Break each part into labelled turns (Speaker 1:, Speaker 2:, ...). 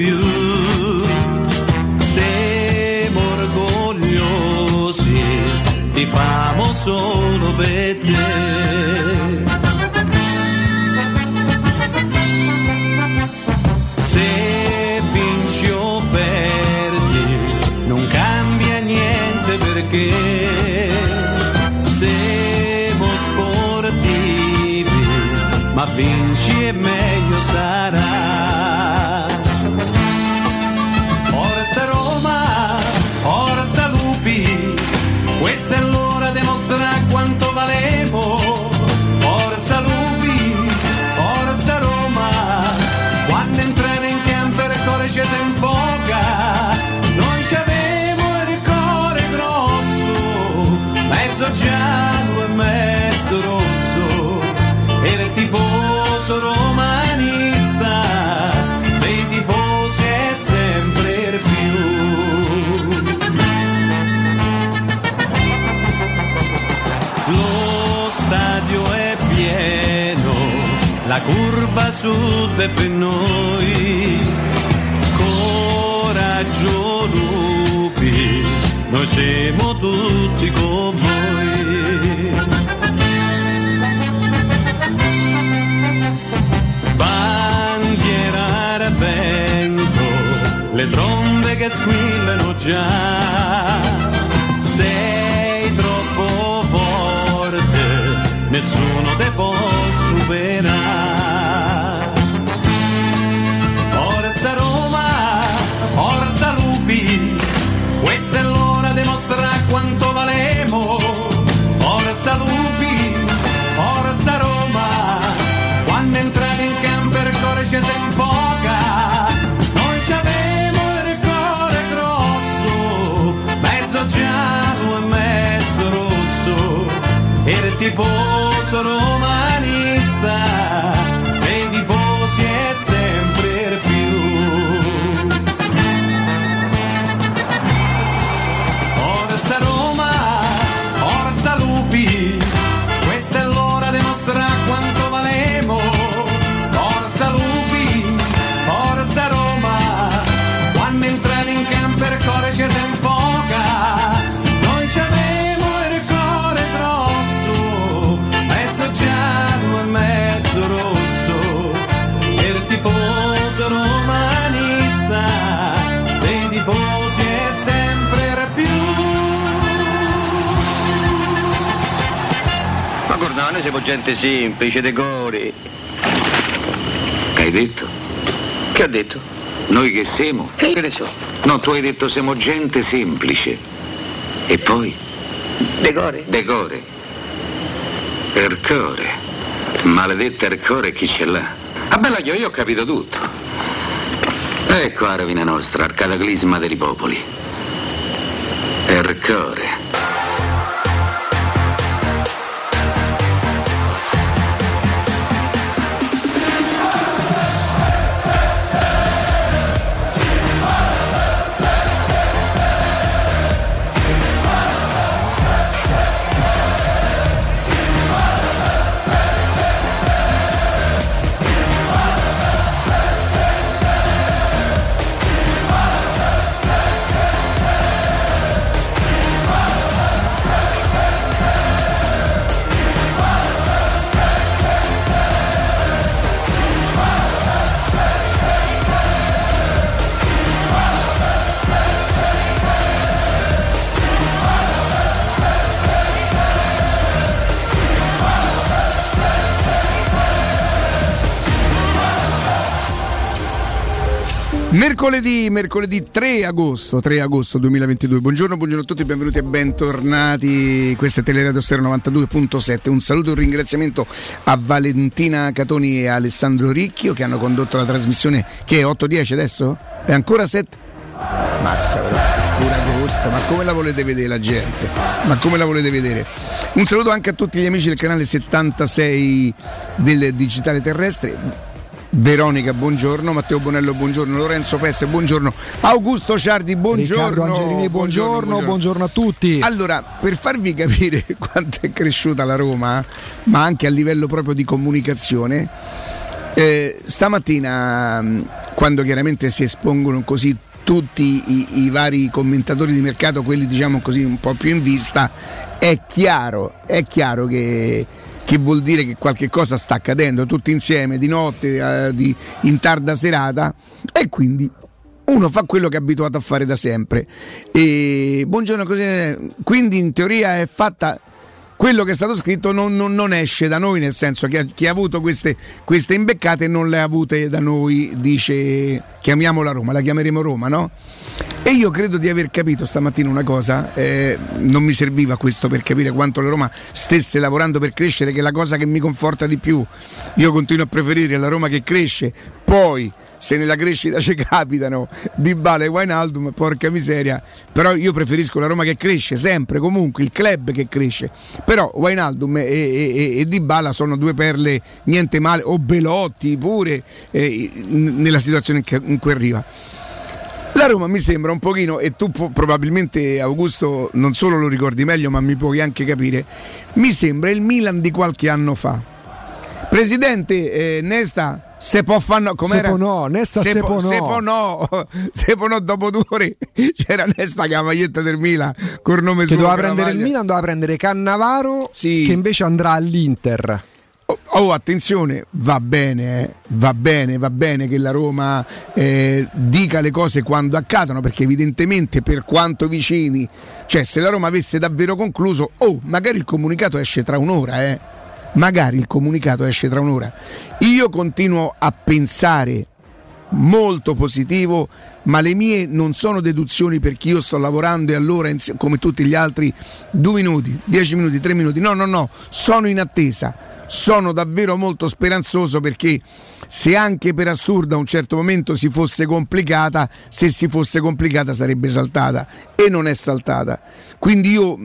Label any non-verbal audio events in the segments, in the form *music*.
Speaker 1: più. Siamo orgogliosi, ti famo solo per te. Se vinci o perdi, non cambia niente perché siamo sportivi, ma vinci la curva sud è per noi. Coraggio lupi, noi siamo tutti con voi. Bandiera vento, le trombe che squillano già. Sei troppo forte, nessuno te può superare. Era il noi
Speaker 2: siamo gente semplice, decori. Che hai detto? Che ha detto? Noi che siamo? Che ne so? No, tu hai detto siamo gente semplice. E poi? Decore. Decore. Ercore. Maledetta Ercore chi ce l'ha? Ah bella io, io ho capito tutto. Ecco la rovina nostra, al cataclisma dei popoli. Ercore.
Speaker 3: Mercoledì, mercoledì 3 agosto, 3 agosto 2022. Buongiorno, buongiorno a tutti, benvenuti e bentornati. Questa è Teleradio Stereo 92.7. Un saluto e un ringraziamento a Valentina Catoni e Alessandro Ricchio che hanno condotto la trasmissione che è 8-10 adesso? È ancora 7? Mazza però, pure agosto, ma come la volete vedere la gente? Ma come la volete vedere? Un saluto anche a tutti gli amici del canale 76 del Digitale Terrestre. Veronica, buongiorno, Matteo Bonello, buongiorno, Lorenzo Pesse, buongiorno, Augusto Ciardi, buongiorno.
Speaker 4: Angelini, buongiorno, buongiorno a tutti.
Speaker 3: Allora, per farvi capire *laughs* quanto è cresciuta la Roma, ma anche a livello proprio di comunicazione, Eh, stamattina, mm, quando chiaramente si espongono così tutti i, i, vari commentatori di mercato, quelli diciamo così un po' più in vista, è chiaro, è chiaro che, che vuol dire che qualche cosa sta accadendo tutti insieme di notte, eh, di, in tarda serata e quindi uno fa quello che è abituato a fare da sempre. E buongiorno, quindi in teoria è fatta quello che è stato scritto non, non, non, esce da noi, nel senso che chi ha avuto queste, queste, imbeccate non le ha avute da noi, dice chiamiamola Roma, la chiameremo Roma, no? E io credo di aver capito stamattina una cosa, eh, non mi serviva questo per capire quanto la Roma stesse lavorando per crescere, che è la cosa che mi conforta di più. Io continuo a preferire la Roma che cresce, poi se nella crescita ci capitano Di Bala e Wijnaldum, porca miseria, però io preferisco la Roma che cresce sempre, comunque il club che cresce, però Wijnaldum e, e, e Di Bala sono due perle niente male, o Belotti pure eh, nella situazione in cui arriva. La Roma mi sembra un pochino, e tu probabilmente Augusto non solo lo ricordi meglio, ma mi puoi anche capire, mi sembra il Milan di qualche anno fa. Presidente eh, Nesta, se può fanno com'era?
Speaker 4: Sepo no, Nesta
Speaker 3: se,
Speaker 4: Sepo,
Speaker 3: no. Sepo no, *laughs* Sepo no dopo due ore *laughs* c'era Nesta che la maglietta del Milan col nome
Speaker 4: che doveva prendere il Milan, doveva prendere Cannavaro sì. che invece andrà all'Inter.
Speaker 3: Oh, oh, attenzione, va bene, eh, va bene, va bene che la Roma eh, dica le cose quando accadono, perché evidentemente per quanto vicini, cioè se la Roma avesse davvero concluso, oh, magari il comunicato esce tra un'ora, eh magari il comunicato esce tra un'ora. Io continuo a pensare molto positivo, ma le mie non sono deduzioni perché io sto lavorando e allora come tutti gli altri due minuti, dieci minuti, tre minuti. No, no, no, sono in attesa. Sono davvero molto speranzoso perché se anche per assurdo a un certo momento si fosse complicata, se si fosse complicata sarebbe saltata e non è saltata. Quindi io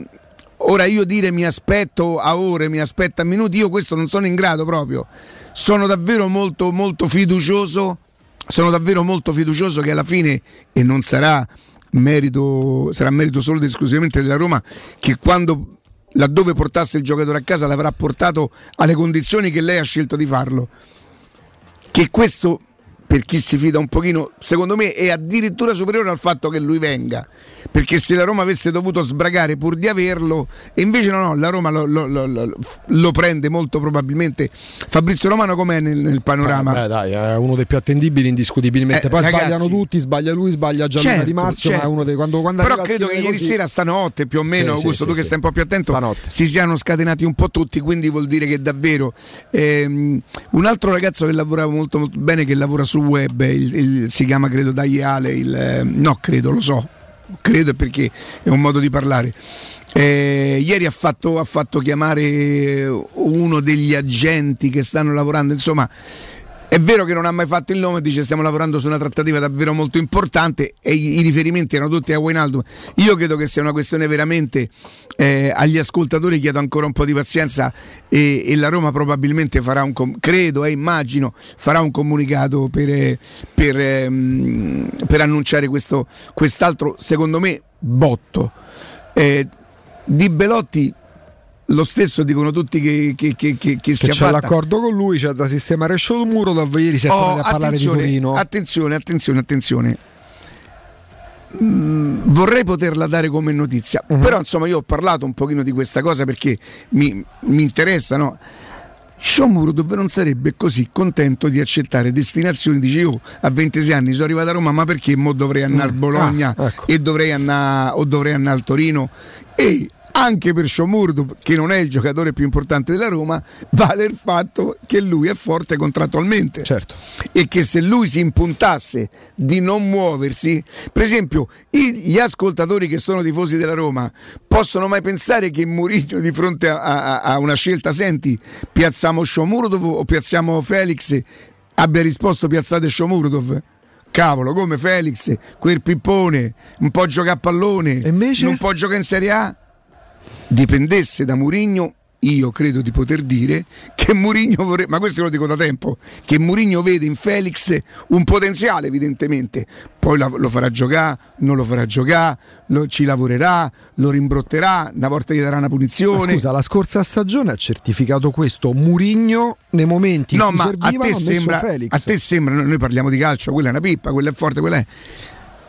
Speaker 3: Ora io dire mi aspetto a ore, mi aspetto a minuti, io questo non sono in grado proprio. Sono davvero molto molto fiducioso, sono davvero molto fiducioso che alla fine e non sarà merito sarà merito solo ed esclusivamente della Roma che quando laddove portasse il giocatore a casa l'avrà portato alle condizioni che lei ha scelto di farlo. Che questo per chi si fida un pochino, secondo me è addirittura superiore al fatto che lui venga, perché se la Roma avesse dovuto sbragare pur di averlo, e invece no, no la Roma lo, lo, lo, lo prende molto probabilmente. Fabrizio Romano com'è nel, nel panorama?
Speaker 4: Beh, dai, è uno dei più attendibili indiscutibilmente, eh, poi ragazzi, sbagliano tutti, sbaglia lui, sbaglia già certo, di Marzo, certo. ma è uno dei quando, quando
Speaker 3: Però credo che ieri sera stanotte più o meno, sì, Augusto, sì, tu sì, che stai un po' più attento, stanotte. si siano scatenati un po' tutti, quindi vuol dire che davvero ehm, un altro ragazzo che lavora molto, molto bene, che lavora su sul web, il, il, si chiama credo Daiale, il, eh, no credo, lo so, credo perché è un modo di parlare. Eh, ieri ha fatto, ha fatto chiamare uno degli agenti che stanno lavorando, insomma è vero che non ha mai fatto il nome, dice stiamo lavorando su una trattativa davvero molto importante e i, i riferimenti erano tutti a Wijnaldum. Io credo che sia una questione veramente eh, agli ascoltatori chiedo ancora un po' di pazienza e, e la Roma probabilmente farà un credo e immagino farà un comunicato per, eh, per, ehm, per annunciare questo, quest'altro secondo me botto. Eh, di Belotti lo stesso dicono tutti che, che, che, che, che
Speaker 4: c'è fatta. l'accordo con lui, c'è da sistemare il muro, da ieri si è oh, a parlare di Torino.
Speaker 3: Attenzione, attenzione, attenzione. Mm, vorrei poterla dare come notizia, uh-huh. però insomma io ho parlato un pochino di questa cosa perché mi, mi interessa, no? Shomurov non sarebbe così contento di accettare destinazioni, dice io a 26 anni sono arrivato a Roma, ma perché mo dovrei andare a mm. Bologna ah, ecco. e dovrei andare o dovrei andare al Torino e anche per Shomurdu, che non è il giocatore più importante della Roma, vale il fatto che lui è forte contrattualmente.
Speaker 4: Certo.
Speaker 3: E che se lui si impuntasse di non muoversi, per esempio, gli ascoltatori che sono tifosi della Roma possono mai pensare che Murillo di fronte a, a, a una scelta, senti, piazziamo Shomurdov o piazziamo Felix, abbia risposto piazzate Shomurdov? cavolo, come Felix, quel pippone, un po' gioca a pallone, non può giocare in Serie A? Dipendesse da Murigno io credo di poter dire che Murigno vorrebbe, ma questo lo dico da tempo, che Murigno vede in Felix un potenziale evidentemente, poi lo farà giocare, non lo farà giocare, lo, ci lavorerà, lo rimbrotterà, una volta gli darà una punizione. Ma
Speaker 4: scusa, la scorsa stagione ha certificato questo Murigno nei momenti no, in cui serviva a te sembra, Felix.
Speaker 3: A te sembra, noi parliamo di calcio, quella è una pippa, quella è forte, quella è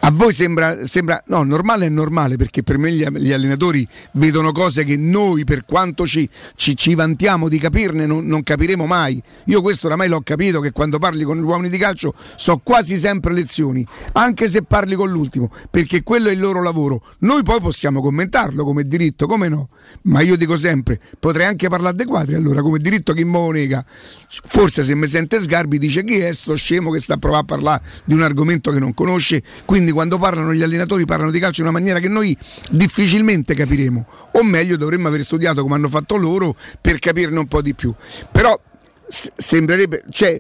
Speaker 3: a voi sembra, sembra, no, normale è normale perché per me gli, gli, allenatori vedono cose che noi per quanto ci, ci, ci vantiamo di capirne non, non, capiremo mai. Io questo oramai l'ho capito che quando parli con gli uomini di calcio so quasi sempre lezioni, anche se parli con l'ultimo, perché quello è il loro lavoro. Noi poi possiamo commentarlo come diritto, come no? Ma io dico sempre, potrei anche parlare dei quadri allora come diritto chi mo nega. Forse se mi sente Sgarbi dice chi è sto scemo che sta a provare a parlare di un argomento che non conosce, quindi quando parlano gli allenatori parlano di calcio in una maniera che noi difficilmente capiremo, o meglio dovremmo aver studiato come hanno fatto loro per capirne un po' di più. Però sembrerebbe, cioè,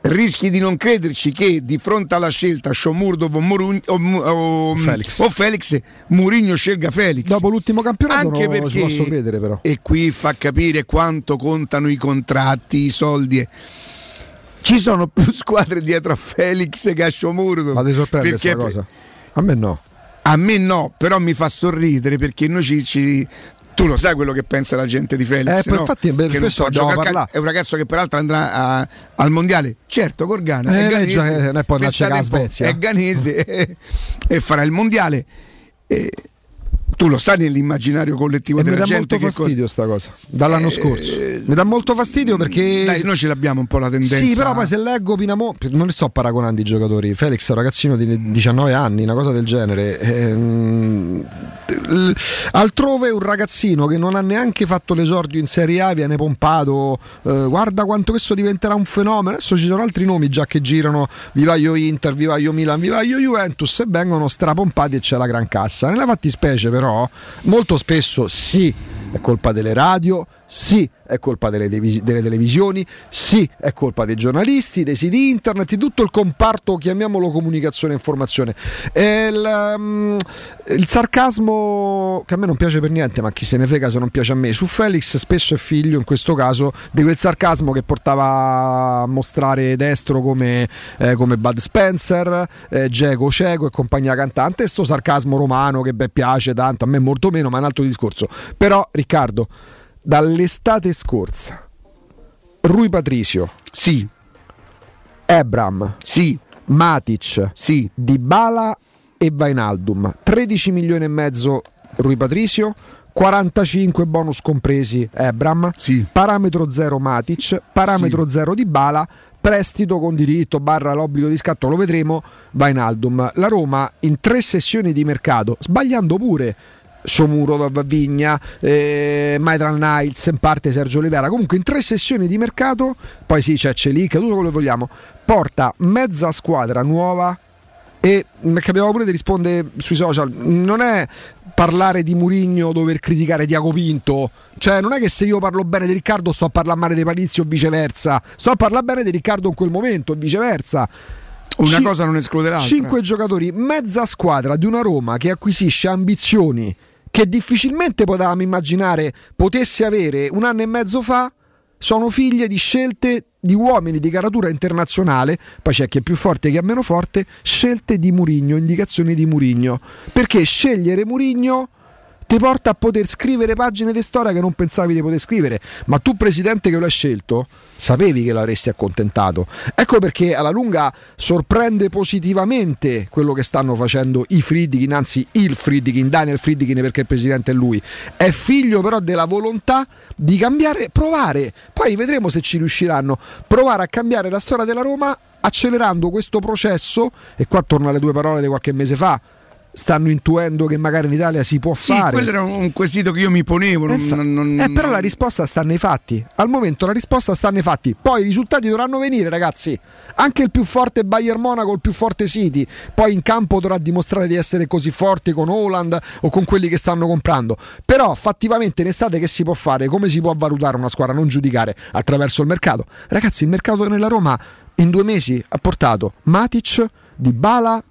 Speaker 3: rischi di non crederci che di fronte alla scelta Shomurdov o, Murun, o, o, Felix. o Felix Murigno scelga Felix
Speaker 4: dopo l'ultimo campionato anche non perché posso credere però
Speaker 3: e qui fa capire quanto contano i contratti i soldi ci sono più squadre dietro a Felix che a Sciomurdo.
Speaker 4: Ma ti sorprende questa cosa? A me no.
Speaker 3: A me no, però mi fa sorridere perché noi ci, ci tu lo sai quello che pensa la gente di Felix.
Speaker 4: Eh, no? infatti, beh, spesso
Speaker 3: È un ragazzo che peraltro andrà a, al mondiale. Certo, Gorgana
Speaker 4: eh,
Speaker 3: è ganese. Già,
Speaker 4: eh, poi Svezia.
Speaker 3: È ganese *laughs* e farà il mondiale. E, tu lo sai nell'immaginario collettivo
Speaker 4: e
Speaker 3: della
Speaker 4: mi dà
Speaker 3: gente
Speaker 4: molto fastidio sta cosa dall'anno eh, scorso. Mi dà molto fastidio perché
Speaker 3: dai, noi ce l'abbiamo un po' la tendenza.
Speaker 4: Sì però poi se leggo Pinamo non li sto paragonando i giocatori. Felix è un ragazzino di 19 anni una cosa del genere ehm, altrove un ragazzino che non ha neanche fatto l'esordio in Serie A viene pompato eh, guarda quanto questo diventerà un fenomeno. Adesso ci sono altri nomi già che girano. Vivaio Inter, Vivaio Milan, Vivaio Juventus e vengono strapompati e c'è la gran cassa. Nella fattispecie però però molto spesso sì è colpa delle radio, sì è colpa delle, delle, televisioni, sì è colpa dei giornalisti, dei siti internet, di tutto il comparto, chiamiamolo comunicazione e informazione. Il, um, il, sarcasmo che a me non piace per niente, ma chi se ne frega se non piace a me, su Felix spesso è figlio in questo caso di quel sarcasmo che portava a mostrare destro come, eh, come Bud Spencer, eh, Geco Ceco e compagnia cantante, e sto sarcasmo romano che beh, piace tanto, a me molto meno, ma è un altro discorso. Però Riccardo, dall'estate scorsa, Rui Patricio,
Speaker 3: sì.
Speaker 4: Ebram,
Speaker 3: sì.
Speaker 4: Matic,
Speaker 3: sì.
Speaker 4: Dybala e Vainaldum. 13 milioni e mezzo Rui Patricio, 45 bonus compresi Ebram,
Speaker 3: sì.
Speaker 4: parametro 0 Matic, parametro 0 sì. Bala, prestito con diritto barra l'obbligo di scatto, lo vedremo, Vainaldum. La Roma in tre sessioni di mercato, sbagliando pure Somuro, Vigna, eh, Maitral Knights, in parte Sergio Olivera. Comunque in tre sessioni di mercato, poi sì c'è Celic, tutto quello che vogliamo, porta mezza squadra nuova e mi capitava pure di rispondere sui social, non è parlare di Murigno dover criticare Diago Pinto, cioè non è che se io parlo bene di Riccardo sto a parlare male di Palizio o viceversa, sto a parlare bene di Riccardo in quel momento o viceversa.
Speaker 3: Una C- cosa non esclude l'altra.
Speaker 4: Cinque giocatori, mezza squadra di una Roma che acquisisce ambizioni che difficilmente potevamo immaginare potesse avere un anno e mezzo fa, sono figlie di scelte di uomini di caratura internazionale, poi c'è chi è più forte e chi è meno forte, scelte di Murigno, indicazioni di Murigno. Perché scegliere Murigno ti porta a poter scrivere pagine di storia che non pensavi di poter scrivere. Ma tu, presidente che lo hai scelto, sapevi che l'avresti accontentato. Ecco perché alla lunga sorprende positivamente quello che stanno facendo i Friedkin, anzi il Friedkin, Daniel Friedkin, perché il presidente è lui. È figlio però della volontà di cambiare, provare. Poi vedremo se ci riusciranno. Provare a cambiare la storia della Roma accelerando questo processo, e qua torno alle due parole di qualche mese fa stanno intuendo che magari in Italia si può
Speaker 3: sì,
Speaker 4: fare.
Speaker 3: quello era un quesito che io mi ponevo. Non,
Speaker 4: fa-
Speaker 3: non,
Speaker 4: eh, però la risposta sta nei fatti. Al momento la risposta sta nei fatti. Poi i risultati dovranno venire, ragazzi. Anche il più forte Bayern Monaco, il più forte City, poi in campo dovrà dimostrare di essere così forte con Holland o con quelli che stanno comprando. Però fattivamente in estate che si può fare? Come si può valutare una squadra? Non giudicare attraverso il mercato. Ragazzi, il mercato nella Roma in due mesi ha portato Matic, Di Bala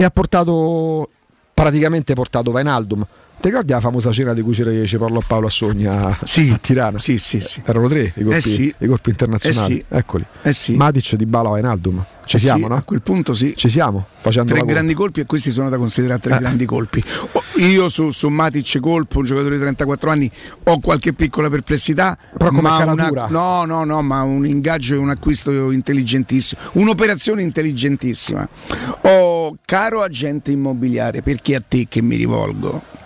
Speaker 4: e ha portato praticamente portato Vainaldum Ti ricordi la famosa cena di cui ci ci parlò Paolo a Sogna
Speaker 3: Sì.
Speaker 4: a Tirana?
Speaker 3: Sì, sì, sì.
Speaker 4: Erano tre i colpi,
Speaker 3: Eh sì.
Speaker 4: i colpi internazionali.
Speaker 3: Eh sì.
Speaker 4: Eccoli.
Speaker 3: Eh sì.
Speaker 4: Matic, Di Bala, Wijnaldum. Ci
Speaker 3: Eh
Speaker 4: siamo,
Speaker 3: sì,
Speaker 4: no?
Speaker 3: A quel punto sì.
Speaker 4: Ci siamo? Facendo
Speaker 3: Tre grandi colpi e questi sono da considerare tre
Speaker 4: Eh.
Speaker 3: grandi colpi. Oh, Io su, su Matic colpo, un giocatore di 34 anni, ho qualche piccola perplessità.
Speaker 4: Però come
Speaker 3: ma
Speaker 4: caratura.
Speaker 3: no, no, no, ma un ingaggio e un acquisto intelligentissimo, un'operazione intelligentissima. Oh, caro agente immobiliare, perché a te che mi rivolgo?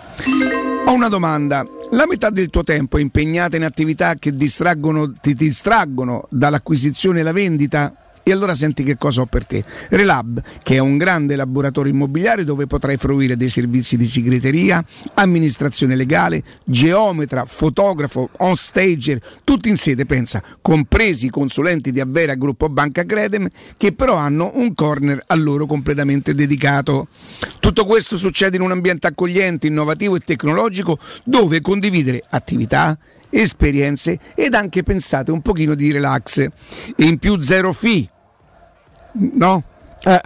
Speaker 3: Ho una domanda. La metà del tuo tempo è impegnata in attività che distraggono, ti distraggono dall'acquisizione e la vendita? E allora senti che cosa ho per te. Relab, che è un grande laboratorio immobiliare dove potrai fruire dei servizi di segreteria, amministrazione legale, geometra, fotografo, on stager, tutti in sede, pensa, compresi i consulenti di Avvera Gruppo Banca Credem, che però hanno un corner a loro completamente dedicato. Tutto questo succede in un ambiente accogliente, innovativo e tecnologico dove condividere attività, esperienze ed anche pensate un pochino di relax. E in più zero fee. No?
Speaker 4: Eh,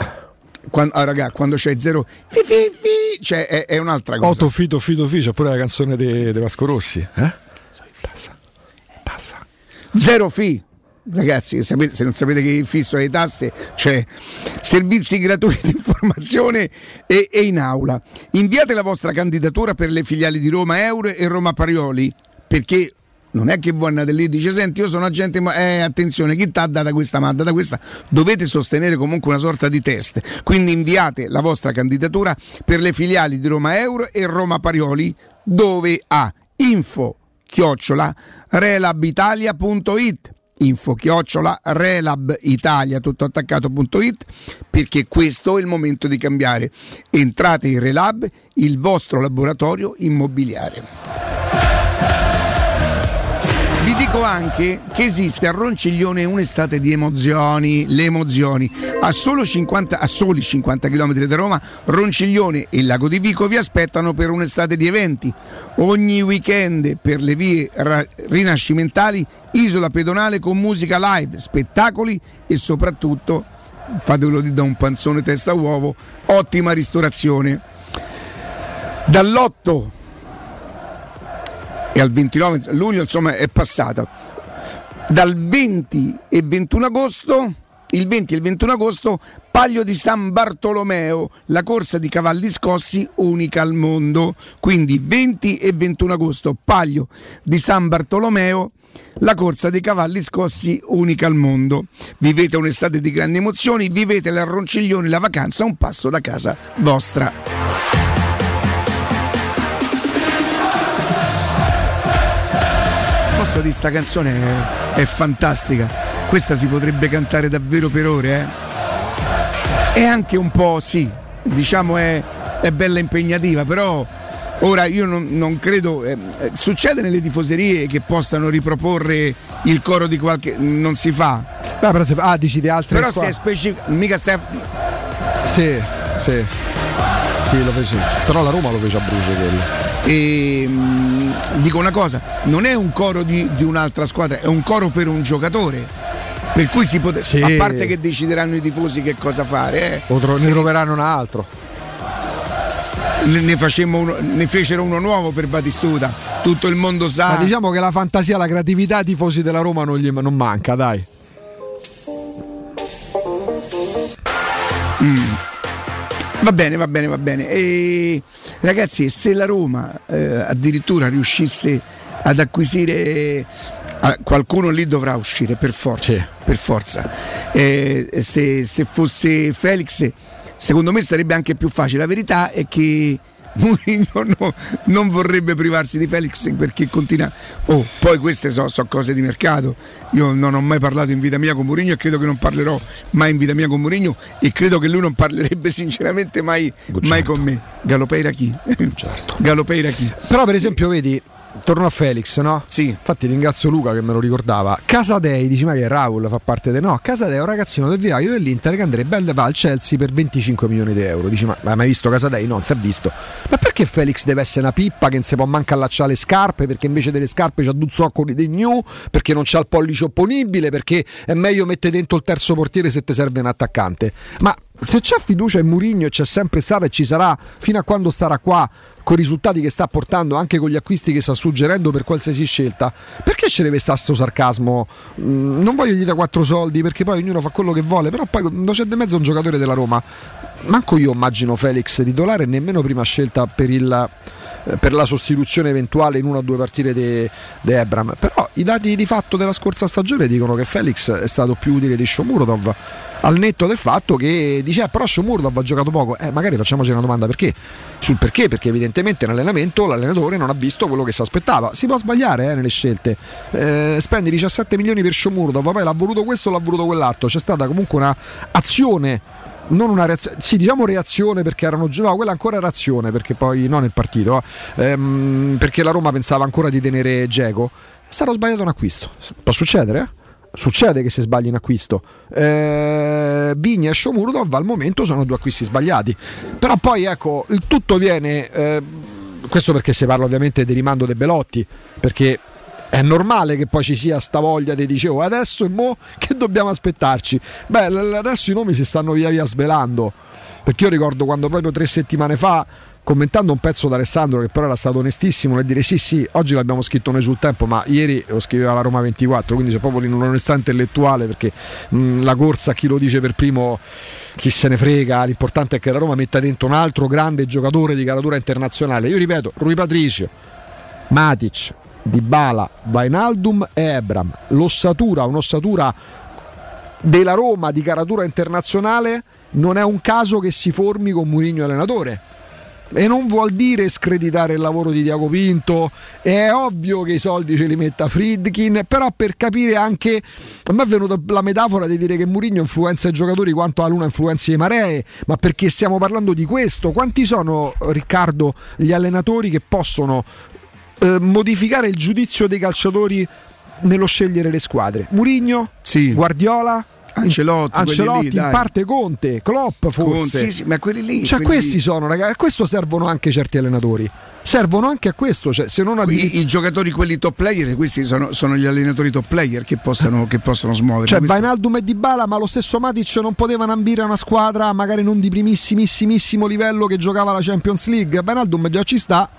Speaker 3: Quando, ah, raga, quando c'è zero fi, fi, fi, cioè è, è un'altra cosa.
Speaker 4: Otto Fito Fito Ficio, pure la canzone di Vasco Rossi. Eh? Passa. Passa.
Speaker 3: Zero fee. Ragazzi, sapete- se non sapete che il fisso alle tasse c'è servizi gratuiti di informazione e, e in aula. Inviate la vostra candidatura per le filiali di Roma Euro e Roma Parioli perché non è che voi andate lì e dice senti io sono agente ma eh, attenzione chi ti ha data questa ma data questa dovete sostenere comunque una sorta di test. Quindi inviate la vostra candidatura per le filiali di Roma Euro e Roma Parioli dove a info chiocciola relabitalia.it info chiocciola relabitalia tutto attaccato.it perché questo è il momento di cambiare. Entrate in Relab il vostro laboratorio immobiliare vi dico anche che esiste a Ronciglione un'estate di emozioni, le emozioni. A, solo 50, a soli 50 km da Roma, Ronciglione e il Lago di Vico vi aspettano per un'estate di eventi. Ogni weekend per le vie ra- rinascimentali, isola pedonale con musica live, spettacoli e soprattutto, fatelo da un panzone testa uovo, ottima ristorazione. Dall'8 e al 29 luglio insomma è passata dal 20 e 21 agosto il 20 e il 21 agosto Paglio di San Bartolomeo, la corsa di cavalli scossi unica al mondo. Quindi 20 e 21 agosto Paglio di San Bartolomeo, la corsa dei cavalli scossi unica al mondo. Vivete un'estate di grandi emozioni, vivete la Ronciglione, la vacanza un passo da casa vostra. Posso dire sta canzone è, è fantastica. Questa si potrebbe cantare davvero per ore, eh? È anche un po' sì, diciamo è, è bella impegnativa, però ora io non, non credo. eh, succede nelle tifoserie che possano riproporre il coro di qualche. non si fa.
Speaker 4: Beh, però se, ah, dici di altre
Speaker 3: Però se
Speaker 4: squadre.
Speaker 3: è specifico. Mica stai.
Speaker 4: Sì, sì. Sì, lo fece. Però la Roma lo fece a Bruce quello.
Speaker 3: E, mm, dico una cosa, non è un coro di, di un'altra squadra, è un coro per un giocatore. Per cui si potrebbe.
Speaker 4: Sì.
Speaker 3: A parte che decideranno i tifosi che cosa fare, eh.
Speaker 4: Tro-
Speaker 3: Sì.
Speaker 4: ne troveranno un altro.
Speaker 3: ne, uno- ne fecero uno nuovo per Batistuta. Tutto il mondo sa.
Speaker 4: Ma diciamo che la fantasia, la creatività ai tifosi della Roma non, gli, non manca, dai.
Speaker 3: Va bene, va bene, va bene. E, ragazzi, se la Roma eh, addirittura riuscisse ad acquisire. ah, qualcuno lì dovrà uscire per forza.
Speaker 4: Sì.
Speaker 3: Per forza. Eh, se, se fosse Felix, secondo me sarebbe anche più facile. La verità è che *laughs* Mourinho no- non vorrebbe privarsi di Felix perché continua. Oh, poi queste sono cose di mercato. Io non ho mai parlato in vita mia con Mourinho e credo che non parlerò mai in vita mia con Mourinho e credo che lui non parlerebbe *laughs* sinceramente mai, mai con me. Galopeira chi? Galopeira chi?
Speaker 4: Però, per esempio, vedi, torno a Felix, no?
Speaker 3: Sì.
Speaker 4: Infatti ringrazio Luca che me lo ricordava. Casadei, dici ma che Raul fa parte del... No, Casadei è un ragazzino del vivaio dell'Inter che andrebbe va al Chelsea per 25 milioni di euro. Dici ma hai mai visto Casadei? No, non si è visto. Ma perché Felix deve essere una pippa che non si può manco allacciare le scarpe? Perché invece delle scarpe c'ha due zoccoli dei new? Perché non c'ha il pollice opponibile? Perché è meglio mettere dentro il terzo portiere se ti serve un attaccante? Ma se c'è fiducia in Murigno e c'è sempre stata e ci sarà fino a quando starà qua con i risultati che sta portando anche con gli acquisti che sta suggerendo per qualsiasi scelta. Perché ci deve stare questo sarcasmo? Mm, non voglio dire quattro soldi perché poi ognuno fa quello che vuole però poi non c'è di mezzo un giocatore della Roma. Manco io immagino Felix titolare nemmeno prima scelta per il per la sostituzione eventuale in una o due partite di Ebram. Però i dati di fatto della scorsa stagione dicono che Felix è stato più utile di Shomurodov al netto del fatto che dice eh, però Shomurodov ha giocato poco. Eh, magari facciamoci una domanda perché? Sul perché? Perché evidentemente in allenamento l'allenatore non ha visto quello che si aspettava. Si può sbagliare eh, nelle scelte. Eh, spendi 17 milioni per Shomurodov, poi l'ha voluto questo o l'ha voluto quell'altro. C'è stata comunque un'azione non una reazione, sì, diciamo reazione perché erano no, quella ancora reazione perché poi non nel partito, ehm, perché la Roma pensava ancora di tenere Geco. È sbagliato un acquisto. Può succedere, eh? Succede che si sbagli in acquisto. Eh, Vigna e Shomurudov al momento sono due acquisti sbagliati. Però poi ecco, il tutto viene. Eh, questo perché si parla ovviamente di rimando dei Belotti, perché è normale che poi ci sia sta voglia di dicevo adesso e mo che dobbiamo aspettarci? Beh adesso i nomi si stanno via via svelando. Perché io ricordo quando proprio tre settimane fa commentando un pezzo da Alessandro che però era stato onestissimo nel dire sì sì oggi l'abbiamo scritto noi sul tempo ma ieri lo scriveva la Roma 24 quindi c'è proprio un'onestà intellettuale perché mh, la corsa chi lo dice per primo chi se ne frega l'importante è che la Roma metta dentro un altro grande giocatore di caratura internazionale. Io ripeto Rui Patricio Matic di Bala, Vainaldum e Ebram. L'ossatura, un'ossatura della Roma di caratura internazionale non è un caso che si formi con Murigno allenatore. E non vuol dire screditare il lavoro di Diaco Pinto, è ovvio che i soldi ce li metta Friedkin, però per capire anche, a me è venuta la metafora di dire che Murigno influenza i giocatori quanto Aluna influenza i maree, ma perché stiamo parlando di questo? Quanti sono, Riccardo, gli allenatori che possono eh, modificare il giudizio dei calciatori nello scegliere le squadre. Murigno,
Speaker 3: sì.
Speaker 4: Guardiola,
Speaker 3: Ancelotti,
Speaker 4: Ancelotti
Speaker 3: lì,
Speaker 4: in parte Conte, Klopp forse.
Speaker 3: Con, sì, sì, ma quelli lì.
Speaker 4: Cioè,
Speaker 3: quelli
Speaker 4: questi
Speaker 3: lì.
Speaker 4: sono, ragazzi, a questo servono anche certi allenatori. Servono anche a questo, cioè, se non
Speaker 3: I, I, giocatori, quelli top player, questi sono, sono gli allenatori top player che possono, che possono smuovere.
Speaker 4: Cioè,
Speaker 3: questo...
Speaker 4: Bainaldum e Dybala, ma lo stesso Matic non potevano ambire a una squadra magari non di primissimissimo livello che giocava la Champions League. Bainaldum già ci sta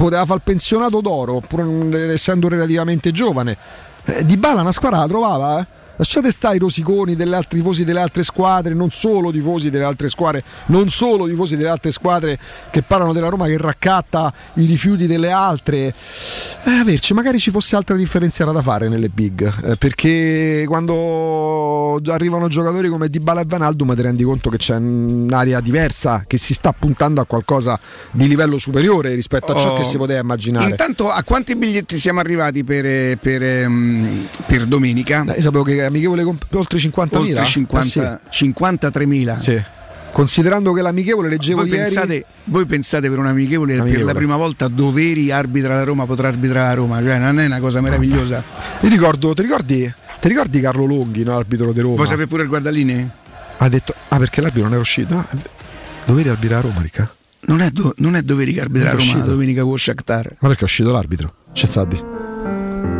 Speaker 4: poteva fare il pensionato d'oro, pur essendo relativamente giovane. Eh, di Bala una squadra la trovava, eh? Lasciate stare i rosiconi delle altre tifosi delle altre squadre, non solo tifosi delle altre squadre, non solo tifosi delle altre squadre che parlano della Roma che raccatta i rifiuti delle altre. Eh, averci, magari ci fosse altra differenziata da fare nelle big, eh, perché quando arrivano giocatori come Dybala e Vanaldum ti rendi conto che c'è un'area diversa, che si sta puntando a qualcosa di livello superiore rispetto a ciò
Speaker 3: Oh.
Speaker 4: che si poteva immaginare.
Speaker 3: Intanto, a quanti biglietti siamo arrivati per, per, ehm, per domenica?
Speaker 4: Eh, Io sapevo che amichevole comp- oltre 50.000
Speaker 3: Oltre
Speaker 4: Eh,
Speaker 3: 50 53.000.
Speaker 4: sì. Sì. Considerando che l'amichevole leggevo
Speaker 3: Voi
Speaker 4: ieri
Speaker 3: pensate, voi pensate per un amichevole, per
Speaker 4: Amichevole.
Speaker 3: la prima volta Doveri arbitra la Roma, potrà arbitrare la Roma, cioè non è una cosa meravigliosa.
Speaker 4: Io ricordo, ti ricordi, ti ricordi Carlo Longhi, no, arbitro di Roma?
Speaker 3: Vuoi sapere pure il guardaline?
Speaker 4: Ha detto "Ah, perché l'arbitro non era uscito?" Ah, Dovevi arbitrare a Roma, Ricca?
Speaker 3: Non è, do- non è Doveri che arbitra la Roma
Speaker 4: uscito.
Speaker 3: domenica con Shakhtar.
Speaker 4: Ma perché è uscito l'arbitro? C'è dire.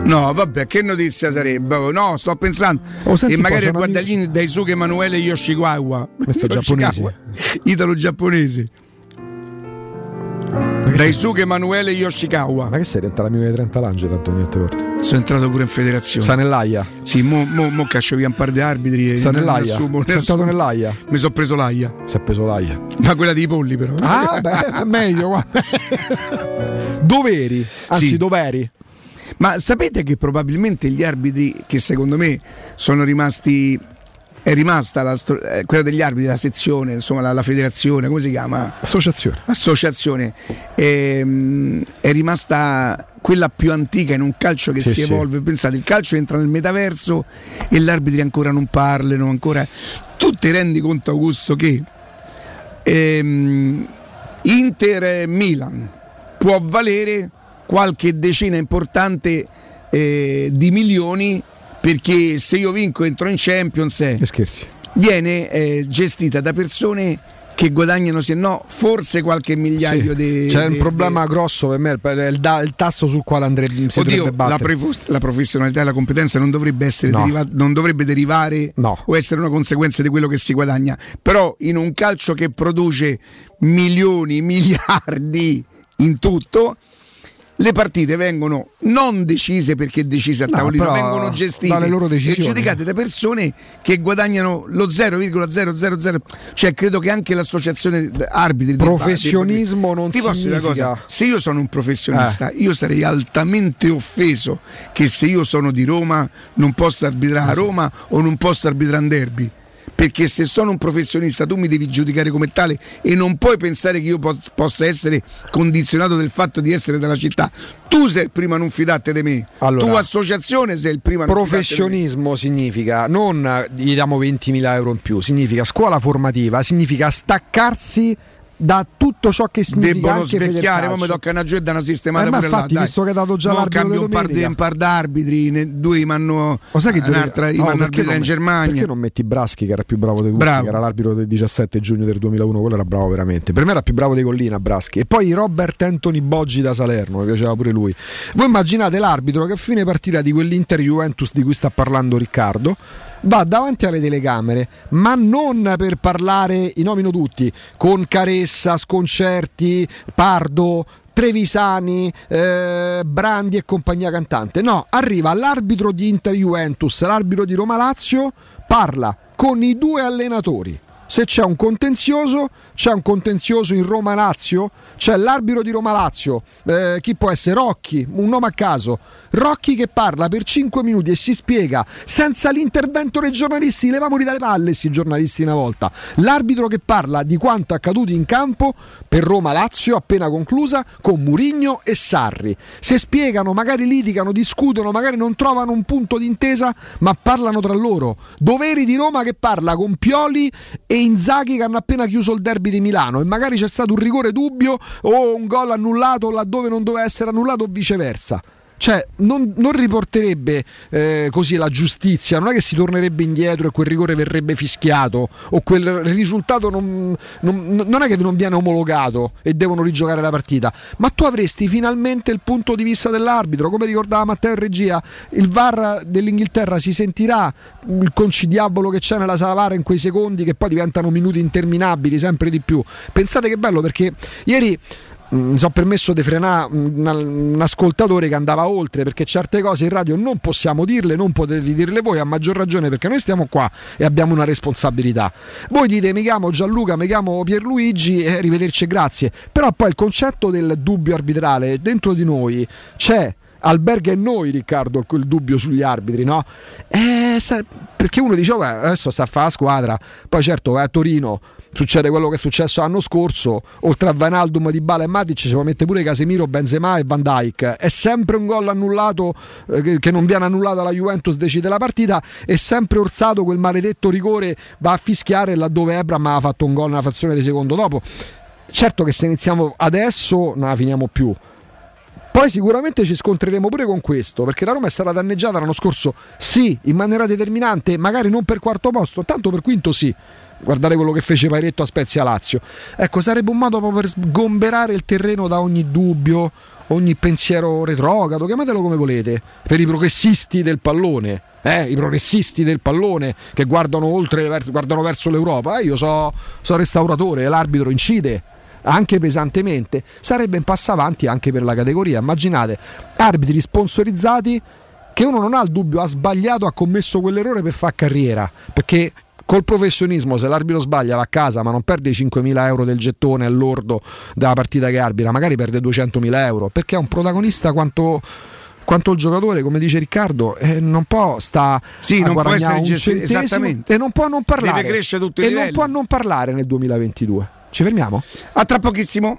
Speaker 3: No, vabbè, che notizia sarebbe? Oh, No, sto pensando.
Speaker 4: Oh, senti
Speaker 3: e magari il
Speaker 4: sono
Speaker 3: guardaglini Daisuke Emanuele Yoshikawa.
Speaker 4: Questo *laughs*
Speaker 3: Yoshikawa. Italo-giapponese. Daisuke Emanuele Yoshikawa.
Speaker 4: Ma che sei diventato l'amico di 30 Lange tanto niente porta?
Speaker 3: Sono entrato pure in federazione.
Speaker 4: Sta nell'aia.
Speaker 3: Sì, mo, mo, mo caccio via un par di arbitri.
Speaker 4: Sta
Speaker 3: ne- ne
Speaker 4: nell'aia. stato
Speaker 3: assumo.
Speaker 4: nell'aia.
Speaker 3: Mi sono preso l'aia.
Speaker 4: Si è preso l'aia.
Speaker 3: Ma quella dei polli, però.
Speaker 4: Ah, beh, meglio. *laughs* Doveri, anzi
Speaker 3: Sì.
Speaker 4: doveri.
Speaker 3: Ma sapete che probabilmente gli arbitri, che secondo me sono rimasti. È rimasta la eh, quella degli arbitri, la sezione, insomma, la, la federazione, come si chiama?
Speaker 4: Associazione.
Speaker 3: Associazione. Ehm, è rimasta quella più antica in un calcio che
Speaker 4: Sì,
Speaker 3: si
Speaker 4: sì.
Speaker 3: evolve. Pensate, il calcio entra nel metaverso e gli arbitri ancora non parlano, ancora. Tu ti rendi conto, Augusto, che ehm, Inter Milan può valere qualche decina importante eh, di milioni perché se io vinco entro in Champions eh,
Speaker 4: Che scherzi.
Speaker 3: viene eh, gestita da persone che guadagnano se no forse qualche migliaio di...
Speaker 4: C'è un problema grosso per me, il, il, il tasso sul quale andrebbe, si
Speaker 3: Oddio,
Speaker 4: la,
Speaker 3: prefos- la, professionalità e la competenza non dovrebbe, essere no. deriva- non dovrebbe derivare no. o essere una conseguenza di quello che si guadagna, però in un calcio che produce milioni, *laughs* miliardi in tutto le partite vengono non decise perché decise a tavolino, no, vengono gestite e giudicate da persone che guadagnano lo 0,000. Cioè, credo che anche l'associazione arbitri
Speaker 4: professionismo debba, non
Speaker 3: ti posso
Speaker 4: significa...
Speaker 3: dire una cosa, se io sono un professionista, eh. io sarei altamente offeso che se io sono di Roma non posso arbitrare a Roma o non posso arbitrare in derby perché se sono un professionista tu mi devi giudicare come tale e non puoi pensare che io possa essere condizionato del fatto di essere della città. Tu sei il primo a non fidarti di me, allora, tu associazione sei il primo a
Speaker 4: non Professionismo significa non gli diamo 20.000 euro in più, significa scuola formativa, significa staccarsi da tutto ciò che significa
Speaker 3: debbono svecchiare ma mi tocca una giù da una sistemata
Speaker 4: eh,
Speaker 3: pure
Speaker 4: infatti
Speaker 3: là,
Speaker 4: visto che ha dato già
Speaker 3: no, cambio un par, di, un par d'arbitri ne, due mi hanno un'altra no, arbitrare in Germania.
Speaker 4: perché non metti Braschi che era più bravo di tutti bravo. che era l'arbitro del 17 giugno del 2001 quello era bravo veramente. Per me era più bravo di Collina Braschi. E poi Robert Anthony Boggi da Salerno mi piaceva pure lui. Voi immaginate l'arbitro che a fine partita di quell'Inter Juventus di cui sta parlando Riccardo va davanti alle telecamere, ma non per parlare, i nomino tutti, con Caressa, Sconcerti, Pardo, Trevisani, eh, Brandi e compagnia cantante. No, arriva l'arbitro di Inter Juventus, l'arbitro di Roma Lazio, parla con i due allenatori se c'è un contenzioso, c'è un contenzioso in Roma Lazio, c'è l'arbitro di Roma Lazio, eh, chi può essere Rocchi, un nome a caso. Rocchi che parla per 5 minuti e si spiega senza l'intervento dei giornalisti, levamoli dalle palle questi giornalisti una volta. L'arbitro che parla di quanto accaduto in campo per Roma Lazio appena conclusa con Murigno e Sarri. Se spiegano, magari litigano, discutono, magari non trovano un punto d'intesa, ma parlano tra loro. Doveri di Roma che parla con Pioli e Inzaghi che hanno appena chiuso il derby di Milano e magari c'è stato un rigore dubbio o un gol annullato laddove non doveva essere annullato o viceversa cioè non, non riporterebbe eh, così la giustizia, non è che si tornerebbe indietro e quel rigore verrebbe fischiato o quel risultato non, non, non, è che non viene omologato e devono rigiocare la partita, ma tu avresti finalmente il punto di vista dell'arbitro, come ricordava Matteo in regia, il VAR dell'Inghilterra si sentirà il concidiabolo che c'è nella sala VAR in quei secondi che poi diventano minuti interminabili sempre di più. Pensate che bello perché ieri mi sono permesso di frenare un, ascoltatore che andava oltre perché certe cose in radio non possiamo dirle, non potete dirle voi a maggior ragione perché noi stiamo qua e abbiamo una responsabilità. Voi dite mi chiamo Gianluca, mi chiamo Pierluigi e arrivederci grazie, però poi il concetto del dubbio arbitrale dentro di noi c'è alberga in noi Riccardo quel dubbio sugli arbitri no? Eh, perché uno dice adesso sta a fare la squadra poi certo vai a Torino succede quello che è successo l'anno scorso, oltre a Vanaldum di Bala e Matic ci può mettere pure Casemiro, Benzema e Van Dijk. È sempre un gol annullato eh, che non viene annullato alla Juventus decide la partita, è sempre orsato quel maledetto rigore va a fischiare laddove Ebram ha fatto un gol una frazione di secondo dopo. Certo che se iniziamo adesso non la finiamo più. Poi sicuramente ci scontreremo pure con questo, perché la Roma è stata danneggiata l'anno scorso, sì, in maniera determinante, magari non per quarto posto, tanto per quinto sì guardate quello che fece Pairetto a Spezia Lazio. Ecco, sarebbe un modo proprio per sgomberare il terreno da ogni dubbio, ogni pensiero retrogrado, chiamatelo come volete, per i progressisti del pallone. Eh, I progressisti del pallone che guardano oltre, guardano verso l'Europa. Eh, io so, so restauratore, l'arbitro incide anche pesantemente. Sarebbe un passo avanti anche per la categoria. Immaginate arbitri sponsorizzati che uno non ha il dubbio, ha sbagliato, ha commesso quell'errore per fare carriera. Perché col professionismo se l'arbitro sbaglia va a casa ma non perde i 5.000 euro del gettone all'ordo della partita che arbitra, magari perde 200.000 euro perché è un protagonista quanto quanto il giocatore, come dice Riccardo, eh, non può sta
Speaker 3: sì, non può essere gestito
Speaker 4: esattamente e non può non parlare.
Speaker 3: Deve crescere tutti i
Speaker 4: e
Speaker 3: livelli.
Speaker 4: non può non parlare nel 2022. Ci fermiamo?
Speaker 3: A tra pochissimo.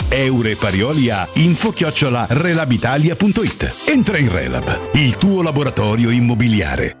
Speaker 5: Eure Parioli a info-relabitalia.it. Entra in Relab, il tuo laboratorio immobiliare.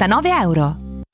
Speaker 6: 299 euro.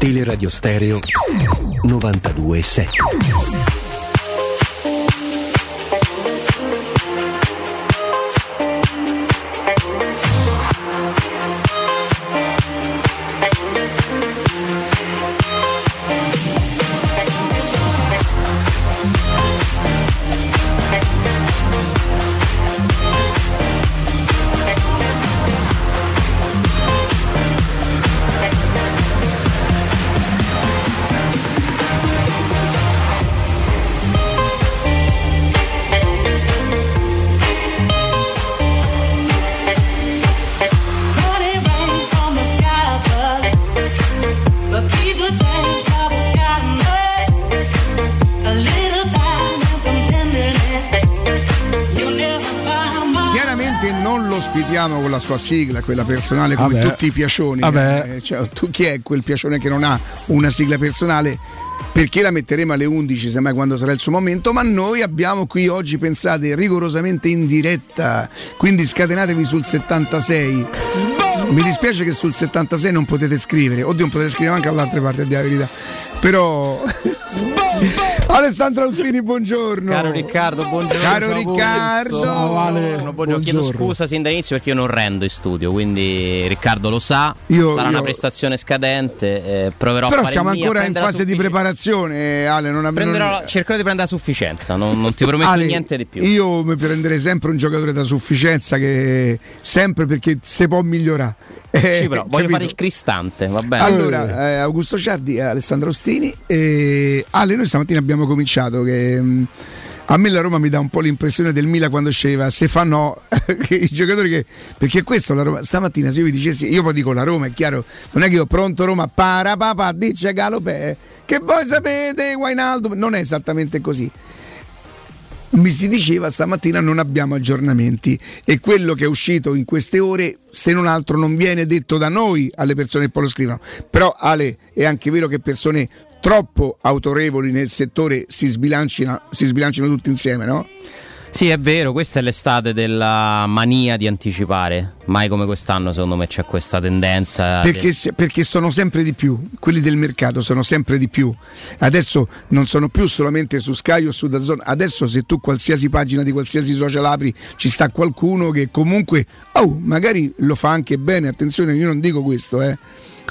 Speaker 7: Teleradio Stereo 927.
Speaker 3: Ospitiamo con la sua sigla, quella personale come
Speaker 4: Vabbè.
Speaker 3: tutti i piacioni.
Speaker 4: Vabbè.
Speaker 3: eh, cioè, tu chi è quel piacione che non ha una sigla personale? Perché la metteremo alle 11, semmai quando sarà il suo momento, ma noi abbiamo qui oggi, pensate, rigorosamente in diretta, quindi scatenatevi sul 76. Mi dispiace che sul 76 non potete scrivere, oddio non potete scrivere anche all'altra parte, a dire la verità. Però... *laughs* *laughs* Alessandro Austini, buongiorno.
Speaker 8: Caro Riccardo, buongiorno.
Speaker 3: Caro
Speaker 8: Ciao,
Speaker 3: Riccardo.
Speaker 8: Buongiorno, buongiorno. Chiedo scusa sin dall'inizio perché io non rendo in studio, quindi Riccardo lo sa,
Speaker 3: Io-
Speaker 8: sarà
Speaker 3: io-
Speaker 8: una prestazione scadente, eh, proverò a
Speaker 3: Però
Speaker 8: fare
Speaker 3: siamo ancora
Speaker 8: a
Speaker 3: in fase di preparazione, Ale. Non abbiamo.
Speaker 8: Prenderò- cercherò di prendere la sufficienza, non, non ti prometto
Speaker 3: Ale,
Speaker 8: niente di più.
Speaker 3: Io mi prenderei sempre un giocatore da sufficienza che sempre perché si può migliorare. Eh,
Speaker 8: Sì, però voglio
Speaker 3: capito?
Speaker 8: fare il cristante, va bene.
Speaker 3: Allora, eh, Augusto Ciardi e Alessandro Ostini. E Ale, noi stamattina abbiamo cominciato che. mh, a me la Roma mi dà un po' l'impressione del Milan quando sceva, se fa no, *laughs* che i giocatori che. Perché questo la Roma, stamattina se io vi dicessi, io poi dico la Roma, è chiaro, non è che io pronto Roma, para papà, dice Galopè, che voi sapete, Wijnaldum, non è esattamente così mi si diceva stamattina non abbiamo aggiornamenti e quello che è uscito in queste ore se non altro non viene detto da noi alle persone che poi lo scrivono però Ale è anche vero che persone troppo autorevoli nel settore si sbilancino, si sbilancino tutti insieme no?
Speaker 8: Sì, è vero, questa è l'estate della mania di anticipare. Mai come quest'anno, secondo me, c'è questa tendenza.
Speaker 3: Perché, se- perché sono sempre di più, quelli del mercato sono sempre di più. Adesso non sono più solamente su Sky o su Dazon, adesso se tu qualsiasi pagina di qualsiasi social apri ci sta qualcuno che comunque, oh, magari lo fa anche bene, attenzione, io non dico questo, eh.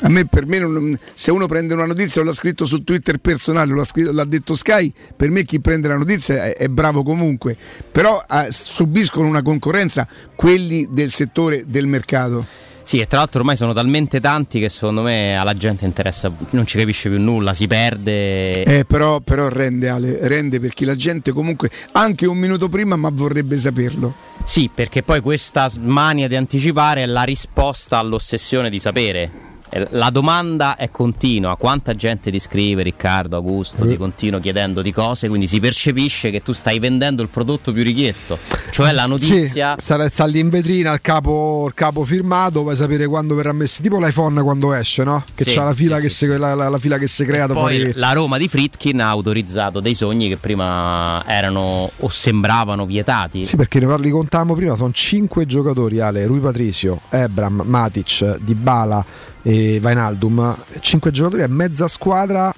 Speaker 3: A me, per me, non- se uno prende una notizia o l'ha scritto su Twitter personale, l'ha, scritto- l'ha detto Sky, per me chi prende la notizia è, è bravo comunque, però eh, subiscono una concorrenza quelli del settore del mercato.
Speaker 8: Sì, e tra l'altro ormai sono talmente tanti che secondo me alla gente interessa, non ci capisce più nulla, si perde.
Speaker 3: Eh, però, però rende, Ale, rende perché la gente comunque anche un minuto prima ma vorrebbe saperlo.
Speaker 8: Sì, perché poi questa mania di anticipare è la risposta all'ossessione di sapere. Eh, La domanda è continua, quanta gente ti scrive Riccardo, Augusto, ti continuo chiedendo di cose, quindi si percepisce che tu stai vendendo il prodotto più richiesto, cioè la notizia...
Speaker 4: Sì, sta, sta lì in vetrina il capo, il capo firmato, vai sapere quando verrà messo. Tipo l'iPhone quando esce, no? Che
Speaker 8: Sì,
Speaker 4: c'ha la fila,
Speaker 8: sì,
Speaker 4: che
Speaker 8: sì,
Speaker 4: si, La, la- la fila che si crea dopo
Speaker 8: Poi
Speaker 4: fuori.
Speaker 8: la Roma di Fritkin ha autorizzato dei sogni che prima erano o sembravano vietati.
Speaker 4: Sì, perché ne parli contavamo prima, sono 5 giocatori, Ale, Rui Patricio, Ebram, Matic, Dybala e Vainaldum, 5 giocatori a mezza squadra,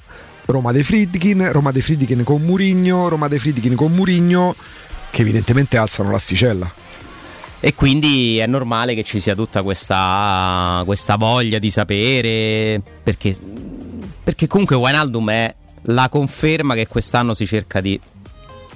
Speaker 4: Roma dei Friedkin, Roma dei Friedkin con Murigno, Roma dei Friedkin con Murigno, che evidentemente alzano l'asticella.
Speaker 8: E quindi è normale che ci sia tutta questa, questa voglia di sapere, perché, perché comunque Wijnaldum è la conferma che quest'anno si cerca di,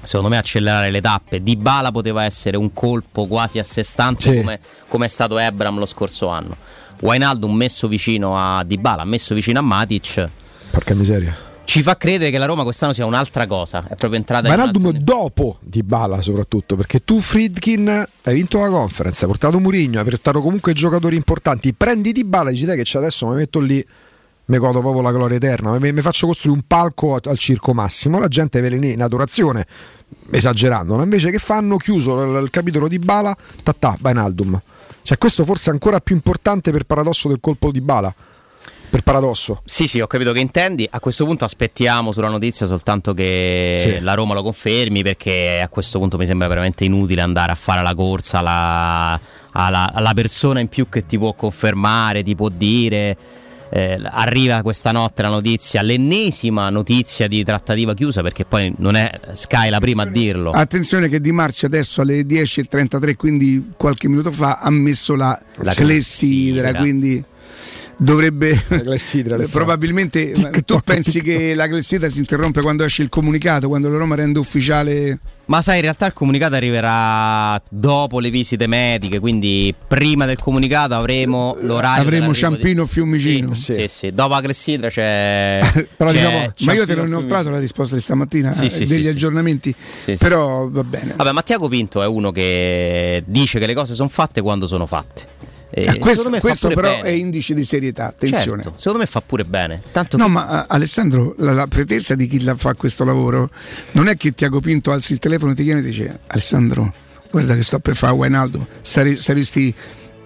Speaker 8: secondo me, accelerare le tappe. Di Bala poteva essere un colpo quasi a sé stante
Speaker 4: Sì.
Speaker 8: come, come è stato Ebram lo scorso anno. Wijnaldum messo vicino a Dybala, messo vicino a Matic,
Speaker 4: Porca miseria.
Speaker 8: ci fa credere che la Roma quest'anno sia un'altra cosa. È proprio entrata in un
Speaker 4: Vainaldum
Speaker 8: altro-
Speaker 4: dopo di Bala soprattutto perché tu Friedkin hai vinto la conference hai portato Murigno hai portato comunque giocatori importanti prendi di Bala e dici dai che c'è adesso mi metto lì mi godo proprio la gloria eterna mi, mi faccio costruire un palco al circo massimo la gente lì in adorazione esagerando no? invece che fanno chiuso il, il capitolo di Bala tatà Vainaldum cioè questo forse è ancora più importante per paradosso del colpo di Bala per paradosso
Speaker 8: Sì, sì, ho capito che intendi. A questo punto aspettiamo sulla notizia soltanto che
Speaker 4: Sì.
Speaker 8: la Roma lo confermi perché a questo punto mi sembra veramente inutile andare a fare la corsa alla, alla- alla persona in più che ti può confermare, ti può dire. Eh, arriva questa notte la notizia, l'ennesima notizia di trattativa chiusa perché poi non è Sky la prima a dirlo.
Speaker 3: Attenzione che Di Marci adesso alle 10.33, quindi qualche minuto fa, ha messo la,
Speaker 8: La
Speaker 3: clessidra,
Speaker 8: clessidra.
Speaker 3: quindi dovrebbe
Speaker 4: clessidra, *laughs* Alessandro.
Speaker 3: probabilmente
Speaker 4: TikTok,
Speaker 3: tu pensi che la clessidra si interrompe quando esce il comunicato, quando la Roma rende ufficiale
Speaker 8: Ma sai, in realtà il comunicato arriverà dopo le visite mediche, quindi prima del comunicato avremo l'orario.
Speaker 3: avremo Ciampino
Speaker 8: di-
Speaker 3: Fiumicino.
Speaker 8: Sì, sì, sì. Dopo la clessidra c'è. *laughs*
Speaker 3: Però
Speaker 8: c'è
Speaker 3: diciamo, ma io te l'ho inoltrato la risposta di stamattina,
Speaker 8: Sì,
Speaker 3: eh,
Speaker 8: sì,
Speaker 3: degli
Speaker 8: sì, sì.
Speaker 3: aggiornamenti,
Speaker 8: Sì, sì.
Speaker 3: però va bene.
Speaker 8: Vabbè, ma Tiago Pinto è uno che dice che le cose sono fatte quando sono fatte.
Speaker 3: Eh, questo
Speaker 8: fa
Speaker 3: questo
Speaker 8: pure
Speaker 3: però
Speaker 8: bene.
Speaker 3: è indice di serietà, attenzione.
Speaker 8: Certo, secondo me fa pure bene. Tanto
Speaker 3: No, ma eh, Alessandro, la, la pretesa di chi la fa questo lavoro non è che Tiago Pinto alzi il telefono e ti chiama e dice Alessandro, guarda che sto per fare Wijnaldum, sare- saresti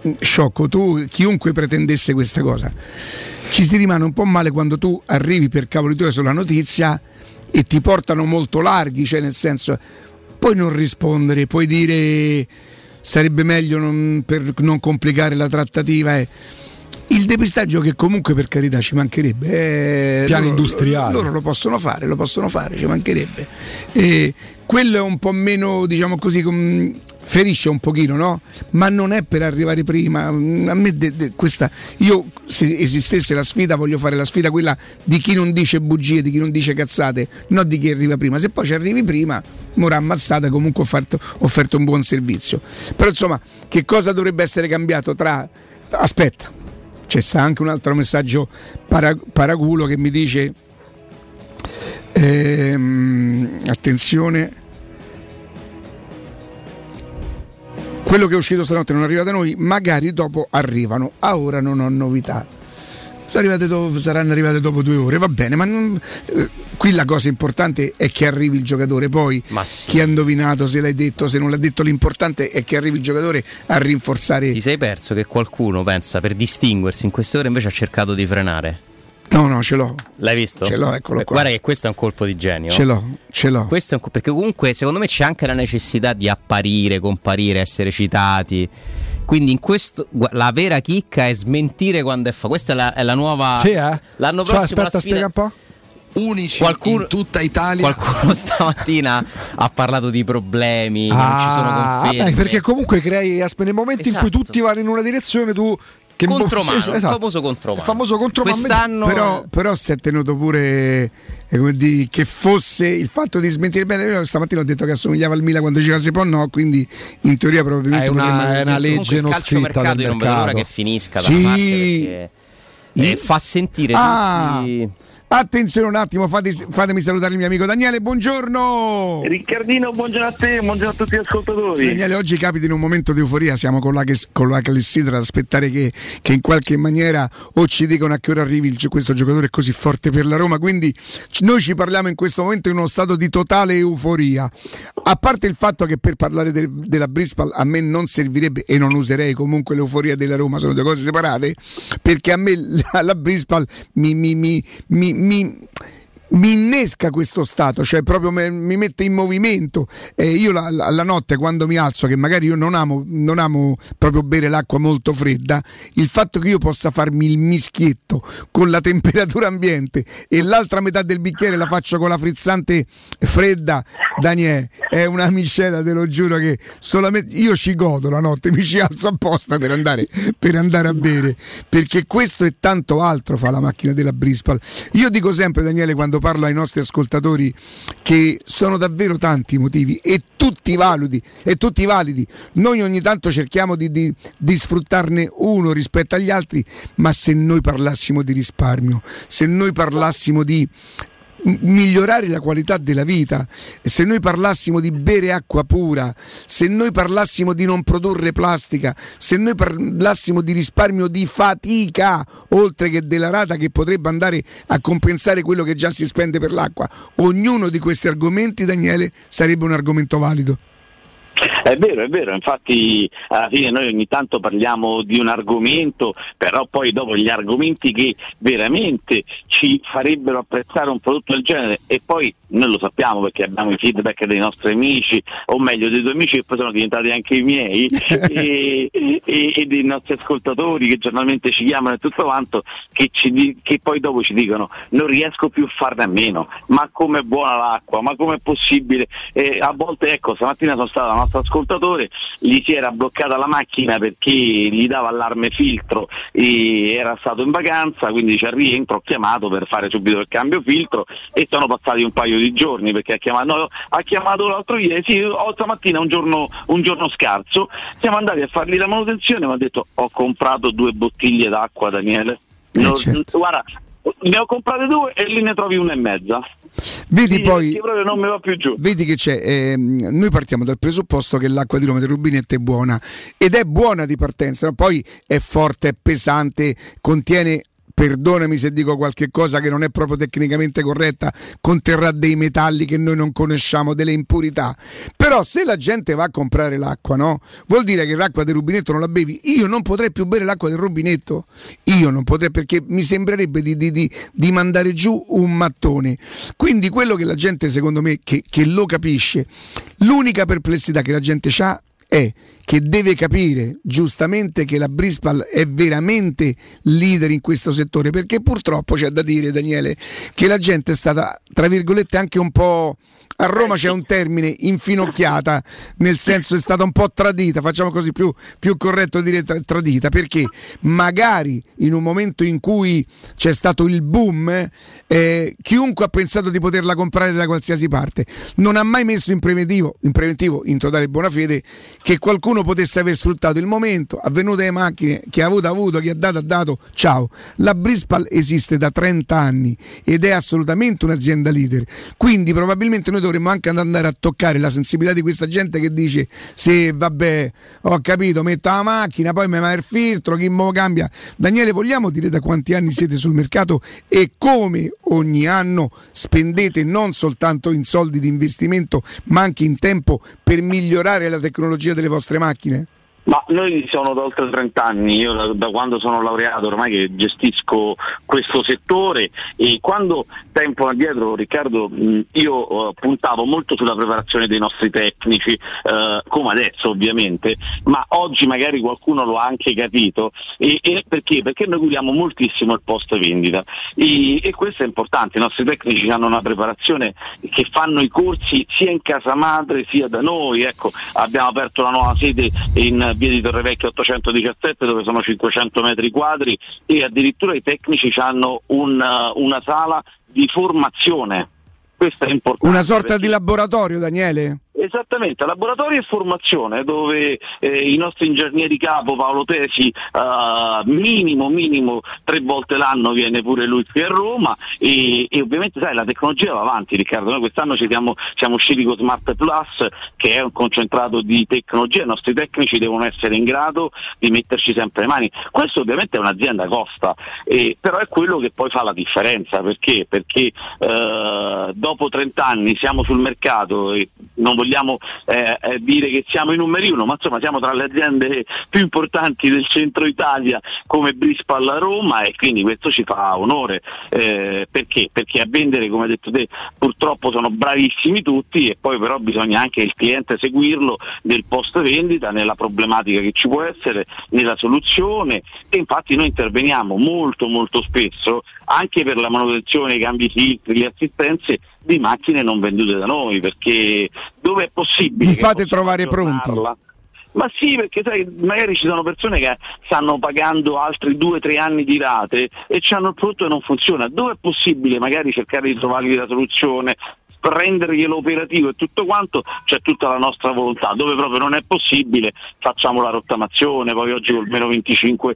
Speaker 3: mm, sciocco tu, chiunque pretendesse questa cosa. Ci si rimane un po' male quando tu arrivi per cavoli tuoi sulla notizia e ti portano molto larghi, cioè nel senso puoi non rispondere, puoi dire sarebbe meglio non, per non complicare la trattativa. eh. Il depistaggio che comunque per carità ci mancherebbe. eh,
Speaker 4: Piani
Speaker 3: loro-
Speaker 4: industriali.
Speaker 3: Loro lo possono fare, lo possono fare, ci mancherebbe. E quello è un po' meno, diciamo così, com- ferisce un pochino, no? Ma non è per arrivare prima. A me de- de- questa, io se esistesse la sfida voglio fare la sfida quella di chi non dice bugie, di chi non dice cazzate, non di chi arriva prima. Se poi ci arrivi prima, Mora ammazzata, comunque ho offerto, ho offerto un buon servizio. Però insomma, che cosa dovrebbe essere cambiato tra... Aspetta, c'è sta anche un altro messaggio para- paraculo che mi dice ehm, attenzione. Quello che è uscito stanotte non arriva da noi magari dopo arrivano. A ora non ho novità dopo- saranno arrivate dopo due ore va bene ma non- eh, qui la cosa importante è che arrivi il giocatore poi chi ha indovinato se l'hai detto se non l'ha detto l'importante è che arrivi il giocatore a rinforzare
Speaker 8: Ti sei perso che qualcuno pensa per distinguersi in queste ore invece ha cercato di frenare.
Speaker 3: no no ce l'ho
Speaker 8: L'hai visto?
Speaker 3: Ce l'ho, eccolo
Speaker 8: Beh,
Speaker 3: qua.
Speaker 8: Guarda che questo è un colpo di genio.
Speaker 3: ce l'ho ce l'ho
Speaker 8: Questo è un perché comunque secondo me c'è anche la necessità di apparire, comparire, essere citati. Quindi in questo la vera chicca è smentire quando è fa. Questa è la, è la nuova.
Speaker 4: Sì, eh?
Speaker 8: L'anno
Speaker 4: Cioè,
Speaker 8: prossimo
Speaker 4: aspetta,
Speaker 8: la sfida-
Speaker 4: spiega un po'.
Speaker 9: Unici
Speaker 8: Qualcuno-
Speaker 9: in tutta Italia.
Speaker 8: Qualcuno *laughs* stamattina ha parlato di problemi, che non ci sono
Speaker 4: Ah,
Speaker 8: conferme.
Speaker 4: beh, perché comunque crei aspe- nel momento in cui
Speaker 8: Esatto.
Speaker 4: tutti vanno in una direzione tu che
Speaker 8: Contromano,
Speaker 4: Esatto.
Speaker 8: il famoso contromano.
Speaker 4: Il famoso contromano.
Speaker 8: Quest'anno
Speaker 3: però, però si è tenuto pure eh, di- che fosse il fatto di smentire bene. Io stamattina ho detto che assomigliava al Milan quando diceva Sepon no, quindi in teoria probabilmente
Speaker 4: È una- è una legge
Speaker 8: il
Speaker 4: non
Speaker 8: calcio
Speaker 4: scritta
Speaker 8: mercato
Speaker 4: del
Speaker 8: io non vedo l'ora
Speaker 4: mercato.
Speaker 8: che finisca da
Speaker 3: Sì.
Speaker 8: una parte perché eh, fa sentire
Speaker 3: Ah,
Speaker 8: tutti
Speaker 3: attenzione un attimo, fate- fatemi salutare il mio amico Daniele, buongiorno!
Speaker 10: Riccardino, buongiorno a te, buongiorno a tutti gli ascoltatori.
Speaker 3: Daniele, oggi capita in un momento di euforia, siamo con la, con la clessidra ad aspettare che, che in qualche maniera o ci dicono a che ora arrivi il questo giocatore così forte per la Roma, quindi noi ci parliamo in questo momento in uno stato di totale euforia. A parte il fatto che per parlare del- della Brispal a me non servirebbe e non userei comunque l'euforia della Roma, sono due cose separate, perché a me la, la Brispal mi- mi- mi- mi- mean mi innesca questo stato, cioè proprio me- mi mette in movimento. E io la, la- la notte quando mi alzo, che magari io non amo, non amo proprio bere l'acqua molto fredda, il fatto che io possa farmi il mischietto con la temperatura ambiente e l'altra metà del bicchiere la faccio con la frizzante fredda, Daniele, è una miscela, te lo giuro che solamente io ci godo la notte, mi ci alzo apposta per andare, per andare a bere, perché questo e tanto altro fa la macchina della Brispal. Io dico sempre, Daniele, quando parlo ai nostri ascoltatori, che sono davvero tanti i motivi e tutti validi, e tutti validi. Noi ogni tanto cerchiamo di, di- di sfruttarne uno rispetto agli altri, ma se noi parlassimo di risparmio, se noi parlassimo di migliorare la qualità della vita, se noi parlassimo di bere acqua pura, se noi parlassimo di non produrre plastica, se noi parlassimo di risparmio di fatica, oltre che della rata che potrebbe andare a compensare quello che già si spende per l'acqua, ognuno di questi argomenti, Daniele, sarebbe un argomento valido.
Speaker 10: È vero, è vero, infatti alla fine noi ogni tanto parliamo di un argomento, però poi dopo gli argomenti che veramente ci farebbero apprezzare un prodotto del genere e poi noi lo sappiamo perché abbiamo i feedback dei nostri amici, o meglio dei tuoi amici che poi sono diventati anche i miei *laughs* e, e- e dei nostri ascoltatori che giornalmente ci chiamano e tutto quanto, che, ci che poi dopo ci dicono non riesco più a farne a meno, ma com'è buona l'acqua, ma com'è possibile? E a volte ecco, stamattina sono stato da un nostro ascoltatore, gli si era bloccata la macchina perché gli dava allarme filtro e era stato in vacanza, quindi dice al rientro ho chiamato per fare subito il cambio filtro e sono passati un paio di giorni perché ha chiamato, no, ha chiamato l'altro ieri, sì, ho stamattina un giorno, un giorno scarso, siamo andati a fargli la manutenzione e mi ha detto ho comprato due bottiglie d'acqua Daniele. No, Guarda, ne ho comprate due e lì ne trovi una e mezza.
Speaker 3: Vedi
Speaker 10: Sì,
Speaker 3: poi.
Speaker 10: proprio non mi va più giù.
Speaker 3: Vedi che c'è. ehm, noi partiamo dal presupposto che l'acqua di Roma del rubinetto è buona ed è buona di partenza, no? poi è forte, è pesante, contiene perdonami se dico qualche cosa che non è proprio tecnicamente corretta, conterrà dei metalli che noi non conosciamo, delle impurità. Però se la gente va a comprare l'acqua, no? Vuol dire che l'acqua del rubinetto non la bevi. Io non potrei più bere l'acqua del rubinetto. Io non potrei perché mi sembrerebbe di, di, di, di mandare giù un mattone. Quindi quello che la gente, secondo me, che, che lo capisce, l'unica perplessità che la gente ha è che deve capire giustamente che la Brispal è veramente leader in questo settore, perché purtroppo c'è da dire, Daniele, che la gente è stata, tra virgolette, anche un po'... A Roma c'è un termine infinocchiata, nel senso è stata un po' tradita, facciamo così più, più corretto dire tra- tradita, perché magari in un momento in cui c'è stato il boom, eh, chiunque ha pensato di poterla comprare da qualsiasi parte, non ha mai messo in preventivo, in preventivo, in totale buona fede, che qualcuno potesse aver sfruttato il momento, ha venuto le macchine, chi ha avuto ha avuto, chi ha dato ha dato, ciao. La Brispal esiste da 30 anni ed è assolutamente un'azienda leader, quindi probabilmente noi dovremmo anche andare a toccare la sensibilità di questa gente che dice sì vabbè ho capito metto la macchina poi mi va il filtro chi mo cambia Daniele vogliamo dire da quanti anni siete sul mercato e come ogni anno spendete non soltanto in soldi di investimento ma anche in tempo per migliorare la tecnologia delle vostre macchine? macchine?
Speaker 10: Ma noi sono da oltre 30 anni, io da, da, quando sono laureato ormai che gestisco questo settore e quando tempo addietro Riccardo io uh, puntavo molto sulla preparazione dei nostri tecnici, uh, come adesso ovviamente, ma oggi magari qualcuno lo ha anche capito e, e perché? Perché noi curiamo moltissimo il post vendita e, e, questo è importante, i nostri tecnici hanno una preparazione che fanno i corsi sia in casa madre sia da noi, ecco, abbiamo aperto la nuova sede in via di Torrevecchio 817 dove sono 500 metri quadri e addirittura i tecnici hanno un, una sala di formazione. Questo è importante.
Speaker 3: Una sorta di laboratorio, Daniele?
Speaker 10: Esattamente, laboratorio e formazione dove eh, i nostri ingegneri capo Paolo Tesi uh, minimo, minimo tre volte l'anno viene pure lui qui a Roma e, e, ovviamente sai la tecnologia va avanti Riccardo, noi quest'anno siamo, siamo usciti con Smart Plus che è un concentrato di tecnologia, i nostri tecnici devono essere in grado di metterci sempre le mani, questo ovviamente è un'azienda costa, eh, però è quello che poi fa la differenza perché? Perché uh, dopo 30 anni siamo sul mercato e non vogliamo eh, eh, dire che siamo i numeri uno, ma insomma siamo tra le aziende più importanti del centro Italia come Brispal a Roma e quindi questo ci fa onore. Eh, perché? Perché a vendere, come hai detto te, purtroppo sono bravissimi tutti e poi però bisogna anche il cliente seguirlo nel post vendita, nella problematica che ci può essere, nella soluzione e infatti noi interveniamo molto molto spesso anche per la manutenzione, i cambi filtri, le assistenze di macchine non vendute da noi, perché dove è possibile...
Speaker 3: Vi fate trovare pronti.
Speaker 10: Ma sì, perché sai, magari ci sono persone che stanno pagando altri due o tre anni di rate e hanno il prodotto e non funziona. Dove è possibile magari cercare di trovargli la soluzione, renderglielo operativo e tutto quanto c'è tutta la nostra volontà, dove proprio non è possibile facciamo la rottamazione, poi oggi col meno 25%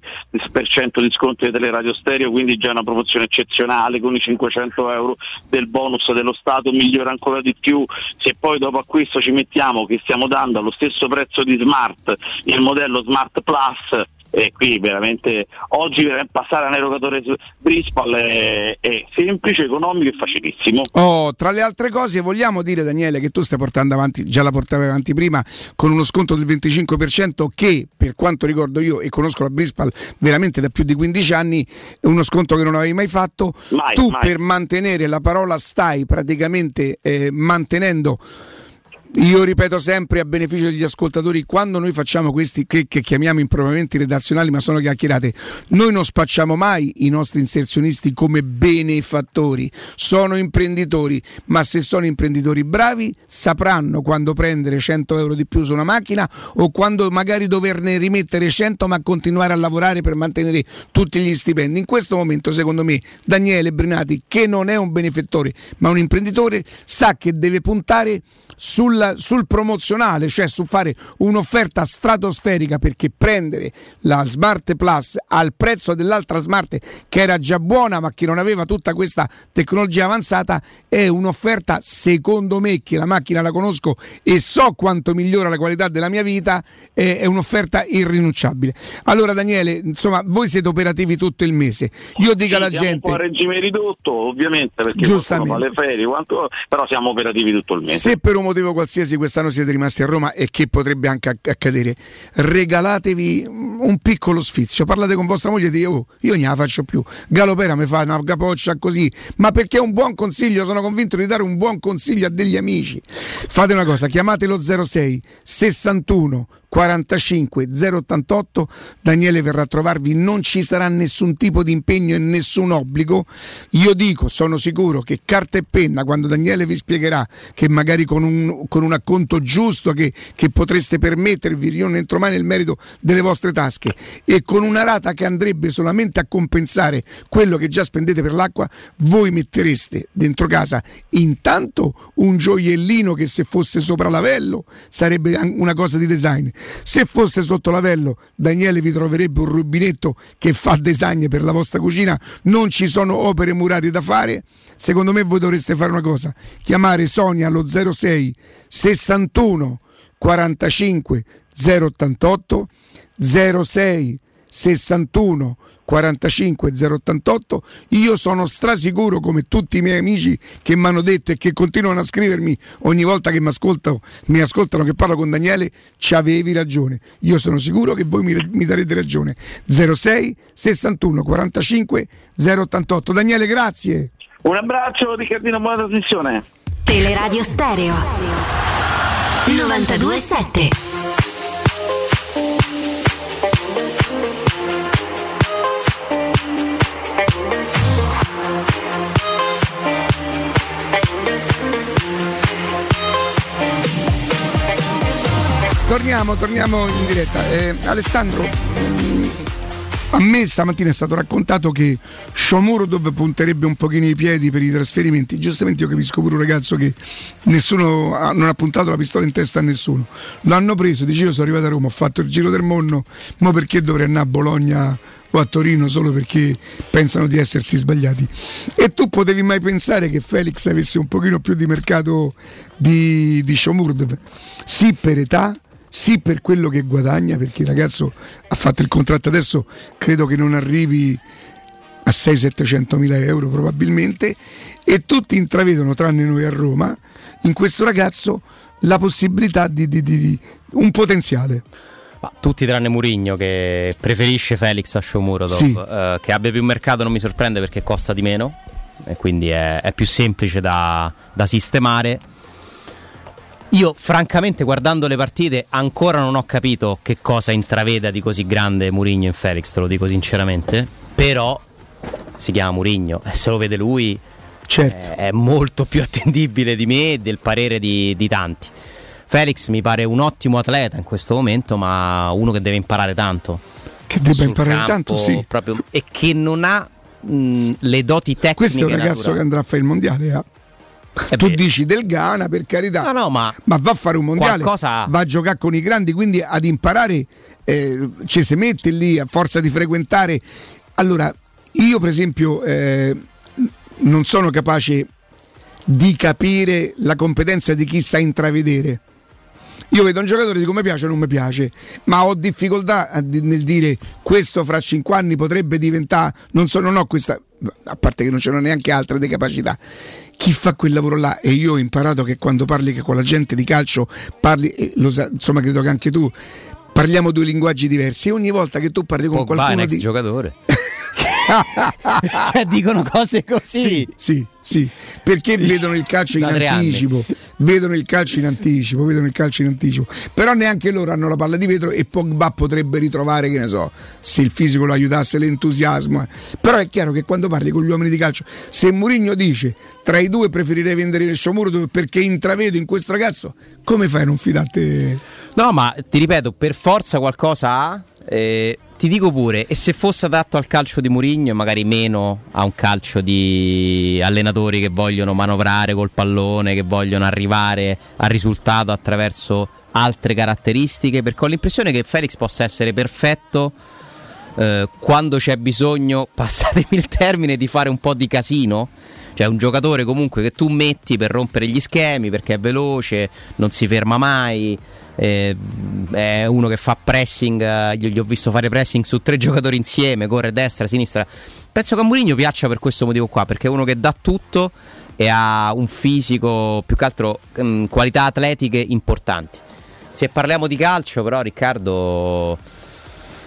Speaker 10: di sconto delle radio stereo, quindi già una promozione eccezionale con i 500 euro del bonus dello Stato migliora ancora di più, se poi dopo a questo ci mettiamo che stiamo dando allo stesso prezzo di Smart il modello Smart Plus e qui veramente oggi passare a un erogatore Brispal è, è, semplice, economico e facilissimo.
Speaker 3: Oh, tra le altre cose vogliamo dire Daniele che tu stai portando avanti, già la portavi avanti prima con uno sconto del 25% che per quanto ricordo io e conosco la Brispal veramente da più di 15 anni è uno sconto che non avevi mai fatto.
Speaker 10: Mai,
Speaker 3: tu
Speaker 10: mai.
Speaker 3: per mantenere la parola stai praticamente eh, mantenendo io ripeto sempre a beneficio degli ascoltatori, quando noi facciamo questi che, che, chiamiamo impropriamente redazionali, ma sono chiacchierate, noi non spacciamo mai i nostri inserzionisti come benefattori, sono imprenditori, ma se sono imprenditori bravi sapranno quando prendere 100 euro di più su una macchina o quando magari doverne rimettere 100 ma continuare a lavorare per mantenere tutti gli stipendi. In questo momento, secondo me, Daniele Brinati, che non è un benefattore ma un imprenditore, sa che deve puntare sulla sul, sul promozionale, cioè su fare un'offerta stratosferica perché prendere la Smart Plus al prezzo dell'altra Smart che era già buona ma che non aveva tutta questa tecnologia avanzata è un'offerta secondo me che la macchina la conosco e so quanto migliora la qualità della mia vita è, è un'offerta irrinunciabile. Allora Daniele, insomma, voi siete operativi tutto il mese. Io dico alla
Speaker 10: Sì,
Speaker 3: gente
Speaker 10: un po' a regime ridotto, ovviamente, perché fa le ferie, quanto- però siamo operativi tutto il mese.
Speaker 3: Se per un motivo qualsiasi quest'anno siete rimasti a Roma e che potrebbe anche acc- accadere, regalatevi un piccolo sfizio. Parlate con vostra moglie e dite: Oh, io non la faccio più. Galopera mi fa una capoccia così. Ma perché è un buon consiglio? Sono convinto di dare un buon consiglio a degli amici. Fate una cosa: chiamatelo 06 61 45 088 Daniele verrà a trovarvi. Non ci sarà nessun tipo di impegno e nessun obbligo. Io dico sono sicuro che carta e penna quando Daniele vi spiegherà che magari con un, con un acconto giusto che, che potreste permettervi io non entro mai nel merito delle vostre tasche e con una rata che andrebbe solamente a compensare quello che già spendete per l'acqua voi mettereste dentro casa intanto un gioiellino che se fosse sopra lavello sarebbe una cosa di design se fosse sotto lavello, Daniele vi troverebbe un rubinetto che fa design per la vostra cucina. Non ci sono opere murarie da fare. Secondo me voi dovreste fare una cosa: chiamare Sonia allo 06 61 45 088 06 61 45 088 io sono strasicuro come tutti i miei amici che mi hanno detto e che continuano a scrivermi ogni volta che mi ascoltano, mi ascoltano che parlo con Daniele ci avevi ragione. Io sono sicuro che voi mi, mi darete ragione. 06 61 45 088 Daniele grazie.
Speaker 10: Un abbraccio Riccardino, buona trasmissione.
Speaker 9: Teleradio Stereo 927
Speaker 3: torniamo, torniamo in diretta Eh, Alessandro a me stamattina è stato raccontato che Shomurodov punterebbe un pochino i piedi per i trasferimenti. Giustamente io capisco pure un ragazzo che nessuno ha, non ha puntato la pistola in testa a nessuno. L'hanno preso, dice io sono arrivato a Roma, ho fatto il giro del mondo, ma perché dovrei andare a Bologna o a Torino solo perché pensano di essersi sbagliati? E tu potevi mai pensare che Felix avesse un pochino più di mercato di, di Shomurodov? Sì per età, sì per quello che guadagna, perché il ragazzo ha fatto il contratto adesso, credo che non arrivi a 600-700 mila euro probabilmente, e tutti intravedono, tranne noi a Roma, in questo ragazzo la possibilità di, di- di- di- un potenziale.
Speaker 8: Tutti tranne Murigno che preferisce Felix a Shomurodov
Speaker 3: Sì.
Speaker 8: eh, che abbia più mercato non mi sorprende perché costa di meno e quindi è, è più semplice da, da sistemare io francamente guardando le partite ancora non ho capito che cosa intraveda di così grande Murigno in Felix te lo dico sinceramente però si chiama Murigno e se lo vede lui
Speaker 3: Certo.
Speaker 8: è, è molto più attendibile di me e del parere di, di tanti Felix mi pare un ottimo atleta in questo momento ma uno che deve imparare tanto
Speaker 3: Che
Speaker 8: sul
Speaker 3: imparare
Speaker 8: campo,
Speaker 3: tanto, sì.
Speaker 8: proprio- e che non ha mh, le doti tecniche
Speaker 3: Questo è un ragazzo
Speaker 8: naturali.
Speaker 3: che andrà a fare il mondiale. eh. Tu dici del Ghana per carità,
Speaker 8: No, no, ma
Speaker 3: va a fare un mondiale,
Speaker 8: qualcosa-
Speaker 3: va a giocare con i grandi, quindi ad imparare eh, ci si mette lì a forza di frequentare. Allora, io per esempio eh, non sono capace di capire la competenza di chi sa intravedere. Io vedo un giocatore e dico mi piace o non mi piace, ma ho difficoltà nel dire questo fra cinque anni potrebbe diventare, non so, non ho questa, a parte che non ce n'ho neanche altre di capacità. Chi fa quel lavoro là? E io ho imparato che quando parli che con la gente di calcio parli, lo sa- insomma credo che anche tu, parliamo due linguaggi diversi e ogni volta che tu parli con
Speaker 8: Pogba
Speaker 3: qualcuno di...
Speaker 8: giocatore *laughs* *laughs* cioè dicono cose così
Speaker 3: Sì, sì, sì, perché vedono il calcio *laughs* in anticipo, vedono il calcio in anticipo, vedono il calcio in anticipo. Però neanche loro hanno la palla di vetro e Pogba potrebbe ritrovare, che ne so, se il fisico lo aiutasse, l'entusiasmo. eh. Però è chiaro che quando parli con gli uomini di calcio, se Mourinho dice tra i due preferirei vendere il Sciomuro perché intravedo in questo ragazzo, come fai a non fidarti?
Speaker 8: No, ma ti ripeto, per forza qualcosa ha. eh, ti dico pure, e se fosse adatto al calcio di Mourinho, magari meno a un calcio di allenatori che vogliono manovrare col pallone, che vogliono arrivare al risultato attraverso altre caratteristiche, perché ho l'impressione che Felix possa essere perfetto eh, quando c'è bisogno, *laughs* passatemi il termine, di fare un po' di casino. Cioè un giocatore comunque che tu metti per rompere gli schemi perché è veloce, non si ferma mai, eh, è uno che fa pressing, eh, gli, gli ho visto fare pressing su tre *laughs* giocatori insieme, corre destra, sinistra. Penso che a Mourinho piaccia per questo motivo qua, perché è uno che dà tutto e ha un fisico, più che altro mh, qualità atletiche importanti. Se parliamo di calcio, però Riccardo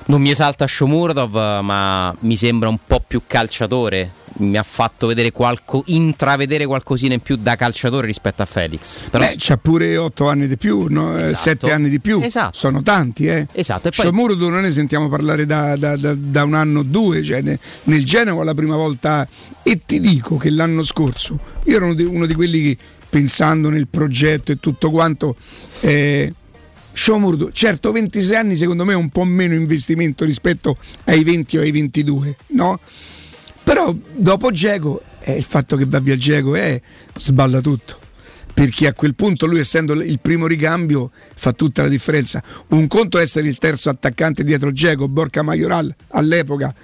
Speaker 8: non mi esalta Shomurdov, ma mi sembra un po' più calciatore. Mi ha fatto vedere qualco, intravedere qualcosina in più da calciatore rispetto a Felix. Però
Speaker 3: Beh, c'ha pure 8 anni di più, no? Eh,
Speaker 8: Esatto.
Speaker 3: 7 anni di più.
Speaker 8: Esatto.
Speaker 3: Sono tanti, eh.
Speaker 8: Esatto, e poi-
Speaker 3: Sciomurdo non ne sentiamo parlare da, da- da- da un anno o due, cioè ne- nel Genoa la prima volta. E ti dico che l'anno scorso io ero uno di, uno di quelli che pensando nel progetto e tutto quanto. Eh, Sciomurdo, certo 26 anni secondo me è un po' meno investimento rispetto ai 20 o ai 22, no? Però dopo Geco, eh, il fatto che va via Geco è sballa tutto. Perché a quel punto lui essendo il primo ricambio fa tutta la differenza. Un conto è essere il terzo attaccante dietro Geco, Borca Majoral all'epoca.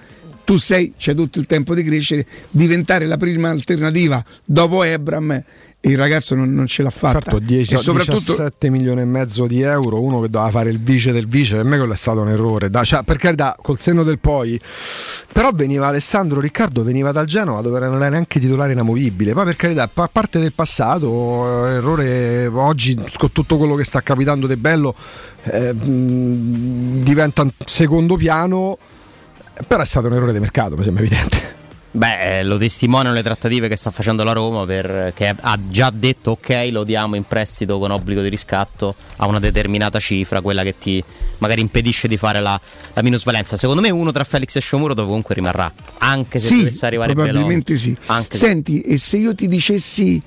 Speaker 3: Tu sei, c'è tutto il tempo di crescere, diventare la prima alternativa dopo Ebram il ragazzo non, non ce l'ha fatta.
Speaker 4: Certo, 10,
Speaker 3: e soprattutto
Speaker 4: 17 milioni e mezzo di euro, uno che doveva fare il vice del vice, per me quello è stato un errore. Da, cioè, per carità, col senno del poi, però veniva Alessandro Riccardo, veniva dal Genova dove non era neanche titolare inamovibile. Poi per carità, a parte del passato, eh, errore oggi con tutto quello che sta capitando di bello eh, diventa secondo piano. Però è stato un errore di mercato, mi sembra evidente.
Speaker 8: Beh, eh, lo testimoniano le trattative che sta facendo la Roma per, che ha già detto ok, lo diamo in prestito con obbligo di riscatto a una determinata cifra, quella che ti magari impedisce di fare la, la minusvalenza. Secondo me uno tra Felix e Sciomuro dove comunque rimarrà, anche se
Speaker 3: sì,
Speaker 8: dovesse arrivare
Speaker 3: probabilmente
Speaker 8: Belon.
Speaker 3: sì.
Speaker 8: Anche se-
Speaker 3: Senti, e se io ti dicessi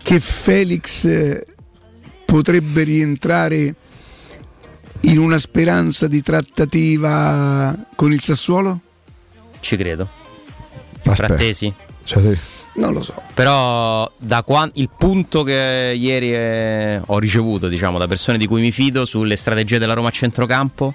Speaker 3: che Felix eh, potrebbe rientrare in una speranza di trattativa con il Sassuolo?
Speaker 8: Ci credo.
Speaker 4: Aspetta.
Speaker 8: Frattesi?
Speaker 4: Cioè, sì.
Speaker 3: Non lo so.
Speaker 8: Però da quan- il punto che ieri eh, ho ricevuto diciamo, da persone di cui mi fido sulle strategie della Roma a centrocampo,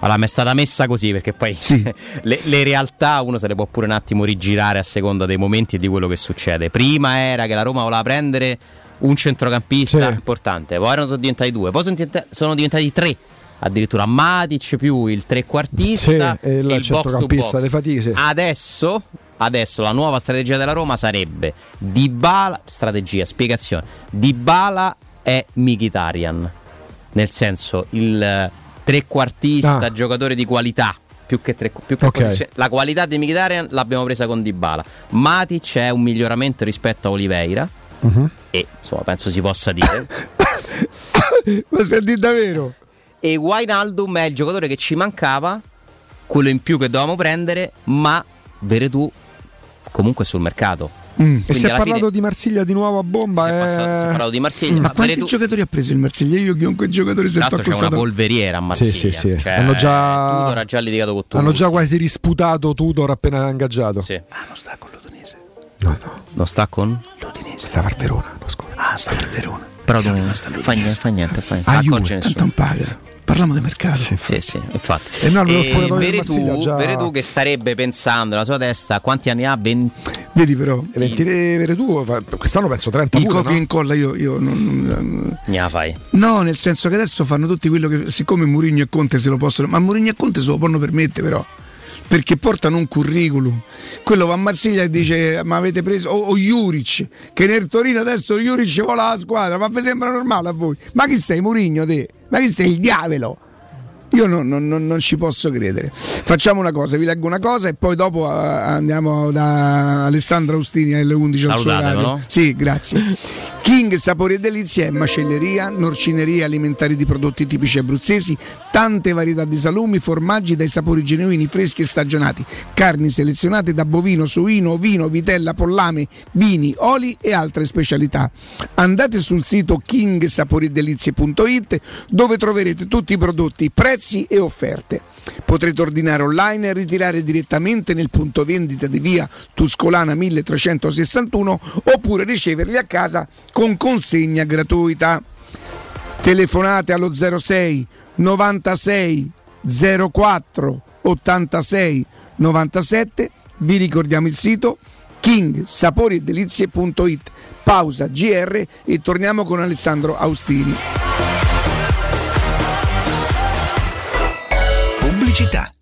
Speaker 8: allora mi è stata messa così perché poi *laughs* le, le realtà uno se le può pure un attimo rigirare a seconda dei momenti e di quello che succede. Prima era che la Roma voleva prendere un centrocampista
Speaker 4: Sì.
Speaker 8: importante, poi erano sono diventati due, poi sono diventati, sono diventati tre. Addirittura Matic più il trequartista
Speaker 4: Sì, e il
Speaker 8: il
Speaker 4: centrocampista
Speaker 8: box.
Speaker 4: fatiche, sì.
Speaker 8: Adesso, adesso la nuova strategia della Roma sarebbe Dybala, strategia, spiegazione. Dybala è Mkhitaryan, nel senso il trequartista,
Speaker 4: Ah.
Speaker 8: giocatore di qualità. Più che, tre, più che
Speaker 4: Ok.
Speaker 8: posizione- la qualità di Mkhitaryan l'abbiamo presa con Dybala. Matic è un miglioramento rispetto a Oliveira
Speaker 4: Mhm.
Speaker 8: e insomma penso si possa dire. *coughs*
Speaker 3: Ma dire davvero?
Speaker 8: E Wijnaldum è il giocatore che ci mancava, quello in più che dovevamo prendere, ma Veretù comunque è sul mercato.
Speaker 4: E
Speaker 8: Quindi
Speaker 4: si è parlato
Speaker 8: fine
Speaker 4: di Marsiglia di nuovo a bomba.
Speaker 8: si è,
Speaker 4: eh.
Speaker 8: passato- si è parlato di Marsiglia,
Speaker 3: Ma
Speaker 8: ma
Speaker 3: quanti
Speaker 8: Veretù
Speaker 3: giocatori ha preso il Marsiglia? Io chiunque giocatore
Speaker 8: tra
Speaker 3: sento
Speaker 8: l'altro c'è una polveriera a Marsiglia.
Speaker 4: Sì, sì, sì.
Speaker 8: Cioè,
Speaker 4: Hanno già-
Speaker 8: Tudor ha già litigato con tutti.
Speaker 4: Hanno già quasi risputato Tudor appena ingaggiato.
Speaker 8: Sì.
Speaker 3: Ah, non sta con l'Udinese.
Speaker 8: Non sta con?
Speaker 3: L'Udinese.
Speaker 4: Stava al Verona. lo scorso.
Speaker 3: Ah, sta per Verona.
Speaker 8: Però non fa niente, fa niente, fa niente.
Speaker 3: Ah, Juve,
Speaker 8: nessuno.
Speaker 3: tanto non paga. Parliamo di mercato.
Speaker 8: Sì, sì, infatti.
Speaker 4: E no, lo spogliatoio del
Speaker 8: Veretù,
Speaker 4: già-
Speaker 8: Veretù che starebbe pensando nella sua testa quanti anni ha? 20
Speaker 3: Vedi però,
Speaker 4: E 23 Veretù, fa- quest'anno penso 30
Speaker 3: i
Speaker 4: pure,
Speaker 3: copia e
Speaker 4: no?
Speaker 3: incolla io, io non,
Speaker 8: ne la fai.
Speaker 3: No, nel senso che adesso fanno tutti quello che. Siccome Murigno e Conte se lo possono. Ma Murigno e Conte se lo possono permettere, però. Perché portano un curriculum. Quello va a Marsiglia e dice: Ma avete preso. O, o Juric, che nel Torino adesso Juric vola la squadra. Ma vi sembra normale a voi? Ma chi sei, Murigno te? Ma chi sei il diavolo? Io non, non- non- non ci posso credere. Facciamo una cosa, vi leggo una cosa e poi dopo eh, andiamo da Alessandro Austini alle 11 al suo
Speaker 8: no?
Speaker 3: Sì, grazie. King Sapori e Delizie è macelleria, norcineria, alimentari di prodotti tipici abruzzesi, tante varietà di salumi, formaggi dai sapori genuini, freschi e stagionati, carni selezionate da bovino, suino, vino, vitella, pollame, vini, oli e altre specialità. Andate sul sito kingsaporiedelizie.it dove troverete tutti i prodotti, prezzi e offerte. Potrete ordinare online e ritirare direttamente nel punto vendita di via Tuscolana 1361 oppure riceverli a casa con consegna gratuita. Telefonate allo 06 96 04 86 97. Vi ricordiamo il sito kingsaporiedelizie.it. Pausa GR e torniamo con Alessandro Austini.
Speaker 11: Pubblicità.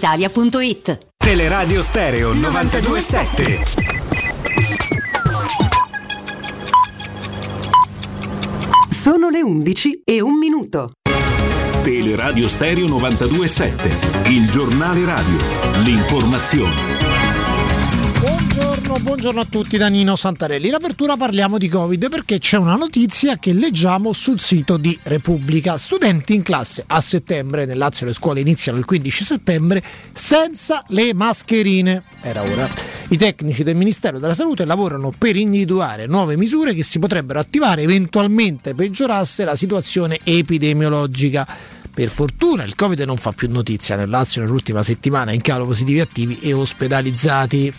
Speaker 6: brispalitalia.it.
Speaker 12: Teleradio Stereo 927.
Speaker 13: Sono le 11 e un minuto.
Speaker 12: Teleradio Stereo 927. Il giornale radio. L'informazione.
Speaker 14: Buongiorno,
Speaker 12: buongiorno a tutti da Nino Santarelli. In apertura parliamo di Covid perché c'è una notizia che leggiamo sul sito di Repubblica. Studenti in classe a settembre, nel Lazio le scuole iniziano il 15 settembre, senza le mascherine. Era ora. I tecnici del Ministero della Salute lavorano per individuare nuove misure che si potrebbero attivare eventualmente peggiorasse la situazione epidemiologica. Per fortuna il Covid non fa più notizia nel Lazio nell'ultima settimana in calo positivi attivi e ospedalizzati.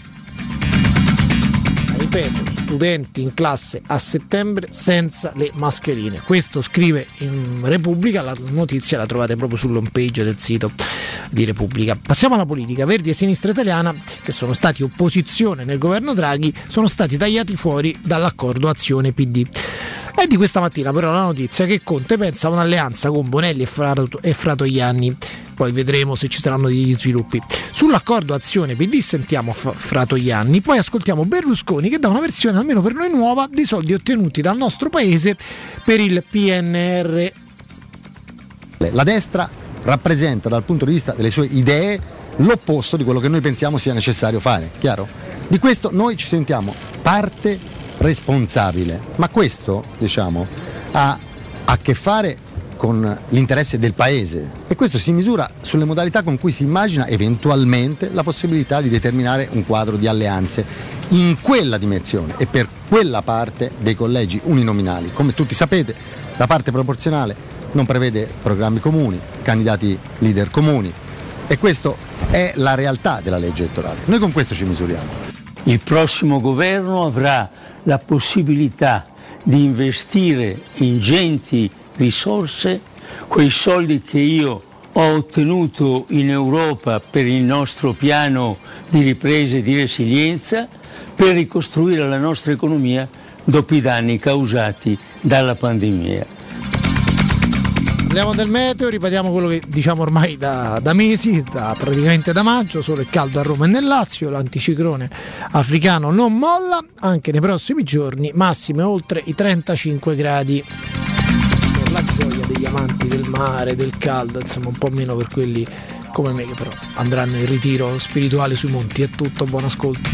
Speaker 12: Ripeto, studenti in classe a settembre senza le mascherine. Questo scrive in Repubblica, la notizia la trovate proprio sull'home page del sito di Repubblica. Passiamo alla politica. Verdi e Sinistra Italiana, che sono stati opposizione nel governo Draghi, sono stati tagliati fuori dall'accordo Azione PD. È di questa mattina però la notizia che Conte pensa a un'alleanza con Bonelli e, Frato, e. Poi vedremo se ci saranno degli sviluppi. Sull'accordo Azione PD sentiamo F- Fratoianni, poi ascoltiamo Berlusconi che dà una versione almeno per noi nuova dei soldi ottenuti dal nostro paese per il PNR.
Speaker 15: La destra rappresenta dal punto di vista delle sue idee l'opposto di quello che noi pensiamo sia necessario fare, chiaro? Di questo noi ci sentiamo parte responsabile, ma questo diciamo, ha a che fare con l'interesse del Paese e questo si misura sulle modalità con cui si immagina eventualmente la possibilità di determinare un quadro di alleanze in quella dimensione e per quella parte dei collegi uninominali. Come tutti sapete, la parte proporzionale non prevede programmi comuni, candidati leader comuni e questa è la realtà della legge elettorale. Noi con questo ci misuriamo.
Speaker 16: Il prossimo governo avrà la possibilità di investire ingenti risorse, quei soldi che io ho ottenuto in Europa per il nostro piano di ripresa e di resilienza, per ricostruire la nostra economia dopo i danni causati dalla pandemia.
Speaker 12: Parliamo del meteo, ripetiamo quello che diciamo ormai da, da mesi, da, praticamente da maggio, solo il caldo a Roma e nel Lazio, l'anticiclone africano non molla, anche nei prossimi giorni massime oltre i 35 gradi. Amanti del mare, del caldo, insomma un po' meno per quelli come me che però andranno in ritiro spirituale sui monti. È tutto, buon ascolto.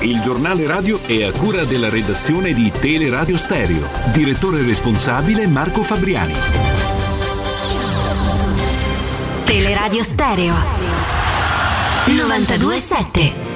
Speaker 5: Il giornale radio è a cura della redazione di Teleradio Stereo. Direttore responsabile Marco Fabriani.
Speaker 9: Teleradio Stereo 927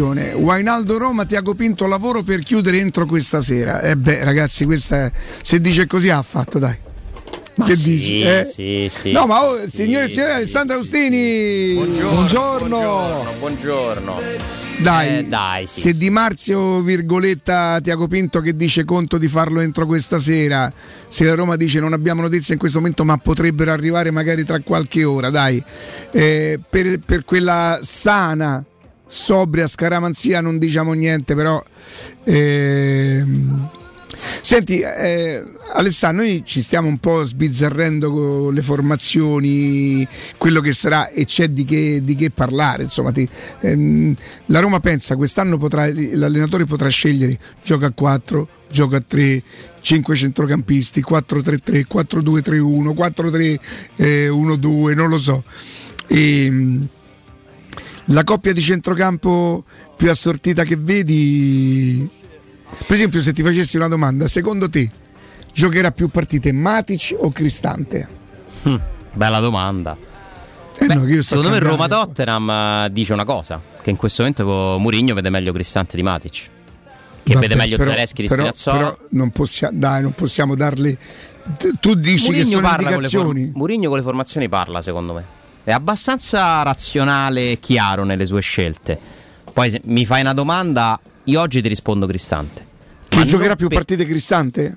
Speaker 17: up.
Speaker 3: Attenzione, Wainaldo Roma, Tiago Pinto lavoro per chiudere entro questa sera. E beh, ragazzi, questa è- se dice così ha fatto, dai. che
Speaker 8: sì,
Speaker 3: dici? eh?
Speaker 8: sì, sì,
Speaker 3: no, ma oh, signore e
Speaker 8: sì,
Speaker 3: signori,
Speaker 8: sì,
Speaker 3: Alessandro Austini.
Speaker 8: Buongiorno, buongiorno.
Speaker 3: Dai,
Speaker 8: Eh, dai,
Speaker 3: se Di Marzio, virgoletta, Tiago Pinto che dice conto di farlo entro questa sera, se la Roma dice non abbiamo notizie in questo momento ma potrebbero arrivare magari tra qualche ora, dai, Eh, per, per quella sana, sobria scaramanzia non diciamo niente, però... ehm, Senti, eh, Alessandro, noi ci stiamo un po' sbizzarrendo con le formazioni, quello che sarà e c'è di che, di che parlare. Insomma, ti- ehm, la Roma pensa quest'anno potrà, l'allenatore potrà scegliere gioca a 4, gioca a 3, 5 centrocampisti, 4-3-3, 4-2-3-1, 4-3-1-2, non lo so. Ehm, la coppia di centrocampo più assortita che vedi per esempio, se ti facessi una domanda, secondo te giocherà più partite Matic o Cristante?
Speaker 8: Hm, bella domanda.
Speaker 3: Eh no, che io sto
Speaker 8: Secondo me
Speaker 3: cambiando.
Speaker 8: Roma-Tottenham eh, dice una cosa, che in questo momento Mourinho vede meglio Cristante di Matic. Che
Speaker 3: Vabbè,
Speaker 8: vede meglio
Speaker 3: però-
Speaker 8: Zaleschi di
Speaker 3: però,
Speaker 8: Spinazzola.
Speaker 3: però non possiamo, dai, non possiamo darle. Tu dici che
Speaker 8: Mourinho
Speaker 3: sono
Speaker 8: le for-
Speaker 3: indicazioni.
Speaker 8: Mourinho con le formazioni parla, secondo me. È abbastanza razionale e chiaro nelle sue scelte. Poi se mi fai una domanda, io oggi ti rispondo Cristante. Ma
Speaker 3: giocherà più
Speaker 8: per-
Speaker 3: partite Cristante?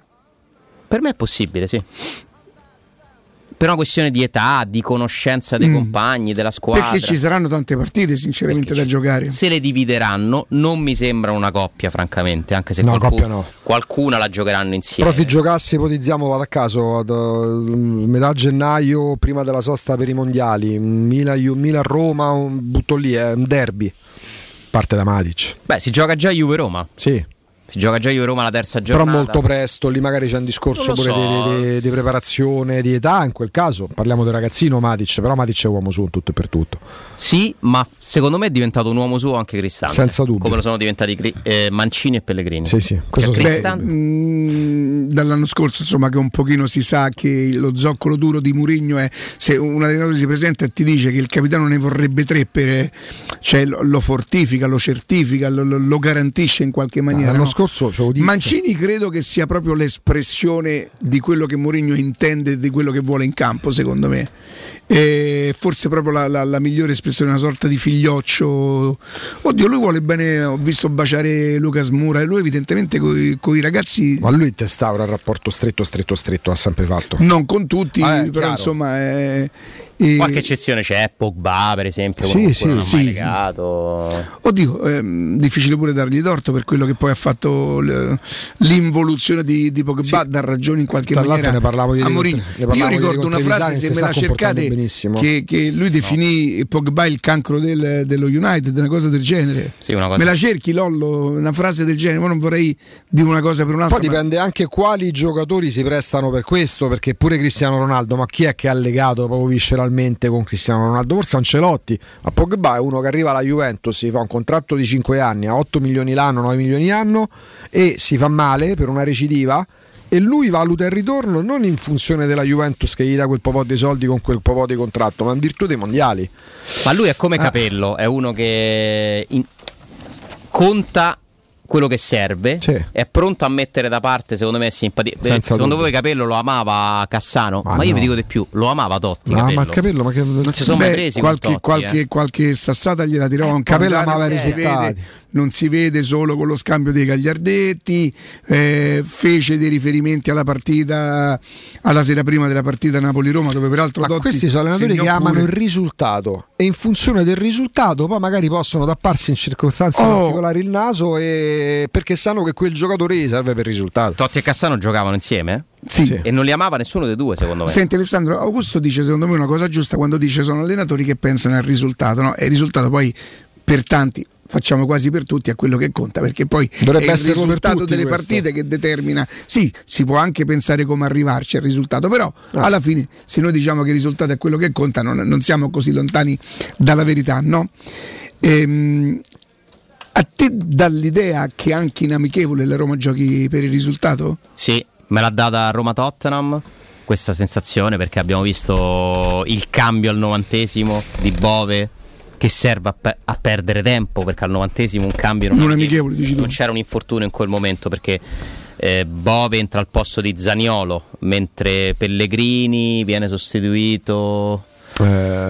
Speaker 8: Per me è possibile, sì. Per una questione di età, di conoscenza dei
Speaker 3: Mm.
Speaker 8: compagni, della squadra.
Speaker 3: Perché ci saranno tante partite, sinceramente, da giocare.
Speaker 8: Se le divideranno, non mi sembra una coppia, francamente. Anche se
Speaker 4: No,
Speaker 8: qualcuno-
Speaker 4: coppia no.
Speaker 8: qualcuna la giocheranno insieme.
Speaker 4: Però se giocasse, ipotizziamo, vado a caso, ad, eh, metà gennaio, prima della sosta per i mondiali, Milan, Milan-Roma, butto lì, è un derby. Parte da Matic.
Speaker 8: Beh, si gioca già Juve-Roma.
Speaker 4: Sì.
Speaker 8: Si gioca già Juve-Roma la terza
Speaker 4: Però
Speaker 8: giornata.
Speaker 4: molto presto, lì magari c'è un discorso pure
Speaker 8: so.
Speaker 4: di, di- di preparazione, di età, in quel caso parliamo del ragazzino Matic, però Matic è uomo su in tutto e per tutto.
Speaker 8: Sì, ma secondo me è diventato un uomo suo anche Cristante.
Speaker 4: Senza dubbio.
Speaker 8: Come lo sono diventati eh, Mancini e Pellegrini.
Speaker 4: Sì, sì,
Speaker 8: Cioè,
Speaker 3: Beh, mh, dall'anno scorso, insomma, che un pochino si sa che lo zoccolo duro di Murigno è se un allenatore si presenta e ti dice che il capitano ne vorrebbe tre, per, cioè lo, lo fortifica, lo certifica, lo, lo- lo garantisce in qualche maniera.
Speaker 4: L'anno
Speaker 3: no?
Speaker 4: Scorso ce lo dico.
Speaker 3: Mancini credo che sia proprio l'espressione di quello che Mourinho intende e di quello che vuole in campo, secondo me. E forse proprio la, la- la migliore espressione, una sorta di figlioccio. Oddio, lui vuole bene, ho visto baciare Lucas Mura e lui evidentemente con i ragazzi,
Speaker 4: Ma lui testaura il rapporto stretto, stretto, stretto, ha sempre fatto.
Speaker 3: non con tutti,
Speaker 4: Ah, eh,
Speaker 3: però
Speaker 4: chiaro.
Speaker 3: insomma... È, e-
Speaker 8: Qualche eccezione c'è, Pogba per esempio,
Speaker 3: Sì, sì,
Speaker 8: non ha mai
Speaker 3: sì.
Speaker 8: legato.
Speaker 3: Oddio, ehm, difficile pure dargli torto per quello che poi ha fatto l'involuzione di, di Pogba, dà ragione in qualche
Speaker 4: Tra
Speaker 3: maniera
Speaker 4: ne parlavamo ieri
Speaker 3: a Mourinho. Io ricordo una frase, se me la cercate, che, che lui definì Pogba il cancro del- dello United, una cosa del genere.
Speaker 8: Sì, una cosa-
Speaker 3: Me la cerchi Lollo, una frase del genere, ma non vorrei dire una cosa per un'altra.
Speaker 4: Poi
Speaker 3: ma-
Speaker 4: dipende anche quali giocatori si prestano per questo, perché pure Cristiano Ronaldo, ma chi è che ha legato proprio visceralmente con Cristiano Ronaldo? Forse Ancelotti, ma Pogba è uno che arriva alla Juventus, si fa un contratto di 5 anni, a 8 milioni l'anno, 9 milioni l'anno e si fa male per una recidiva e lui valuta il ritorno non in funzione della Juventus che gli dà quel po' di soldi con quel po' di contratto, ma in virtù dei mondiali.
Speaker 8: Ma lui è
Speaker 3: Ah.
Speaker 8: come Capello, è uno che in- conta quello che serve, è pronto a mettere da parte, secondo me, simpatia. Beh,
Speaker 4: Senza
Speaker 8: Secondo voi Capello lo amava Cassano?
Speaker 4: Ma
Speaker 8: Ma, io
Speaker 4: no.
Speaker 8: vi dico di più, lo amava Totti.
Speaker 4: No,
Speaker 8: Capello.
Speaker 4: ma il capello, ma che
Speaker 8: Non si sono mai
Speaker 3: Beh,
Speaker 8: presi con
Speaker 3: qualche,
Speaker 8: Totti,
Speaker 3: qualche,
Speaker 8: eh.
Speaker 3: qualche sassata gliela tirò un
Speaker 4: Capello amava i
Speaker 3: non si
Speaker 4: risultati.
Speaker 3: vede, non si vede solo con lo scambio dei gagliardetti eh, fece dei riferimenti alla partita alla sera prima della partita Napoli-Roma dove peraltro
Speaker 4: Ma
Speaker 3: Totti
Speaker 4: questi sono allenatori che amano
Speaker 3: pure.
Speaker 4: il risultato e in funzione del risultato poi magari possono tapparsi in circostanze
Speaker 3: Oh.
Speaker 4: particolari il naso e- perché sanno che quel giocatore gli serve per il risultato.
Speaker 8: Totti e Cassano giocavano insieme?
Speaker 3: Sì.
Speaker 8: E non li amava nessuno dei due, secondo me.
Speaker 3: Senti Alessandro, Augusto dice secondo me una cosa giusta quando dice sono allenatori che pensano al risultato, no? E il risultato poi per tanti facciamo quasi per tutti a quello che conta perché poi
Speaker 4: Dovrebbe
Speaker 3: è il risultato
Speaker 4: tutti
Speaker 3: delle
Speaker 4: questo.
Speaker 3: partite che determina sì si può anche pensare come arrivarci al risultato però
Speaker 4: Ah.
Speaker 3: alla fine se noi diciamo che il risultato è quello che conta non, non siamo così lontani dalla verità no? Ehm, a te dà l'idea che anche in amichevole la Roma giochi per il risultato?
Speaker 8: Sì, me l'ha data Roma-Tottenham questa sensazione perché abbiamo visto il cambio al novantesimo di Bove che serve a, pe- a perdere tempo perché al novantesimo un cambio non,
Speaker 3: Non
Speaker 8: è-
Speaker 3: amichevole, dici tu.
Speaker 8: non c'era un infortunio in quel momento perché eh, Bove entra al posto di Zaniolo mentre Pellegrini viene sostituito
Speaker 4: Eh,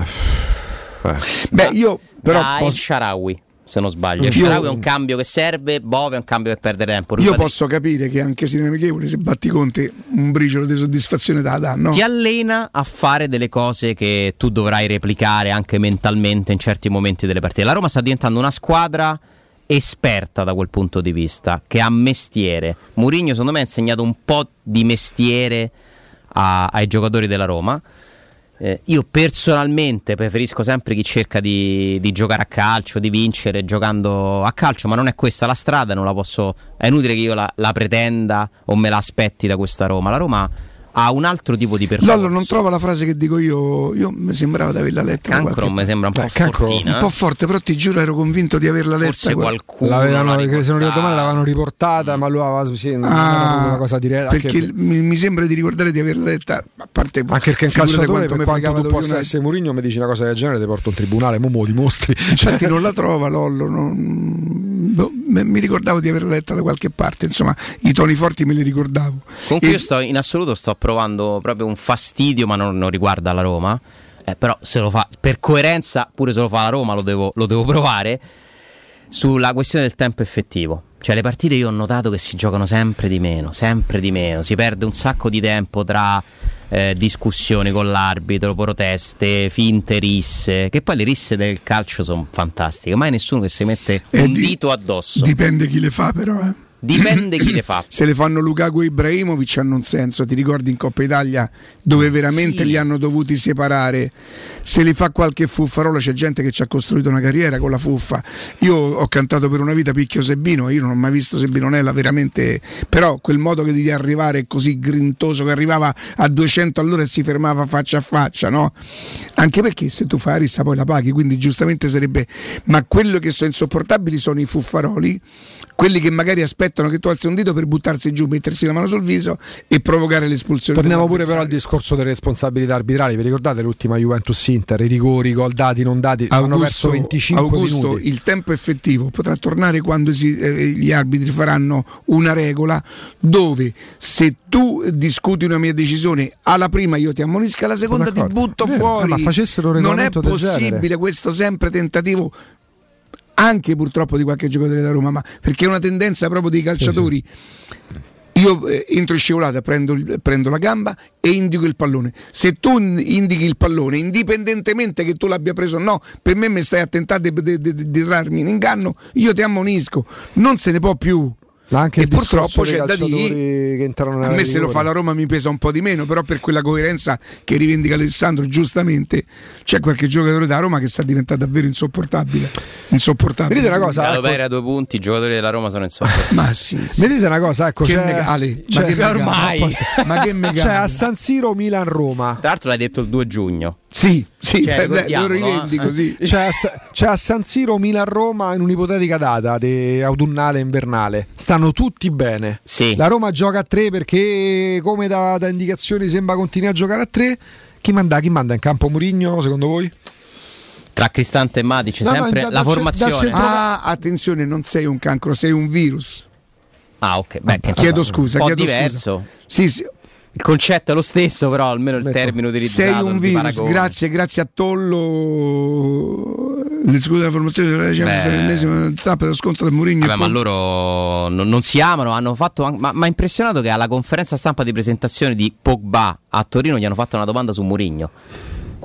Speaker 3: Beh, io però
Speaker 8: da El
Speaker 3: posso-
Speaker 8: Sharawi se non sbaglio. Sharawi è un cambio che serve, Bove è un cambio per perdere tempo.
Speaker 3: Io
Speaker 8: Ribadisco.
Speaker 3: posso capire che anche se amichevole se batti Conte un briciolo di soddisfazione te la dà, no?
Speaker 8: Ti allena a fare delle cose che tu dovrai replicare anche mentalmente in certi momenti delle partite. La Roma sta diventando una squadra esperta da quel punto di vista, che ha mestiere. Mourinho secondo me ha insegnato un po' di mestiere a- ai giocatori della Roma. Eh, io personalmente preferisco sempre chi cerca di, di giocare a calcio, di vincere giocando a calcio, ma non è questa la strada, non la posso, è inutile che io la, la pretenda o me la aspetti da questa Roma. La Roma ha un altro tipo di percorso.
Speaker 3: Lollo non trova la frase che dico io, io mi sembrava di averla letta.
Speaker 8: Cancro
Speaker 3: qualche-
Speaker 8: mi sembra un po'
Speaker 3: Beh,
Speaker 8: fortina.
Speaker 3: Un po' forte, però ti giuro ero convinto di averla letta.
Speaker 8: Forse qualcuno
Speaker 4: L'avevano,
Speaker 8: l'ha
Speaker 4: se non ricordo male, l'avevano riportata, ma lui aveva sì,
Speaker 3: Ah,
Speaker 4: una cosa diretta. anche-
Speaker 3: perché mi, mi sembra di ricordare di averla letta, a parte
Speaker 4: Anche perché
Speaker 3: figurate
Speaker 4: calciatore,
Speaker 3: quanto
Speaker 4: per
Speaker 3: mi
Speaker 4: quanto tu possa essere Mourinho, mi dici una cosa del genere, ti porto in tribunale, mo me lo dimostri. *laughs*
Speaker 3: Infatti non la trova Lollo, non- boh, mi ricordavo di averla letta da qualche parte, insomma i toni forti me li ricordavo.
Speaker 8: Comunque
Speaker 3: E-
Speaker 8: io sto in assoluto sto provando proprio un fastidio, ma non, non riguarda la Roma. Eh, però se lo fa per coerenza, pure se lo fa la Roma, lo devo, lo devo provare. Sulla questione del tempo effettivo. Cioè, le partite io ho notato che si giocano sempre di meno, sempre di meno. Si perde un sacco di tempo tra eh, discussioni con l'arbitro, proteste, finte risse. Che poi le risse del calcio sono fantastiche. Mai nessuno che si mette
Speaker 3: Eh,
Speaker 8: un
Speaker 3: di-
Speaker 8: dito addosso.
Speaker 3: Dipende chi le fa però. eh.
Speaker 8: Dipende chi le *clears throat* fa.
Speaker 3: Se le fanno Lukaku e Ibrahimovic hanno un senso, ti ricordi in Coppa Italia dove veramente
Speaker 8: Sì.
Speaker 3: li hanno dovuti separare. Se li fa qualche fuffarola c'è gente che ci ha costruito una carriera con la fuffa. Io ho cantato per una vita Picchio Sebino, io non ho mai visto Sebinonella veramente, però quel modo che di arrivare così grintoso che arrivava a 200 all'ora e si fermava faccia a faccia, no? Anche perché se tu fai rissa poi la paghi, quindi giustamente sarebbe ma quello che sono insopportabili sono i fuffaroli, quelli che magari aspettano che tu alzi un dito per buttarsi giù, mettersi la mano sul viso e provocare l'espulsione.
Speaker 4: Torniamo pure però al discorso delle responsabilità arbitrali. Vi ricordate l'ultima Juventus Inter? I rigori, i gol dati, non dati? hanno perso 25
Speaker 3: Augusto,
Speaker 4: minuti.
Speaker 3: il tempo effettivo potrà tornare quando si- eh, gli arbitri faranno una regola dove se tu discuti una mia decisione alla prima io ti ammonisco, alla seconda ti butto
Speaker 4: Vero,
Speaker 3: fuori.
Speaker 4: ma facessero
Speaker 3: non è possibile questo sempre tentativo anche purtroppo di qualche giocatore da Roma, ma perché è una tendenza proprio dei calciatori. Io eh, entro in scivolata, prendo, prendo la gamba e indico il pallone. Se tu in- indichi il pallone, indipendentemente che tu l'abbia preso o no, per me mi stai a tentare di trarmi in inganno, io ti ammonisco. Non se ne può più.
Speaker 4: Ma anche
Speaker 3: e purtroppo c'è da dire.
Speaker 4: che entrano
Speaker 3: A me se lo fa la Roma mi pesa un po' di meno, però per quella coerenza che rivendica Alessandro giustamente, c'è qualche giocatore da Roma che sta diventando davvero insopportabile. Insopportabile.
Speaker 4: Vedete una cosa, ecco.
Speaker 8: Galopere a due punti, i giocatori della Roma sono insopportabili.
Speaker 3: Ma sì, sì.
Speaker 4: Vedete una cosa, ecco,
Speaker 3: Che
Speaker 4: c'è,
Speaker 3: megale, ma
Speaker 4: c'è-
Speaker 3: che
Speaker 8: ormai.
Speaker 3: ma- ma che megale. *laughs*
Speaker 4: c'è a San Siro Milan-Roma.
Speaker 8: Tra l'altro l'hai detto il 2 giugno.
Speaker 3: Sì, sì,
Speaker 8: Cioè,
Speaker 3: beh, lo rivendico,
Speaker 8: eh.
Speaker 3: sì. *laughs*
Speaker 4: C'è a, Sa- c'è a San Siro Milan-Roma in un'ipotetica data di autunnale e invernale. Stanno tutti bene.
Speaker 8: Sì.
Speaker 4: La Roma gioca a tre perché, come da, da indicazioni, sembra continui a giocare a tre. Chi manda, chi manda in campo Murigno, secondo voi?
Speaker 8: Tra Cristante e Matic,
Speaker 4: No, no,
Speaker 8: sempre
Speaker 4: da-
Speaker 8: la
Speaker 4: da-
Speaker 8: formazione.
Speaker 4: da centro-
Speaker 3: Ah, attenzione, non sei un cancro, sei un virus.
Speaker 8: Ah, ok. Beh, che
Speaker 3: Chiedo scusa,
Speaker 8: un po'
Speaker 3: chiedo
Speaker 8: diverso.
Speaker 3: scusa. Sì, sì,
Speaker 8: Il concetto è lo stesso, però almeno il termine utilizzato.
Speaker 3: sei un virus. Grazie, grazie a Tollo. Le scuse della formazione della
Speaker 8: Beh.
Speaker 3: l'ennesima tappa dello scontro del Mourinho.
Speaker 8: Vabbè, ma loro non, non si amano, hanno fatto an- ma mi ha impressionato che alla conferenza stampa di presentazione di Pogba a Torino gli hanno fatto una domanda su Mourinho.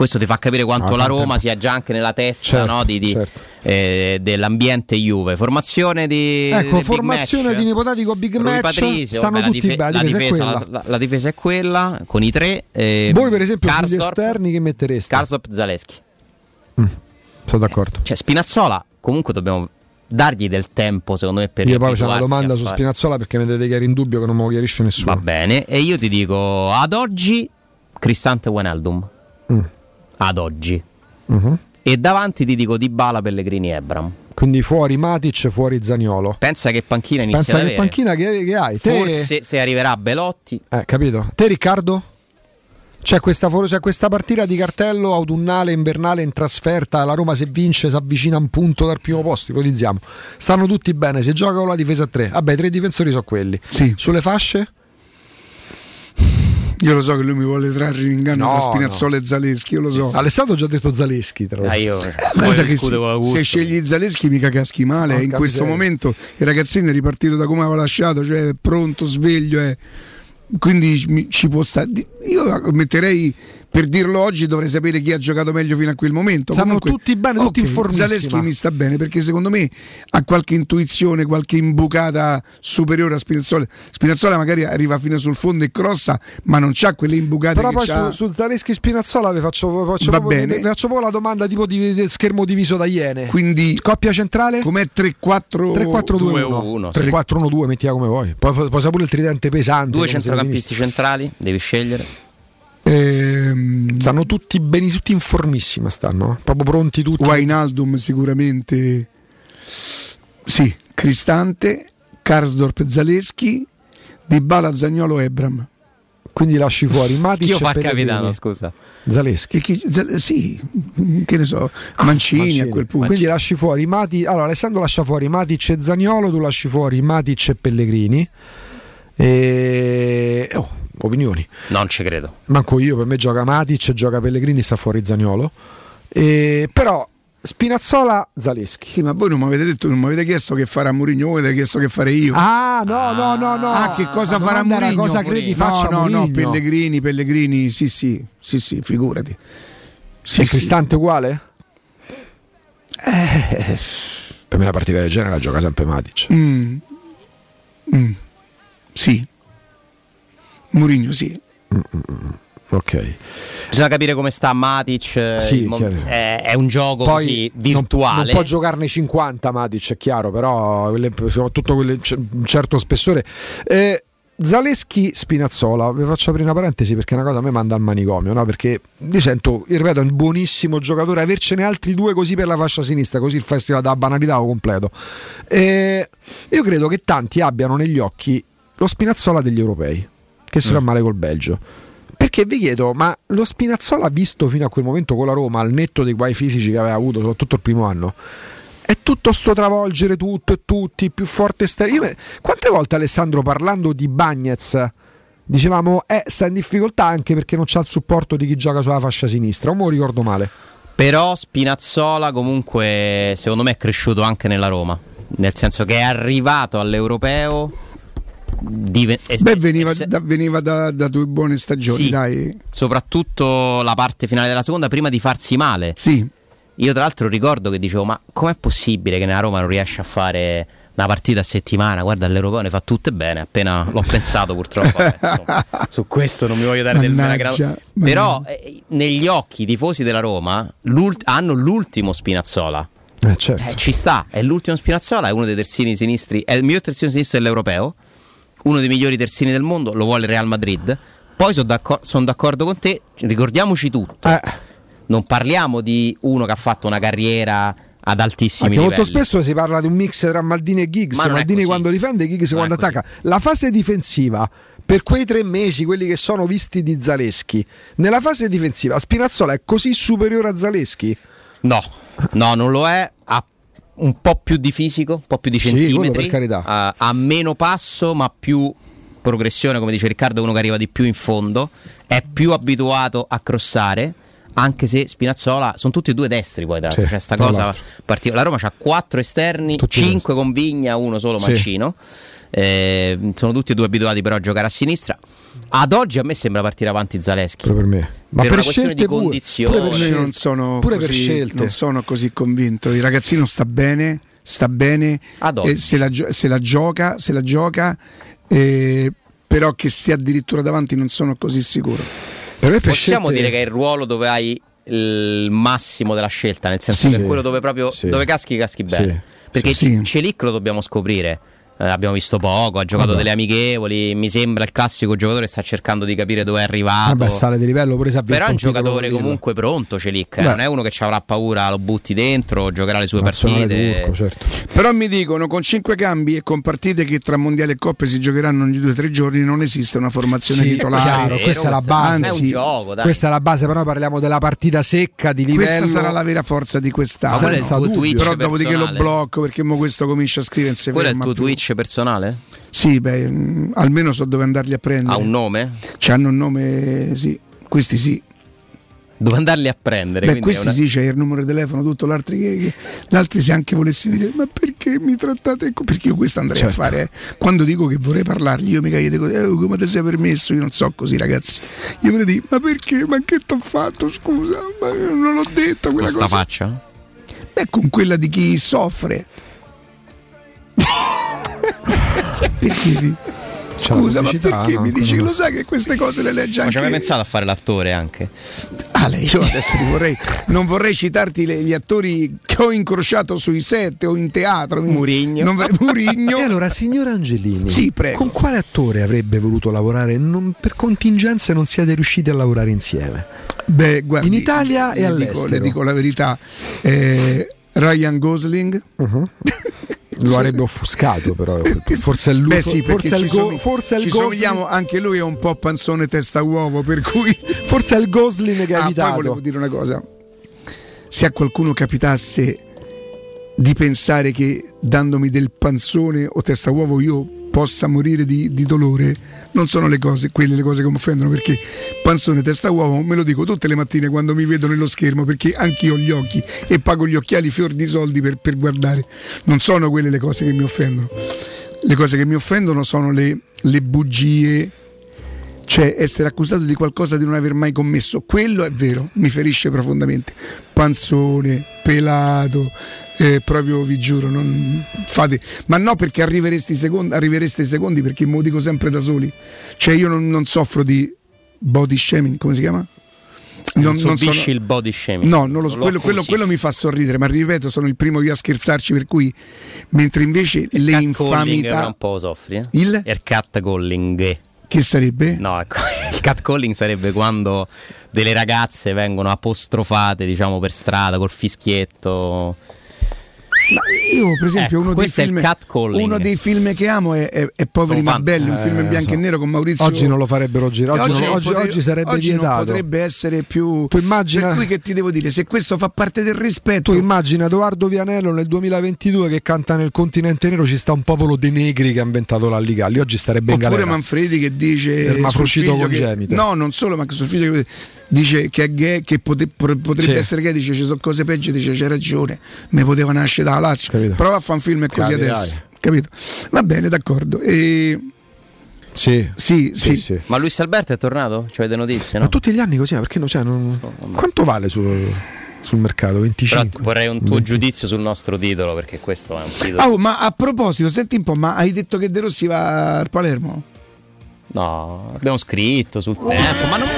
Speaker 8: Questo ti fa capire quanto
Speaker 4: Ah,
Speaker 8: la. Roma sia già anche nella testa
Speaker 4: Certo,
Speaker 8: no, di- di-
Speaker 4: certo.
Speaker 8: eh, dell'ambiente Juve. Formazione di
Speaker 4: Ecco, formazione
Speaker 8: match.
Speaker 4: di un ipotetico big
Speaker 8: Rui
Speaker 4: match.
Speaker 8: Patricio,
Speaker 4: stanno
Speaker 8: vabbè, la
Speaker 4: tutti
Speaker 8: la,
Speaker 4: La difesa quella.
Speaker 8: la- la difesa è quella con i tre. eh,
Speaker 4: Voi, per esempio, sugli
Speaker 8: Karsdorp,
Speaker 4: esterni che mettereste?
Speaker 8: Karsdorp, Zaleschi.
Speaker 4: Sono d'accordo.
Speaker 8: Cioè, Spinazzola, comunque dobbiamo dargli del tempo, secondo me, per
Speaker 4: Io poi c'è una domanda su Spinazzola perché mi dovete chiarire in dubbio che non me lo chiarisce nessuno.
Speaker 8: Va bene, e io ti dico ad oggi Cristante Wijnaldum.
Speaker 4: Mm.
Speaker 8: Ad oggi.
Speaker 4: Mhm.
Speaker 8: E davanti ti dico Dybala, Pellegrini, Ebram.
Speaker 4: Quindi fuori Matic, fuori Zaniolo.
Speaker 8: Pensa che panchina inizia
Speaker 4: Pensa che
Speaker 8: avere.
Speaker 4: panchina che, che hai? Te-
Speaker 8: Forse se arriverà Belotti.
Speaker 4: Eh, capito? Te Riccardo? C'è questa, c'è questa partita di cartello autunnale, invernale in trasferta. La Roma se vince si avvicina a un punto dal primo posto. Ipotizziamo. Stanno tutti bene. Se gioca con la difesa a tre. Vabbè, i tre difensori sono quelli.
Speaker 3: Sì.
Speaker 4: Sulle fasce?
Speaker 3: Io lo so che lui mi vuole trarre in inganno
Speaker 4: No,
Speaker 3: tra Spinazzola e Zaleschi, io lo so.
Speaker 4: Alessandro ha già detto Zaleschi. Tra l'altro.
Speaker 8: Ah, io
Speaker 3: Eh, Guarda che se, se scegli Zaleschi mica caschi male.
Speaker 4: Porca
Speaker 3: in questo
Speaker 4: miseria.
Speaker 3: momento il ragazzino è ripartito da come aveva lasciato, cioè è pronto, sveglio. È... Quindi mi- ci può stare. Io metterei per dirlo oggi dovrei sapere chi ha giocato meglio fino a quel momento.
Speaker 4: Stanno
Speaker 3: Comunque,
Speaker 4: tutti bene, tutti
Speaker 3: ok,
Speaker 4: informissima.
Speaker 3: Zaleschi mi sta bene perché secondo me ha qualche intuizione, qualche imbucata superiore a Spinazzola. Spinazzola magari arriva fino sul fondo e crossa, ma non c'ha quelle imbucate
Speaker 4: Però
Speaker 3: che
Speaker 4: poi
Speaker 3: c'ha.
Speaker 4: su, su Zaleschi Spinazzola vi faccio, faccio
Speaker 3: Va
Speaker 4: proprio,
Speaker 3: bene.
Speaker 4: vi faccio proprio la domanda tipo di, di schermo diviso da Iene.
Speaker 3: Quindi
Speaker 4: coppia centrale?
Speaker 3: Com'è 3-4
Speaker 4: 3-4-2-1
Speaker 8: sì.
Speaker 4: 3-4-1-2 mettila come vuoi. Poi poi sa pure il tridente pesante.
Speaker 8: Due centrocampisti centrali, devi scegliere.
Speaker 3: Ehm,
Speaker 4: Stanno tutti bene, tutti informissima stanno, eh. proprio pronti tutti.
Speaker 3: Wijnaldum sicuramente sì, Cristante, Karsdorp, Zaleschi, Dybala, Zagnolo, Ebram.
Speaker 4: Quindi lasci fuori *laughs* Matic
Speaker 8: Chi io fa capitano, scusa?
Speaker 4: Zaleschi.
Speaker 3: Chi- Zal- sì, che ne so, Mancini,
Speaker 4: Mancini.
Speaker 3: a quel punto.
Speaker 4: Quindi lasci fuori Matic. Allora, Alessandro lascia fuori Matic e Zagnolo, tu lasci fuori Matic e Pellegrini. E... Oh, opinioni.
Speaker 8: Non ci credo.
Speaker 4: Manco io, per me gioca Matic, gioca Pellegrini, sta fuori Zagnolo. E... Però Spinazzola, Zaleschi.
Speaker 3: Sì, ma voi non mi avete detto, non mi avete chiesto che farà Mourinho, voi avete chiesto che fare io.
Speaker 4: Ah, no, no, no, no.
Speaker 3: Ah, che cosa
Speaker 4: La
Speaker 3: farà Mourinho?
Speaker 4: cosa credi
Speaker 3: no,
Speaker 4: faccia
Speaker 3: no, no,
Speaker 4: Mourinho?
Speaker 3: Pellegrini, Pellegrini, sì, sì, sì, sì, figurati. Sì,
Speaker 4: e
Speaker 3: sì.
Speaker 4: Cristante uguale?
Speaker 3: Eh,
Speaker 4: Per me la partita del genere la gioca sempre Matic.
Speaker 3: mm, mm, sì. Mourinho, sì.
Speaker 4: Ok.
Speaker 8: Bisogna capire come sta Matic. eh,
Speaker 4: Sì,
Speaker 8: mo- è, è un gioco
Speaker 4: Poi
Speaker 8: così
Speaker 4: non-
Speaker 8: virtuale.
Speaker 4: Non, può giocarne 50 Matic, è chiaro, però quelle- soprattutto quelle, un certo spessore. Eh, Zaleschi Spinazzola, vi faccio aprire una parentesi perché una cosa a me manda al manicomio, no? perché mi sento, ripeto, un buonissimo giocatore, avercene altri due così per la fascia sinistra, così il festival della banalità lo completo. Eh, io credo che tanti abbiano negli occhi lo Spinazzola degli europei, che si fa
Speaker 8: Mm.
Speaker 4: male col Belgio. Perché vi chiedo, ma lo Spinazzola visto fino a quel momento con la Roma, al netto dei guai fisici che aveva avuto, soprattutto il primo anno, è tutto sto travolgere tutto e tutti, più forte me- Quante volte Alessandro parlando di Bagnez dicevamo eh, sta in difficoltà anche perché non c'ha il supporto di chi gioca sulla fascia sinistra, o me lo ricordo male?
Speaker 8: Però Spinazzola comunque secondo me è cresciuto anche nella Roma. Nel senso che è arrivato all'europeo. Dive- e-
Speaker 3: Beh, veniva,
Speaker 8: e se-
Speaker 3: da, veniva da, da due buone stagioni,
Speaker 8: Sì.
Speaker 3: dai.
Speaker 8: soprattutto la parte finale della seconda prima di farsi male.
Speaker 3: Sì.
Speaker 8: Io tra l'altro ricordo che dicevo ma com'è possibile che nella Roma non riesce a fare una partita a settimana? Guarda all'Europeo ne fa tutte bene, appena l'ho pensato purtroppo. insomma, *laughs* su questo non mi voglio dare del
Speaker 3: Mannaggia,
Speaker 8: Però eh, negli occhi i tifosi della Roma l'ult- hanno l'ultimo Spinazzola.
Speaker 4: Eh, certo.
Speaker 8: Eh, ci sta, è l'ultimo Spinazzola, è uno dei terzini sinistri, è il miglior terzino sinistro dell'Europeo, uno dei migliori terzini del mondo, lo vuole il Real Madrid. Poi sono d'accor- son d'accordo con te, ricordiamoci tutto.
Speaker 4: Eh.
Speaker 8: Non parliamo di uno che ha fatto una carriera ad altissimi
Speaker 4: Anche
Speaker 8: livelli.
Speaker 4: molto spesso si parla di un mix tra Maldini e Giggs,
Speaker 8: Ma
Speaker 4: Maldini quando difende e Giggs
Speaker 8: Non
Speaker 4: quando attacca. La fase difensiva per quei tre mesi, quelli che sono visti di Zaleschi, nella fase difensiva Spinazzola è così superiore a Zaleschi?
Speaker 8: No, no, non lo è. Ha un po' più di fisico, un po' più di
Speaker 4: Sì,
Speaker 8: centimetri.
Speaker 4: carità.
Speaker 8: Ha, ha meno passo, ma più progressione, come dice Riccardo, uno che arriva di più in fondo. È più abituato a crossare. Anche se Spinazzola sono tutti e due destri, poi tra l'altro.
Speaker 4: Sì,
Speaker 8: c'è sta
Speaker 4: tra
Speaker 8: cosa
Speaker 4: l'altro.
Speaker 8: partic- La Roma ha quattro esterni,
Speaker 4: Tutti
Speaker 8: cinque con Vigna, uno solo
Speaker 4: Sì.
Speaker 8: Mancino. Eh, sono tutti e due abituati però a giocare a sinistra. Ad oggi a me sembra partire avanti Zaleschi.
Speaker 4: Pure per me. Ma
Speaker 8: per,
Speaker 4: per scelte
Speaker 8: di
Speaker 4: pure.
Speaker 8: condizioni.
Speaker 4: Pure per scelte.
Speaker 3: non sono,
Speaker 4: Pure per
Speaker 3: così,
Speaker 4: scelte.
Speaker 3: non sono così convinto. Il ragazzino sta bene, sta bene, e se, la, se la gioca, se la gioca eh, però che stia addirittura davanti non sono così sicuro.
Speaker 4: Per per
Speaker 8: Possiamo
Speaker 4: scelte-
Speaker 8: dire che è il ruolo dove hai il massimo della scelta, nel senso
Speaker 3: Sì.
Speaker 8: che è quello dove proprio
Speaker 4: Sì.
Speaker 8: dove caschi, caschi bene.
Speaker 4: Sì.
Speaker 8: Perché
Speaker 3: Sì.
Speaker 8: Celic lo dobbiamo scoprire. Eh, abbiamo visto poco, ha giocato
Speaker 4: Vabbè.
Speaker 8: delle amichevoli. Mi sembra il classico giocatore che sta cercando di capire dove è arrivato.
Speaker 4: Vabbè, sale di livello pure se
Speaker 8: Però è un giocatore comunque pronto, Celic. eh. Non è uno che ci avrà paura, lo butti dentro, giocherà le sue
Speaker 4: Nazionale
Speaker 8: partite.
Speaker 4: turco, certo.
Speaker 3: Però mi dicono con cinque cambi e con partite che tra mondiali e coppe si giocheranno ogni due o tre giorni non esiste una formazione
Speaker 4: Sì,
Speaker 3: titolare.
Speaker 4: chiaro,
Speaker 8: Vero,
Speaker 4: questa è la
Speaker 8: questa-
Speaker 4: base.
Speaker 8: È un
Speaker 3: Anzi,
Speaker 8: gioco, dai.
Speaker 4: Questa è la base, però parliamo della partita secca di livello.
Speaker 3: Questa sarà la vera forza di
Speaker 8: Ma
Speaker 3: quest'anno.
Speaker 8: quello è il tuo
Speaker 4: dubbio.
Speaker 8: Twitch
Speaker 3: Però dopodiché lo blocco perché mo questo comincia a scrivere
Speaker 8: Quello è il tuo
Speaker 3: più.
Speaker 8: Twitch personale?
Speaker 3: Sì, beh, mm, almeno so dove andarli a prendere.
Speaker 8: Ha un nome?
Speaker 3: C'hanno un nome, sì. Questi sì.
Speaker 8: Dove andarli a prendere?
Speaker 3: Beh, questi
Speaker 8: una-
Speaker 3: sì, c'è il numero di telefono, tutto l'altro che, che l'altro se anche volessi dire ma perché mi trattate co-" Perché io questo andrei
Speaker 4: Certo.
Speaker 3: a fare. eh. Quando dico che vorrei parlargli, io mica gli dico eh, come ti sei permesso, io non so così ragazzi. Io vorrei dire ma perché? Ma che ti ho fatto? Scusa, ma non l'ho detto quella
Speaker 8: sta
Speaker 3: cosa.
Speaker 8: faccia?
Speaker 3: Beh, con quella di chi soffre. Cioè, perché? Scusa, ma perché
Speaker 4: no?
Speaker 3: mi dici lo sai che queste cose le leggi
Speaker 8: Ma
Speaker 3: anche
Speaker 8: ci avevi pensato a fare l'attore anche?
Speaker 3: Ale, io adesso vorrei, non vorrei citarti le- gli attori che ho incrociato sui set o in teatro.
Speaker 8: Murigno.
Speaker 3: Non vorrei- Murigno. *laughs*
Speaker 4: E allora, signora Angelini,
Speaker 3: Sì, prego.
Speaker 4: con quale attore avrebbe voluto lavorare? Non- per contingenze non siete riusciti a lavorare insieme.
Speaker 3: Beh, guardi,
Speaker 4: In Italia e
Speaker 3: le
Speaker 4: all'estero.
Speaker 3: Dico, le dico la verità. eh, Ryan Gosling. *laughs*
Speaker 4: Lo avrebbe offuscato, però. *laughs* Forse è lui.
Speaker 3: Beh sì,
Speaker 4: forse il go- forse è il Gosling-
Speaker 3: somigliamo, anche lui è un po' panzone testa uovo, per cui... *laughs*
Speaker 4: Forse è il Gosling che ha
Speaker 3: Ah, poi
Speaker 4: evitato.
Speaker 3: volevo dire una cosa. Se a qualcuno capitasse di pensare che dandomi del panzone o testa uovo io possa morire di, di dolore, non sono le cose, quelle le cose che mi offendono, perché panzone, testa uovo, me lo dico tutte le mattine quando mi vedo nello schermo, perché anch'io ho gli occhi e pago gli occhiali fior di soldi per, per guardare. Non sono quelle le cose che mi offendono. Le cose che mi offendono sono le, le bugie, cioè essere accusato di qualcosa di non aver mai commesso. Quello è vero, mi ferisce profondamente. Panzone, pelato, eh, proprio vi giuro, non fate. Ma no, perché arrivereste secondi, arrivereste secondi perché me lo dico sempre da soli. Cioè io non, non soffro di body shaming, come si chiama?
Speaker 8: Non, subisci il body shaming.
Speaker 3: No, non lo so,
Speaker 8: lo
Speaker 3: quello, quello- quello mi fa sorridere, ma ripeto, sono il primo io a scherzarci, per cui mentre invece le
Speaker 8: Catcalling ora
Speaker 3: infamità
Speaker 8: un po' soffri. Eh?
Speaker 3: Il?
Speaker 8: Il catcalling.
Speaker 3: che sarebbe?
Speaker 8: No, ecco, *laughs* il catcalling sarebbe quando delle ragazze vengono apostrofate, diciamo, per strada col fischietto.
Speaker 3: Ma io, per esempio,
Speaker 8: Ecco,
Speaker 3: uno, dei film, uno dei film che amo è, è- è Poveri
Speaker 8: Sono
Speaker 3: ma
Speaker 8: fan-
Speaker 3: belli, un film in
Speaker 4: Eh,
Speaker 3: bianco
Speaker 4: so.
Speaker 3: e nero con Maurizio.
Speaker 4: Oggi non lo farebbero girare. Oggi, non-
Speaker 3: non
Speaker 4: oggi-
Speaker 3: potre-
Speaker 4: oggi sarebbe
Speaker 3: oggi non
Speaker 4: vietato.
Speaker 3: potrebbe essere più.
Speaker 4: Tu immagina-
Speaker 3: Per cui che ti devo dire? Se questo fa parte del rispetto.
Speaker 4: Tu immagina Edoardo Vianello nel 2022 che canta nel continente nero, ci sta un popolo dei negri che ha inventato la Ligalli. Oggi starebbe in
Speaker 3: Oppure
Speaker 4: galera.
Speaker 3: Manfredi che dice sul figlio che- no non solo ma anche sul figlio che dice che è gay che pote- potrebbe
Speaker 4: Sì.
Speaker 3: essere gay dice ci sono cose peggio dice c'è ragione mi poteva nascere dalla Lazio
Speaker 4: Capito.
Speaker 3: prova a fare un film così
Speaker 4: Capirai.
Speaker 3: adesso capito va bene d'accordo e...
Speaker 4: Sì.
Speaker 3: sì, sì.
Speaker 4: sì.
Speaker 8: Ma Luis Alberto è tornato? Ci avete notizie? No?
Speaker 4: Ma tutti gli anni così, perché no? Cioè, non- Quanto vale su- sul mercato? 25?
Speaker 8: Però vorrei un tuo giudizio sul nostro titolo, perché questo è un titolo.
Speaker 3: Ah, oh, ma a proposito senti un po' ma hai detto che De Rossi va al Palermo
Speaker 8: No, abbiamo scritto sul tempo, ma non.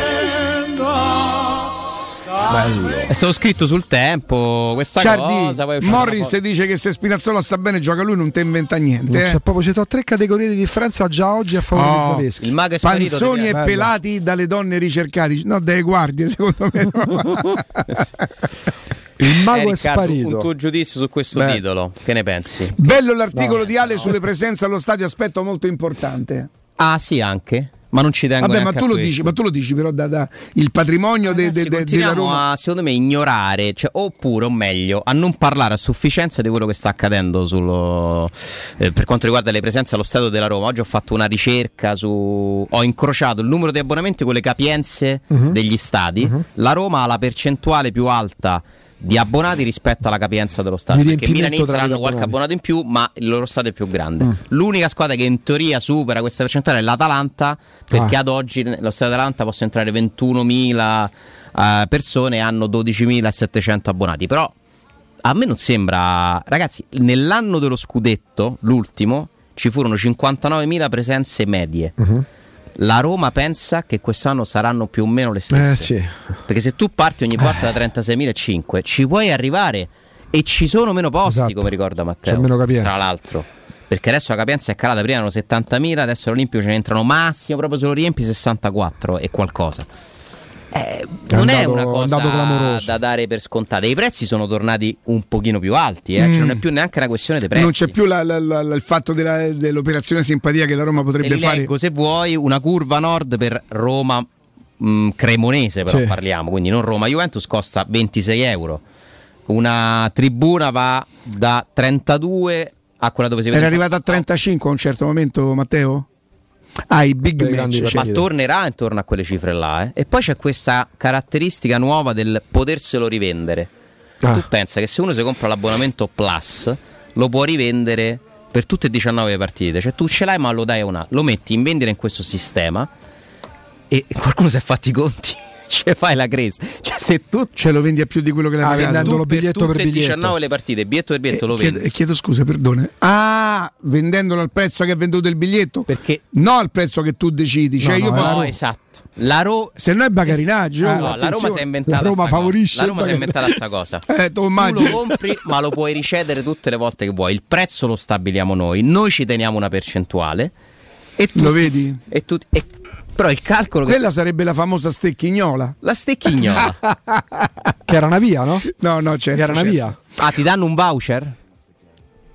Speaker 8: È stato scritto sul tempo questa
Speaker 3: Ciardi,
Speaker 8: cosa. è
Speaker 3: Morris
Speaker 8: una
Speaker 3: dice che se Spinazzola sta bene gioca lui non ti inventa niente
Speaker 4: c'è
Speaker 3: eh.
Speaker 4: proprio, ci sono tre categorie di differenza già oggi a favore
Speaker 3: Oh,
Speaker 4: di Zaleschi.
Speaker 8: Il mago è sparito.
Speaker 3: Panzoni e
Speaker 8: piace?
Speaker 3: pelati dalle donne ricercati, no, delle guardie, secondo me. *laughs*
Speaker 4: Il
Speaker 8: Eh,
Speaker 4: mago è
Speaker 8: Riccardo,
Speaker 4: sparito.
Speaker 8: Un tuo giudizio su questo
Speaker 4: Beh.
Speaker 8: titolo, che ne pensi?
Speaker 3: Bello l'articolo di Ale sulle presenze allo stadio, aspetto molto importante.
Speaker 8: Ah, sì, anche. Ma non ci tengo
Speaker 3: Vabbè, ma tu, dici, ma tu lo dici però da, da- il patrimonio de-
Speaker 8: Ragazzi,
Speaker 3: de- de- della
Speaker 8: continuiamo
Speaker 3: Roma.
Speaker 8: a, secondo me, ignorare, cioè, oppure, o meglio, a non parlare a sufficienza di quello che sta accadendo sullo- eh, per quanto riguarda le presenze allo stadio della Roma. Oggi ho fatto una ricerca su. Ho incrociato il numero di abbonamenti con le capienze
Speaker 4: Mhm.
Speaker 8: degli stadi. La Roma ha la percentuale più alta di abbonati rispetto alla capienza dello stadio.
Speaker 4: Di
Speaker 8: Perché Milan
Speaker 4: riempimento
Speaker 8: Inter
Speaker 4: tra
Speaker 8: hanno qualche abbonato in più, ma il loro stadio è più grande.
Speaker 4: Mm.
Speaker 8: L'unica squadra che in teoria supera questa percentuale è l'Atalanta, perché
Speaker 4: Ah.
Speaker 8: ad oggi nello stadio dell'Atalanta possono entrare 21.000 eh, persone e hanno 12.700 abbonati. Però a me non sembra. Ragazzi, nell'anno dello scudetto, l'ultimo, ci furono 59.000 presenze medie.
Speaker 4: Mhm.
Speaker 8: La Roma pensa che quest'anno saranno più o meno le stesse.
Speaker 4: Eh, sì.
Speaker 8: Perché se tu parti ogni volta da 36.500 ci puoi arrivare e ci sono meno posti,
Speaker 4: Esatto.
Speaker 8: come ricorda Matteo.
Speaker 4: C'è meno capienza.
Speaker 8: Tra l'altro. Perché adesso la capienza è calata, prima erano 70.000, adesso all'Olimpico ce ne entrano massimo, proprio se lo riempi 64 e qualcosa. Eh, non è
Speaker 4: andato-
Speaker 8: una
Speaker 4: è
Speaker 8: cosa
Speaker 4: andato clamoroso.
Speaker 8: da dare per scontata. I prezzi sono tornati un pochino più alti, eh.
Speaker 3: Mm.
Speaker 8: cioè non è più neanche una questione dei prezzi.
Speaker 3: Non c'è più la- la- la- il fatto della- dell'operazione simpatia che la Roma potrebbe fare.
Speaker 8: leggo, se vuoi, una curva nord per Roma mh, Cremonese, però
Speaker 3: Sì.
Speaker 8: parliamo, quindi non Roma Juventus costa 26 euro. Una tribuna va da 32 a quella dove si vede.
Speaker 3: Era arrivata a 35 a un certo momento, Matteo? Ah, i big match.
Speaker 8: ma tornerà intorno a quelle cifre là. eh. E poi c'è questa caratteristica nuova del poterselo rivendere.
Speaker 4: Ah.
Speaker 8: Tu pensa che se uno si compra l'abbonamento Plus, lo può rivendere per tutte e 19 le partite. Cioè tu ce l'hai ma lo dai a una. Lo metti in vendita in questo sistema e qualcuno si è fatti i conti. *laughs* Cioè fai la cresta. Cioè se tu
Speaker 3: Ce lo vendi a più di quello che l'hai
Speaker 4: Ah,
Speaker 8: tu per
Speaker 4: biglietto per
Speaker 8: e
Speaker 4: biglietto.
Speaker 8: 19 le partite, biglietto per biglietto lo
Speaker 3: Eh, chiedo,
Speaker 8: vendi.
Speaker 3: eh, chiedo scusa, perdone. Ah, vendendolo al prezzo che hai venduto il biglietto?
Speaker 8: Perché
Speaker 3: No al prezzo che tu decidi. Cioè,
Speaker 4: No,
Speaker 3: io
Speaker 4: no,
Speaker 3: posso.
Speaker 8: No, esatto. La Ro-
Speaker 3: Se no è bagarinaggio. Oh,
Speaker 8: no, la Roma si è inventata
Speaker 3: La Roma favorisce.
Speaker 8: La Roma si è inventata sta cosa. *laughs*
Speaker 3: Eh, tu
Speaker 8: lo compri, ma lo puoi ricedere tutte le volte che vuoi. Il prezzo lo stabiliamo noi, noi ci teniamo una percentuale. E tu,
Speaker 3: Lo vedi?
Speaker 8: E tu, e- però il calcolo che
Speaker 3: Quella sarebbe la famosa stecchignola.
Speaker 8: la stecchignola. *laughs*
Speaker 4: Che era una via, no?
Speaker 3: No, no, certo.
Speaker 4: Che era una
Speaker 3: certo.
Speaker 4: via.
Speaker 8: ah, ti danno un voucher?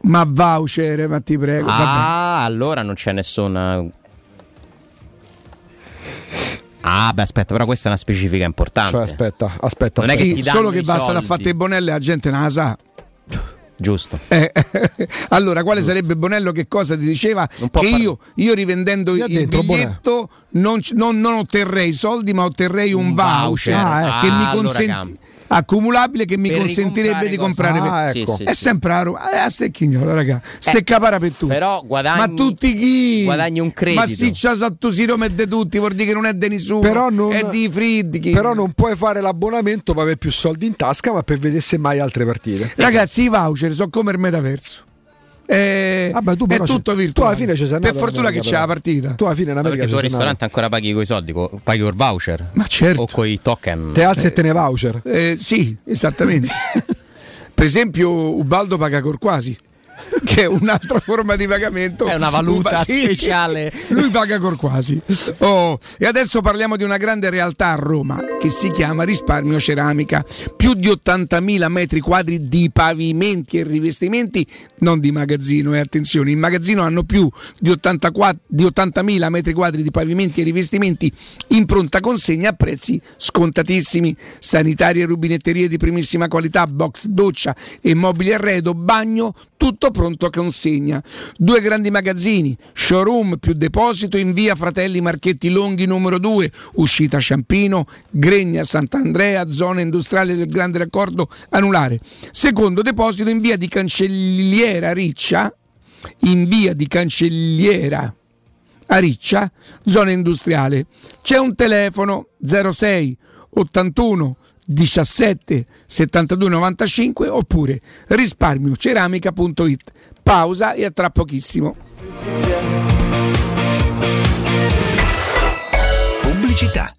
Speaker 3: Ma voucher, ma ti prego. vabbè.
Speaker 8: Ah, allora non c'è nessuna. Ah, beh, aspetta, però questa è una specifica importante.
Speaker 4: Cioè, aspetta, aspetta.
Speaker 8: Non è che
Speaker 3: Sì,
Speaker 8: ti danno
Speaker 3: solo che
Speaker 8: i
Speaker 3: basta da
Speaker 8: soldi.
Speaker 3: fatte Bonelle la gente non la sa.
Speaker 8: Giusto.
Speaker 3: Eh, allora, quale sarebbe Bonello? Che cosa ti diceva? Che io, io rivendendo
Speaker 4: Via
Speaker 3: il
Speaker 4: dentro,
Speaker 3: biglietto non, non- non otterrei i soldi, ma otterrei un,
Speaker 8: Un
Speaker 3: voucher,
Speaker 8: voucher.
Speaker 3: ah, che
Speaker 8: Ah,
Speaker 3: mi
Speaker 8: allora
Speaker 3: consenti-
Speaker 8: cambia.
Speaker 3: Accumulabile che mi
Speaker 8: Per
Speaker 3: consentirebbe di comprare. per-.
Speaker 8: Ah, sì,
Speaker 3: è
Speaker 8: sì,
Speaker 3: sempre a Roma, è a Stecchignola, raga. Steccapara per tutti.
Speaker 8: Però guadagni.
Speaker 3: Ma tutti chi?
Speaker 8: Guadagni un credito.
Speaker 3: Ma sì, c'ha sotto si Roma è di tutti, vuol dire che non è di nessuno.
Speaker 4: Però non,
Speaker 3: è di Fridchi.
Speaker 4: però non puoi fare l'abbonamento per avere più soldi in tasca, ma per vedere se mai altre partite.
Speaker 3: Ragazzi, i voucher sono come il metaverso. Eh,
Speaker 4: Vabbè, tu
Speaker 3: è tutto virtuale.
Speaker 4: tu alla fine ci sei
Speaker 3: per fortuna che c'è la partita.
Speaker 4: Tu alla fine in America
Speaker 8: perché tu al ristorante ancora paghi coi soldi, co- paghi col voucher.
Speaker 3: Ma certo.
Speaker 8: O coi token.
Speaker 4: Te alzi e te ne voucher.
Speaker 3: Eh, sì, esattamente. *laughs* per esempio, Ubaldo paga col quasi. *laughs* Che è un'altra *laughs* forma di pagamento.
Speaker 8: È una valuta
Speaker 3: Sì,
Speaker 8: speciale. *laughs*
Speaker 3: Lui paga col quasi. Oh, e adesso parliamo di una grande realtà a Roma che si chiama Risparmio Ceramica. Più di 80.000 metri quadri di pavimenti e rivestimenti, non di magazzino, e attenzione, in magazzino hanno più di, 84 di 80.000 metri quadri di pavimenti e rivestimenti in pronta consegna a prezzi scontatissimi. Sanitarie e rubinetterie di primissima qualità, box doccia e mobili arredo, bagno, tutto pronto a consegna. Due grandi magazzini, showroom più deposito in via Fratelli Marchetti Longhi numero 2, uscita Ciampino, Gregna Sant'Andrea, zona industriale del Grande Raccordo Anulare. Secondo deposito in via di Cancelliera Riccia, in via di Cancelliera a Riccia, zona industriale. C'è un telefono 06 81 17 72 95 oppure risparmioceramica.it. Pausa e a tra pochissimo.
Speaker 18: Pubblicità.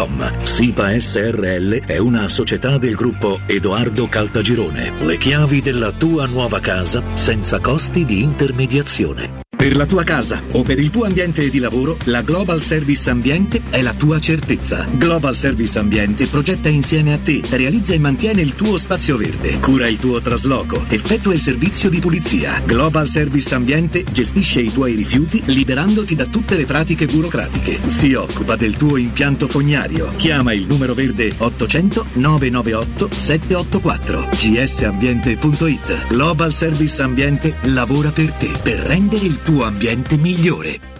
Speaker 18: www.keicalt.com. SIPA SRL è una società del gruppo Edoardo Caltagirone. Le chiavi della tua nuova casa senza costi di intermediazione. Per la tua casa o per il tuo ambiente di lavoro, la Global Service Ambiente è la tua certezza. Global Service Ambiente progetta insieme a te, realizza e mantiene il tuo spazio verde, cura il tuo trasloco, effettua il servizio di pulizia. Global Service Ambiente gestisce i tuoi rifiuti liberandoti da tutte le pratiche burocratiche. Si occupa del tuo impianto fognario. Chiama il numero verde 800 998 784 gsambiente.it. Global Service Ambiente lavora per te per rendere il tuo ambiente migliore.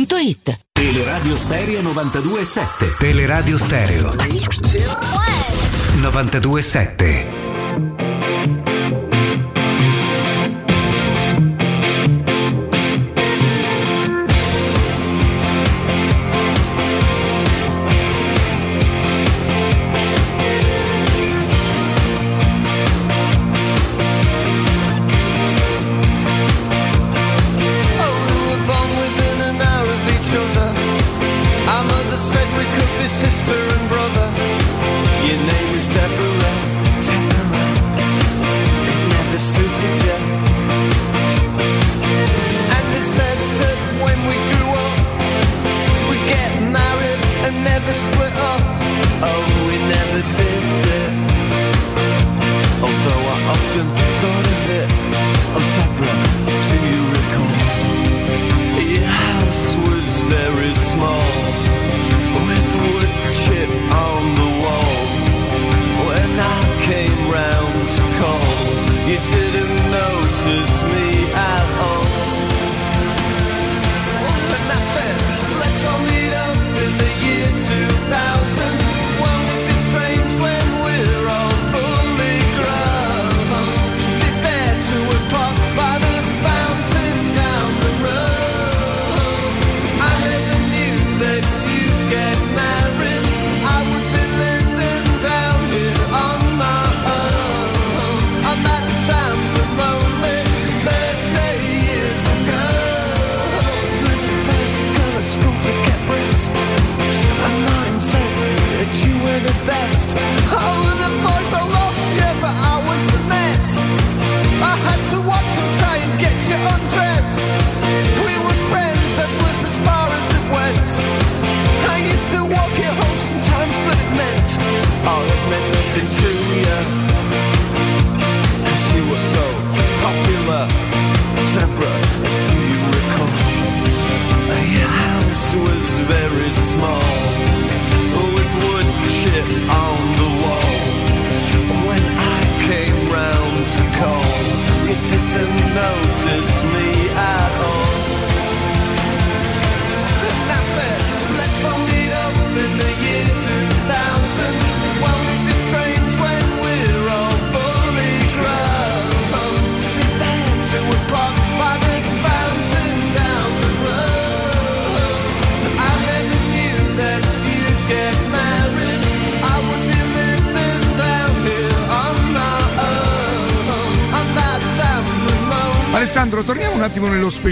Speaker 19: otticasalvagente.it.
Speaker 20: Teleradio Stereo 92.7 Teleradio Stereo. 92.7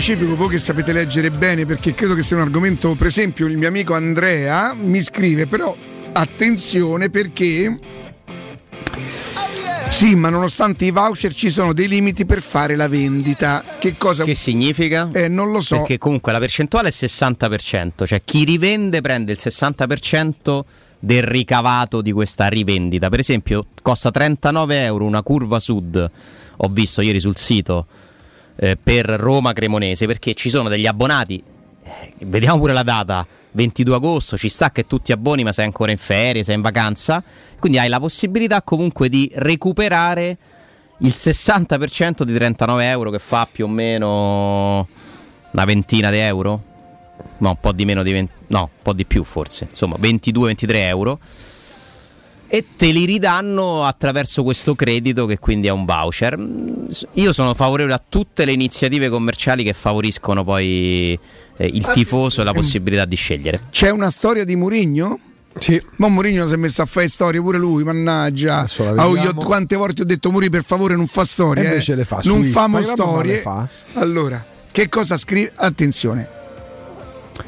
Speaker 3: specifico, voi che sapete leggere bene, perché credo che sia un argomento, per esempio, il mio amico Andrea mi scrive, però attenzione perché sì, ma nonostante i voucher ci sono dei limiti per fare la vendita. Che cosa
Speaker 8: Che significa?
Speaker 3: Eh, non lo so.
Speaker 8: Perché comunque la percentuale è 60%, cioè chi rivende prende il 60% del ricavato di questa rivendita. Per esempio, costa 39 euro una curva sud, ho visto ieri sul sito, eh, per Roma Cremonese, perché ci sono degli abbonati, eh, vediamo pure la data, 22 agosto, ci sta che tutti abboni ma sei ancora in ferie, sei in vacanza, quindi hai la possibilità comunque di recuperare il 60% di 39 euro che fa più o meno una ventina di euro. No, un po' di meno di 20, no, un po' di più forse, insomma 22-23 euro. E te li ridanno attraverso questo credito che quindi è un voucher. Mm, Io sono favorevole a tutte le iniziative commerciali che favoriscono poi eh, il tifoso e la possibilità di scegliere.
Speaker 3: C'è una storia di Murigno?
Speaker 4: Sì.
Speaker 3: Ma Murigno si è messo a fare storie pure lui, mannaggia. Ah, io- quante volte ho detto Muri per favore non fa storie.
Speaker 4: E invece
Speaker 3: eh.
Speaker 4: le fa
Speaker 3: Non famo storie.
Speaker 4: le fa.
Speaker 3: Allora, che cosa scrive? Attenzione.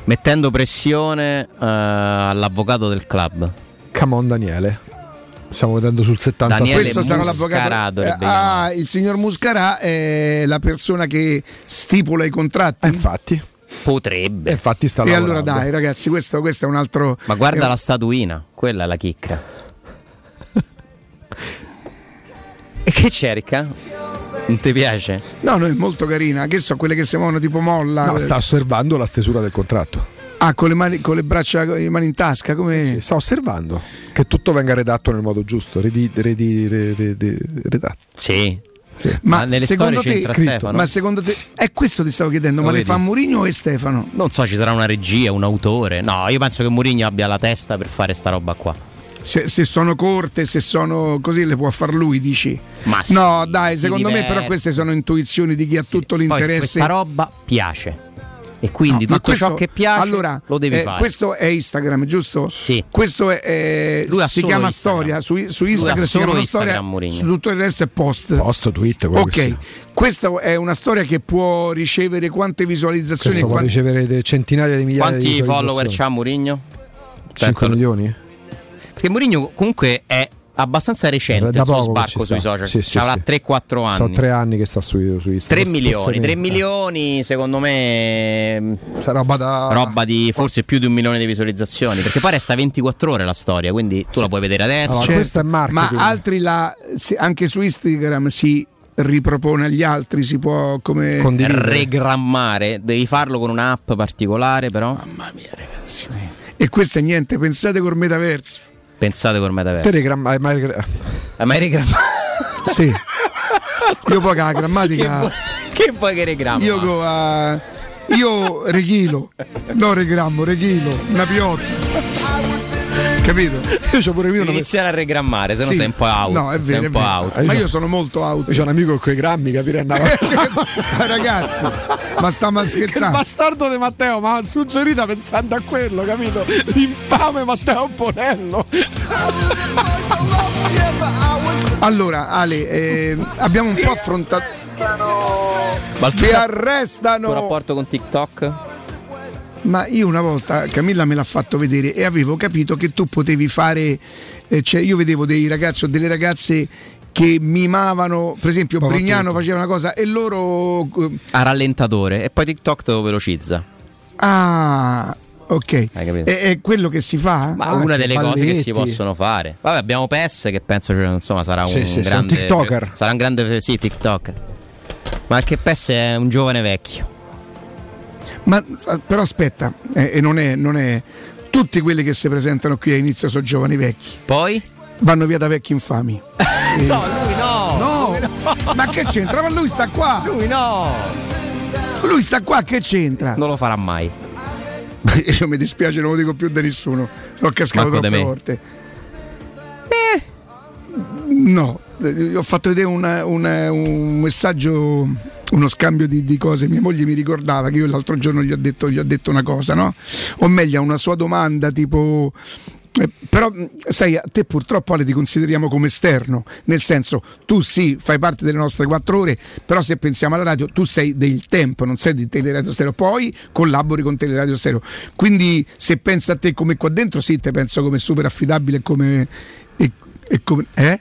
Speaker 8: Mettendo pressione eh, all'avvocato del club.
Speaker 4: Come on Daniele. Stiamo vedendo sul 70
Speaker 8: Daniele
Speaker 3: Questo sarà
Speaker 8: Muscarà
Speaker 3: l'avvocato.
Speaker 8: dovrebbe
Speaker 3: Eh, ah, il signor Muscarà è la persona che stipula i contratti.
Speaker 4: infatti.
Speaker 8: Potrebbe.
Speaker 4: infatti sta
Speaker 3: E allora dai, ragazzi, questo, questo è un altro.
Speaker 8: Ma guarda
Speaker 3: è-
Speaker 8: la statuina, quella è la chicca. *laughs* e che cerca? Non ti piace?
Speaker 3: No, no, è molto carina. Che so, quelle che si muovono tipo molla.
Speaker 4: No, sta osservando la stesura del contratto.
Speaker 3: Ah, con le, mani, con le braccia, con le mani in tasca, come.
Speaker 4: Sta osservando che tutto venga redatto nel modo giusto, redi- redi- re- re- re- redatto.
Speaker 8: Sì.
Speaker 3: Ma,
Speaker 8: Ma nelle
Speaker 3: secondo
Speaker 8: storie
Speaker 3: te,
Speaker 8: c'entra Stefano?
Speaker 3: ma secondo te, è questo ti stavo chiedendo,
Speaker 8: Lo
Speaker 3: ma le
Speaker 8: vedi?
Speaker 3: fa Mourinho e Stefano?
Speaker 8: Non so, ci sarà una regia, un autore. No, io penso che Mourinho abbia la testa per fare sta roba qua.
Speaker 3: Se, se sono corte, se sono così, le può far lui, dici?
Speaker 8: Ma sì,
Speaker 3: no, dai, secondo me, però,
Speaker 8: diverte.
Speaker 3: queste sono intuizioni di chi ha tutto
Speaker 8: Poi
Speaker 3: l'interesse.
Speaker 8: questa roba piace. E quindi
Speaker 3: No,
Speaker 8: tutto ciò
Speaker 3: questo-
Speaker 8: che piace
Speaker 3: allora,
Speaker 8: lo devi
Speaker 3: eh,
Speaker 8: fare.
Speaker 3: Questo è Instagram, giusto?
Speaker 8: Sì.
Speaker 3: Questo è, è-
Speaker 8: Lui
Speaker 3: si chiama
Speaker 8: Instagram.
Speaker 3: storia. Su, su Instagram si
Speaker 8: solo
Speaker 3: chiama
Speaker 8: Instagram,
Speaker 3: storia. Su tutto il resto è post.
Speaker 4: Post, tweet,
Speaker 3: Ok, questa è una storia che può ricevere quante visualizzazioni?
Speaker 4: Questo può
Speaker 3: Quan-
Speaker 4: ricevere centinaia di migliaia di
Speaker 8: Quanti follower
Speaker 4: visualizzazioni.
Speaker 8: c'ha Mourinho?
Speaker 4: 5 milioni?
Speaker 8: Perché Mourinho comunque è abbastanza recente
Speaker 4: Da
Speaker 8: il suo sbarco sui social.
Speaker 4: Sì, sì,
Speaker 8: Avrà
Speaker 4: sì.
Speaker 8: 3-4 anni.
Speaker 4: Sono tre anni che sta su, su Instagram.
Speaker 8: 3
Speaker 4: Forse
Speaker 8: milioni, 3
Speaker 4: meno.
Speaker 8: milioni secondo me
Speaker 4: Sa roba da
Speaker 8: roba di forse più di un milione di visualizzazioni perché poi resta 24 ore la storia quindi tu la puoi vedere adesso
Speaker 4: Allora,
Speaker 3: Certo,
Speaker 4: questo è marketing.
Speaker 3: Ma altri la, anche su Instagram si ripropone agli altri, si può come
Speaker 8: regrammare devi farlo con un'app particolare però
Speaker 3: Mamma mia, ragazzi. E questo è niente, pensate col metaverso.
Speaker 8: Pensate col metaverso
Speaker 4: Telegram, hai mai-
Speaker 8: hai mai regrammato *laughs*
Speaker 3: Sì. Io poi con la grammatica.
Speaker 8: che vuoi che regramma
Speaker 3: Io co- a- io reghilo, no regrammo, reghilo, una piotta. Capito? *laughs*
Speaker 4: Io c'ho pure io
Speaker 8: devi
Speaker 4: una
Speaker 8: iniziare a regrammare se no
Speaker 3: Sì.
Speaker 8: sei un po' out
Speaker 3: No, è
Speaker 8: sei
Speaker 3: vero,
Speaker 8: un
Speaker 3: è
Speaker 8: po'
Speaker 3: vero.
Speaker 8: out
Speaker 3: Ma io sono molto out.
Speaker 4: Io c'ho un amico con quei grammi, capire andava. *laughs*
Speaker 3: Ragazzi, ma stiamo
Speaker 4: Che
Speaker 3: scherzando?
Speaker 4: bastardo di Matteo, ma ha suggerita pensando a quello, capito? L'infame Matteo Bonello.
Speaker 3: Allora, Ale, eh, abbiamo un po' affrontato.
Speaker 8: Il tuo-
Speaker 3: arrestano!
Speaker 8: tuo rapporto con TikTok
Speaker 3: Ma io una volta Camilla me l'ha fatto vedere e avevo capito che tu potevi fare, eh, cioè io vedevo dei ragazzi o delle ragazze che mimavano, per esempio
Speaker 4: Ma
Speaker 3: Brignano faceva una cosa e loro... eh,
Speaker 8: a rallentatore e poi TikTok te lo velocizza
Speaker 3: Ah, ok.
Speaker 8: Hai?
Speaker 3: È, è quello che si fa?
Speaker 8: Ma
Speaker 3: Ah,
Speaker 8: una delle cose che si possono fare. Vabbè, abbiamo PS che penso cioè, insomma sarà
Speaker 4: Sì,
Speaker 8: un
Speaker 4: sì,
Speaker 8: grande
Speaker 4: TikToker.
Speaker 8: Sarà un grande sì, TikToker. Ma che PS è un giovane vecchio.
Speaker 3: Ma eh, però aspetta, eh, e non è, non è... Tutti quelli che si presentano qui a inizio sono giovani vecchi.
Speaker 8: Poi?
Speaker 3: Vanno via da vecchi infami. Eh, *laughs*
Speaker 8: No, lui no.
Speaker 3: No, *laughs* ma che c'entra? Ma lui sta qua.
Speaker 8: Lui no.
Speaker 3: Lui sta qua, che c'entra?
Speaker 8: Non lo farà mai. *laughs*
Speaker 3: Io mi dispiace, non lo dico più da nessuno. L'ho cascato
Speaker 8: Manco
Speaker 3: troppe volte. No, eh, ho fatto vedere una- una- un messaggio, uno scambio di, di cose. Mia moglie mi ricordava che io l'altro giorno gli ho detto, gli ho detto una cosa, no? O meglio, una sua domanda tipo Eh, però sai, a te purtroppo Ale ti consideriamo come esterno, nel senso tu sì, fai parte delle nostre quattro ore, però se pensiamo alla radio tu sei del tempo, non sei di Teleradio Stereo, poi collabori con Teleradio Stereo. Quindi se pensi a te come qua dentro, sì, te penso come super affidabile e come... E, e come eh?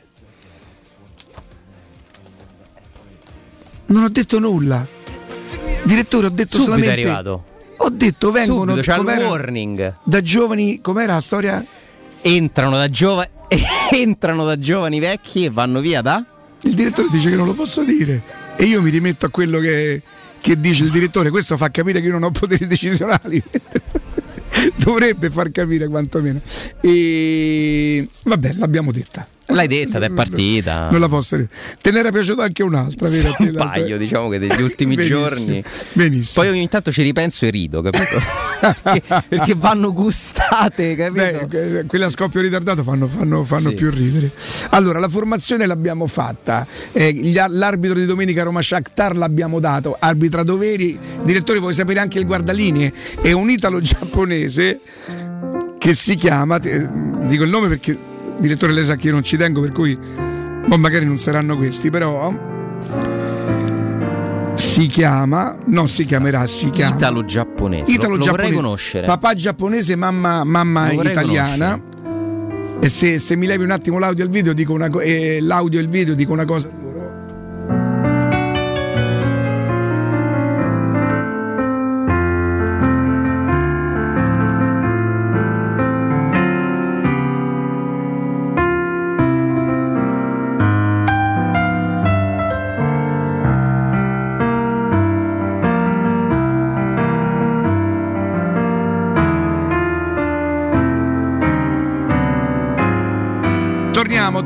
Speaker 3: Non ho detto nulla. Direttore, ho detto
Speaker 8: Subito
Speaker 3: solamente...
Speaker 8: è arrivato.
Speaker 3: Ho detto vengono
Speaker 8: Subito, c'è warning.
Speaker 3: da giovani, com'era la storia?
Speaker 8: Entrano da giovani. *laughs* entrano da giovani vecchi e vanno via da.
Speaker 3: Il direttore dice che non lo posso dire e io mi rimetto a quello che, che dice il direttore. Questo fa capire che io non ho poteri decisionali. *laughs* Dovrebbe far capire quantomeno. E vabbè, l'abbiamo detta.
Speaker 8: L'hai detta, ed è partita.
Speaker 3: Non la posso dire. Te ne era piaciuta anche un'altra, vero?
Speaker 8: un paio, diciamo che degli ultimi
Speaker 3: Benissimo,
Speaker 8: giorni.
Speaker 3: Benissimo.
Speaker 8: Poi ogni tanto ci ripenso e rido, capito? *laughs* perché, perché vanno gustate, capito?
Speaker 3: Beh, quelle a scoppio ritardato fanno, fanno- fanno
Speaker 8: Sì.
Speaker 3: più ridere. Allora, la formazione l'abbiamo fatta. Eh, gli- l'arbitro di domenica Roma Shakhtar l'abbiamo dato. Arbitra Doveri. Direttore, vuoi sapere anche il guardalinee? È un italo-giapponese che si chiama. dico il nome perché, direttore, lei sa che io non ci tengo, per cui. boh, magari non saranno questi, però. Si chiama. Non si chiamerà, si chiama.
Speaker 8: Italo-giapponese. Lo- lo, vorrei
Speaker 3: Italo-giapponese.
Speaker 8: conoscere.
Speaker 3: Papà giapponese, mamma, mamma italiana. E se, se mi levi un attimo l'audio e il video, dico una co- e l'audio e il video dico una cosa.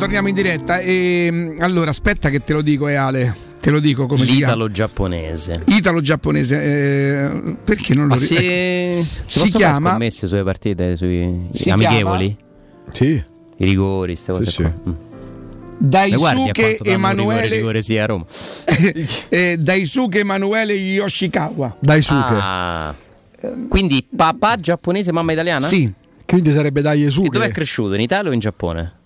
Speaker 3: Torniamo, in diretta. E, allora, aspetta che te lo dico, eh, Ale. Te lo dico come si chiama.
Speaker 8: L'italo-giapponese.
Speaker 3: Italo-giapponese. eh, perché non lo
Speaker 8: Ma *laughs* si,
Speaker 3: ri-
Speaker 8: si,
Speaker 3: si chiama
Speaker 8: scommesse sulle partite, sui
Speaker 3: Si
Speaker 8: amichevoli?
Speaker 4: Sì.
Speaker 8: I rigori, queste cose
Speaker 4: Sì,
Speaker 8: qua. Mm. Guardi a
Speaker 3: Daisuke Emanuele
Speaker 8: rigore sia a Roma. *laughs*
Speaker 3: eh, Daisuke Emanuele Yoshikawa.
Speaker 4: Daisuke.
Speaker 8: Ah. Quindi papà giapponese, mamma italiana?
Speaker 3: Sì.
Speaker 4: Quindi sarebbe
Speaker 8: E
Speaker 4: Daisuke.
Speaker 8: dove è cresciuto? In Italia o in Giappone?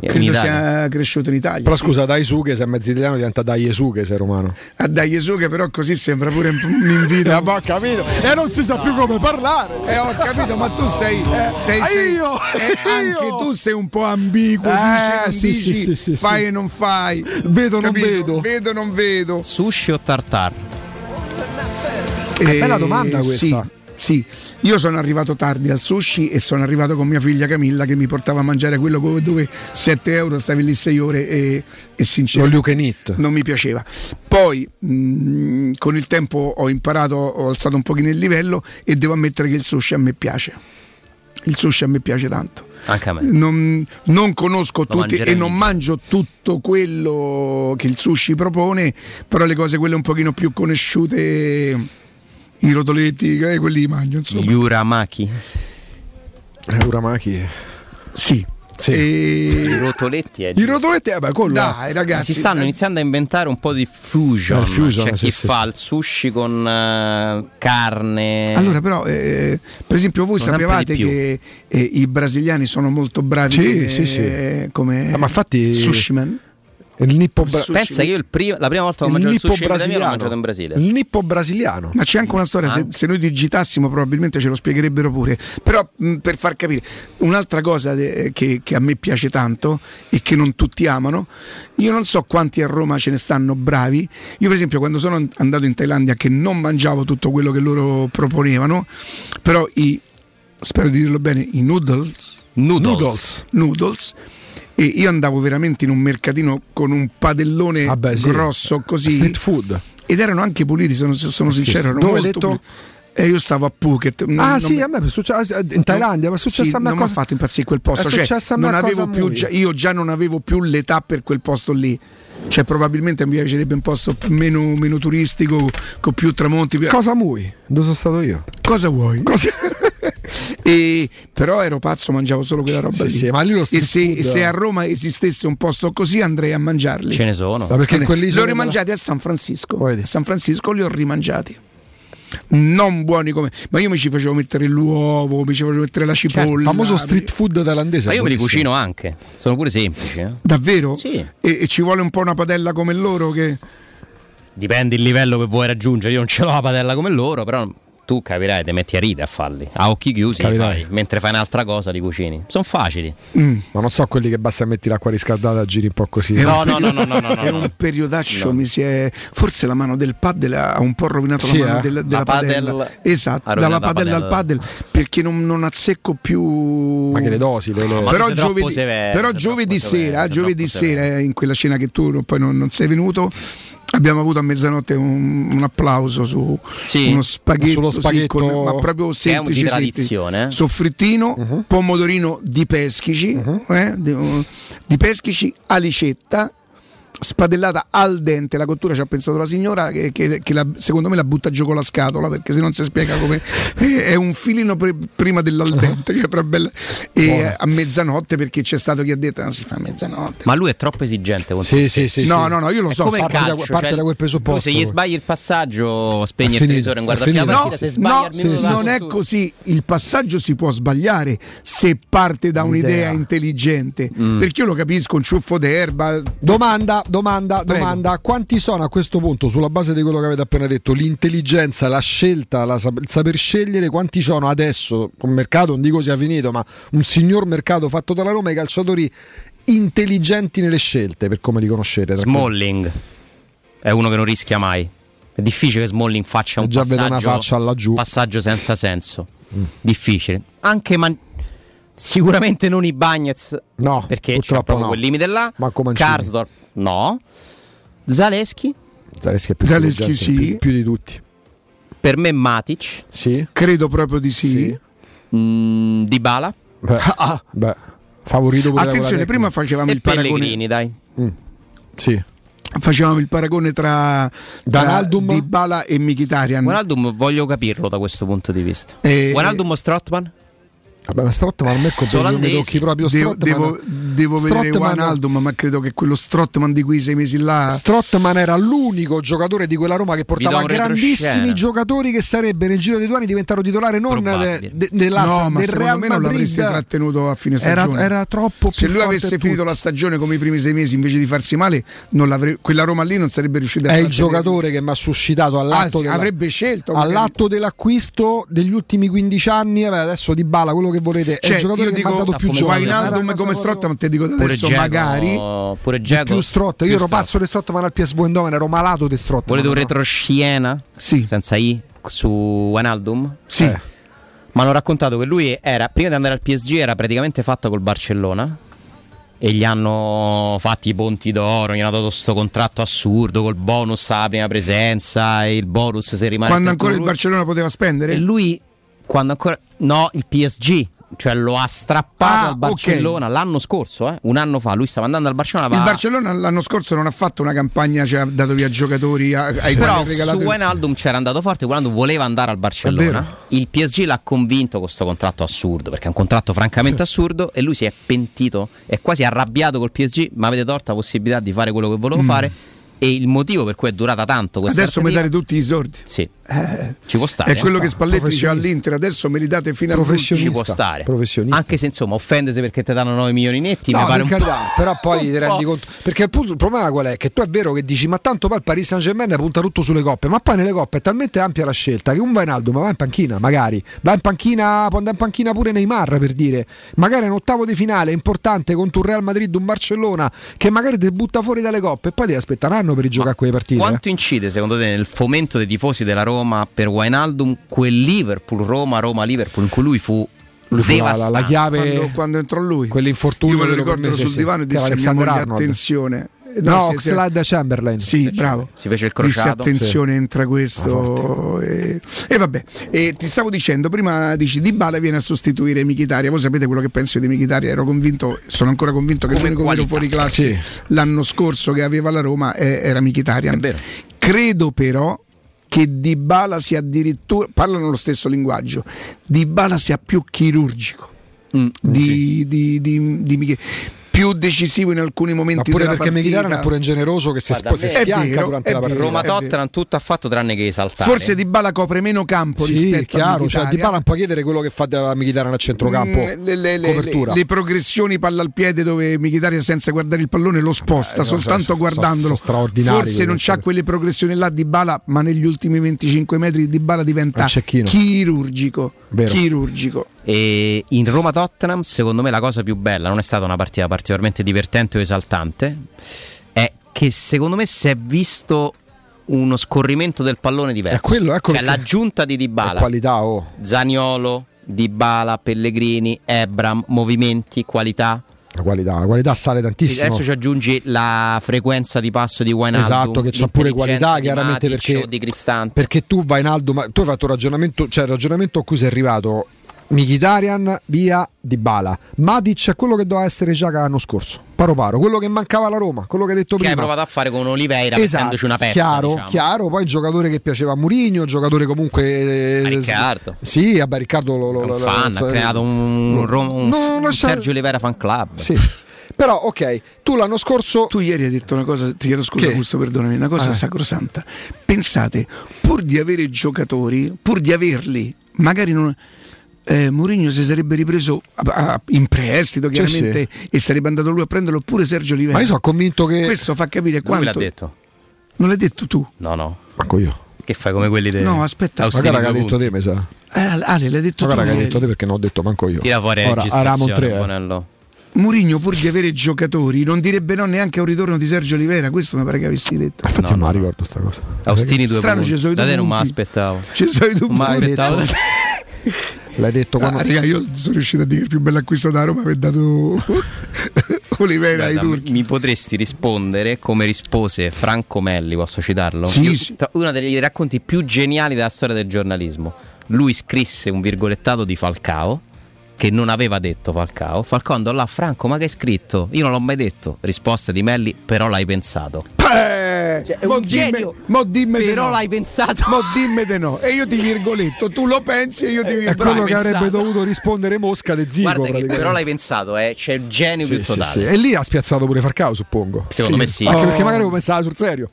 Speaker 3: Credo sia cresciuto in Italia.
Speaker 4: Però scusa, Daisuke, se è mezzo italiano diventa Daisuke se è romano.
Speaker 3: A Daisuke però così sembra pure un invito.
Speaker 4: Eh, *laughs* ma ho capito. E non si sa più come parlare.
Speaker 3: Eh, ho capito, ma tu sei, sei,
Speaker 4: Ah,
Speaker 3: sei-
Speaker 4: io,
Speaker 3: eh, anche
Speaker 4: io.
Speaker 3: tu sei un po' ambiguo,
Speaker 4: Eh,
Speaker 3: dici, non
Speaker 4: sì,
Speaker 3: dici,
Speaker 4: sì, sì, sì,
Speaker 3: fai
Speaker 4: sì.
Speaker 3: e non fai.
Speaker 4: Vedo, non
Speaker 3: Capito?
Speaker 4: vedo.
Speaker 3: Vedo, non vedo.
Speaker 8: Sushi o tartar?
Speaker 4: Eh, bella domanda questa.
Speaker 3: Sì, sì. io sono arrivato tardi al sushi e sono arrivato con mia figlia Camilla che mi portava a mangiare quello dove 7 euro stavi lì 6 ore e, e sinceramente non mi piaceva. Poi mh, con il tempo ho imparato, ho alzato un pochino il livello e devo ammettere che il sushi a me piace. Il sushi a me piace tanto.
Speaker 8: Anche a me.
Speaker 3: Non, non conosco
Speaker 8: Lo
Speaker 3: tutti e non mangio tutto quello che il sushi propone, però le cose quelle un pochino più conosciute, i rotoletti, eh, quelli li mangio. Insomma.
Speaker 8: Gli uramaki?
Speaker 4: Eh, Uramaki.
Speaker 3: Sì.
Speaker 4: Sì.
Speaker 8: I
Speaker 3: E...
Speaker 8: rotoletti è
Speaker 4: I rotoletti, eh, beh, quello.
Speaker 3: Dai ragazzi,
Speaker 8: si stanno
Speaker 3: dai.
Speaker 8: iniziando a inventare un po' di fusion.
Speaker 4: Eh, fusion,
Speaker 8: C'è
Speaker 4: sì,
Speaker 8: chi
Speaker 4: sì,
Speaker 8: fa
Speaker 4: sì.
Speaker 8: il sushi con eh, carne.
Speaker 3: Allora, però, eh, per esempio, voi
Speaker 8: Sono
Speaker 3: sapevate che eh, i brasiliani sono molto bravi
Speaker 4: Sì,
Speaker 3: come,
Speaker 4: sì, sì.
Speaker 3: come
Speaker 4: Ah, ma infatti-
Speaker 3: sushi man.
Speaker 4: Il nippo bra-
Speaker 3: Sushi.
Speaker 8: Pensa che io il primo- la prima volta che ho mangiato il
Speaker 4: nippo
Speaker 8: sushi mia l'ho
Speaker 4: brasiliano.
Speaker 8: mangiato in Brasile.
Speaker 4: Il nippo brasiliano.
Speaker 3: Ma c'è anche una storia, se,
Speaker 8: Anche.
Speaker 3: se noi digitassimo probabilmente ce lo spiegherebbero pure. Però mh, per far capire, un'altra cosa de- che, che a me piace tanto e che non tutti amano, io non so quanti a Roma ce ne stanno bravi. Io per esempio quando sono andato in Thailandia che non mangiavo tutto quello che loro proponevano, però i, spero di dirlo bene, i noodles,
Speaker 8: Noodles.
Speaker 3: noodles e io andavo veramente in un mercatino con un padellone
Speaker 4: Vabbè, sì.
Speaker 3: grosso così
Speaker 4: Street food.
Speaker 3: ed erano anche puliti, sono, sono sincero. erano
Speaker 4: dove hai detto?
Speaker 3: puliti. E io stavo a Phuket. non-
Speaker 4: ah,
Speaker 3: non
Speaker 4: sì,
Speaker 3: mi-
Speaker 4: a me è successo in Thailandia, ma è successo
Speaker 3: sì,
Speaker 4: a me
Speaker 3: non mi ha
Speaker 4: cosa-
Speaker 3: fatto impazzire quel posto.
Speaker 4: È
Speaker 3: Cioè,
Speaker 4: successo a me
Speaker 3: non
Speaker 4: cosa
Speaker 3: avevo più, già- io già non avevo più l'età per quel posto lì. Cioè, probabilmente mi piacerebbe un posto meno, meno turistico, con più tramonti. più-
Speaker 4: Cosa muy? Dove sono stato io?
Speaker 3: Cosa vuoi? *laughs* *laughs* E, però ero pazzo, mangiavo solo quella roba
Speaker 4: Sì,
Speaker 3: lì.
Speaker 4: sì, ma lì lo
Speaker 3: e se,
Speaker 4: food-
Speaker 3: se a Roma esistesse un posto così andrei a mangiarli.
Speaker 8: Ce ne sono.
Speaker 4: Ma perché in
Speaker 3: Li
Speaker 4: quell'isola
Speaker 3: ho rimangiati a San Francisco.
Speaker 4: Vedi.
Speaker 3: A San Francisco li ho rimangiati. non buoni come ma io mi ci facevo mettere l'uovo mi ci facevo mettere la cipolla
Speaker 4: Certo, famoso street food thailandese.
Speaker 8: Ma io me li cucino anche, sono pure semplici. eh.
Speaker 3: davvero?
Speaker 8: Sì.
Speaker 3: e, e ci vuole un po' una padella come loro che
Speaker 8: Dipende il livello che vuoi raggiungere. Io non ce l'ho la padella come loro, però tu capirai, ti metti a ridere a farli. A occhi chiusi, fai. mentre fai un'altra cosa li cucini. Sono facili.
Speaker 4: Ma non so quelli che basta metti l'acqua riscaldata giri un po' così.
Speaker 8: No, no, no,
Speaker 3: periodo-
Speaker 8: no, no, no,
Speaker 3: È *laughs*
Speaker 8: no.
Speaker 3: un periodaccio,
Speaker 8: No.
Speaker 3: mi si è. Forse la mano del paddle ha un po' rovinato
Speaker 4: Sì,
Speaker 3: la mano
Speaker 4: eh?
Speaker 3: del- della
Speaker 8: La
Speaker 3: padella.
Speaker 8: padel
Speaker 3: Esatto, dalla padella al
Speaker 8: padel.
Speaker 3: paddle perché non, non azzecco più.
Speaker 4: Ma che le dosi, le, le-
Speaker 3: però giovedì,
Speaker 8: severo,
Speaker 3: però giovedì
Speaker 8: severo,
Speaker 3: sera,
Speaker 8: sei
Speaker 3: giovedì sera eh, in quella cena che tu poi non, non sei venuto, abbiamo avuto a mezzanotte un, un applauso su
Speaker 8: Sì.
Speaker 3: uno spaghetto,
Speaker 4: Sullo
Speaker 3: sì,
Speaker 4: spaghetto-
Speaker 3: con- ma proprio semplice,
Speaker 8: di
Speaker 3: semplice.
Speaker 8: eh?
Speaker 3: soffrittino,
Speaker 4: Mhm.
Speaker 3: pomodorino di peschici, eh, di, di peschici, alicetta. Spadellata al dente, la cottura ci ha pensato la signora che, che- che la- secondo me la butta giù con la scatola perché se non si spiega come *laughs* è, un filino pre- prima dell'al *laughs* dente che è bella. e
Speaker 4: Buono.
Speaker 3: a mezzanotte perché c'è stato chi ha detto non si fa a mezzanotte
Speaker 8: Ma lui è troppo esigente con
Speaker 4: Sì, sì, sì,
Speaker 3: no
Speaker 4: sì.
Speaker 3: no no io lo
Speaker 8: È
Speaker 3: so
Speaker 4: parte da-
Speaker 8: calcio,
Speaker 4: parte
Speaker 8: cioè,
Speaker 4: da quel presupposto.
Speaker 8: se gli sbagli il passaggio, spegni
Speaker 4: È
Speaker 8: il televisore e guarda
Speaker 4: finito.
Speaker 3: No,
Speaker 8: partita, se
Speaker 3: no,
Speaker 4: sì,
Speaker 8: della
Speaker 3: non è così. Il passaggio si può sbagliare se parte da un'idea
Speaker 4: Un'idea.
Speaker 3: intelligente.
Speaker 8: Mm.
Speaker 3: Perché io lo capisco, un ciuffo d'erba.
Speaker 4: Domanda, domanda,
Speaker 3: Prego.
Speaker 4: domanda. Quanti sono a questo punto, sulla base di quello che avete appena detto, l'intelligenza, la scelta, la il saper scegliere, quanti sono adesso, un mercato, non dico sia finito, ma un signor mercato fatto dalla Roma, i calciatori intelligenti nelle scelte, per come li conoscete?
Speaker 8: Smalling è uno che non rischia mai. È difficile che Smalling faccia un
Speaker 4: E già vedo
Speaker 8: passaggio,
Speaker 4: una faccia laggiù.
Speaker 8: passaggio senza senso. Difficile. Anche man- sicuramente non i Bagnets,
Speaker 4: No,
Speaker 8: perché c'è
Speaker 4: purtroppo
Speaker 8: proprio
Speaker 4: no.
Speaker 8: quel limite là.
Speaker 4: Manco Mancini.
Speaker 8: No. Zaleschi,
Speaker 4: Zaleschi è più
Speaker 3: Zaleschi
Speaker 4: intelligente,
Speaker 3: sì.
Speaker 4: più, più di tutti.
Speaker 8: per me Matic,
Speaker 4: Sì.
Speaker 3: Credo proprio di sì.
Speaker 4: Sì.
Speaker 8: mm, Dybala
Speaker 4: Beh, *laughs*
Speaker 3: Ah,
Speaker 4: beh, favorito
Speaker 3: attenzione, prima facevamo
Speaker 8: e
Speaker 3: il paragone.
Speaker 8: Dai.
Speaker 4: tecnica. Sì.
Speaker 3: Facevamo il paragone tra, tra
Speaker 4: Wijnaldum?
Speaker 3: Dybala e Mkhitaryan.
Speaker 8: Wijnaldum voglio capirlo da questo punto di vista.
Speaker 3: Eh,
Speaker 8: Wijnaldum o Strottman?
Speaker 4: Vabbè, ma Strottman a me tocchi proprio
Speaker 3: Devo,
Speaker 4: Strottman.
Speaker 3: devo, devo vedere
Speaker 4: Strottman-
Speaker 3: Wijnaldum, ma credo che quello Strottman di quei sei mesi là.
Speaker 4: Strottman era l'unico giocatore di quella Roma che portava grandissimi giocatori che sarebbe nel giro dei due anni diventato titolare non de- de- della,
Speaker 3: no, ma
Speaker 4: del
Speaker 3: secondo
Speaker 4: Real
Speaker 3: me non l'avresti
Speaker 4: Madrid.
Speaker 3: trattenuto a fine
Speaker 4: Era,
Speaker 3: stagione.
Speaker 4: era troppo
Speaker 3: Se lui avesse finito
Speaker 4: tutti.
Speaker 3: la stagione come i primi sei mesi invece di farsi male, quella Roma lì non sarebbe riuscita a
Speaker 4: è il giocatore che mi ha suscitato all'atto,
Speaker 3: Anzi,
Speaker 4: della-
Speaker 3: avrebbe scelto magari.
Speaker 4: all'atto dell'acquisto degli ultimi 15 anni. Vabbè, adesso di bala quello che volete. è
Speaker 3: Cioè,
Speaker 4: il giocatore
Speaker 3: io
Speaker 4: che mi ha
Speaker 3: dico
Speaker 4: dato più.
Speaker 8: Wijnaldum
Speaker 4: Era
Speaker 3: Wijnaldum come Strottman, te dico da adesso
Speaker 8: Dzeko-
Speaker 3: magari.
Speaker 8: Pure Dzeko.
Speaker 4: più Strottman. Io ero
Speaker 8: Più
Speaker 4: pazzo di Strottman al PSV Eindhoven, ero malato di Strottman.
Speaker 8: Volete un
Speaker 4: No.
Speaker 8: retroscena?
Speaker 3: Sì.
Speaker 8: Senza I su Wijnaldum?
Speaker 3: Sì.
Speaker 4: Eh.
Speaker 8: Mi hanno raccontato che lui era, prima di andare al PSG, era praticamente fatto col Barcellona. E gli hanno fatti i ponti d'oro, gli hanno dato questo contratto assurdo col bonus alla prima presenza, e il bonus se rimane
Speaker 3: Quando ancora il Barcellona poteva spendere?
Speaker 8: E lui, quando ancora. No, il PSG. Cioè lo ha strappato
Speaker 3: Ah,
Speaker 8: al Barcellona l'anno scorso, eh? un anno fa. Lui stava andando al Barcellona.
Speaker 3: Il
Speaker 8: va-
Speaker 3: Barcellona l'anno scorso non ha fatto una campagna, cioè ha dato via giocatori a- ai
Speaker 8: Però
Speaker 3: regalato
Speaker 8: su Wijnaldum c'era andato forte quando voleva andare al Barcellona. Il PSG l'ha convinto con questo contratto assurdo, perché è un contratto francamente assurdo e lui si è pentito, è quasi arrabbiato col PSG, ma avete tolta la possibilità di fare quello che volevo
Speaker 3: Mm.
Speaker 8: fare e il motivo per cui è durata tanto questa
Speaker 3: Adesso mi dare tutti i soldi.
Speaker 8: Sì.
Speaker 3: Eh,
Speaker 8: Ci può stare.
Speaker 3: è quello che
Speaker 8: Sta.
Speaker 3: Spalletti diceva all'Inter, adesso me li date fino a
Speaker 8: Ci può stare. Anche se insomma offendese perché ti danno 9 milioni netti,
Speaker 4: No,
Speaker 8: mi pare
Speaker 4: per
Speaker 8: un
Speaker 4: carità,
Speaker 8: po'. *laughs*
Speaker 4: però poi
Speaker 8: un
Speaker 4: ti rendi
Speaker 8: po'.
Speaker 4: conto. Perché appunto il problema qual è? Che tu è vero che dici, ma tanto poi il Paris Saint Germain punta tutto sulle coppe, ma poi nelle coppe è talmente ampia la scelta che un Wijnaldum va in panchina, magari. Va in panchina, può andare in panchina pure Neymar per dire. Magari è un ottavo di finale importante contro un Real Madrid, un Barcellona, che magari ti butta fuori dalle coppe e poi devi aspettare anno per giocare a quelle partite.
Speaker 8: Quanto incide secondo te nel fomento dei tifosi della Roma per Wijnaldum quel Liverpool-Roma, Roma-Liverpool in cui lui fu,
Speaker 4: Lui fu la- la- chiave-
Speaker 3: quando, quando entrò lui.
Speaker 4: Quell'infortunio
Speaker 3: Io me lo ricordo sul divano e dissi mia moglie
Speaker 4: Arnold.
Speaker 3: attenzione.
Speaker 4: No,
Speaker 3: sì, sì.
Speaker 4: Oxlade Chamberlain.
Speaker 3: Sì, bravo.
Speaker 8: Si fece il crociato.
Speaker 3: attenzione, entra questo. E, e vabbè, e ti stavo dicendo, prima dici Di Bala viene a sostituire Michitaria. Voi sapete quello che penso di Michitaria? Ero convinto, sono ancora convinto che
Speaker 8: Come
Speaker 3: l'unico vero fuori classe l'anno scorso che aveva la Roma eh, era Michitaria. Credo però che Di Bala sia addirittura, parlano lo stesso linguaggio, Di Bala sia più chirurgico
Speaker 8: Mm,
Speaker 3: di, di, di, di Miche- più più decisivo in alcuni momenti
Speaker 4: Ma pure
Speaker 3: della
Speaker 4: perché. Mkhitaryan è pure generoso che si,
Speaker 8: Guarda,
Speaker 4: si
Speaker 8: a me-
Speaker 4: sfianca
Speaker 3: È vero,
Speaker 4: durante la partita.
Speaker 8: Roma. Tottenham tutto ha fatto tranne che esaltare.
Speaker 3: Forse Di Bala copre meno campo
Speaker 4: Sì,
Speaker 3: rispetto a
Speaker 4: chiaro, cioè
Speaker 3: Mkhitaryan.
Speaker 4: Di Bala non può chiedere quello che fa da Mkhitaryan a centrocampo.
Speaker 3: Mm, le, le- le-
Speaker 4: copertura.
Speaker 3: le- le progressioni palla al piede dove Mkhitaryan senza guardare il pallone lo sposta
Speaker 4: Eh, no,
Speaker 3: soltanto
Speaker 4: sono-
Speaker 3: guardandolo
Speaker 4: sono straordinari
Speaker 3: forse non c'ha quelle progressioni là di Bala ma negli ultimi 25 metri di Bala diventa chirurgico
Speaker 4: Vero.
Speaker 3: chirurgico
Speaker 8: E in Roma Tottenham, secondo me, la cosa più bella non è stata una partita particolarmente divertente o esaltante. È che secondo me si è visto uno scorrimento del pallone diverso.
Speaker 4: È quello, ecco
Speaker 8: cioè, l'aggiunta di Dybala,
Speaker 4: qualità, oh.
Speaker 8: Zaniolo, Dybala, Pellegrini, Ebram, movimenti, qualità.
Speaker 4: La qualità, la qualità sale
Speaker 8: Sì,
Speaker 4: tantissimo.
Speaker 8: adesso ci aggiungi la frequenza di passo di Wijnaldum
Speaker 4: Esatto, che c'ha pure qualità, chiaramente
Speaker 8: Matic
Speaker 4: perché, perché tu vai in alto, ma tu hai fatto un ragionamento, cioè il ragionamento a cui sei arrivato. Mkhitaryan via Di Bala. Matic è quello che doveva essere già l'anno scorso. Paro paro, quello che mancava alla Roma, quello che hai detto
Speaker 8: che hai
Speaker 4: prima.
Speaker 8: provato a fare con Oliveira
Speaker 4: Esatto,
Speaker 8: mettendoci una pezza
Speaker 4: chiaro,
Speaker 8: diciamo.
Speaker 4: chiaro, poi giocatore che piaceva a Mourinho, giocatore comunque eh,
Speaker 8: A Riccardo.
Speaker 4: Sì, vabbè, Riccardo lo, lo, lo-
Speaker 8: un fan,
Speaker 4: lo-
Speaker 8: ha creato un, un, Rom- un-
Speaker 4: No,
Speaker 8: un Sergio Olivera fan club.
Speaker 4: Sì. Però ok, tu l'anno scorso
Speaker 3: tu ieri hai detto una cosa ti chiedo scusa
Speaker 4: Che?
Speaker 3: Augusto perdonami una cosa
Speaker 4: Eh.
Speaker 3: sacrosanta pensate pur di avere giocatori pur di averli magari non eh, Mourinho si sarebbe ripreso a- a- in prestito
Speaker 4: Sì,
Speaker 3: chiaramente e sarebbe andato lui a prenderlo oppure Sergio Olivera
Speaker 4: Ma io sono convinto che
Speaker 3: questo fa capire
Speaker 8: Lui
Speaker 3: quanto
Speaker 8: l'ha detto.
Speaker 3: non l'hai detto tu
Speaker 8: No, no.
Speaker 4: Manco io.
Speaker 8: Che fai come quelli dei
Speaker 3: No, aspetta.
Speaker 8: Austini
Speaker 4: Magari che
Speaker 8: due
Speaker 4: hai detto te, mi sa.
Speaker 3: Eh, Ale l'hai detto
Speaker 4: Magari
Speaker 3: tu
Speaker 4: che hai
Speaker 3: ieri.
Speaker 4: detto te perché non ho detto manco io.
Speaker 8: Tira fuori
Speaker 4: Ora, a Ramon 3. eh.
Speaker 8: Bonello.
Speaker 3: Mourinho pur di avere giocatori non direbbe no neanche a un ritorno di Sergio Olivera questo mi pare che avessi detto
Speaker 4: Infatti
Speaker 8: No,
Speaker 4: non
Speaker 8: no,
Speaker 4: la ricordo sta cosa.
Speaker 8: Austini due
Speaker 3: Strano,
Speaker 8: punti.
Speaker 3: ci sono i
Speaker 8: Da
Speaker 3: due
Speaker 8: te non mi
Speaker 3: punti.
Speaker 8: aspettavo.
Speaker 3: ci sono i
Speaker 8: Non mi
Speaker 3: dubbi
Speaker 8: aspettavo. *laughs*
Speaker 4: L'hai detto quando...
Speaker 3: Ah, raga, io sono riuscito a dire che il più bello acquisto da Roma aver dato *laughs* Olivera ai turchi
Speaker 8: mi potresti rispondere come rispose Franco Melli, posso citarlo?
Speaker 3: Sì,
Speaker 8: Io-
Speaker 3: sì.
Speaker 8: tra- Uno dei racconti più geniali della storia del giornalismo. Lui scrisse un virgolettato di Falcao che non aveva detto Falcao. Falcao andò là, Franco, ma che hai scritto? Io non l'ho mai detto. Risposta di Melli, però l'hai pensato.
Speaker 3: Eh,
Speaker 8: Cioè, è
Speaker 3: mo
Speaker 8: un genio.
Speaker 3: mo dimmi di
Speaker 8: Però
Speaker 3: no.
Speaker 8: l'hai pensato.
Speaker 3: Mo dimmi di no. E io ti virgoletto, tu lo pensi e io ti
Speaker 4: È
Speaker 3: virgoletto.
Speaker 4: quello che
Speaker 8: pensato.
Speaker 4: avrebbe dovuto rispondere Mosca de Zico.
Speaker 8: Guarda che però l'hai pensato, eh. c'è il genio
Speaker 4: Sì,
Speaker 8: più
Speaker 4: sì,
Speaker 8: totale.
Speaker 4: sì. E lì ha spiazzato pure Farcao, suppongo.
Speaker 8: Secondo me sì.
Speaker 4: Anche
Speaker 3: Oh.
Speaker 4: perché magari avevo pensato sul serio.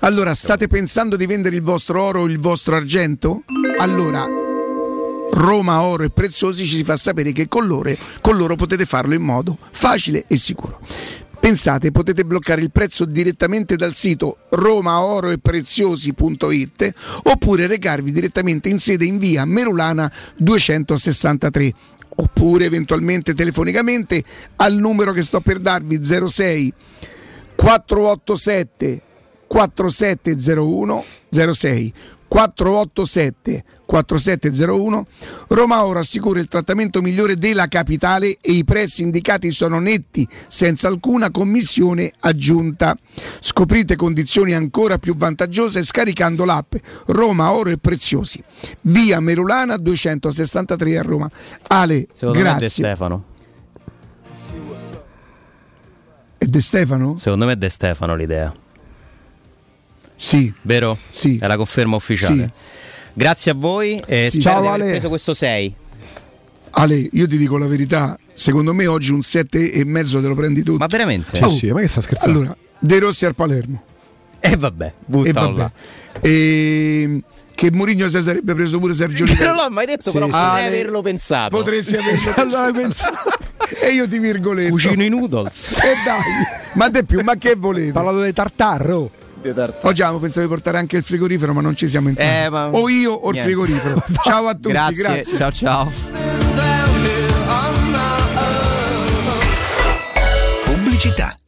Speaker 3: Allora, state pensando di vendere il vostro oro o il vostro argento? Allora, Roma Oro e Preziosi ci fa sapere che con loro, con loro potete farlo in modo facile e sicuro. Pensate, potete bloccare il prezzo direttamente dal sito romaoroepreziosi.it oppure recarvi direttamente in sede in via Merulana 263 oppure eventualmente telefonicamente al numero che sto per darvi 06 487 4701 06 487 4701 Roma Oro assicura il trattamento migliore della capitale e i prezzi indicati sono netti senza alcuna commissione aggiunta scoprite condizioni ancora più vantaggiose scaricando l'app Roma Oro e Preziosi via Merulana 263 a Roma Ale
Speaker 8: Secondo me è De
Speaker 3: grazie
Speaker 8: Stefano.
Speaker 3: è De Stefano?
Speaker 8: Secondo me è De Stefano l'idea.
Speaker 3: Sì
Speaker 8: Vero?
Speaker 3: Sì.
Speaker 8: È la conferma ufficiale.
Speaker 3: Sì.
Speaker 8: Grazie a voi. E
Speaker 3: Sì,
Speaker 8: spero
Speaker 3: ciao,
Speaker 8: di aver
Speaker 3: Ale.
Speaker 8: preso questo 6.
Speaker 3: Ale io ti dico la verità secondo me oggi un 7 e mezzo te lo prendi tutto
Speaker 8: Ma veramente?
Speaker 3: Oh,
Speaker 4: Sì, sì, ma che sta scherzando?
Speaker 3: Allora, De Rossi al Palermo.
Speaker 8: E vabbè,
Speaker 3: E vabbè. E che Mourinho si sarebbe preso pure Sergio *laughs*
Speaker 8: Non
Speaker 3: Oliveira.
Speaker 8: l'ho mai detto,
Speaker 4: Sì,
Speaker 8: però
Speaker 4: sì.
Speaker 8: potrei
Speaker 3: Ale,
Speaker 8: averlo pensato.
Speaker 3: Potresti *laughs* averlo pensato. E io ti virgoletto.
Speaker 8: Cucino i noodles.
Speaker 3: E dai, ma te più, ma che volevi?
Speaker 4: parlato di tartarro.
Speaker 3: Oggi avevamo pensato di portare anche il frigorifero, ma non ci siamo entrati.
Speaker 8: Eh, ma-
Speaker 3: O io o il
Speaker 8: Niente.
Speaker 3: frigorifero. *laughs* Ciao a tutti,
Speaker 8: grazie.
Speaker 3: grazie.
Speaker 8: Ciao ciao.
Speaker 21: Pubblicità.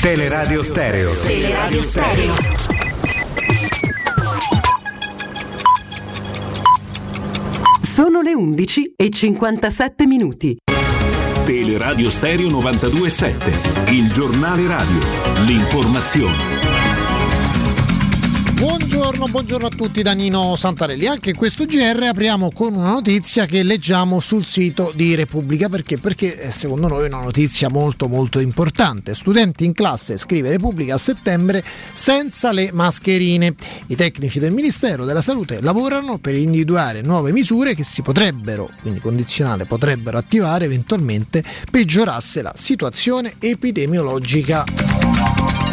Speaker 22: Teleradio Stereo.
Speaker 23: Teleradio Stereo. Sono le 11 e 57 minuti.
Speaker 22: Teleradio Stereo 927. Il giornale radio. L'informazione.
Speaker 12: Buongiorno, buongiorno a tutti da Nino Santarelli. Anche questo GR apriamo con una notizia che leggiamo sul sito di Repubblica perché? Perché eh, secondo noi è una notizia molto molto importante. Studenti in classe, scrive Repubblica a settembre senza le mascherine. I tecnici del Ministero della Salute lavorano per individuare nuove misure che si potrebbero, quindi condizionale, potrebbero attivare eventualmente peggiorasse la situazione epidemiologica.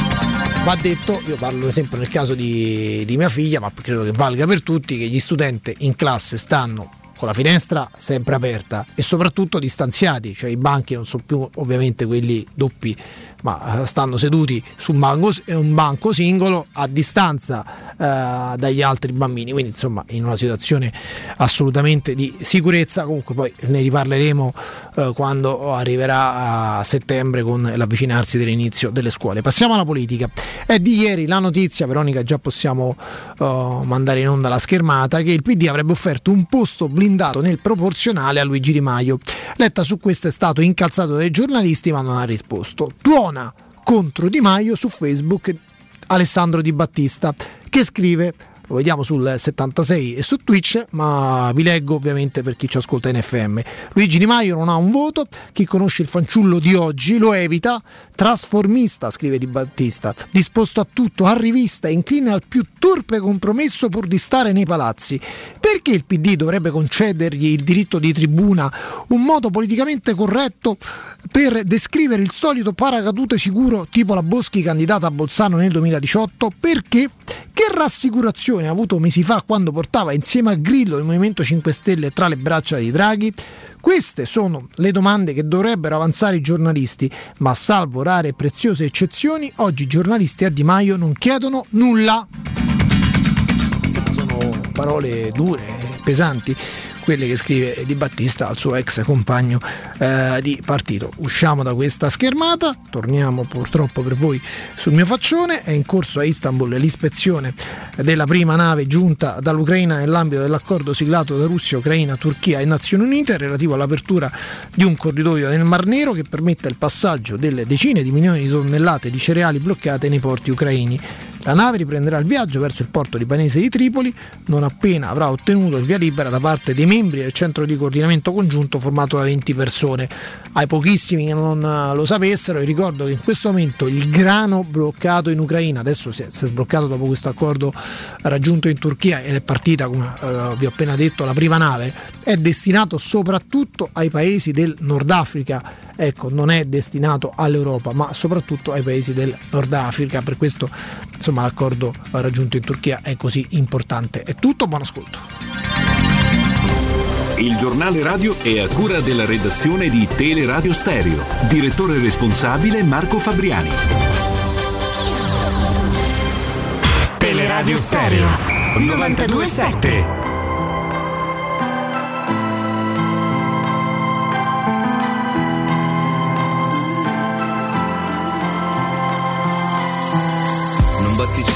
Speaker 12: Va detto, io parlo sempre nel caso di, di mia figlia, ma credo che valga per tutti, che gli studenti in classe stanno con la finestra sempre aperta e soprattutto distanziati, cioè i banchi non sono più ovviamente quelli doppi, ma eh, stanno seduti su un banco, un banco singolo a distanza eh, dagli altri bambini, quindi insomma in una situazione assolutamente di sicurezza, comunque poi ne riparleremo eh, quando arriverà a settembre con l'avvicinarsi dell'inizio delle scuole. Passiamo alla politica. È di ieri la notizia, Veronica già possiamo eh, mandare in onda la schermata, che il PD avrebbe offerto un posto blindato nel proporzionale a Luigi Di Maio. Letta su questo è stato incalzato dai giornalisti ma non ha risposto. Tuona contro Di Maio su Facebook Alessandro Di Battista che scrive lo vediamo sul 76 e su Twitch, ma vi leggo ovviamente per chi ci ascolta in FM. Luigi Di Maio non ha un voto, chi conosce il fanciullo di oggi lo evita, trasformista, scrive Di Battista, disposto a tutto, arrivista, incline al più turpe compromesso pur di stare nei palazzi. Perché il PD dovrebbe concedergli il diritto di tribuna, un modo politicamente corretto per descrivere il solito paracadute sicuro tipo la Boschi candidata a Bolzano nel 2018? Perché? Che rassicurazione ha avuto mesi fa quando portava insieme a Grillo il Movimento 5 Stelle tra le braccia di Draghi? Queste sono le domande che dovrebbero avanzare i giornalisti, ma salvo rare e preziose eccezioni, oggi i giornalisti a Di Maio non chiedono nulla. Sono parole dure, pesanti quelle che scrive Di Battista al suo ex compagno eh, di partito. Usciamo da questa schermata, torniamo purtroppo per voi sul mio faccione, è in corso a Istanbul l'ispezione della prima nave giunta dall'Ucraina nell'ambito dell'accordo siglato da Russia, Ucraina, Turchia e Nazioni Unite relativo all'apertura di un corridoio nel Mar Nero che permetta il passaggio delle decine di milioni di tonnellate di cereali bloccate nei porti ucraini. La nave riprenderà il viaggio verso il porto libanese di Tripoli non appena avrà ottenuto il via libera da parte dei membri del centro di coordinamento congiunto formato da 20 persone. Ai pochissimi che non eh, lo sapessero, ricordo che in questo momento il grano bloccato in Ucraina, adesso si è, si è sbloccato dopo questo accordo raggiunto in Turchia ed è partita, come eh, vi ho appena detto, la prima nave, è destinato soprattutto ai paesi del Nord Africa ecco, non è destinato all'Europa, ma soprattutto ai paesi del Nord Africa. Per questo insomma, l'accordo raggiunto in Turchia è così importante. È tutto, buon ascolto.
Speaker 22: Il giornale radio è a cura della redazione di Teleradio Stereo. Direttore responsabile Marco Fabriani.
Speaker 9: Teleradio Stereo 927.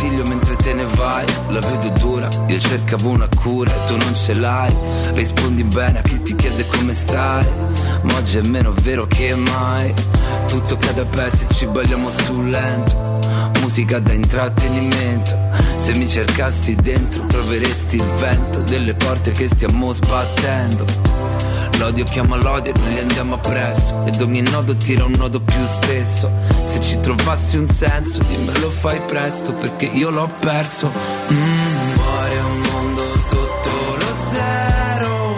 Speaker 24: Ciglio mentre te ne vai, la vedo dura, io cercavo una cura e tu non ce l'hai. Rispondi bene a chi ti chiede come stai, ma oggi è meno vero che mai. Tutto cade a pezzi, ci balliamo sul lento, musica da intrattenimento. Se mi cercassi dentro troveresti il vento delle porte che stiamo sbattendo. L'odio chiama l'odio e noi andiamo appresso. Ed ogni nodo tira un nodo più spesso. Se ci trovassi un senso dimmelo fai presto Perché io l'ho perso. Mm, Fuori è un mondo sotto lo zero.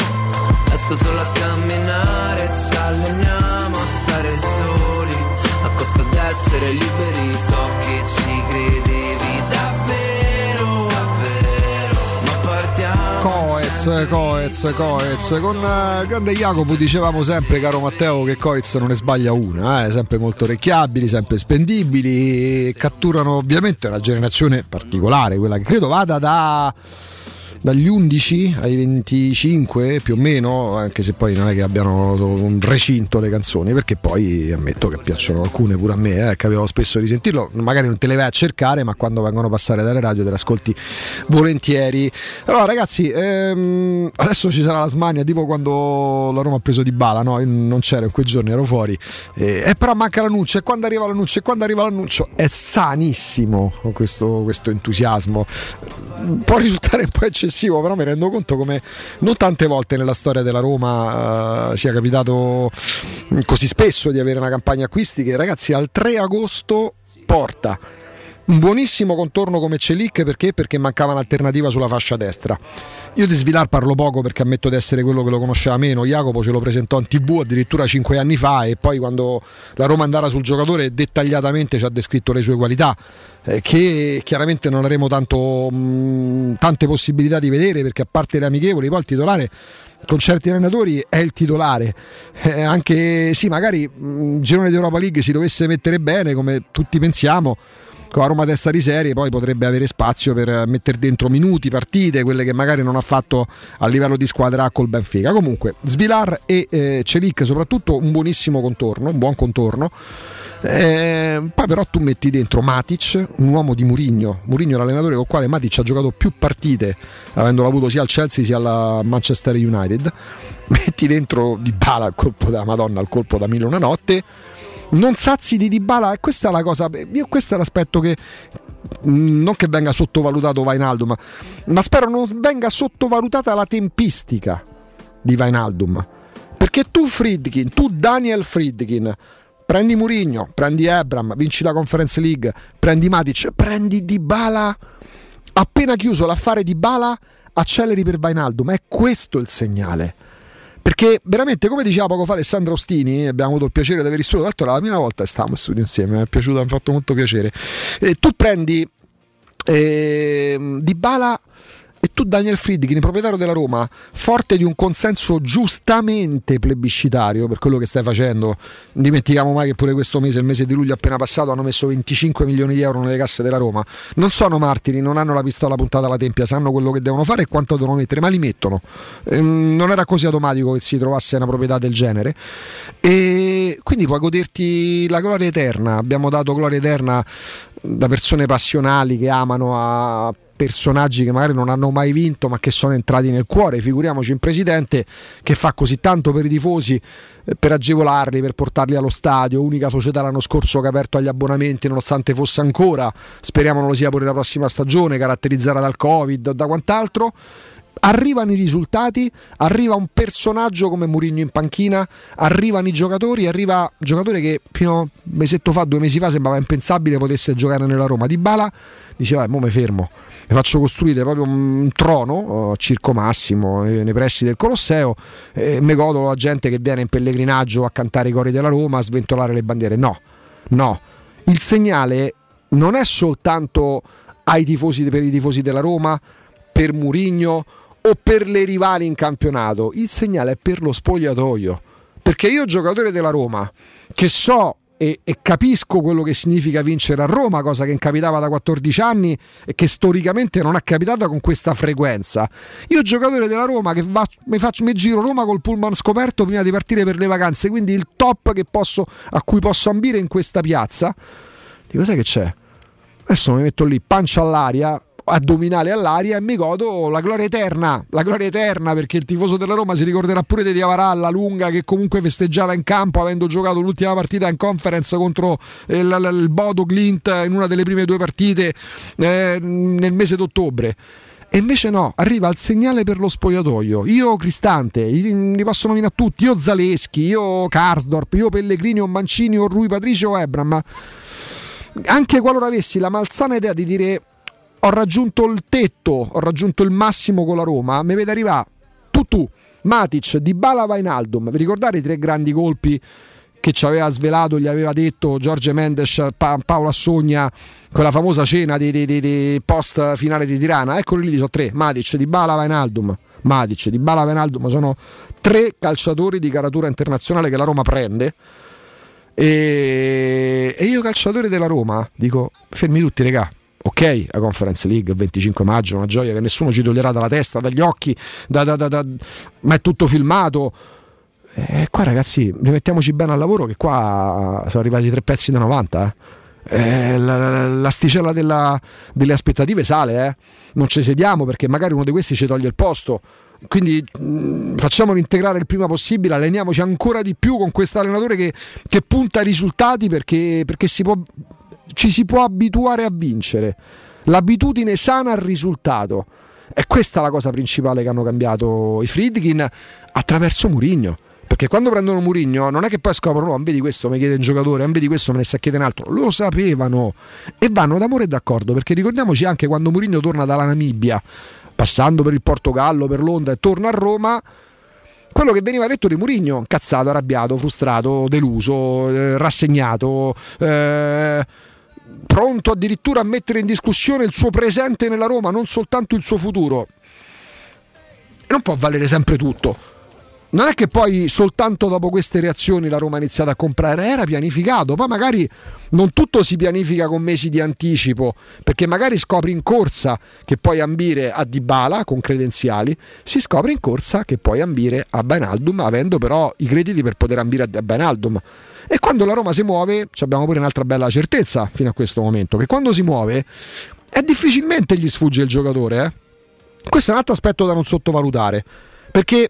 Speaker 24: Esco solo a camminare Ci alleniamo a stare soli. A costo d'essere liberi So che ci credevi
Speaker 4: Coez, Coez, Coez. Con eh, grande Jacopo dicevamo sempre, caro Matteo, che Coez non ne sbaglia una, eh, sempre molto orecchiabili, sempre spendibili, catturano ovviamente una generazione particolare, quella che credo vada da dagli 11 ai 25 più o meno, anche se poi non è che abbiano un recinto le canzoni, perché poi ammetto che piacciono alcune pure a me, eh, capivo spesso di sentirlo, magari non te le vai a cercare, ma quando vengono a passare dalle radio te le ascolti volentieri. Allora ragazzi, ehm, adesso ci sarà la smania, tipo quando la Roma ha preso di bala, no? Io non c'ero in quei giorni, ero fuori. Eh, eh, però manca l'annuncio, e quando arriva l'annuncio, e quando arriva l'annuncio è sanissimo questo, questo entusiasmo. Può risultare un po' eccessivo, però mi rendo conto come non tante volte nella storia della Roma eh, sia capitato così spesso di avere una campagna acquisti che ragazzi al 3 agosto porta un buonissimo contorno come Celic perché? Perché mancava un'alternativa sulla fascia destra. Io di Svilar parlo poco perché ammetto di essere quello che lo conosceva meno. Jacopo ce lo presentò in tv addirittura 5 anni fa e poi quando la Roma andava sul giocatore dettagliatamente ci ha descritto le sue qualità. eh, che chiaramente non avremo tanto, mh, tante possibilità di vedere perché a parte le amichevoli poi il titolare con certi allenatori è il titolare Eh, anche sì magari il girone di Europa League si dovesse mettere bene come tutti pensiamo con la Roma testa di serie poi potrebbe avere spazio per mettere dentro minuti, partite, quelle che magari non ha fatto a livello di squadra col Benfica. Comunque, Svilar e eh, Celic soprattutto un buonissimo contorno, un buon contorno. Eh, poi però tu metti dentro Matic, un uomo di Murigno. Murigno è l'allenatore con il quale Matic ha giocato più partite, avendolo avuto sia al Chelsea sia alla Manchester United. *laughs* Metti dentro Di Bala al colpo da Madonna, al colpo da mille una notte non sazi di Dybala questa è la cosa io questo è l'aspetto che mh, non che venga sottovalutato Vainaldum ma, ma spero non venga sottovalutata la tempistica di Vainaldum. Perché tu Friedkin tu Daniel Friedkin prendi Murigno prendi Ebram vinci la Conference League prendi Matic prendi Dybala. Appena chiuso l'affare di Bala acceleri per Vainaldum è questo il segnale perché veramente come diceva poco fa Alessandro Ostini abbiamo avuto il piacere di aver tra l'altro la prima volta che stavamo in studio insieme mi è piaciuto mi ha fatto molto piacere. E tu prendi ehm, Di Bala e tu Daniel Friedkin, proprietario della Roma, forte di un consenso giustamente plebiscitario per quello che stai facendo, non dimentichiamo mai che pure questo mese, il mese di luglio appena passato, hanno messo 25 milioni di euro nelle casse della Roma, non sono martiri, non hanno la pistola puntata alla tempia, sanno quello che devono fare e quanto devono mettere, ma li mettono. Ehm, non era così automatico che si trovasse una proprietà del genere. E quindi puoi goderti la gloria eterna, abbiamo dato gloria eterna da persone passionali che amano a personaggi che magari non hanno mai vinto ma che sono entrati nel cuore, figuriamoci un presidente che fa così tanto per i tifosi eh, per agevolarli, per portarli allo stadio, unica società l'anno scorso che ha aperto agli abbonamenti nonostante fosse ancora, speriamo non lo sia pure la prossima stagione, caratterizzata dal Covid o da quant'altro. Arrivano i risultati, arriva un personaggio come Murigno in panchina, arrivano i giocatori, arriva un giocatore che fino a un mesetto fa, due mesi fa sembrava impensabile potesse giocare nella Roma. Di Bala diceva, mo me fermo, mi faccio costruire proprio un trono a Circo Massimo eh, nei pressi del Colosseo e mi godo la gente che viene in pellegrinaggio a cantare i cori della Roma, a sventolare le bandiere. No, no, il segnale non è soltanto ai tifosi per i tifosi della Roma, per Murigno o per le rivali in campionato, il segnale è per lo spogliatoio. Perché io giocatore della Roma, che so e, e, capisco quello che significa vincere a Roma, cosa che capitava da 14 anni e che storicamente non è capitata con questa frequenza. Io giocatore della Roma che va, mi, faccio, mi giro Roma col pullman scoperto prima di partire per le vacanze, quindi il top posso, a cui posso ambire in questa piazza, dico sai che c'è? Adesso mi metto lì, pancia all'aria, addominale all'aria e mi godo la gloria eterna, la gloria eterna perché il tifoso della Roma si ricorderà pure di Diavarà, lunga che comunque festeggiava in campo avendo giocato l'ultima partita in conference contro il, il, il Bodo Glint in una delle prime due partite eh, nel mese d'ottobre. E invece no, arriva il segnale per lo spogliatoio. Io Cristante, li posso nominare tutti, io Zaleschi, io Karsdorp, io Pellegrini o Mancini o Rui Patricio o Ebram. Anche qualora avessi la malsana idea di dire ho raggiunto il tetto, ho raggiunto il massimo con la Roma, mi vede arrivare Tutù, Matic, Dybala, Vainaldum. Vi ricordate i tre grandi colpi che ci aveva svelato, gli aveva detto Giorgio Mendes, pa- Paolo Assogna, quella famosa cena di, di, di, di, post finale di Tirana? Eccoli lì, sono tre, Matic, Dybala, Vainaldum. Matic, Dybala, Vainaldum sono tre calciatori di caratura internazionale che la Roma prende. E, e io calciatore della Roma dico fermi tutti regà ok, la Conference League il 25 maggio, una gioia che nessuno ci toglierà dalla testa, dagli occhi, da, da, da, ma è tutto filmato. E eh, qua ragazzi, rimettiamoci bene al lavoro che qua sono arrivati tre pezzi da 90. Eh. Eh, la, l'asticella della, delle aspettative sale, eh. non ci sediamo perché magari uno di questi ci toglie il posto. Quindi mh, facciamolo integrare il prima possibile, alleniamoci ancora di più con questo allenatore che, che punta ai risultati perché, perché si può ci si può abituare a vincere. L'abitudine sana al risultato. E questa è la cosa principale che hanno cambiato i Friedkin attraverso Murigno. Perché quando prendono Murigno non è che poi scoprono, oh, vedi questo mi chiede un giocatore, vedi questo me ne sa chiedere un altro. Lo sapevano e vanno d'amore e d'accordo. Perché ricordiamoci anche quando Murigno torna dalla Namibia, passando per il Portogallo, per Londra e torna a Roma quello che veniva detto di Murigno, cazzato, arrabbiato, frustrato, deluso, eh, rassegnato, eh, pronto addirittura a mettere in discussione il suo presente nella Roma, non soltanto il suo futuro. Non può valere sempre tutto. Non è che poi soltanto dopo queste reazioni la Roma ha iniziato a comprare, era pianificato, poi magari non tutto si pianifica con mesi di anticipo, perché magari scopri in corsa che puoi ambire a Dybala con credenziali, si scopre in corsa che puoi ambire a Benaldum avendo però i crediti per poter ambire a Benaldum. E quando la Roma si muove, abbiamo pure un'altra bella certezza fino a questo momento, che quando si muove è difficilmente gli sfugge il giocatore. Eh? Questo è un altro aspetto da non sottovalutare, perché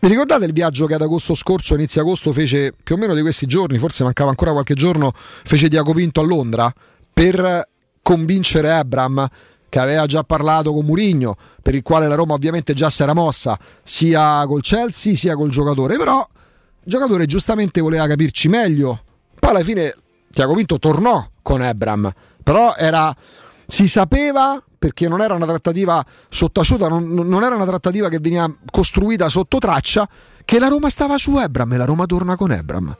Speaker 4: vi ricordate il viaggio che ad agosto scorso, inizio agosto, fece più o meno di questi giorni, forse mancava ancora qualche giorno, fece Diaco Pinto a Londra per convincere Abram che aveva già parlato con Murigno, per il quale la Roma ovviamente già si era mossa sia col Chelsea sia col giocatore, però il giocatore giustamente voleva capirci meglio. Poi alla fine Tiago Pinto tornò con Abram, però era, si sapeva perché non era una trattativa sottaciuta, non, non, era una trattativa che veniva costruita sotto traccia, che la Roma stava su Ebram e la Roma torna con Ebram.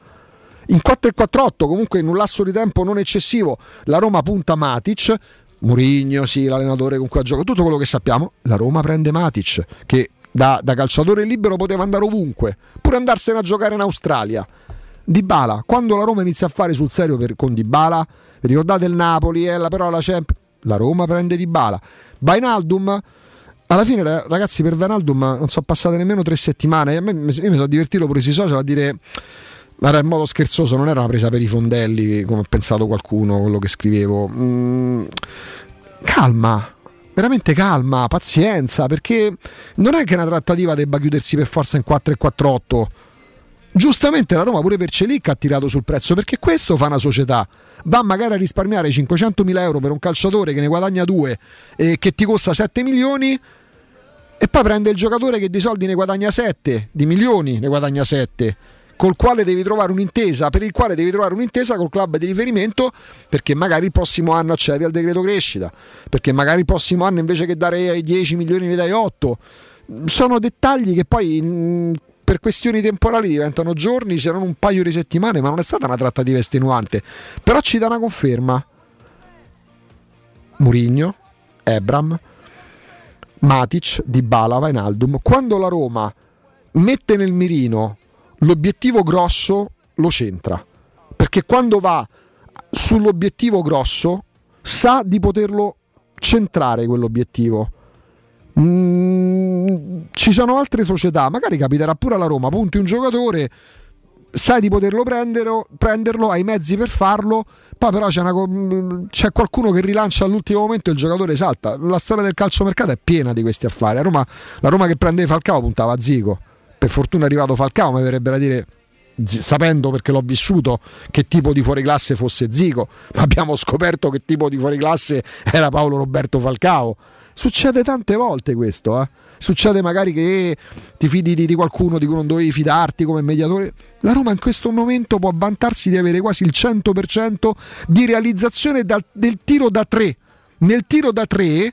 Speaker 4: In 4-4-8, comunque in un lasso di tempo non eccessivo, la Roma punta Matic, Murigno, sì, l'allenatore con cui ha giocato, tutto quello che sappiamo. La Roma prende Matic, che da, da calciatore libero poteva andare ovunque, pure andarsene a giocare in Australia. Dybala, quando la Roma inizia a fare sul serio per, con Dybala, ricordate il Napoli, eh, però la Champions, la Roma prende Dybala. Bainaldum, alla fine ragazzi per Vainaldum non sono passate nemmeno tre settimane, io mi sono divertito pure sui social a dire... Era in modo scherzoso, non era una presa per i fondelli come ha pensato qualcuno, quello che scrivevo. Mm, calma, veramente calma, pazienza, perché non è che una trattativa debba chiudersi per forza in 4 e 4-8. Giustamente la Roma pure per Celic ha tirato sul prezzo perché questo fa una società. Va magari a risparmiare 500.000 euro per un calciatore che ne guadagna 2 e che ti costa 7 milioni e poi prende il giocatore che di soldi ne guadagna 7, di milioni ne guadagna 7 col quale devi trovare un'intesa, per il quale devi trovare un'intesa col club di riferimento perché magari il prossimo anno accedi al decreto crescita, perché magari il prossimo anno invece che dare 10 milioni ne dai 8. Sono dettagli che poi mh, per questioni temporali diventano giorni, se non un paio di settimane, ma non è stata una trattativa estenuante. Però ci dà una conferma. Murigno, Ebram, Matic, Dybala, Vainaldum. Quando la Roma mette nel mirino l'obiettivo grosso lo centra. Perché quando va sull'obiettivo grosso sa di poterlo centrare quell'obiettivo. Mm, ci sono altre società, magari capiterà pure alla Roma, punti un giocatore, sai di poterlo prendere, prenderlo, hai i mezzi per farlo, poi però c'è, una, c'è, qualcuno che rilancia all'ultimo momento e il giocatore salta. La storia del calciomercato è piena di questi affari. Roma, la Roma che prendeva Falcao puntava a Zico per fortuna è arrivato Falcao, mi verrebbe da dire sapendo perché l'ho vissuto che tipo di fuoriclasse fosse Zico, ma abbiamo scoperto che tipo di fuoriclasse era Paolo Roberto Falcao. Succede tante volte questo, eh? Succede magari che ti fidi di, di, qualcuno di cui non dovevi fidarti come mediatore. La Roma in questo momento può vantarsi di avere quasi il 100% di realizzazione dal, del tiro da tre. Nel tiro da tre,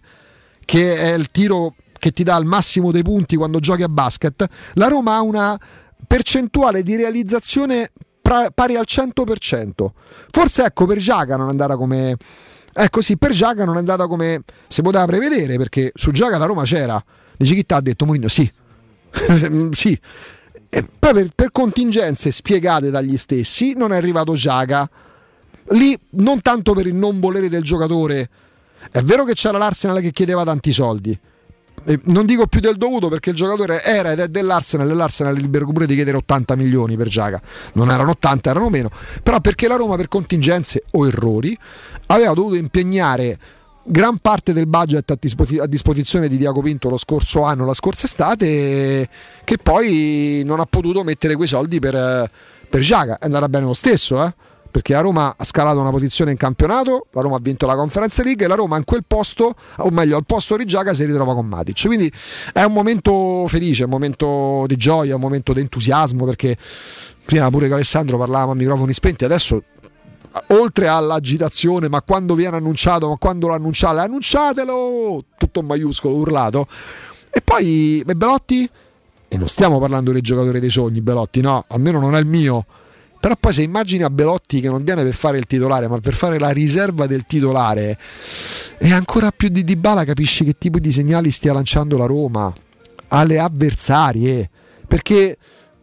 Speaker 4: che è il tiro che ti dà il massimo dei punti quando giochi a basket, la Roma ha una percentuale di realizzazione pari al 100%. Forse ecco per Giaga non è andata come Ecco sì, per Giaga non è andata come si poteva prevedere perché su Giaga la Roma c'era. Dici chi ha detto Mourinho? Sì. *laughs* sì. E poi per, per, contingenze spiegate dagli stessi non è arrivato Giaga. Lì non tanto per il non volere del giocatore. È vero che c'era l'Arsenal che chiedeva tanti soldi non dico più del dovuto perché il giocatore era ed è dell'Arsenal e l'Arsenal è libero pure di chiedere 80 milioni per Giaga non erano 80 erano meno però perché la Roma per contingenze o errori aveva dovuto impegnare gran parte del budget a, disposizione di Diaco Pinto lo scorso anno, la scorsa estate, che poi non ha potuto mettere quei soldi per, per Giaga. Andata bene lo stesso, eh? Perché la Roma ha scalato una posizione in campionato, la Roma ha vinto la Conference League e la Roma in quel posto, o meglio al posto di Giaga si ritrova con Matic. Quindi è un momento felice, un momento di gioia, un momento di entusiasmo perché prima pure che Alessandro parlavamo a microfoni spenti, adesso oltre all'agitazione, ma quando viene annunciato, ma quando lo annunciate, annunciatelo, tutto in maiuscolo, urlato. E poi Belotti, e non stiamo parlando del giocatore dei sogni, Belotti, no, almeno non è il mio però poi se immagini a Belotti che non viene per fare il titolare, ma per fare la riserva del titolare, e ancora più di Dybala capisci che tipo di segnali stia lanciando la Roma alle avversarie. Perché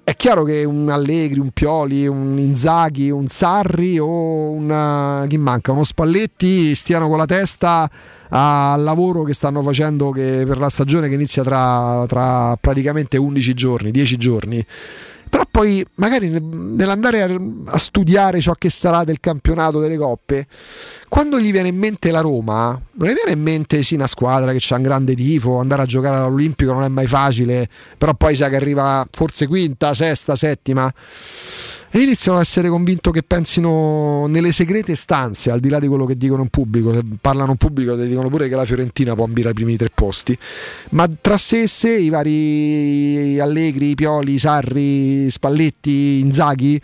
Speaker 4: è chiaro che un Allegri, un Pioli, un Inzaghi, un Sarri o una, chi manca, uno Spalletti stiano con la testa al lavoro che stanno facendo che per la stagione che inizia tra, tra praticamente 11 giorni, 10 giorni però poi magari nell'andare a, a, studiare ciò che sarà del campionato delle coppe, quando gli viene in mente la Roma, non gli viene in mente sì una squadra che ha un grande tifo, andare a giocare all'Olimpico non è mai facile, però poi sa che arriva forse quinta, sesta, settima e iniziano ad essere convinto che pensino nelle segrete stanze, al di là di quello che dicono in pubblico, se parlano in pubblico ti dicono pure che la Fiorentina può ambire ai primi tre posti, ma tra sé e sé i vari Allegri, Pioli, Sarri, Spalletti, Inzaghi,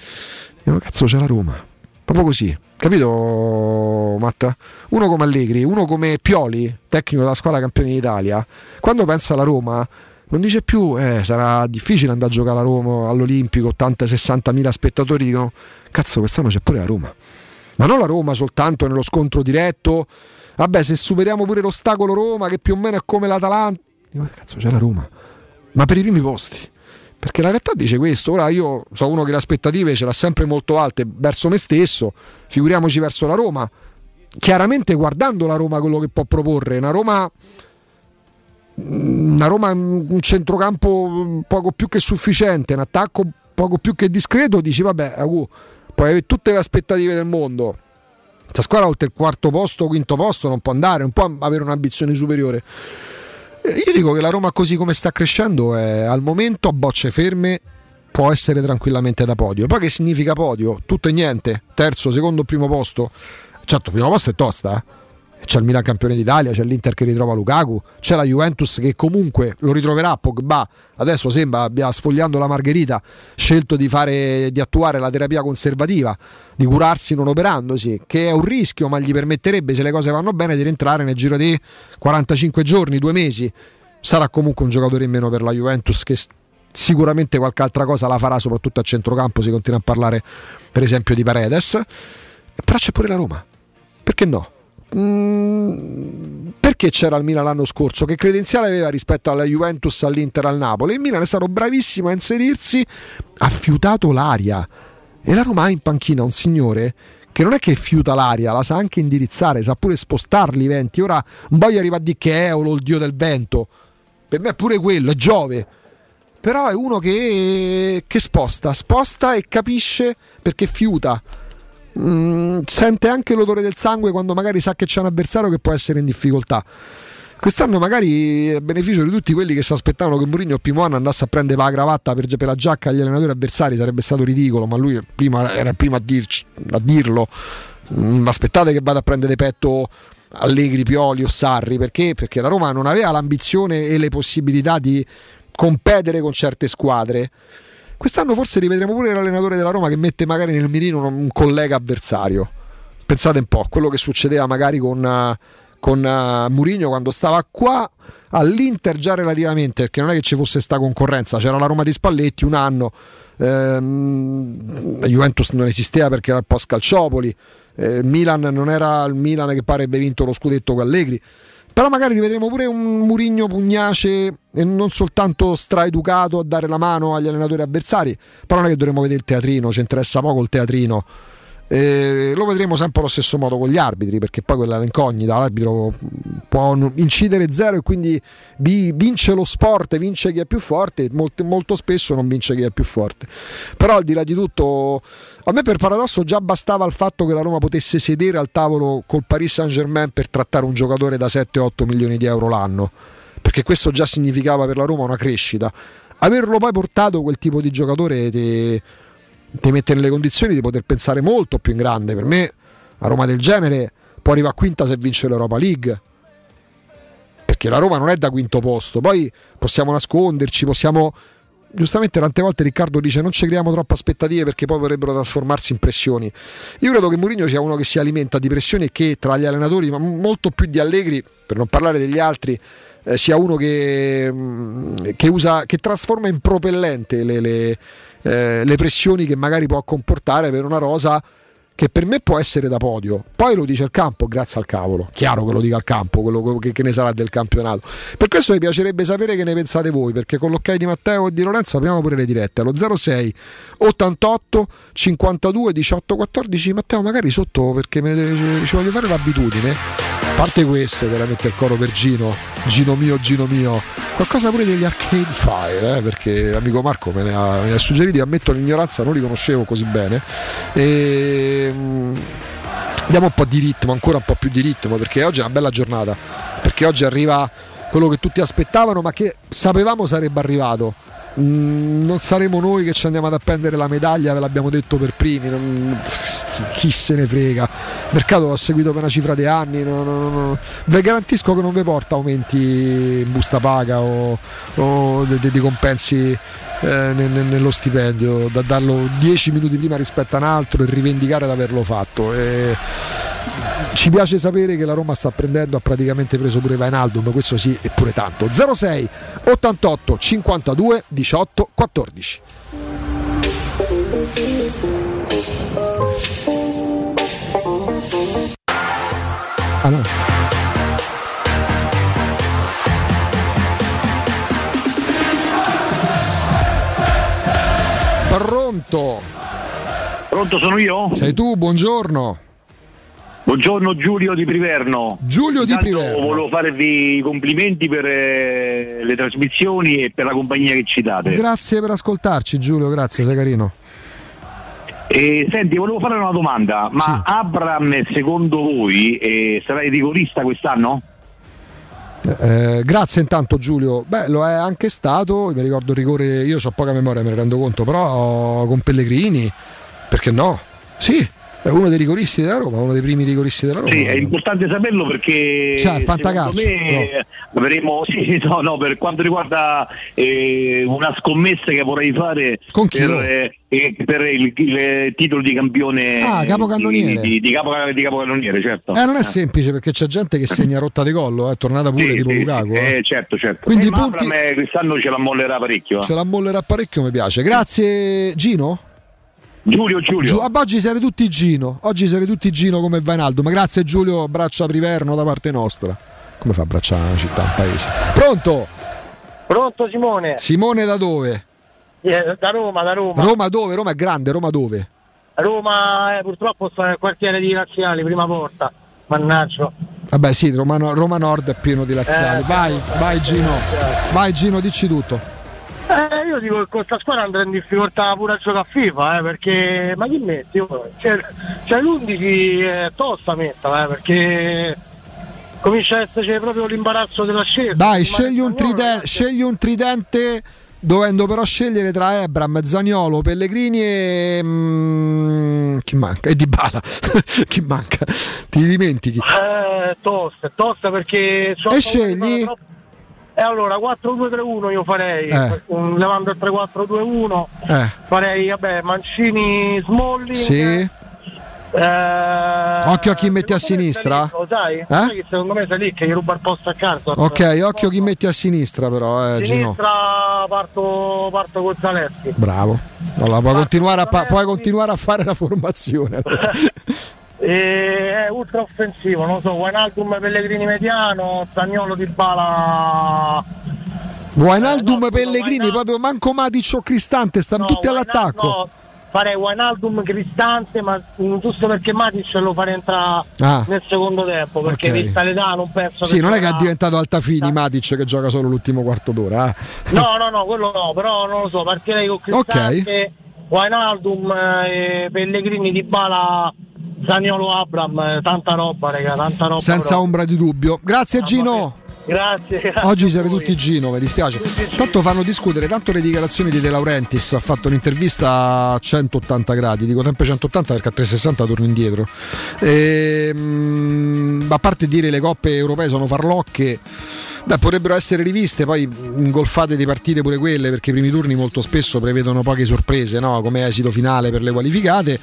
Speaker 4: dicono cazzo c'è la Roma, proprio così. Capito Matta? Uno come Allegri, uno come Pioli, tecnico della squadra campione d'Italia, quando pensa alla Roma non dice più eh, sarà difficile andare a giocare a Roma all'Olimpico 80-60 mila spettatori dicono cazzo quest'anno c'è pure la Roma. Ma non la Roma soltanto nello scontro diretto. Vabbè se superiamo pure l'ostacolo Roma che più o meno è come l'Atalanta, dico, "Eh, cazzo c'è la Roma, ma per i primi posti. Perché la realtà dice questo, ora io sono uno che le aspettative ce l'ha sempre molto alte verso me stesso, figuriamoci verso la Roma. Chiaramente guardando la Roma quello che può proporre, una Roma una Roma un centrocampo poco più che sufficiente, un attacco poco più che discreto, dici vabbè, uh, puoi avere tutte le aspettative del mondo. Questa squadra oltre il quarto posto, quinto posto non può andare, non può avere un'ambizione superiore. Eh, Io dico che la Roma così come sta crescendo è al momento a bocce ferme può essere tranquillamente da podio. Poi che significa podio? Tutto e niente, terzo, secondo, primo posto. Certo, primo posto è tosta, eh. C'è il Milan campione d'Italia, c'è l'Inter che ritrova Lukaku, c'è la Juventus che comunque lo ritroverà Pogba. Adesso sembra abbia sfogliando la Margherita, scelto di, fare, di attuare la terapia conservativa, di curarsi non operandosi, che è un rischio, ma gli permetterebbe, se le cose vanno bene, di rientrare nel giro di 45 giorni, due mesi. Sarà comunque un giocatore in meno per la Juventus che sicuramente qualche altra cosa la farà, soprattutto a centrocampo. Si continua a parlare, per esempio, di Paredes. Però c'è pure la Roma. Perché no? Mm, perché c'era il Milan l'anno scorso? Che credenziale aveva rispetto alla Juventus, all'Inter, al Napoli? Il Milan è stato bravissimo a inserirsi, ha fiutato l'aria. E la Roma ha in panchina un signore che non è che fiuta l'aria, la sa anche indirizzare, sa pure spostarli i venti. Ora voglio arrivare a dire che è Eolo, il dio del vento. Per me è pure quello, è Giove. Però è uno che, che sposta, sposta e capisce perché fiuta. Mm, sente anche l'odore del sangue quando magari sa che c'è un avversario che può essere in difficoltà. Quest'anno magari a beneficio di tutti quelli che si aspettavano che Mourinho primo anno andasse a prendere la cravatta per, per la giacca agli allenatori avversari sarebbe stato ridicolo, ma lui prima, era il primo a, dirci, a dirlo. Mm, aspettate che vada a prendere petto Allegri, Pioli o Sarri, perché? Perché la Roma non aveva l'ambizione e le possibilità di competere con certe squadre. Quest'anno forse rivedremo pure l'allenatore della Roma che mette magari nel mirino un collega avversario. Pensate un po' quello che succedeva magari con, uh, con uh, Mourinho quando stava qua all'Inter già relativamente, perché non è che ci fosse sta concorrenza, c'era la Roma di Spalletti un anno, ehm, Juventus non esisteva perché era il post Calciopoli, eh, Milan non era il Milan che pare abbia vinto lo scudetto con Allegri. Però magari rivedremo pure un Murigno pugnace e non soltanto straeducato a dare la mano agli allenatori avversari. Però non è che dovremmo vedere il teatrino, ci interessa poco il teatrino. Eh, lo vedremo sempre allo stesso modo con gli arbitri, perché poi quella è l'incognita. L'arbitro può incidere zero e quindi vince lo sport, vince chi è più forte. Molto, molto spesso non vince chi è più forte. Però al di là di tutto, a me per paradosso già bastava il fatto che la Roma potesse sedere al tavolo col Paris Saint Germain per trattare un giocatore da 7-8 milioni di euro l'anno, perché questo già significava per la Roma una crescita. Averlo poi portato quel tipo di giocatore ti, ti mette nelle condizioni di poter pensare molto più in grande. Per me, a Roma del genere può arrivare a quinta se vince l'Europa League. Perché la Roma non è da quinto posto. Poi possiamo nasconderci, possiamo giustamente tante volte Riccardo dice non ci creiamo troppe aspettative perché poi potrebbero trasformarsi in pressioni. Io credo che Mourinho sia uno che si alimenta di pressioni e che tra gli allenatori, ma molto più di Allegri, per non parlare degli altri, eh, sia uno che, che, usa, che trasforma in propellente le, le, eh, le pressioni che magari può comportare per una rosa che per me può essere da podio. Poi lo dice il campo, grazie al cavolo. Chiaro che lo dica al campo, quello che, che, ne sarà del campionato. Per questo mi piacerebbe sapere che ne pensate voi, perché con l'ok di Matteo e di Lorenzo apriamo pure le dirette. Allo 06 88 52 18 14. Matteo, magari sotto perché me, ci voglio fare l'abitudine. Parte questo, veramente il coro per Gino, Gino mio, Gino mio. Qualcosa pure degli Arcade Fire, eh, perché l'amico Marco me ne ha, me ne ha suggeriti. Ammetto l'ignoranza, non li conoscevo così bene. E diamo un po' di ritmo, ancora un po' più di ritmo, perché oggi è una bella giornata, perché oggi arriva quello che tutti aspettavano, ma che sapevamo sarebbe arrivato. Mm, non saremo noi che ci andiamo ad appendere la medaglia, ve l'abbiamo detto per primi, non, chi se ne frega. Il mercato ha seguito per una cifra di anni, no, no, no. vi garantisco che non vi porta aumenti in busta paga o, o dei compensi eh, nello stipendio, da darlo 10 minuti prima rispetto a un altro e rivendicare di averlo fatto. E ci piace sapere che la Roma sta prendendo, ha praticamente preso pure Vainaldum, questo sì e pure tanto. 06 88 52 18 14. Ah. Pronto?
Speaker 25: Pronto sono io?
Speaker 4: Sei tu, buongiorno.
Speaker 25: Buongiorno Giulio di Priverno.
Speaker 4: Giulio di
Speaker 25: Intanto
Speaker 4: Priverno.
Speaker 25: Volevo farvi i complimenti per eh, le trasmissioni e per la compagnia che ci date.
Speaker 4: Grazie per ascoltarci Giulio, grazie, sei carino.
Speaker 25: E, senti, volevo fare una domanda, ma Abram secondo voi eh, sarà il rigorista quest'anno?
Speaker 4: Eh, grazie intanto Giulio. Beh, lo è anche stato, mi ricordo il rigore, io ho poca memoria, me ne rendo conto, però con Pellegrini, perché no? Sì, è uno dei rigoristi della Roma, uno dei primi rigoristi della Roma.
Speaker 25: Sì, è importante saperlo perché
Speaker 4: Cioè,
Speaker 25: secondo me avremo, sì, *laughs* no, no, per quanto riguarda eh, una scommessa che vorrei fare
Speaker 4: Con chi?
Speaker 25: per, eh, eh, per il, il titolo di campione
Speaker 4: Ah, capocannoniere.
Speaker 25: di, di, di, capo, di capocannoniere, certo.
Speaker 4: Eh, non è semplice perché c'è gente che segna rotta di collo, è tornata pure
Speaker 25: Sì,
Speaker 4: tipo
Speaker 25: sì,
Speaker 4: Lukaku. eh.
Speaker 25: eh, certo, certo.
Speaker 4: Quindi
Speaker 25: Eh,
Speaker 4: punti-
Speaker 25: eh, quest'anno ce la mollerà parecchio. eh.
Speaker 4: Ce la mollerà parecchio, mi piace. Grazie Gino.
Speaker 25: Giulio, Giulio.
Speaker 4: Giu- ah, oggi siete tutti Gino. Oggi siete tutti Gino come Vainaldo. Ma grazie Giulio, abbraccia Priverno da parte nostra. Come fa a abbracciare una città, un paese? Pronto?
Speaker 26: Pronto Simone?
Speaker 4: Simone da dove?
Speaker 26: Eh, da Roma, da Roma.
Speaker 4: Roma dove? Roma è grande, Roma dove?
Speaker 26: Roma eh, purtroppo sta nel quartiere di Laziali, prima porta. Mannaggia.
Speaker 4: Vabbè sì, Roma, Roma Nord è pieno di laziali.
Speaker 26: Eh,
Speaker 4: vai, vai Gino. Vai Gino, dici tutto.
Speaker 26: Eh, io dico che questa squadra andrà in difficoltà pure a giocare a FIFA, eh, perché. Ma chi metti? Oh? C'è, c'è l'11 è tosta metterla, eh, perché comincia a esserci proprio l'imbarazzo della scelta.
Speaker 4: Dai, scegli un,
Speaker 26: Zaniolo,
Speaker 4: triden- scegli un tridente dovendo però scegliere tra Ebram, Zaniolo, Pellegrini e... mm, chi manca? E Dybala. *laughs* chi manca? Ti dimentichi.
Speaker 26: Eh, tosta, tosta perché
Speaker 4: E
Speaker 26: di
Speaker 4: scegli?
Speaker 26: troppo- E allora 4-2-3-1 io farei,
Speaker 4: Eh.
Speaker 26: un- levando il 3-4-2-1,
Speaker 4: Eh,
Speaker 26: farei vabbè Mancini Smalling.
Speaker 4: sì.
Speaker 26: eh,
Speaker 4: Occhio a chi metti a sinistra.
Speaker 26: Lo sai?
Speaker 4: Eh?
Speaker 26: Sai che secondo me sei lì che gli ruba il posto a Carson.
Speaker 4: Ok, occhio chi metti a sinistra però, eh, Gino.
Speaker 26: Sinistra parto, parto con Zaleschi.
Speaker 4: Bravo. Allora, puoi, continuare a puoi continuare a fare la formazione. *laughs*
Speaker 26: E è ultra offensivo, non so, Wijnaldum Pellegrini mediano, Zagnolo di Bala
Speaker 4: Wijnaldum, Pellegrini, proprio manco Matic o Cristante, stanno tutti all'attacco.
Speaker 26: No, farei Wijnaldum Cristante, ma giusto perché Matic lo farei entrare
Speaker 4: Ah.
Speaker 26: nel secondo tempo, perché
Speaker 4: Ok.
Speaker 26: vista l'età non penso
Speaker 4: Sì, non è che è diventato Altafini Matic che gioca solo l'ultimo quarto d'ora. eh.
Speaker 26: No, no, no, quello no, però non lo so, partirei con Cristante, Wijnaldum, eh, Pellegrini di Bala, Zagnolo Abram, eh, tanta roba, raga, tanta roba.
Speaker 4: Senza
Speaker 26: proprio.
Speaker 4: ombra di dubbio. Grazie Gino.
Speaker 26: Grazie, grazie.
Speaker 4: Oggi siete tutti Gino, mi dispiace. Tanto fanno discutere tanto le dichiarazioni di De Laurentiis. Ha fatto un'intervista a 180 gradi, dico sempre 180 perché a 360 torno indietro. Ehm, a parte dire le coppe europee sono farlocche, beh, potrebbero essere riviste, poi ingolfate di partite pure quelle, perché i primi turni molto spesso prevedono poche sorprese, no? come esito finale per le qualificate.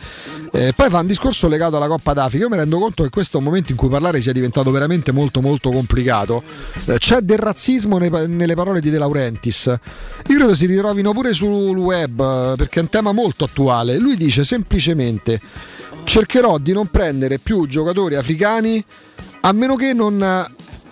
Speaker 4: Eh, poi fa un discorso legato alla Coppa d'Africa. Io mi rendo conto che questo è un momento in cui parlare sia diventato veramente molto molto complicato. Eh, c'è del razzismo nei nelle parole di De Laurentiis. Io credo si ritrovino pure sul web perché è un tema molto attuale. Lui dice semplicemente cercherò di non prendere più giocatori africani a meno che non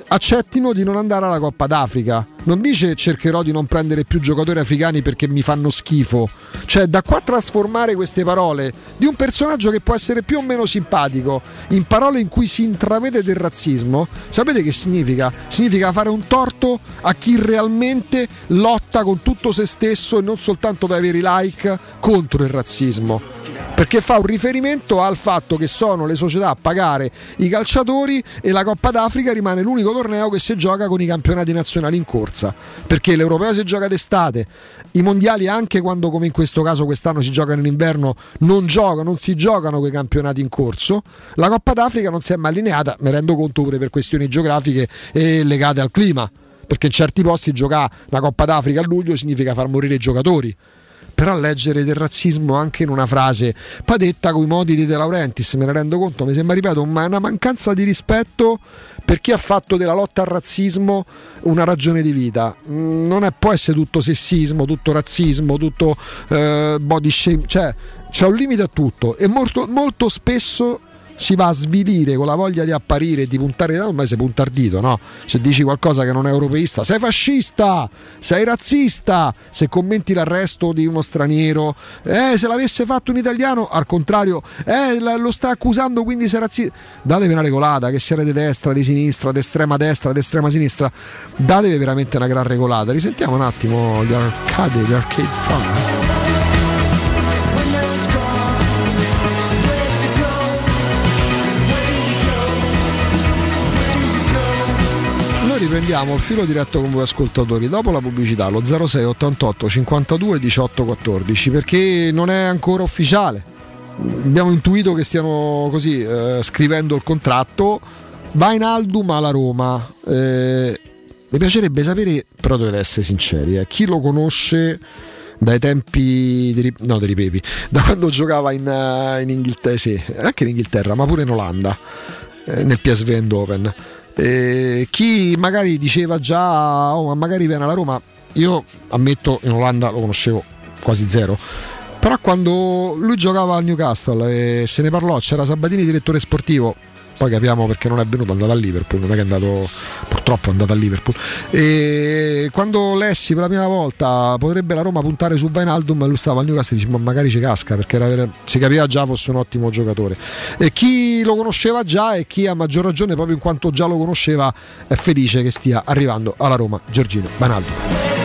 Speaker 4: accettino di non andare alla Coppa d'Africa. Non dice cercherò di non prendere più giocatori africani perché mi fanno schifo. Cioè, da qua trasformare queste parole di un personaggio che può essere più o meno simpatico in parole in cui si intravede del razzismo, sapete che significa? Significa fare un torto a chi realmente lotta con tutto se stesso e non soltanto per avere i like contro il razzismo perché fa un riferimento al fatto che sono le società a pagare i calciatori e la Coppa d'Africa rimane l'unico torneo che si gioca con i campionati nazionali in corsa, perché l'Europeo si gioca d'estate, i mondiali anche quando come in questo caso quest'anno si giocano in inverno non giocano, non si giocano quei campionati in corso, la Coppa d'Africa non si è mai allineata, mi rendo conto pure per questioni geografiche e legate al clima, perché in certi posti giocare la Coppa d'Africa a luglio significa far morire i giocatori però leggere del razzismo anche in una frase poi detta coi modi di De Laurentiis me ne rendo conto mi sembra ripeto una mancanza di rispetto per chi ha fatto della lotta al razzismo una ragione di vita. Mm, non è, può essere tutto sessismo tutto razzismo tutto eh, body shame cioè c'è un limite a tutto. E molto, molto spesso si va a svilire con la voglia di apparire e di puntare ormai sei punta al dito, no? Se dici qualcosa che non è europeista, sei fascista, sei razzista, se commenti l'arresto di uno straniero, eh, se l'avesse fatto un italiano, al contrario, eh, lo sta accusando quindi sei razzista. Datevi una regolata, che siate di destra, di sinistra, di estrema destra, di estrema sinistra, datevi veramente una gran regolata. Risentiamo un attimo gli arcade, gli arcade fan. Riprendiamo il filo diretto con voi ascoltatori dopo la pubblicità lo 06 88 52 18 14 perché non è ancora ufficiale. Abbiamo intuito che stiano così eh, scrivendo il contratto. Va in Aldum alla Roma. Eh, mi piacerebbe sapere, però dovete essere sinceri, eh, chi lo conosce dai tempi di, no, di Ripepi, *laughs* da quando giocava in, uh, in Inghilterra, sì, anche in Inghilterra, ma pure in Olanda, eh, nel PSV Eindhoven. Eh, chi magari diceva già, oh, ma magari viene alla Roma, io ammetto in Olanda lo conoscevo quasi zero. Però quando lui giocava al Newcastle e se ne parlò, c'era Sabatini direttore sportivo, poi capiamo perché non è venuto, è andato a Liverpool, non è che è andato, purtroppo è andato a Liverpool. E quando lessi per la prima volta potrebbe la Roma puntare su Vainaldum, lui stava al Newcastle e dice ma magari ci casca perché era, si capiva già fosse un ottimo giocatore. E chi lo conosceva già e chi a maggior ragione proprio in quanto già lo conosceva è felice che stia arrivando alla Roma, Giorgino Vainaldum.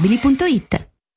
Speaker 27: ValentinoAutomobili.it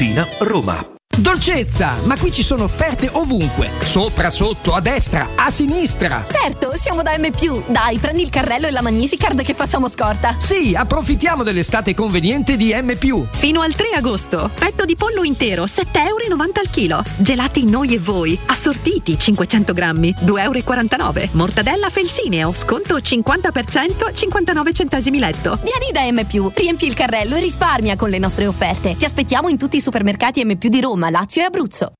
Speaker 11: Tiburtina, Roma.
Speaker 28: Dolcezza, ma qui ci sono offerte ovunque. Sopra, sotto, a destra, a sinistra.
Speaker 29: Certo, siamo da M. Dai, prendi il carrello e la Magnificard che facciamo scorta.
Speaker 28: Sì, approfittiamo dell'estate conveniente di M.
Speaker 6: Fino al 3 agosto. Petto di pollo intero, 7,90 euro al chilo. Gelati noi e voi. Assortiti, 500 grammi, 2,49 euro. Mortadella Felsineo, sconto 50%, 59 centesimi letto.
Speaker 29: Vieni da M. Riempi il carrello e risparmia con le nostre offerte. Ti aspettiamo in tutti i supermercati M. di Roma, Lazio e Abruzzo.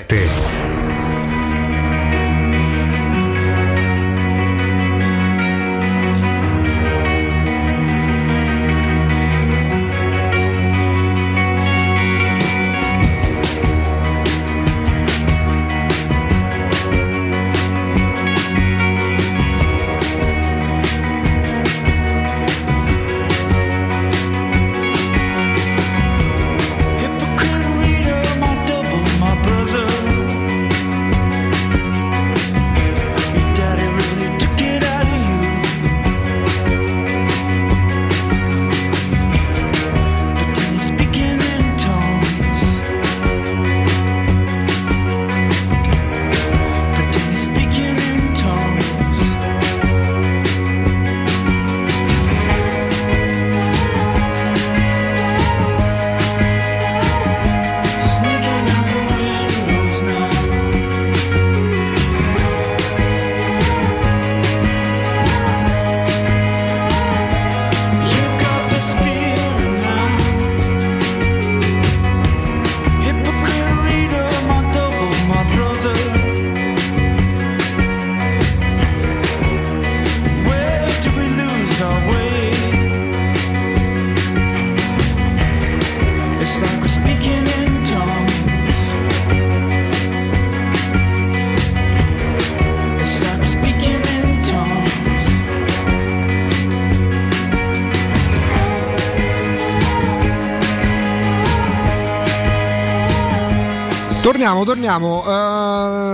Speaker 4: Torniamo, torniamo.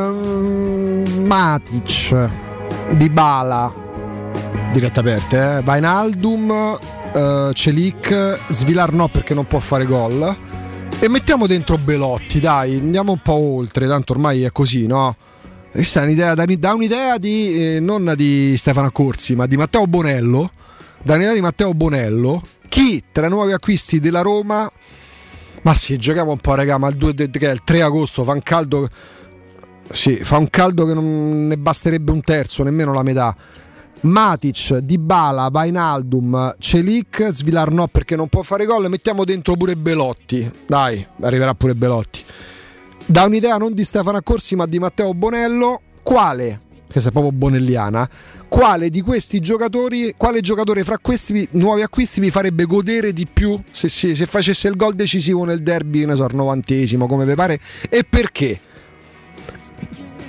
Speaker 4: Ehm, Matic, Dybala, diretta aperte, eh? Vainaldum, eh, Celic, Svilar no perché non può fare gol. E mettiamo dentro Belotti, dai, andiamo un po' oltre, tanto ormai è così, no? Questa è un'idea, da un'idea di, eh, non di Stefano Corsi, ma di Matteo Bonello. Da un'idea di Matteo Bonello. Chi tra i nuovi acquisti della Roma ma sì, giochiamo un po', raga, ma il, 2, che è il 3 agosto fa un caldo. Sì, fa un caldo che non ne basterebbe un terzo, nemmeno la metà. Matic, Dybala, Vainaldum, Celic, Svilar no perché non può fare gol, mettiamo dentro pure Belotti. Dai, arriverà pure Belotti. Da un'idea non di Stefano Accorsi, ma di Matteo Bonello, quale, che sei proprio bonelliana, quale di questi giocatori, quale giocatore fra questi nuovi acquisti vi farebbe godere di più se, si- se facesse il gol decisivo nel derby, ne so, al novantesimo, come vi pare, e perché?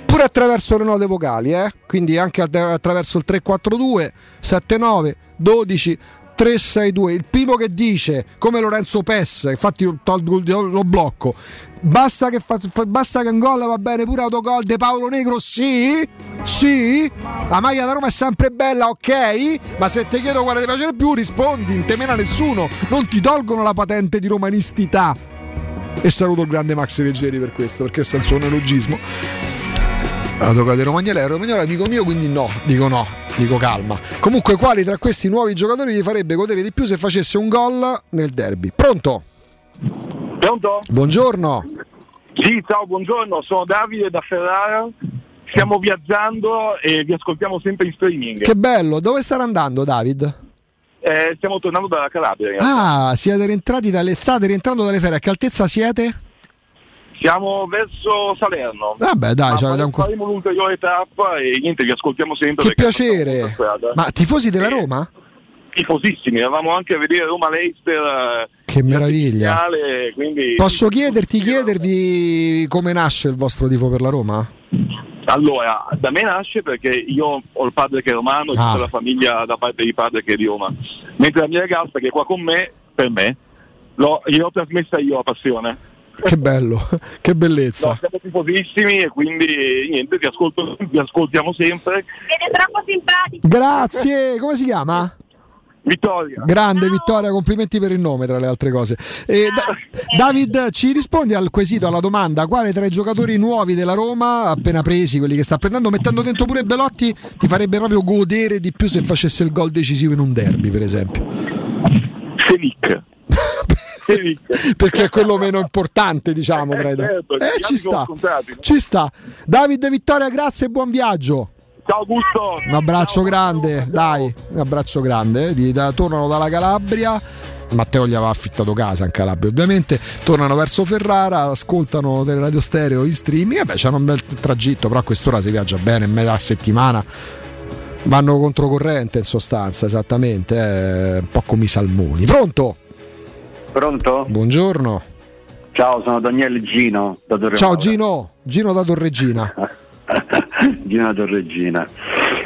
Speaker 4: Pure attraverso le note vocali, eh? quindi anche att- attraverso il 342 79 12 362. Il primo che dice, come Lorenzo Pes, infatti lo blocco, basta che, fa, basta che un gol va bene pure autogol De Paolo Negro, sì, sì, la maglia da Roma è sempre bella, ok, ma se ti chiedo quale ti piace di più rispondi, non te mena nessuno, non ti tolgono la patente di romanistità. E saluto il grande Max Leggeri per questo, perché il suo neologismo. La tocca di Romagnolo, Romagnolo è amico mio, quindi no, dico no, dico calma. Comunque, quali tra questi nuovi giocatori vi farebbe godere di più se facesse un gol nel derby? Pronto?
Speaker 30: Pronto?
Speaker 4: Buongiorno.
Speaker 30: Sì, ciao, buongiorno, sono Davide da Ferrara. Stiamo viaggiando e vi ascoltiamo sempre in streaming.
Speaker 4: Che bello, dove starà andando David?
Speaker 30: Eh, stiamo tornando dalla Calabria.
Speaker 4: Ah, siete rientrati dalle state rientrando dalle ferie. A che altezza siete?
Speaker 30: Siamo verso Salerno.
Speaker 4: Vabbè, dai,
Speaker 30: Ma
Speaker 4: ci avete ancora-
Speaker 30: faremo un'ulteriore tappa e niente, vi ascoltiamo sempre.
Speaker 4: Che piacere. Ma tifosi della Roma?
Speaker 30: tifosissimi, eravamo anche a vedere Roma Leicester. eh,
Speaker 4: Che meraviglia.
Speaker 30: finale, quindi
Speaker 4: Posso chiederti, chiedervi come nasce il vostro tifo per la Roma?
Speaker 30: Allora, da me nasce perché io ho il padre che è romano,
Speaker 4: Ah.
Speaker 30: tutta la famiglia da parte di padre che è di Roma. Mentre la mia ragazza che è qua con me, per me, l'ho, gliel'ho trasmessa io la passione.
Speaker 4: Che bello, *laughs* che bellezza.
Speaker 30: No, siamo tifosissimi e quindi niente, ti, ascolto, ti ascoltiamo sempre.
Speaker 31: Siete troppo simpatici.
Speaker 4: Grazie, come si chiama?
Speaker 30: Vittoria.
Speaker 4: Grande Vittoria, complimenti per il nome tra le altre cose. E Da- David, ci rispondi al quesito, alla domanda, quale tra i giocatori nuovi della Roma, appena presi, quelli che sta prendendo, mettendo dentro pure Belotti, ti farebbe proprio godere di più se facesse il gol decisivo in un derby, per esempio?
Speaker 30: Selic.
Speaker 4: Perché è quello meno importante, diciamo, i due.
Speaker 30: certo,
Speaker 4: Eh, ci sta, ci sta. David Vittoria, grazie e buon viaggio.
Speaker 30: Ciao Augusto.
Speaker 4: Un abbraccio grande, dai, un abbraccio grande. eh, da- tornano dalla Calabria. Matteo gli aveva affittato casa in Calabria, ovviamente. Tornano verso Ferrara, ascoltano delle radio stereo in streaming. Vabbè, c'hanno un bel tragitto, però a quest'ora si viaggia bene, in metà settimana. Vanno controcorrente in sostanza, esattamente, eh, un po' come i salmoni. Pronto?
Speaker 32: Pronto?
Speaker 4: Buongiorno.
Speaker 32: Ciao, sono Daniele Gino da Torre
Speaker 4: Ciao
Speaker 32: Maura.
Speaker 4: Gino, Gino da Torregina. *laughs*
Speaker 32: Gino da Torregina.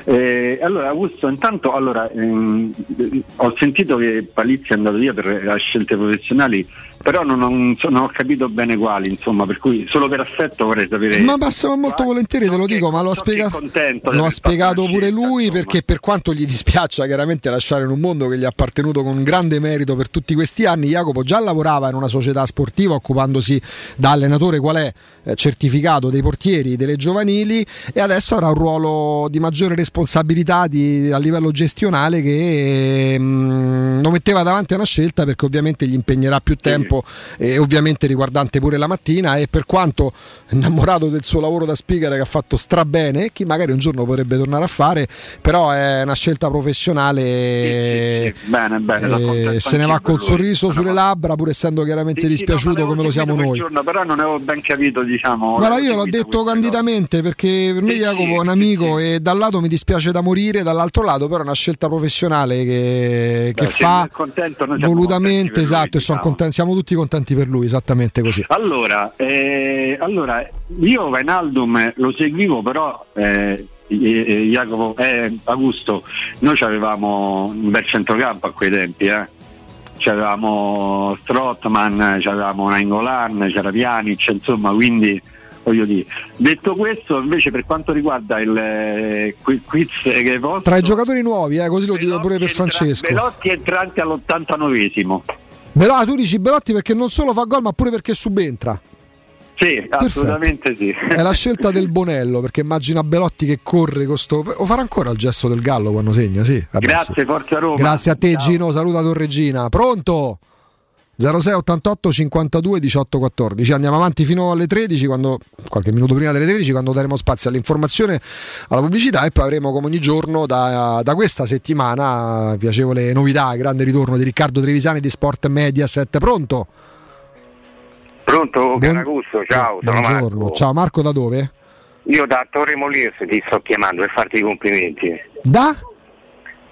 Speaker 32: Eh, allora, Augusto, intanto allora, ehm, ho sentito che Palizzi è andato via per le scelte professionali, però non, so- non ho capito bene quali, insomma, per cui solo per affetto vorrei sapere.
Speaker 4: Ma passiamo molto volentieri, te lo dico, ma lo ha
Speaker 32: di
Speaker 4: lo ha spiegato pure lui perché per quanto gli dispiaccia chiaramente lasciare in un mondo che gli è appartenuto con grande merito per tutti questi anni, Jacopo già lavorava in una società sportiva occupandosi da allenatore qual è eh, certificato dei portieri delle giovanili e adesso avrà un ruolo di maggiore responsabilità di- a livello gestionale che mm, lo metteva davanti a una scelta perché ovviamente gli impegnerà più tempo e ovviamente riguardante pure la mattina e per quanto innamorato del suo lavoro da speaker che ha fatto strabene chi magari un giorno potrebbe tornare a fare però è una scelta professionale
Speaker 32: Bene, bene, sono
Speaker 4: e
Speaker 32: contento
Speaker 4: se ne va col sorriso sulle labbra pur essendo chiaramente dispiaciuto come lo siamo noi
Speaker 32: giorno, però non avevo ben capito, diciamo.
Speaker 4: Guarda, io l'ho detto candidamente perché per me Jacopo è un amico e da un lato mi dispiace da morire, dall'altro lato però è una scelta professionale che, che
Speaker 32: Beh,
Speaker 4: fa
Speaker 32: contento,
Speaker 4: volutamente,
Speaker 32: per lui,
Speaker 4: esatto, e sono
Speaker 32: diciamo.
Speaker 4: contenti- siamo tutti contenti per lui, esattamente così.
Speaker 32: Allora, eh, allora, io Vainaldum lo seguivo, però eh, eh, eh, Jacopo, eh, Augusto, noi avevamo un bel centrocampo a quei tempi, eh. C'avevamo Strottman, c'avevamo Nainggolan, c'era Pjanic, insomma, quindi voglio dire. Detto questo, invece per quanto riguarda il eh, qui- quiz che hai posto,
Speaker 4: Tra i giocatori nuovi, eh, così lo dico pure per Francesco.
Speaker 32: Belotti entrante all'89esimo.
Speaker 4: Belo- ah, tu dici Belotti perché non solo fa gol ma pure perché subentra.
Speaker 32: Sì, assolutamente sì.
Speaker 4: È la scelta del *laughs* Bonello perché immagina Belotti che corre con sto... O farà ancora il gesto del gallo quando segna, sì. vabbè,
Speaker 32: Grazie,
Speaker 4: sì.
Speaker 32: Forza Roma.
Speaker 4: Grazie a te Gino, saluta Torregina. Pronto? 06 88 52 18 14 andiamo avanti fino alle 13 quando, qualche minuto prima delle 13 quando daremo spazio all'informazione alla pubblicità e poi avremo come ogni giorno da, da questa settimana piacevole novità grande ritorno di Riccardo Trevisani di Sport Mediaset pronto?
Speaker 33: Pronto, Caragusto, ciao, sono
Speaker 4: buongiorno
Speaker 33: Marco.
Speaker 4: ciao Marco da dove?
Speaker 33: Io da Torre Molinos ti sto chiamando per farti i complimenti.
Speaker 4: da?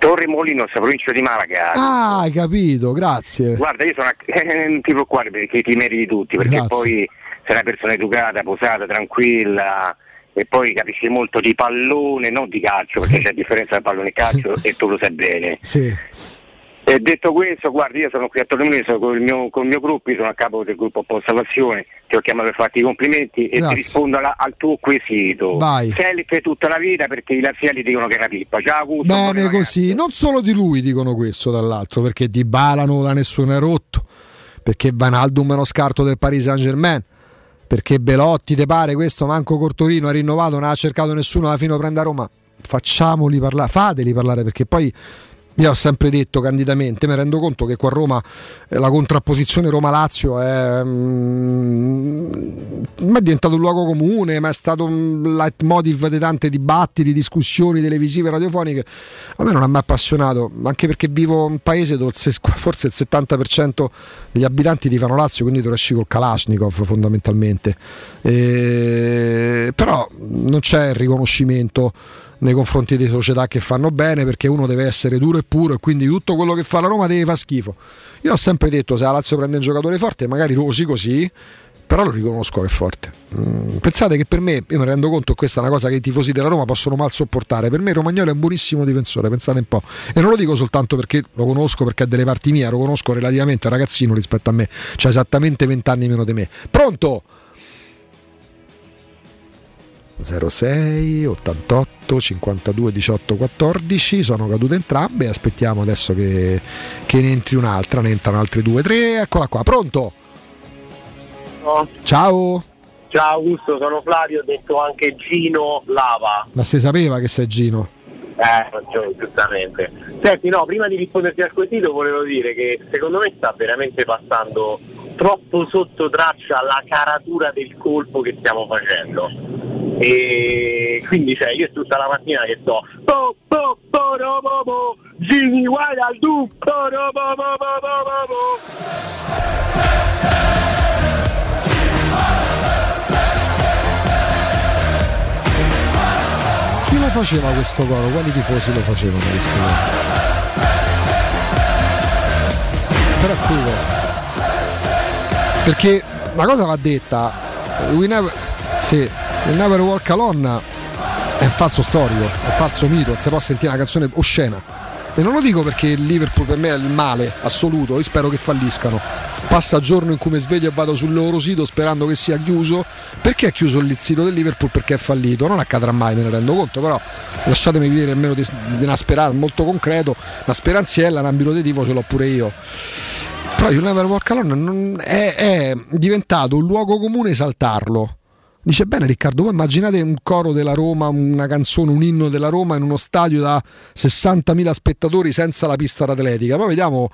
Speaker 33: Torre Molinos, provincia di Malaga.
Speaker 4: ah hai capito grazie
Speaker 33: Guarda, io sono a... *laughs* eh, non ti preoccupare perché ti meriti tutti, perché
Speaker 4: Grazie.
Speaker 33: poi sei una persona educata, posata, tranquilla e poi capisci molto di pallone, non di calcio, perché c'è differenza tra pallone e calcio *laughs* e tu lo sai bene.
Speaker 4: sì
Speaker 33: E detto questo, guarda, io sono qui a Torre Molinos con il mio, con il mio gruppo, io sono a capo del gruppo Posta Passione, ti ho chiamato per farti i complimenti e
Speaker 4: Grazie.
Speaker 33: ti rispondo alla- al tuo quesito.
Speaker 4: Vai.
Speaker 33: Selic tutta la vita perché i laziali dicono che è una pippa. Ciao Augusto.
Speaker 4: Bene così, non solo di lui dicono questo dall'altro, perché di Bala non la nessuno è rotto, perché Vanaldum è uno scarto del Paris Saint Germain, perché Belotti te pare questo manco Cortorino ha rinnovato, non ha cercato nessuno alla fine prende a Roma. Facciamoli parlare, fateli parlare perché poi io ho sempre detto candidamente, mi rendo conto che qua a Roma eh, la contrapposizione Roma-Lazio è mm, è diventato un luogo comune, ma è stato un leitmotiv di tante dibattiti, discussioni televisive, radiofoniche. A me non ha mai appassionato, anche perché vivo in un paese dove forse il 70% degli abitanti ti fanno Lazio, quindi tu esci col Kalashnikov fondamentalmente. E... Però non c'è il riconoscimento nei confronti di società che fanno bene perché uno deve essere duro e puro e quindi tutto quello che fa la Roma deve fare schifo. Io ho sempre detto se la Lazio prende un giocatore forte, magari Rosi così, però lo riconosco che è forte. Mm, pensate che per me, io mi rendo conto che questa è una cosa che i tifosi della Roma possono mal sopportare, per me Romagnolo è un buonissimo difensore, pensate un po'. E non lo dico soltanto perché lo conosco, perché è delle parti mie, lo conosco relativamente ragazzino rispetto a me, c'ha esattamente 20 anni meno di me. Pronto? 06 88 52 18 14 sono cadute entrambe aspettiamo adesso che, che ne entri un'altra ne entrano altre due tre eccola qua pronto
Speaker 31: No.
Speaker 4: ciao
Speaker 31: Ciao Augusto, sono Flavio, ho detto anche Gino Lava.
Speaker 4: ma si sapeva che sei Gino
Speaker 31: Eh, ragione, giustamente. Senti, no, prima di risponderti al quesito volevo dire che secondo me sta veramente passando troppo sotto traccia la caratura del colpo che stiamo facendo. E quindi cioè, io tutta la mattina che sto po, po, po, ro, po, po, Gini Wijnaldum, po, ro, po, po, po, po, po, po.
Speaker 4: chi lo faceva questo coro? quali tifosi lo facevano questo coro? però figo perché una cosa va detta never, sì, we never walk alone è un falso storico è un falso mito si può sentire una canzone oscena. E non lo dico perché il Liverpool per me è il male assoluto io spero che falliscano. Passa giorno in cui mi sveglio e vado sul loro sito sperando che sia chiuso. Perché è chiuso il sito del Liverpool? Perché è fallito. Non accadrà mai me ne rendo conto però lasciatemi vivere almeno di, di una speranza molto concreto. Una speranziella in ambito di tifo ce l'ho pure io. Però il Never Walk Alone è, è diventato un luogo comune saltarlo. Dice bene Riccardo, voi immaginate un coro della Roma, una canzone, un inno della Roma in uno stadio da 60.000 spettatori senza la pista atletica. Poi vediamo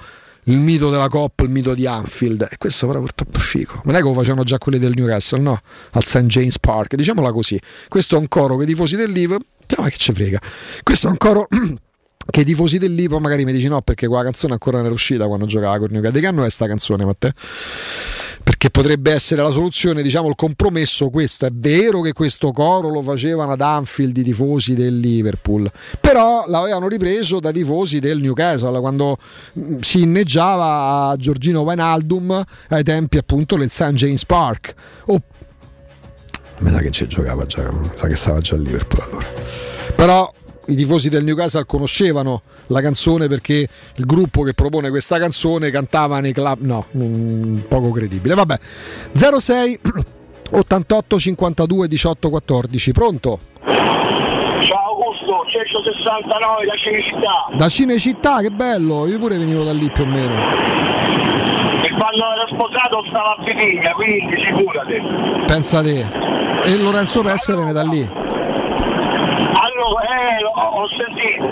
Speaker 4: il mito della Coppa, il mito di Anfield. E questo però purtroppo è figo. Non è che lo facevano già quelli del Newcastle, no? Al St. James Park. Diciamola così. Questo è un coro che i tifosi del Liverpool... Ma che ci frega. Questo è un coro... *clears throat* che i tifosi del Lipo magari mi dici no perché quella canzone ancora non era uscita quando giocava con Newcastle. Che anno è sta canzone Matteo? Perché potrebbe essere la soluzione, diciamo il compromesso questo. È vero che questo coro lo facevano ad Anfield i tifosi del Liverpool, però l'avevano ripreso dai tifosi del Newcastle quando mh, si inneggiava a Giorgino Wijnaldum ai tempi appunto del St. James Park. Oh, mi sa che ci giocava già, mi sa che stava già a Liverpool allora. Però i tifosi del Newcastle conoscevano la canzone perché il gruppo che propone questa canzone cantava nei club. No, mm, poco credibile. Vabbè, 06 88 52 18 14. Pronto?
Speaker 31: Ciao Augusto, 169 da Cinecittà.
Speaker 4: Da Cinecittà, che bello! Io pure venivo da lì più o meno.
Speaker 31: E quando ero sposato stava a Pitiglia, quindi figurati.
Speaker 4: Pensa te. E Lorenzo Pesse viene da lì.
Speaker 31: Allora, eh, ho sentito.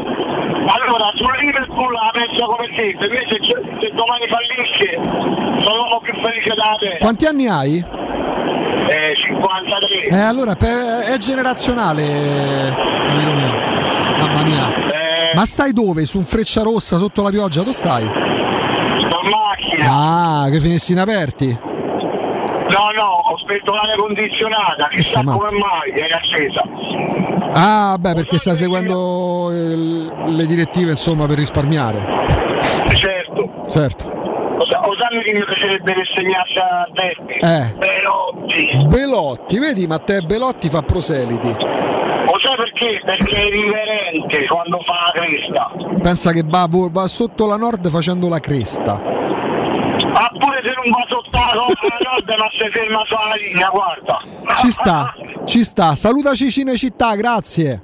Speaker 31: Allora, sul Liverpool la penso come te, invece se, domani fallisce sono l'uomo più felice da te.
Speaker 4: Quanti anni hai?
Speaker 31: Eh, 53.
Speaker 4: Eh, allora pe- è generazionale. amico mio. Mamma mia. Ma stai dove? Su un freccia rossa sotto la pioggia? Dove stai?
Speaker 31: Sto in macchina.
Speaker 4: Ah, che finestrini aperti.
Speaker 31: No, no, ho spento l'aria condizionata, chissà
Speaker 4: matto.
Speaker 31: come mai, è accesa.
Speaker 4: Ah, beh, perché stai seguendo il- le direttive, insomma, per risparmiare.
Speaker 31: Certo.
Speaker 4: Certo.
Speaker 31: Lo sa- lo sanno che mi piacerebbe che segnasse a Derby?
Speaker 4: Eh.
Speaker 31: Belotti.
Speaker 4: Belotti, vedi Matteo Belotti fa proseliti.
Speaker 31: Lo sai perché? Perché è riverente quando fa la cresta.
Speaker 4: Pensa che va, va sotto la nord facendo la cresta.
Speaker 31: Ah, pure se non va sotto la nord ma si ferma sulla linea, guarda.
Speaker 4: Ci sta, ci sta. Salutaci Cinecittà, grazie.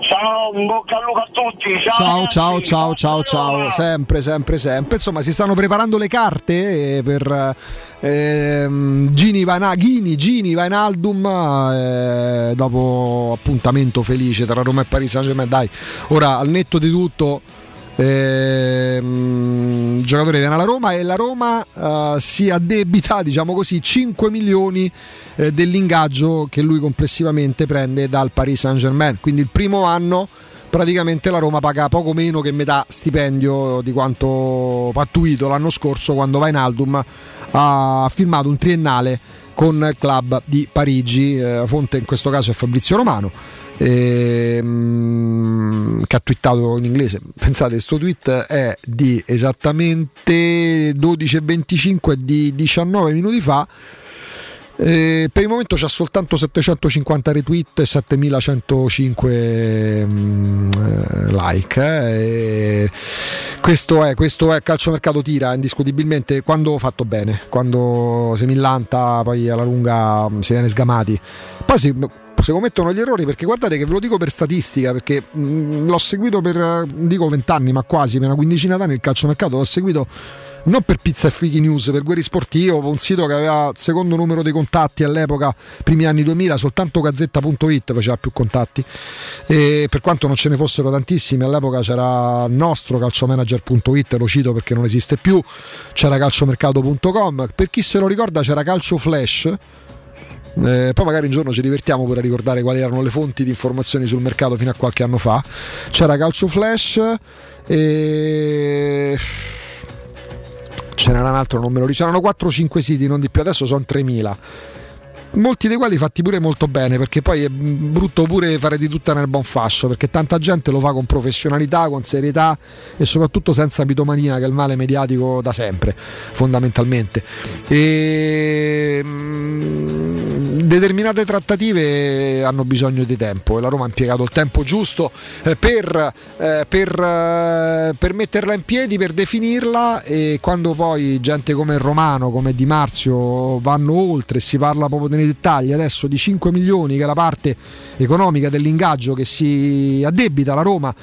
Speaker 31: Ciao, un bocca al lupo a tutti.
Speaker 4: Ciao, ciao, ciao, ciao, ciao, sempre, sempre, sempre. Insomma, si stanno preparando le carte eh, per ehm, Gini, Vaina- Ghini, Gini Vainaldum eh, dopo appuntamento felice tra Roma e Paris Saint-Germain. Dai, ora al netto di tutto ehm, giocatore viene alla Roma e la Roma eh, si addebita, diciamo così, 5 milioni eh, dell'ingaggio che lui complessivamente prende dal Paris Saint Germain. Quindi il primo anno praticamente la Roma paga poco meno che metà stipendio di quanto pattuito l'anno scorso quando Vainaldum ha firmato un triennale con il club di Parigi, eh, fonte in questo caso è Fabrizio Romano. Ehm, che ha twittato in inglese *laughs* pensate questo tweet è di esattamente 12.25 di 19 minuti fa eh, per il momento c'ha soltanto 750 retweet e 7105 mm, eh, like. eh, questo, è, questo è calciomercato tira indiscutibilmente quando fatto bene, quando si millanta, poi alla lunga mm, si viene sgamati. Poi si, si commettono gli errori perché guardate che ve lo dico per statistica perché mh, l'ho seguito per eh, dico vent'anni ma quasi per una quindicina d'anni il calciomercato l'ho seguito non per Pizza e Freaky News, per Guerri Sportivo, un sito che aveva il secondo numero dei contatti all'epoca, primi anni 2000, soltanto gazzetta.it faceva più contatti. E per quanto non ce ne fossero tantissimi, all'epoca c'era nostro calciomanager.it, lo cito perché non esiste più, c'era calciomercato.com, per chi se lo ricorda c'era Calcio Flash. Eh, poi magari un giorno ci divertiamo pure a ricordare quali erano le fonti di informazioni sul mercato fino a qualche anno fa. C'era Calcio Flash e ce n'era un altro, non me lo ricordo. C'erano 4-5 siti, non di più, adesso sono 3000. Molti dei quali fatti pure molto bene, perché poi è brutto pure fare di tutta nel buon fascio, perché tanta gente lo fa con professionalità, con serietà e soprattutto senza mitomania, che è il male mediatico da sempre, fondamentalmente. E, mm, determinate trattative hanno bisogno di tempo e la Roma ha impiegato il tempo giusto eh, per, eh, per, eh, per metterla in piedi, per definirla e quando poi gente come Romano, come Di Marzio vanno oltre si parla proprio nei dettagli adesso di 5 milioni che è la parte economica dell'ingaggio che si addebita alla Roma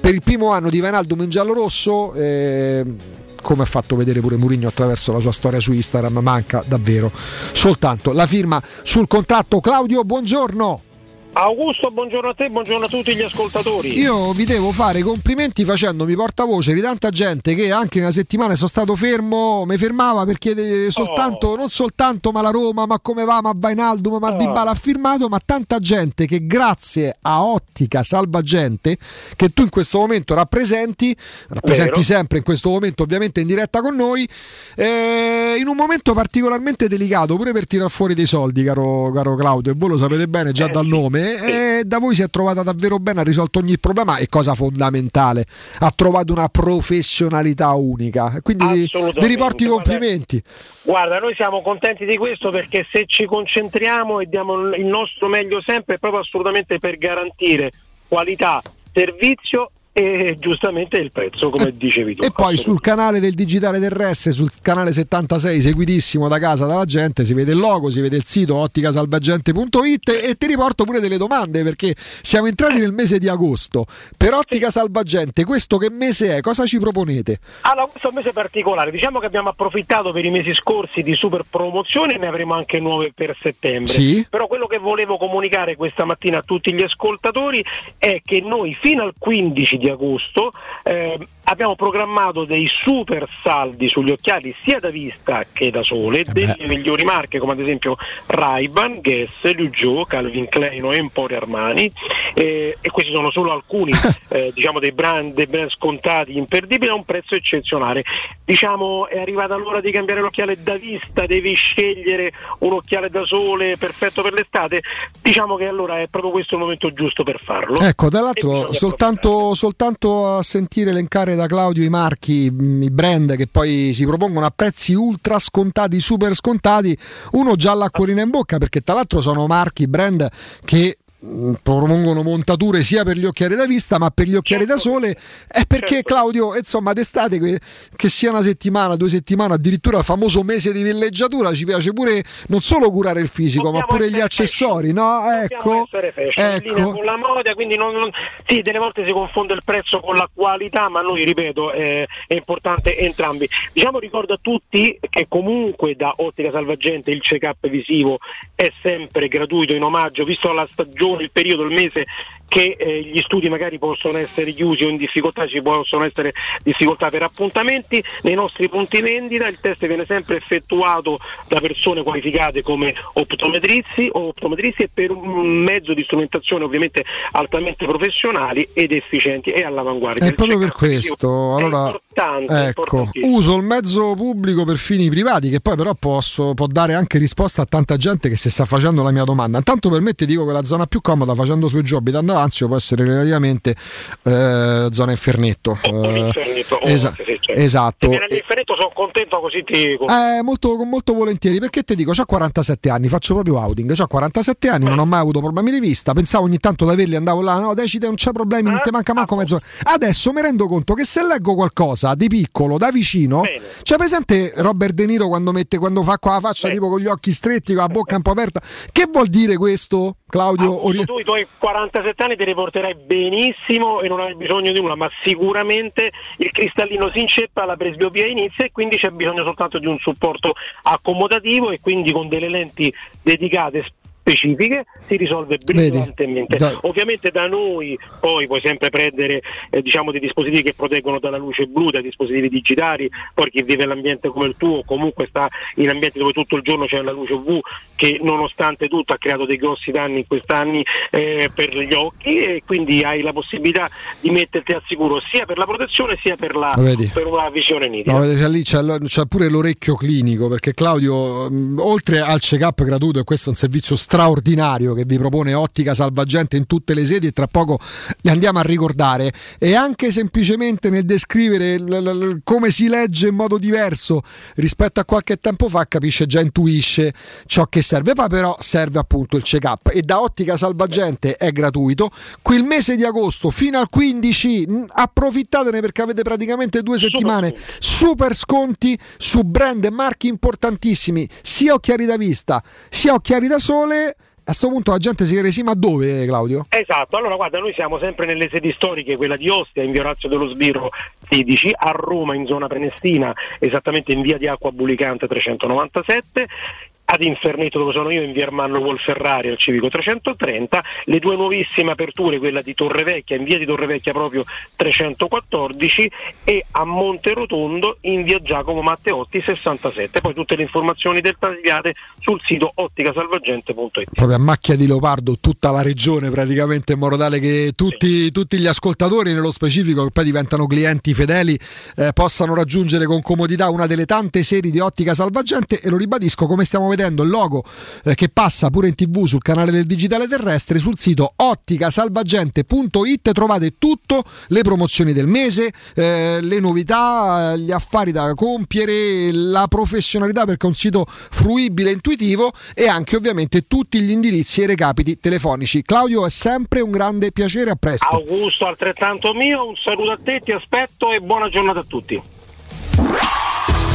Speaker 4: per il primo anno di Vainaldum in giallo-rosso eh, come ha fatto vedere pure Mourinho attraverso la sua storia su Instagram manca davvero soltanto la firma sul contratto. Claudio buongiorno
Speaker 34: Augusto, buongiorno a te, buongiorno a tutti gli ascoltatori.
Speaker 4: Io vi devo fare i complimenti facendomi portavoce di tanta gente che anche una settimana sono stato fermo, mi fermava per chiedere soltanto, non soltanto ma la Roma, ma come va, ma Vainaldum, ma Di Bala ha firmato, ma tanta gente che grazie a Ottica Salvagente, che tu in questo momento rappresenti, rappresenti
Speaker 34: Vero.
Speaker 4: sempre in questo momento ovviamente in diretta con noi, eh, in un momento particolarmente delicato, pure per tirar fuori dei soldi, caro, caro Claudio, e voi lo sapete bene già dal nome, e da voi si è trovata davvero bene, ha risolto ogni problema e cosa fondamentale, ha trovato una professionalità unica. Quindi vi, riporto i complimenti.
Speaker 34: Guarda, noi siamo contenti di questo perché se ci concentriamo e diamo il nostro meglio sempre è proprio assolutamente per garantire qualità, servizio e giustamente il prezzo, come dicevi tu.
Speaker 4: E poi sul canale del digitale terrestre, sul canale 76, seguitissimo da casa dalla gente, si vede il logo, si vede il sito otticasalvagente.it e ti riporto pure delle domande perché siamo entrati nel mese di agosto. Per Ottica Salvagente, questo che mese è? Cosa ci proponete?
Speaker 34: Allora, questo è un mese particolare, diciamo che abbiamo approfittato per i mesi scorsi di super promozioni e ne avremo anche nuove per settembre.
Speaker 4: Sì.
Speaker 34: Però quello che volevo comunicare questa mattina a tutti gli ascoltatori è che noi fino al 15 di agosto eh, abbiamo programmato dei super saldi sugli occhiali sia da vista che da sole, delle migliori marche come ad esempio Ray-Ban, Guess, Liu Calvin Klein o Emporio Armani eh, e questi sono solo alcuni *laughs* eh, diciamo dei brand, dei brand scontati imperdibili a un prezzo eccezionale. Diciamo è arrivata l'ora di cambiare l'occhiale da vista, devi scegliere un occhiale da sole perfetto per l'estate, diciamo che allora è proprio questo il momento giusto per farlo.
Speaker 4: Ecco, tra
Speaker 34: E
Speaker 4: l'altro
Speaker 34: bisogna
Speaker 4: soltanto, soltanto a sentire elencare da Claudio i marchi, mh, i brand che poi si propongono a prezzi ultra scontati, super scontati, uno già l'acquolina in bocca perché tra l'altro sono marchi, brand che propongono montature sia per gli occhiali da vista ma per gli occhiali da sole è perché Claudio insomma d'estate che, che sia una settimana due settimane addirittura il famoso mese di villeggiatura ci piace pure non solo curare il fisico ma pure gli accessori no? Ecco
Speaker 34: in linea
Speaker 4: ecco.
Speaker 34: con la moda, quindi non, non- sì, delle volte si confonde il prezzo con la qualità, ma noi ripeto è, è importante entrambi. Diciamo ricordo a tutti che comunque da Ottica Salvagente il check-up visivo è sempre gratuito in omaggio, visto la stagione, il periodo, il mese che eh, gli studi magari possono essere chiusi o in difficoltà, ci possono essere difficoltà per appuntamenti, nei nostri punti vendita il test viene sempre effettuato da persone qualificate come optometristi, o optometristi e per un mezzo di strumentazione ovviamente altamente professionali ed efficienti e all'avanguardia.
Speaker 4: È proprio per
Speaker 34: check-up
Speaker 4: questo. Allora,
Speaker 34: importante,
Speaker 4: ecco, uso il mezzo pubblico per fini privati, che poi però posso, può dare anche risposta a tanta gente che si sta facendo la mia domanda. Intanto per me ti dico che la zona più comoda facendo tu giù abitando Anzio può essere relativamente eh, zona Infernetto. Eh,
Speaker 34: Infernetto, oh,
Speaker 4: esa-
Speaker 34: sì, certo.
Speaker 4: esatto.
Speaker 34: Se viene all'infernetto sono contento così ti.
Speaker 4: Eh, molto, molto volentieri perché ti dico, ho 47 anni, faccio proprio outing, ho 47 anni, non ho mai avuto problemi di vista, pensavo ogni tanto di averli, andavo là, no, decide, non c'è problemi, non ti manca manco mezz'ora. Adesso mi rendo conto che se leggo qualcosa di piccolo, da vicino, c'è presente Robert De Niro quando, mette, quando fa qua la faccia tipo con gli occhi stretti, con la bocca un po' aperta, che vuol dire questo, Claudio? Ori-
Speaker 34: tu i tuoi 47 anni te li porterai benissimo e non hai bisogno di nulla, ma sicuramente il cristallino si inceppa, la presbiopia inizia e quindi c'è bisogno soltanto di un supporto accomodativo e quindi con delle lenti dedicate specifiche si risolve brillantemente.
Speaker 4: da-
Speaker 34: Ovviamente da noi poi puoi sempre prendere eh, diciamo dei dispositivi che proteggono dalla luce blu, dai dispositivi digitali, poi chi vive in ambiente come il tuo comunque sta in ambienti dove tutto il giorno c'è la luce UV che nonostante tutto ha creato dei grossi danni in questi anni eh, per gli occhi e quindi hai la possibilità di metterti al sicuro sia per la protezione sia per, la,
Speaker 4: vedi?
Speaker 34: per una visione nitida.
Speaker 4: No, vedete, lì c'è, c'è pure l'orecchio clinico perché Claudio, mh, oltre al check-up gratuito, e questo è un servizio straordinario che vi propone Ottica Salvagente in tutte le sedi e tra poco li andiamo a ricordare, e anche semplicemente nel descrivere l- l- l- come si legge in modo diverso rispetto a qualche tempo fa, capisce già, intuisce ciò che serve. Poi però serve appunto il check-up e da Ottica Salvagente è gratuito. Qui il mese di agosto fino al 15 mh, approfittatene perché avete praticamente due settimane super sconti su brand e marchi importantissimi, sia occhiali da vista, sia occhiali da sole. A questo punto la gente si sì, ma dove Claudio?
Speaker 34: Esatto, allora guarda, noi siamo sempre nelle sedi storiche, quella di Ostia in via Orazio dello Sbirro 16, a Roma in zona Prenestina, esattamente in via di Acqua Bulicante 397. Ad Infernetto dove sono io in via Armando Wolferrari al Civico 330, le due nuovissime aperture, quella di Torrevecchia in via di Torrevecchia proprio 314 e a Monte Rotondo in via Giacomo Matteotti 67. Poi tutte le informazioni dettagliate sul sito otticasalvagente.it.
Speaker 4: Proprio a macchia di leopardo tutta la regione praticamente in modo tale che tutti, tutti gli ascoltatori nello specifico che poi diventano clienti fedeli eh, possano raggiungere con comodità una delle tante serie di ottica salvagente e lo ribadisco come stiamo vedendo il logo eh, che passa pure in tv sul canale del digitale terrestre sul sito otticasalvagente.it trovate tutto le promozioni del mese eh, le novità gli affari da compiere la professionalità perché è un sito fruibile intuitivo e anche ovviamente tutti gli indirizzi e recapiti telefonici Claudio è sempre un grande piacere a presto
Speaker 34: Augusto altrettanto mio, un saluto a te, ti aspetto e buona giornata a tutti.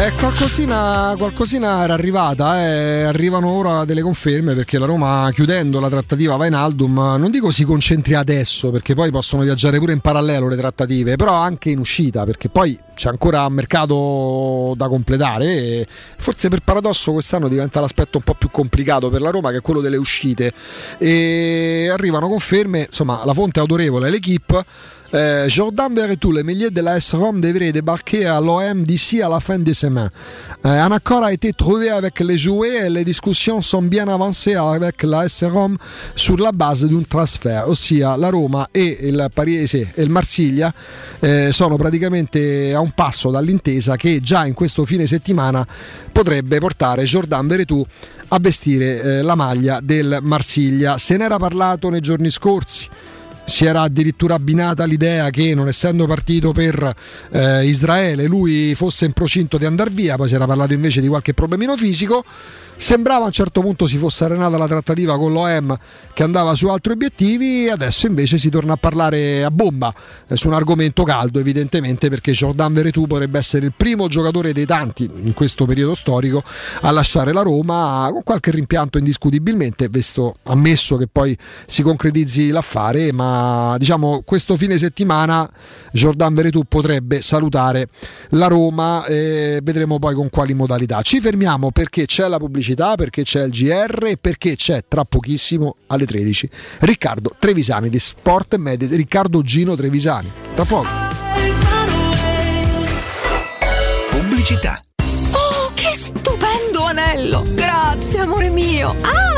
Speaker 4: Eh, qualcosina, qualcosina era arrivata, eh. arrivano ora delle conferme perché la Roma chiudendo la trattativa Vainaldum, non dico si concentri adesso perché poi possono viaggiare pure in parallelo le trattative, però anche in uscita perché poi c'è ancora un mercato da completare e forse per paradosso quest'anno diventa l'aspetto un po' più complicato per la Roma che è quello delle uscite e arrivano conferme, insomma la fonte è autorevole, l'equipe Euh, Jordan Verretou, le milieu de la S-ROM devrait débarquer à l'OM d'ici à la fin de semaine. Euh, un accord a été trouvé avec les joueurs et les discussions sont bien avancées avec la S-ROM sur la base d'un transfert, ossia la Roma e il Pariese e il Marsiglia eh, sono praticamente a un passo dall'intesa che già in questo fine settimana potrebbe portare Jordan Veretout a vestire eh, la maglia del Marsiglia. Se n'era parlato nei giorni scorsi si era addirittura abbinata l'idea che non essendo partito per eh, Israele lui fosse in procinto di andare via, poi si era parlato invece di qualche problemino fisico. Sembrava a un certo punto si fosse arenata la trattativa con l'OM che andava su altri obiettivi, adesso invece si torna a parlare a bomba eh, su un argomento caldo evidentemente perché Jordan Veretù potrebbe essere il primo giocatore dei tanti in questo periodo storico a lasciare la Roma con qualche rimpianto indiscutibilmente, visto, ammesso che poi si concretizzi l'affare, ma diciamo questo fine settimana Jordan Veretù potrebbe salutare la Roma e vedremo poi con quali modalità. Ci fermiamo perché c'è la pubblicità perché c'è il GR e perché c'è tra pochissimo alle 13 Riccardo Trevisani di Sport e Media, Riccardo Gino Trevisani. Tra poco.
Speaker 35: Pubblicità.
Speaker 6: Oh, che stupendo anello! Grazie, amore mio! Ah,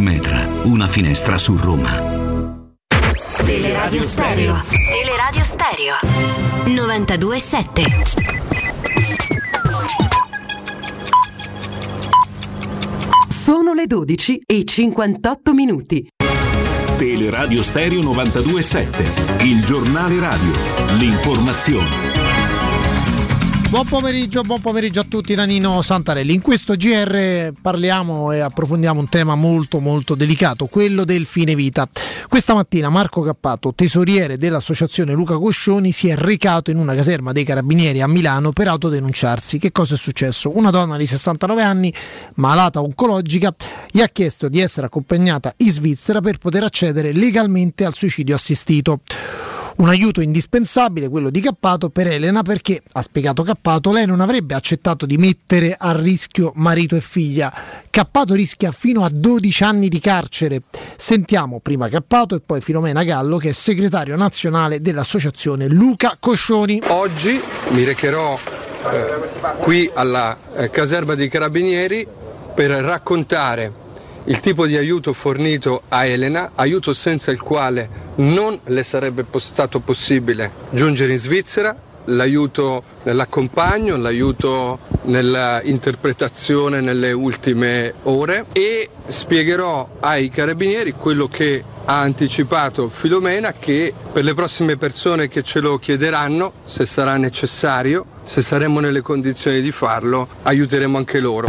Speaker 36: Metra, una finestra su Roma.
Speaker 37: Teleradio Stereo. Teleradio Stereo. 92.7.
Speaker 38: Sono le 12 e 58 minuti.
Speaker 5: Teleradio Stereo 927, il giornale radio, l'informazione.
Speaker 12: Buon pomeriggio, buon pomeriggio a tutti da Nino Santarelli. In questo GR parliamo e approfondiamo un tema molto molto delicato, quello del fine vita. Questa mattina Marco Cappato, tesoriere dell'associazione Luca Coscioni, si è recato in una caserma dei carabinieri a Milano per autodenunciarsi. Che cosa è successo? Una donna di 69 anni, malata oncologica, gli ha chiesto di essere accompagnata in Svizzera per poter accedere legalmente al suicidio assistito. Un aiuto indispensabile, quello di Cappato, per Elena perché, ha spiegato Cappato, lei non avrebbe accettato di mettere a rischio marito e figlia. Cappato rischia fino a 12 anni di carcere. Sentiamo prima Cappato e poi Filomena Gallo che è segretario nazionale dell'associazione Luca Coscioni.
Speaker 39: Oggi mi recherò eh, qui alla eh, caserma dei carabinieri per raccontare il tipo di aiuto fornito a Elena, aiuto senza il quale non le sarebbe stato possibile giungere in Svizzera, l'aiuto nell'accompagno, l'aiuto nell'interpretazione nelle ultime ore e spiegherò ai carabinieri quello che ha anticipato Filomena che per le prossime persone che ce lo chiederanno, se sarà necessario, se saremo nelle condizioni di farlo, aiuteremo anche loro.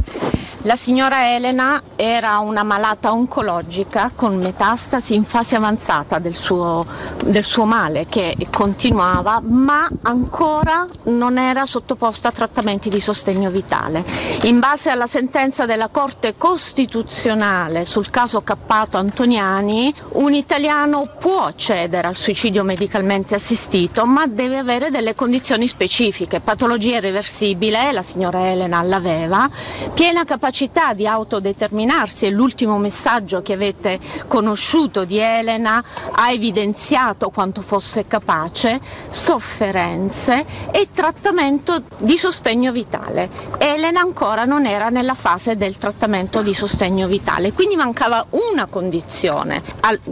Speaker 40: La signora Elena era una malata oncologica con metastasi in fase avanzata del suo, del suo male che continuava ma ancora non era sottoposta a trattamenti di sostegno vitale. In base alla sentenza della Corte Costituzionale sul caso Cappato Antoniani, un italiano può accedere al suicidio medicalmente assistito ma deve avere delle condizioni specifiche, patologia irreversibile, la signora Elena l'aveva, piena capacità di autodeterminarsi e l'ultimo messaggio che avete conosciuto di Elena ha evidenziato quanto fosse capace, sofferenze e trattamento di sostegno vitale. Elena ancora non era nella fase del trattamento di sostegno vitale, quindi mancava una condizione.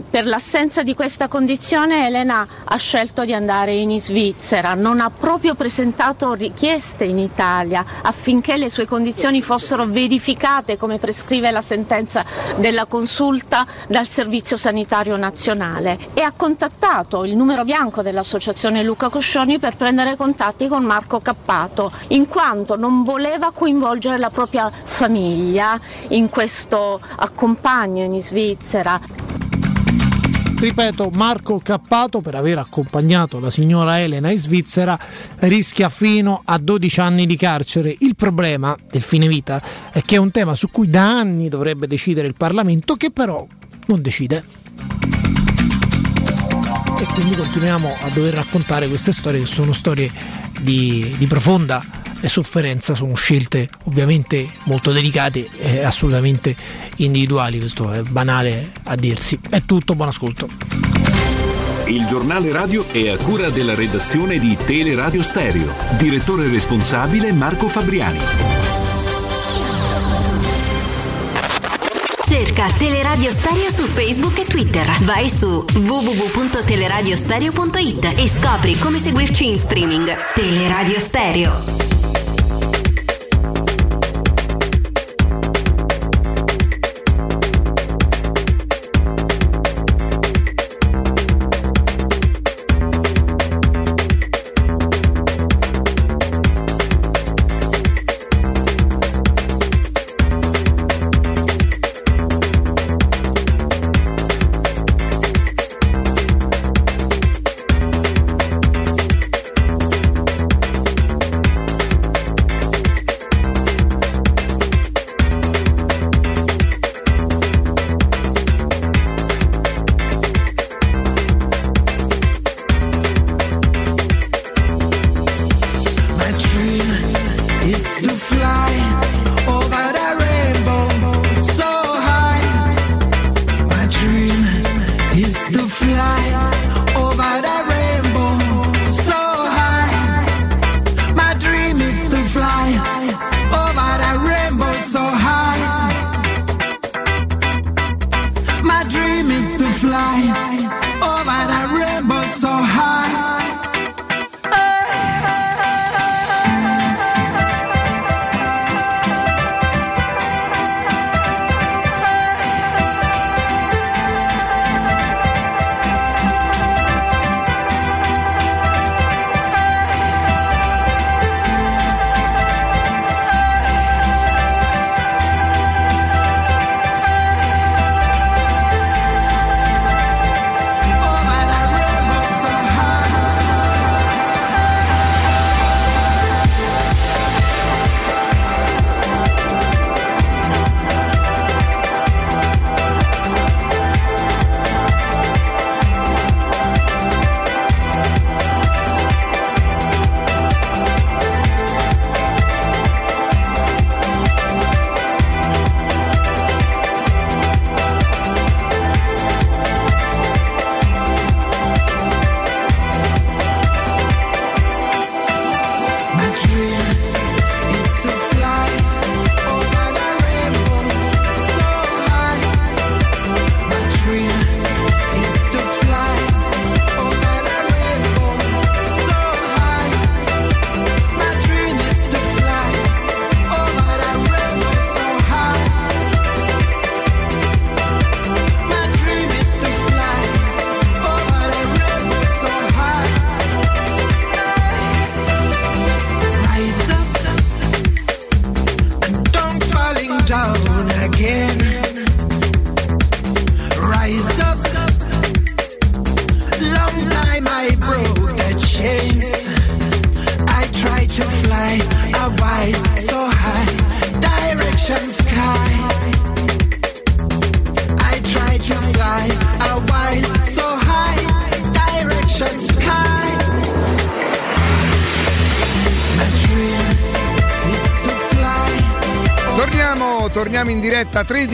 Speaker 40: Per l'assenza di questa condizione Elena ha scelto di andare in Svizzera, non ha proprio presentato richieste in Italia affinché le sue condizioni fossero verificate come prescrive la sentenza della consulta dal Servizio Sanitario Nazionale e ha contattato il numero bianco dell'Associazione Luca Coscioni per prendere contatti con Marco Cappato, in quanto non voleva coinvolgere la propria famiglia in questo accompagno in Svizzera.
Speaker 12: Ripeto, Marco Cappato, per aver accompagnato la signora Elena in Svizzera, rischia fino a 12 anni di carcere. Il problema del fine vita è che è un tema su cui da anni dovrebbe decidere il Parlamento, che però non decide. E quindi continuiamo a dover raccontare queste storie che sono storie di, di profonda sofferenza, sono scelte ovviamente molto delicate e assolutamente individuali, questo è banale a dirsi. È tutto, buon ascolto.
Speaker 5: Il giornale radio è a cura della redazione di Teleradio Stereo. Direttore responsabile Marco Fabriani.
Speaker 27: Cerca Teleradio Stereo su Facebook e Twitter. Vai su www.teleradiostereo.it e scopri come seguirci in streaming. Teleradio Stereo.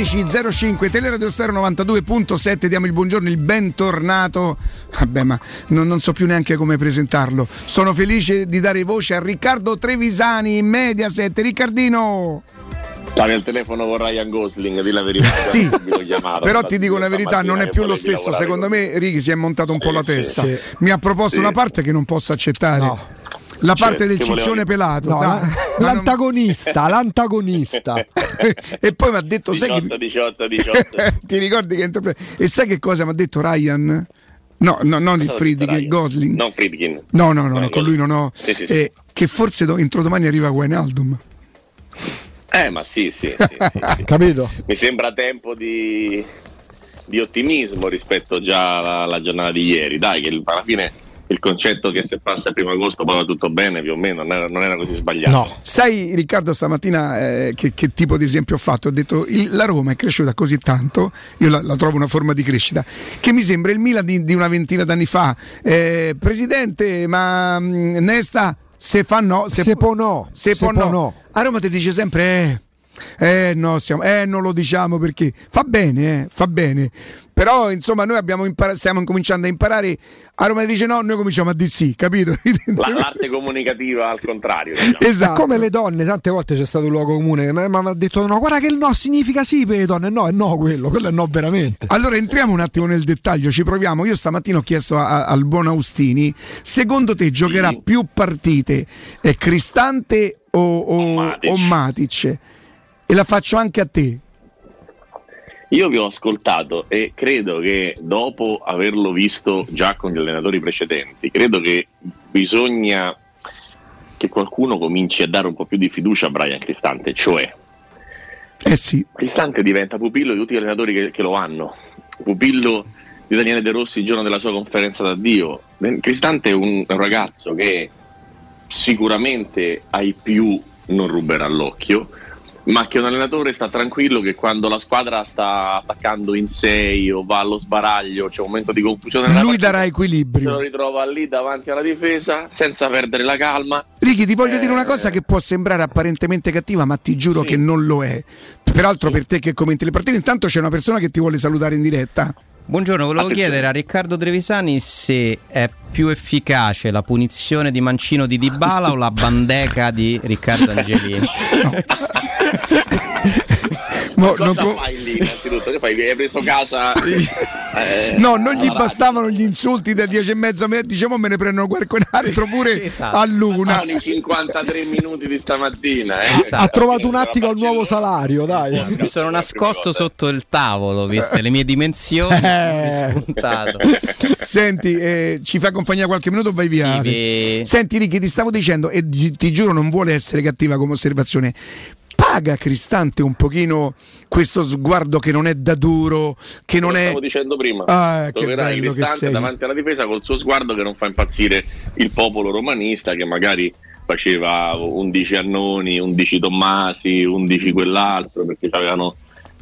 Speaker 3: 16.05 Teleradio Stereo 92.7 diamo il buongiorno, il bentornato vabbè ma non, non, so più neanche come presentarlo sono felice di dare voce a Riccardo Trevisani in Mediaset, Riccardino
Speaker 41: Stavi al telefono con Ryan Gosling, di la verità. *laughs*
Speaker 3: sì, però ti dico la verità, non è più lo stesso. Secondo
Speaker 41: con...
Speaker 3: me Righi si è montato un eh, po' la
Speaker 41: sì,
Speaker 3: testa.
Speaker 41: Sì.
Speaker 3: Mi ha proposto
Speaker 41: sì.
Speaker 3: una parte che non posso accettare. No. La
Speaker 41: cioè,
Speaker 3: parte
Speaker 41: cioè, del
Speaker 3: ciccione
Speaker 41: volevo...
Speaker 3: pelato.
Speaker 4: No,
Speaker 3: no
Speaker 4: la- l'antagonista, *laughs* l'antagonista. *laughs*
Speaker 3: e poi mi ha detto, sai
Speaker 41: 18,
Speaker 3: che
Speaker 41: 18, 18.
Speaker 3: ti ricordi che interpreta? E sai che cosa mi ha detto Ryan? No, no, non il Friedkin? Gosling.
Speaker 41: Non Friedkin.
Speaker 3: No, no, no, no, con lui non ho.
Speaker 41: Sì, sì, sì.
Speaker 3: Eh, che forse do- entro domani arriva Wijnaldum.
Speaker 41: Eh, ma sì, sì, sì. *laughs*
Speaker 4: Capito?
Speaker 41: Mi sembra tempo di, di ottimismo rispetto già alla, alla giornata di ieri. Dai, che alla fine il concetto che se passa il primo agosto poi va tutto bene, più o meno, non era, non era così sbagliato.
Speaker 3: Sai Riccardo stamattina eh, che, che tipo di esempio ho fatto? Ho detto il- la Roma è cresciuta così tanto, io la, la trovo una forma di crescita, che mi sembra il Milan di, di una ventina d'anni fa. Eh, presidente, ma mh, Nesta se fa no,
Speaker 4: Se può no,
Speaker 3: se,
Speaker 4: se
Speaker 3: può
Speaker 4: può
Speaker 3: no.
Speaker 4: no.
Speaker 3: A Roma ti dice sempre eh, eh no, siamo, eh non lo diciamo perché fa bene, eh, fa bene. Però insomma noi abbiamo impara- stiamo incominciando a imparare. A Roma dice no, noi cominciamo a dire sì, capito? *laughs*
Speaker 41: La- l'arte comunicativa al contrario. diciamo. *laughs*
Speaker 3: Esatto.
Speaker 4: È come le donne, tante volte c'è stato un luogo comune, ma mi ha detto no, guarda che il no significa sì per le donne, no, è no quello, quello è no veramente.
Speaker 3: Allora entriamo un attimo nel dettaglio, ci proviamo. Io stamattina ho chiesto a- a- al buon Austini, secondo te giocherà più partite eh, Cristante o, o- o Matic? E la faccio anche a te.
Speaker 41: Io vi ho ascoltato e credo che dopo averlo visto già con gli allenatori precedenti, credo che bisogna che qualcuno cominci a dare un po' più di fiducia a Brian Cristante, cioè
Speaker 3: Eh sì.
Speaker 41: Cristante diventa pupillo di tutti gli allenatori che, che lo hanno, pupillo di Daniele De Rossi il giorno della sua conferenza d'addio. Cristante è un, è un ragazzo che sicuramente ai più non ruberà l'occhio, ma che un allenatore sta tranquillo che quando la squadra sta attaccando in 6 o va allo sbaraglio, c'è un momento di confusione
Speaker 3: Lui
Speaker 41: partita,
Speaker 3: darà
Speaker 41: se lo
Speaker 3: equilibrio.
Speaker 41: ritrova lì davanti alla difesa senza perdere la calma.
Speaker 3: Ricky, ti voglio
Speaker 41: Eh.
Speaker 3: dire una cosa che può sembrare apparentemente cattiva, ma ti giuro che non lo è. Peraltro, per te che commenti le partite, intanto c'è una persona che ti vuole salutare in diretta.
Speaker 8: Buongiorno, volevo chiedere a Riccardo Trevisani se è più efficace la punizione di Mancino di Dybala o la bandeca di Riccardo *laughs* Angelini.
Speaker 3: Mo-
Speaker 41: Cosa
Speaker 3: non co-
Speaker 41: fai lì innanzitutto? Che fai? Hai preso casa? eh,
Speaker 3: No, non gli bastavano gli insulti da 10 e mezza, me- diciamo me ne prendono qualcun altro pure *laughs*
Speaker 41: Esatto.
Speaker 3: a luna.
Speaker 41: Sono i 53 minuti di stamattina. Eh.
Speaker 4: Ha trovato un attimo al nuovo salario, dai.
Speaker 8: Mi sono nascosto sotto il tavolo, viste le mie dimensioni,
Speaker 3: Eh. *laughs* Senti, eh, ci fai compagnia qualche minuto o vai via?
Speaker 8: Sì,
Speaker 3: Senti Ricky, ti stavo dicendo, e ti giuro non vuole essere cattiva come osservazione, paga Cristante un pochino questo sguardo che non è da duro, che non
Speaker 41: Lo
Speaker 3: è...
Speaker 41: stavo dicendo prima.
Speaker 3: Ah, che
Speaker 41: Troverai Cristante
Speaker 3: sei.
Speaker 41: davanti alla difesa col suo sguardo che non fa impazzire il popolo romanista che magari faceva 11 Annoni, 11 Tommasi, 11 quell'altro perché avevano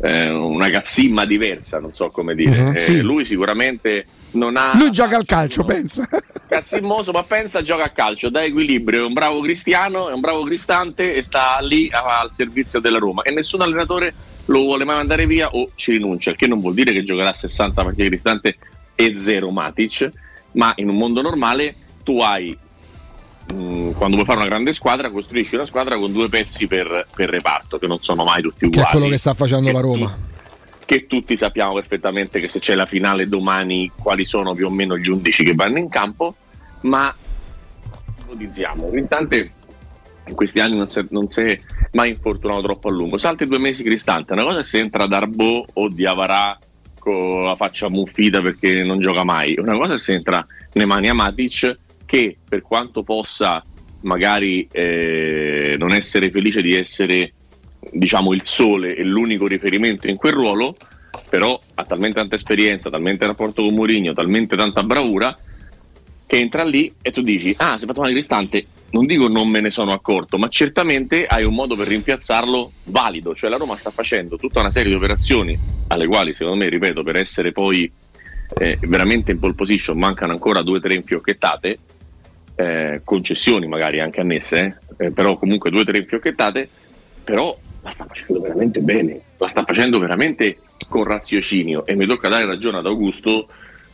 Speaker 41: eh, una cazzimma diversa, non so come dire.
Speaker 3: Mhm,
Speaker 41: Eh,
Speaker 3: sì.
Speaker 41: Lui sicuramente non ha
Speaker 3: Lui gioca al calcio, pensa. *laughs*
Speaker 41: cazzimmoso, ma pensa gioca a calcio, dà equilibrio, è un bravo cristiano, è un bravo cristante e sta lì a- al servizio della Roma e nessun allenatore lo vuole mai mandare via o ci rinuncia, il che non vuol dire che giocherà 60 partite cristante e zero Matic, ma in un mondo normale tu hai mh, quando vuoi fare una grande squadra, costruisci una squadra con due pezzi per, per reparto, che non sono mai tutti
Speaker 4: Che
Speaker 41: uguali.
Speaker 4: è quello che sta facendo la Roma.
Speaker 41: Che tutti sappiamo perfettamente che se c'è la finale domani quali sono più o meno gli 11 che vanno in campo, ma ipotizziamo, Cristante in questi anni non si, è, non si è mai infortunato troppo a lungo. Salti due mesi Cristante, una cosa è se entra Darbo o Diavarà con la faccia muffita perché non gioca mai, una cosa è se entra Nemanja Matic che per quanto possa magari eh, non essere felice di essere diciamo il sole e l'unico riferimento in quel ruolo, però ha talmente tanta esperienza, talmente rapporto con Mourinho, talmente tanta bravura che entra lì e tu dici ah si è fatto male Cristante non dico non me ne sono accorto ma certamente hai un modo per rimpiazzarlo valido. Cioè la Roma sta facendo tutta una serie di operazioni alle quali secondo me ripeto per essere poi eh, veramente in pole position mancano ancora due o tre infiocchettate eh, concessioni magari anche annesse eh, eh, però comunque due o tre infiocchettate però la sta facendo veramente bene la sta facendo veramente con raziocinio e mi tocca dare ragione ad Augusto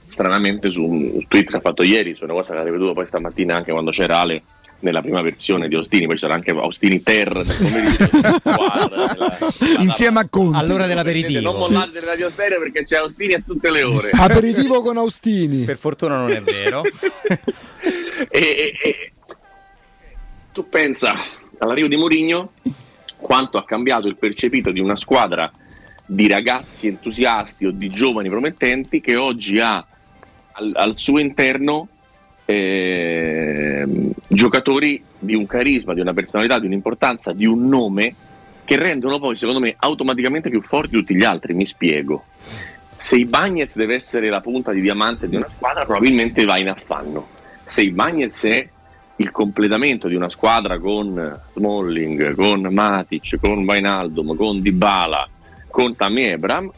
Speaker 41: stranamente su un tweet che ha fatto ieri, su una cosa che avevo veduto poi stamattina anche quando c'era Ale nella prima versione di Ostini, poi c'era anche Ostini Ter nel pomeriggio *laughs* nella, nella,
Speaker 42: insieme a Conte
Speaker 43: all'ora dell'aperitivo.
Speaker 41: Non mollate sì. Radio Stereo perché c'è Ostini a tutte le ore.
Speaker 4: Aperitivo con Austini.
Speaker 43: Per fortuna non è vero. *laughs*
Speaker 41: e, e, tu pensa all'arrivo di Mourinho quanto ha cambiato il percepito di una squadra di ragazzi entusiasti o di giovani promettenti che oggi ha al, al suo interno eh, giocatori di un carisma, di una personalità, di un'importanza, di un nome che rendono poi secondo me automaticamente più forti tutti gli altri. Mi spiego. Se i Bagnets deve essere la punta di diamante di una squadra, probabilmente va in affanno. Se i Bagnets è il completamento di una squadra con Smalling, con Matic, con Vainaldum, con Dybala, con Tammy Ebram,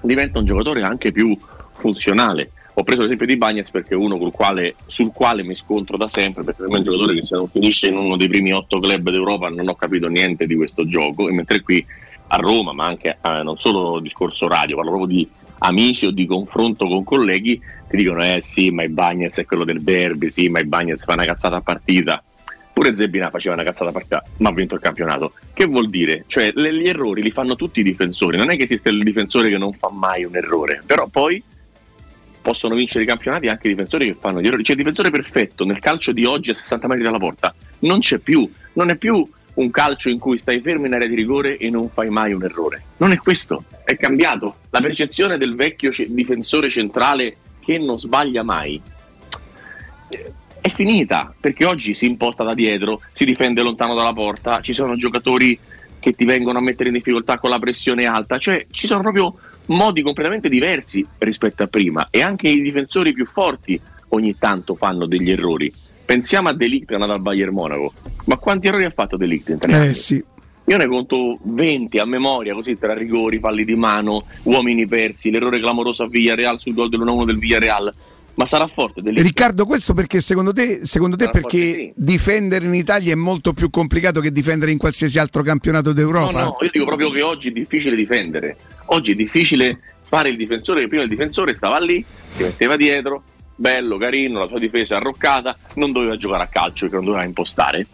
Speaker 41: diventa un giocatore anche più funzionale. Ho preso l'esempio di Bagnets perché è uno quale, sul quale mi scontro da sempre, perché è un giocatore che se non finisce in uno dei primi otto club d'Europa non ho capito niente di questo gioco, e mentre qui a Roma, ma anche eh, non solo discorso radio, parlo proprio di amici o di confronto con colleghi, ti dicono eh sì, ma i Bagnets è quello del derby, sì, ma i Bagnets fa una cazzata a partita. Pure Zebina faceva una cazzata a partita, ma ha vinto il campionato. Che vuol dire? Cioè, le, gli errori li fanno tutti i difensori. Non è che esiste il difensore che non fa mai un errore, però poi possono vincere i campionati anche i difensori che fanno gli errori. Cioè il difensore perfetto nel calcio di oggi a 60 metri dalla porta non c'è più, non è più un calcio in cui stai fermo in area di rigore e non fai mai un errore. Non è questo, è cambiato. La percezione del vecchio c- difensore centrale che non sbaglia mai eh, è finita, perché oggi si imposta da dietro, si difende lontano dalla porta, ci sono giocatori che ti vengono a mettere in difficoltà con la pressione alta, cioè ci sono proprio modi completamente diversi rispetto a prima e anche i difensori più forti ogni tanto fanno degli errori. Pensiamo a Delict andato al Bayern Monaco, ma quanti errori ha fatto Delict in tre
Speaker 42: eh,
Speaker 41: anni?
Speaker 42: Sì.
Speaker 41: Io ne conto 20 a memoria, così tra rigori, falli di mano, uomini persi, l'errore clamoroso a Villarreal sul gol dell'1-1 del Villarreal. Ma sarà forte Delict?
Speaker 42: Riccardo, questo perché secondo te, secondo te perché
Speaker 41: sì.
Speaker 42: difendere in Italia è molto più complicato che difendere in qualsiasi altro campionato d'Europa?
Speaker 41: No, no, io dico proprio che oggi è difficile difendere. Oggi è difficile fare il difensore, che prima il difensore stava lì, si metteva dietro, bello, carino, la sua difesa arroccata, non doveva giocare a calcio perché non doveva impostare,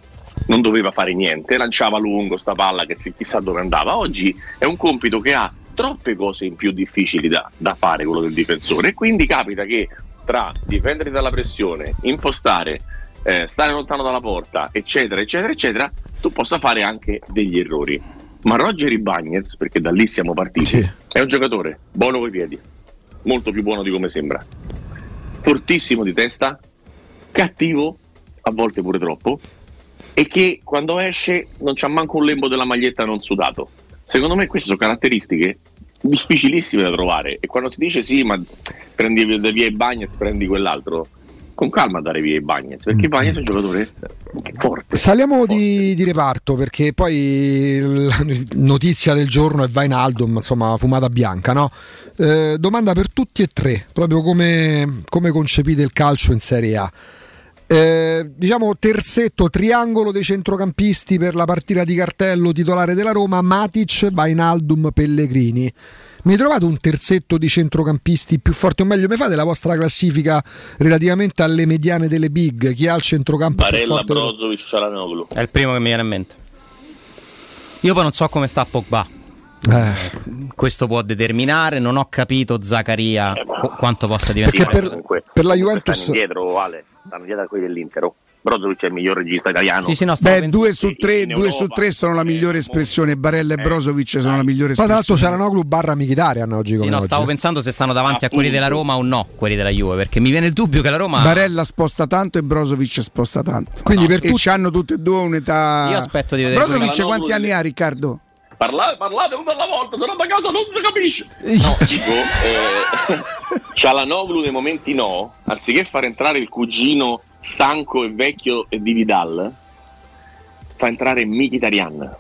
Speaker 41: non doveva fare niente, lanciava lungo sta palla che chissà dove andava. Oggi è un compito che ha troppe cose in più difficili da, da fare quello del difensore e quindi capita che tra difenderti dalla pressione, impostare, eh, stare lontano dalla porta, eccetera, eccetera, eccetera, tu possa fare anche degli errori. Ma Roger Ibagnez, perché da lì siamo partiti, è un giocatore buono coi piedi, molto più buono di come sembra, fortissimo di testa, cattivo, a volte pure troppo, e che quando esce non c'ha manco un lembo della maglietta non sudato. Secondo me queste sono caratteristiche difficilissime da trovare e quando si dice sì ma prendi via i Bagnets prendi quell'altro con calma dare via i Bagnets perché i Bagnets è un giocatore forte
Speaker 4: Saliamo di, di reparto perché poi la notizia del giorno è Vainaldum, insomma, fumata bianca, no? Eh, domanda per tutti e tre, proprio come, come concepite il calcio in Serie A. Eh, diciamo terzetto, triangolo dei centrocampisti per la partita di cartello titolare della Roma, Matic, Vainaldum, Pellegrini. Mi trovate un terzetto di centrocampisti più forti o meglio? Mi fate la vostra classifica relativamente alle mediane delle big? Chi ha il centrocampo più
Speaker 41: Barella,
Speaker 4: forte?
Speaker 41: Brozovic, Cialanoglu
Speaker 43: È il primo che mi viene in mente. Io poi non so come sta Pogba.
Speaker 4: Eh.
Speaker 43: Questo può determinare, non ho capito Zaccaria qu- quanto possa
Speaker 4: Perché
Speaker 43: diventare.
Speaker 4: per, per la Juventus
Speaker 41: stanno indietro Ale stanno dietro a quelli dell'Inter oh. Brozovic è il miglior regista italiano.
Speaker 3: Beh, due su tre, due su tre sono la migliore espressione. Barella e
Speaker 41: Eh.
Speaker 3: Brozovic sono la migliore
Speaker 4: Poi tra l'altro
Speaker 3: espressione.
Speaker 4: c'erano barra Mkhitaryan oggi
Speaker 8: Sì, no,
Speaker 4: oggi.
Speaker 8: stavo pensando se stanno davanti a quelli della Roma o no, quelli della Juve, perché mi viene il dubbio che la Roma
Speaker 3: Barella sposta tanto e Brozovic sposta tanto.
Speaker 4: Quindi per
Speaker 3: e
Speaker 4: tutti-
Speaker 3: hanno tutte e due un'età.
Speaker 8: Io aspetto di vedere
Speaker 3: Brozovic quanti anni ha, Riccardo?
Speaker 41: Parla- parlate una alla volta, se no da casa non si capisce. No, dico, eh, *laughs* Cialanoglu nei momenti no, anziché far entrare il cugino stanco e vecchio di Vidal, fa entrare Mkhitaryan.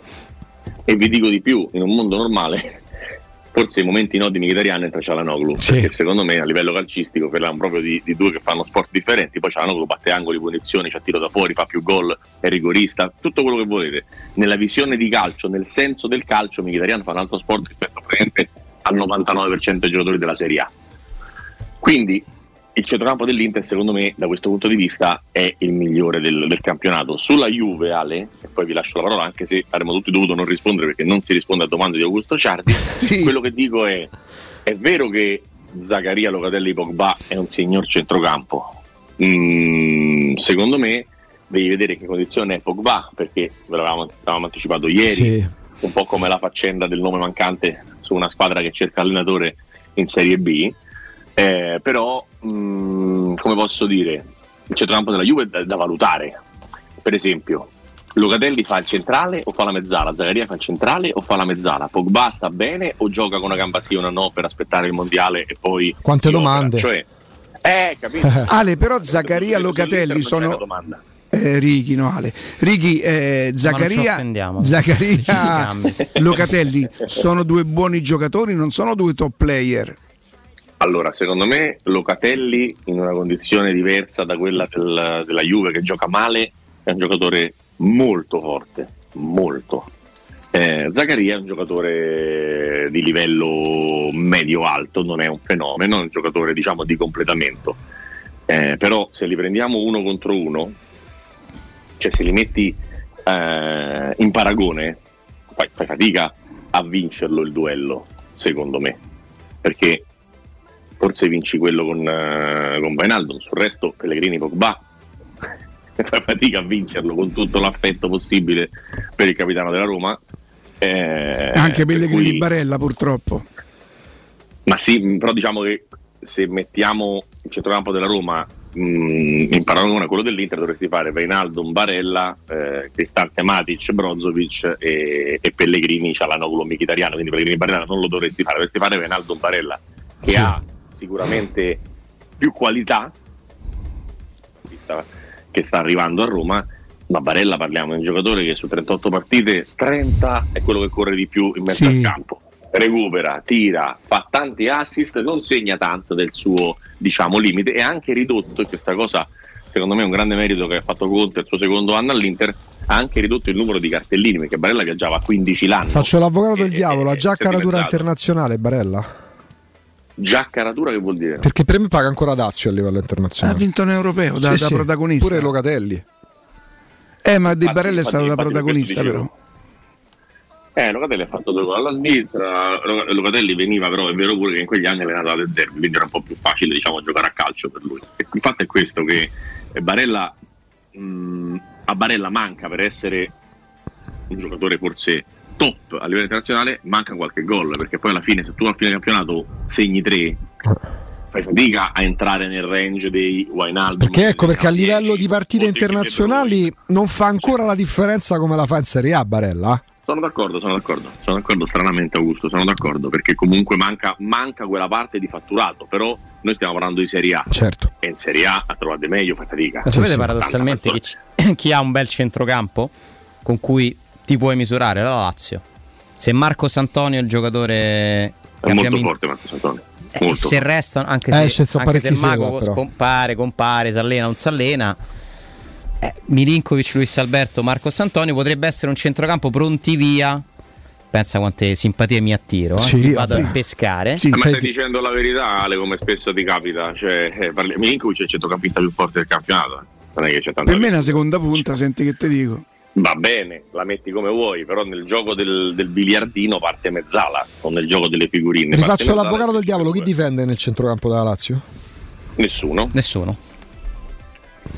Speaker 41: E vi dico di più, in un mondo normale, forse i momenti no di Mkhitaryan entra Cialanoglu, perché secondo me a livello calcistico parliamo proprio di, di due che fanno sport differenti, poi Cialanoglu batte angoli, punizioni, c'ha tiro da fuori, fa più gol, è rigorista, tutto quello che volete. Nella visione di calcio, nel senso del calcio, Mkhitaryan fa un altro sport rispetto al 99% dei giocatori della Serie A. Quindi il centrocampo dell'Inter, secondo me, da questo punto di vista, è il migliore del, del campionato. Sulla Juve, Ale, e poi vi lascio la parola, anche se avremmo tutti dovuto non rispondere perché non si risponde a domande di Augusto Ciardi. *laughs* Quello che dico è: è vero che Zaccaria Locatelli Pogba è un signor centrocampo. Mm, secondo me devi vedere che condizione è Pogba, perché ve l'avevamo, l'avevamo anticipato ieri,
Speaker 4: Sì.
Speaker 41: un po' come la faccenda del nome mancante su una squadra che cerca allenatore in Serie B. Eh, però, mh, come posso dire, il centrocampo della Juve è da, da valutare. Per esempio, Locatelli fa il centrale o fa la mezzala? Zaccaria fa il centrale o fa la mezzala? Pogba sta bene o gioca con una gamba sì o una no per aspettare il mondiale e poi.
Speaker 4: Quante domande.
Speaker 41: Cioè, eh, capito? *laughs*
Speaker 3: Ale, però Zaccaria Locatelli sono.
Speaker 41: domanda.
Speaker 3: Eh, Righi, no Ale. Righi, eh, Zaccaria. Zaccaria. Locatelli sono due buoni giocatori, non sono due top player.
Speaker 41: Allora, secondo me Locatelli in una condizione diversa da quella del- della Juve che gioca male è un giocatore molto forte, molto. Eh, Zaccaria è un giocatore di livello medio-alto, non è un fenomeno, è un giocatore diciamo di completamento. Eh, però se li prendiamo uno contro uno, cioè se li metti eh, in paragone, fai, fai fatica a vincerlo il duello, secondo me, perché forse vinci quello con, eh, con Wijnaldum, sul resto Pellegrini Pogba *laughs* fai fatica a vincerlo con tutto l'affetto possibile per il capitano della Roma. Eh,
Speaker 3: Anche
Speaker 41: per
Speaker 3: Pellegrini
Speaker 41: cui-
Speaker 3: Barella, purtroppo.
Speaker 41: ma sì, però diciamo che se mettiamo il centrocampo della Roma mh, in paragone a quello dell'Inter dovresti fare Reinaldo, Barella, eh, Cristante Matic, Brozovic e, e Pellegrini, Cialanoglu, Mkhitaryan, quindi Pellegrini Barella non lo dovresti fare, dovresti fare Reinaldo Barella che
Speaker 4: Sì.
Speaker 41: ha sicuramente più qualità che sta arrivando a Roma ma Barella parliamo di un giocatore che su 38 partite 30 è quello che corre di più in mezzo
Speaker 3: Sì.
Speaker 41: al campo recupera, tira, fa tanti assist, non segna tanto del suo diciamo limite e ha anche ridotto, e questa cosa secondo me è un grande merito che ha fatto Conte il suo secondo anno all'Inter, ha anche ridotto il numero di cartellini perché Barella viaggiava a 15 l'anno.
Speaker 4: Faccio l'avvocato del diavolo, ha già
Speaker 41: è
Speaker 4: caratura internazionale Barella.
Speaker 41: Già caratura che vuol dire?
Speaker 4: Perché per me paga ancora Dazio a livello
Speaker 3: Ha
Speaker 4: internazionale.
Speaker 3: vinto un europeo da,
Speaker 4: Sì,
Speaker 3: da
Speaker 4: sì,
Speaker 3: protagonista.
Speaker 4: Pure Locatelli.
Speaker 3: Eh, ma Di
Speaker 41: Infatti,
Speaker 3: Barella è stato da protagonista, però.
Speaker 41: Eh, Locatelli ha fatto due gol alla Svizzera, Lo- Locatelli veniva però, è vero pure che in quegli anni allenato alle Zerbi, quindi era un po' più facile diciamo, giocare a calcio per lui. E il fatto è questo, che Barella, mh, a Barella manca per essere un giocatore forse top a livello internazionale, manca qualche gol, perché poi alla fine se tu a fine campionato segni tre, fai fatica a entrare nel range dei Wijnaldum.
Speaker 4: Perché ecco, perché a livello di partite internazionali non fa ancora la differenza come la fa in Serie A Barella.
Speaker 41: Sono d'accordo, sono d'accordo, sono d'accordo stranamente Augusto, sono d'accordo perché comunque manca, manca quella parte di fatturato, però noi stiamo parlando di Serie A
Speaker 4: Certo.
Speaker 41: e in Serie A a trovare meglio fai fatica.
Speaker 8: Ma sapete paradossalmente chi, *clears throat* chi ha un bel centrocampo con cui ti puoi misurare? La Lazio. Se Marco Santonio è il giocatore
Speaker 41: È molto forte Marco Antonio.
Speaker 8: Eh,
Speaker 41: Molto
Speaker 8: se restano, anche
Speaker 4: Eh,
Speaker 8: se, anche se il mago
Speaker 4: però.
Speaker 8: scompare, compare, si allena, non si allena. eh, Milinkovic, Luis Alberto, Marco Santonio potrebbe essere un centrocampo pronti via. Pensa quante simpatie mi attiro. eh,
Speaker 41: Sì,
Speaker 8: vado
Speaker 41: sì.
Speaker 8: a pescare.
Speaker 41: Eh, ma stai dicendo la verità Ale come spesso ti capita, cioè, eh, parli- Milinkovic è il centrocampista più forte del campionato, eh. non è che c'è tanta
Speaker 3: Per me è una seconda punta, senti che ti dico.
Speaker 41: Va bene, la metti come vuoi, però nel gioco del, del biliardino parte mezzala, non nel gioco delle figurine.
Speaker 4: Rifaccio
Speaker 41: mezzala
Speaker 4: l'avvocato del diavolo, chi difende nel centrocampo della Lazio?
Speaker 41: Nessuno.
Speaker 8: Nessuno.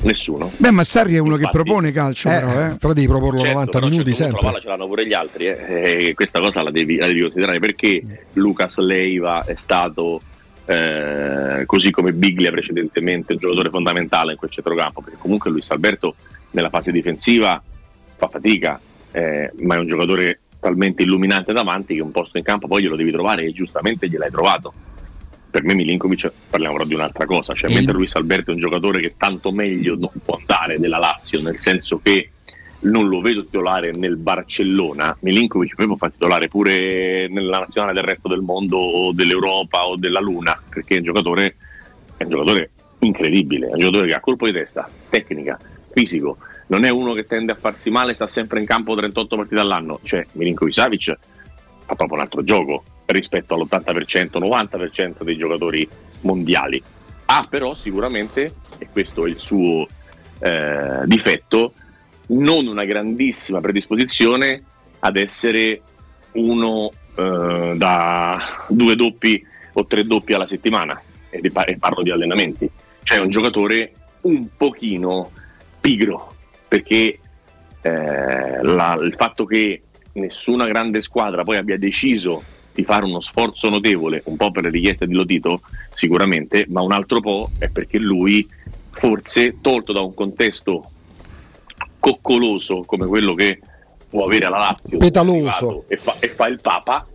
Speaker 41: Nessuno.
Speaker 42: Beh, ma Sarri è uno che
Speaker 41: Infatti-
Speaker 42: propone calcio,
Speaker 4: Eh,
Speaker 42: però, eh.
Speaker 4: però devi proporlo
Speaker 41: Certo,
Speaker 4: 90
Speaker 41: però a un
Speaker 4: minuti
Speaker 41: certo
Speaker 4: sempre.
Speaker 41: La palla ce l'hanno pure gli altri, eh, e questa cosa la devi, la devi considerare perché Lucas Leiva è stato eh, così come Biglia precedentemente un giocatore fondamentale in quel centrocampo, perché comunque Luis Alberto nella fase difensiva fa fatica, eh, ma è un giocatore talmente illuminante davanti che un posto in campo poi glielo devi trovare e giustamente gliel'hai trovato. Per me Milinkovic parliamo però di un'altra cosa, cioè mentre Luis Alberto è un giocatore che tanto meglio non può andare della Lazio, nel senso che non lo vedo titolare nel Barcellona, Milinkovic poi può fare titolare pure nella nazionale del resto del mondo o dell'Europa o della Luna, perché è un giocatore, è un giocatore incredibile, è un giocatore che ha colpo di testa, tecnica, fisico, non è uno che tende a farsi male, sta sempre in campo 38 partite all'anno, cioè Milinkovic Savic fa proprio un altro gioco rispetto all'80%, 90% dei giocatori mondiali. Ha però sicuramente, e questo è il suo eh, difetto, non una grandissima predisposizione ad essere uno eh, da due doppi o tre doppi alla settimana, e parlo di allenamenti, cioè un giocatore un pochino pigro, perché eh, la- il fatto che nessuna grande squadra poi abbia deciso di fare uno sforzo notevole, un po' per le richieste di Lotito sicuramente, ma un altro po' è perché lui forse tolto da un contesto coccoloso come quello che può avere la Lazio
Speaker 4: Petaloso.
Speaker 41: e fa, e fa il Papa,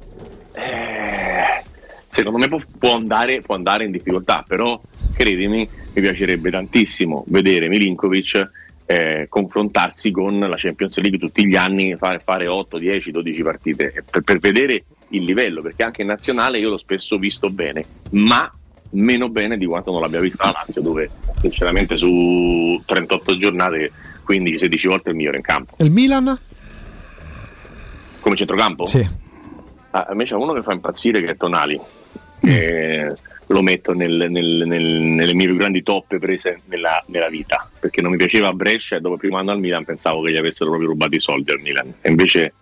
Speaker 41: eh, secondo me può, può andare, può andare in difficoltà, però credimi, mi piacerebbe tantissimo vedere Milinkovic eh, confrontarsi con la Champions League tutti gli anni, fare, fare 8, 10, 12 partite eh, per, per vedere il livello, perché anche in nazionale io l'ho spesso visto bene, ma meno bene di quanto non l'abbia visto la Lazio, dove sinceramente su 38 giornate 15-16 volte il migliore in campo.
Speaker 4: E il Milan?
Speaker 41: Come centrocampo?
Speaker 4: Sì.
Speaker 41: Ah, a me c'è uno che fa impazzire che è Tonali. che lo metto nel- nel- nel- nelle mie più grandi toppe prese nella, nella vita perché non mi piaceva a Brescia e dopo il primo anno al Milan pensavo che gli avessero proprio rubato i soldi al Milan e invece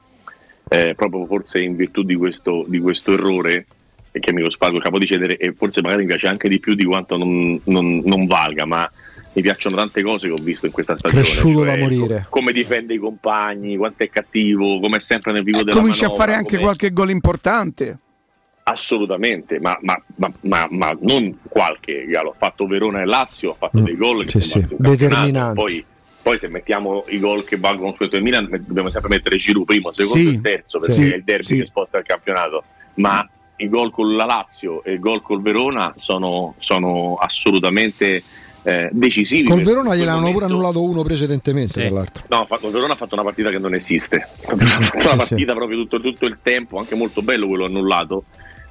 Speaker 41: eh, proprio forse in virtù di questo, di questo errore e che mi lo spago capo di cedere e forse magari mi piace anche di più di quanto non, non- non valga ma mi piacciono tante cose che ho visto in questa stagione
Speaker 4: Cresciuto da
Speaker 41: cioè,
Speaker 4: morire.
Speaker 41: co- come difende i compagni quanto è cattivo come è sempre nel vivo della
Speaker 42: Comincia a fare anche
Speaker 41: come-
Speaker 42: qualche gol importante.
Speaker 41: Assolutamente, ma, ma- ma- ma- ma non qualche Galo. Ha fatto Verona e Lazio, ha fatto
Speaker 4: Mm,
Speaker 41: dei gol che
Speaker 4: sì,
Speaker 41: sono
Speaker 4: sì, determinanti.
Speaker 41: Poi, poi se mettiamo i gol che valgono su il Milan, dobbiamo sempre mettere Giroud primo, secondo
Speaker 42: Sì,
Speaker 41: e terzo, perché
Speaker 42: sì,
Speaker 41: è il derby
Speaker 42: sì.
Speaker 41: che sposta il campionato. Ma i gol con la Lazio e il gol col Verona sono, sono assolutamente eh, decisivi.
Speaker 4: Col Verona gliel'hanno pure annullato uno precedentemente, tra l'altro.
Speaker 41: No, il Verona ha fatto una partita che non esiste. *laughs* Ha fatto una
Speaker 4: Sì, sì.
Speaker 41: partita proprio tutto, tutto il tempo, anche molto bello quello annullato,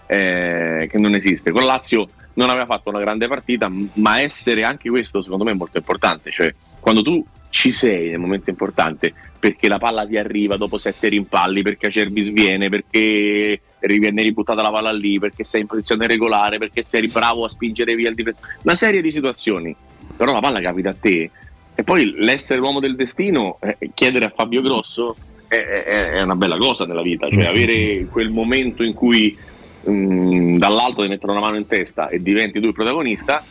Speaker 41: eh, che non esiste. Con Lazio non aveva fatto una grande partita, ma essere anche questo secondo me è molto importante. Cioè, quando tu ci sei nel momento importante, perché la palla ti arriva dopo sette rimpalli, perché Acerbi sviene, perché riviene ributtata la palla lì, perché sei in posizione regolare, perché sei bravo a spingere via il difensore. Una serie di situazioni, però la palla capita a te. E poi l'essere l'uomo del destino, eh, chiedere a Fabio Grosso è, è- è una bella cosa nella vita, cioè avere quel momento in cui mh, dall'alto ti mettono una mano in testa e diventi tu il protagonista,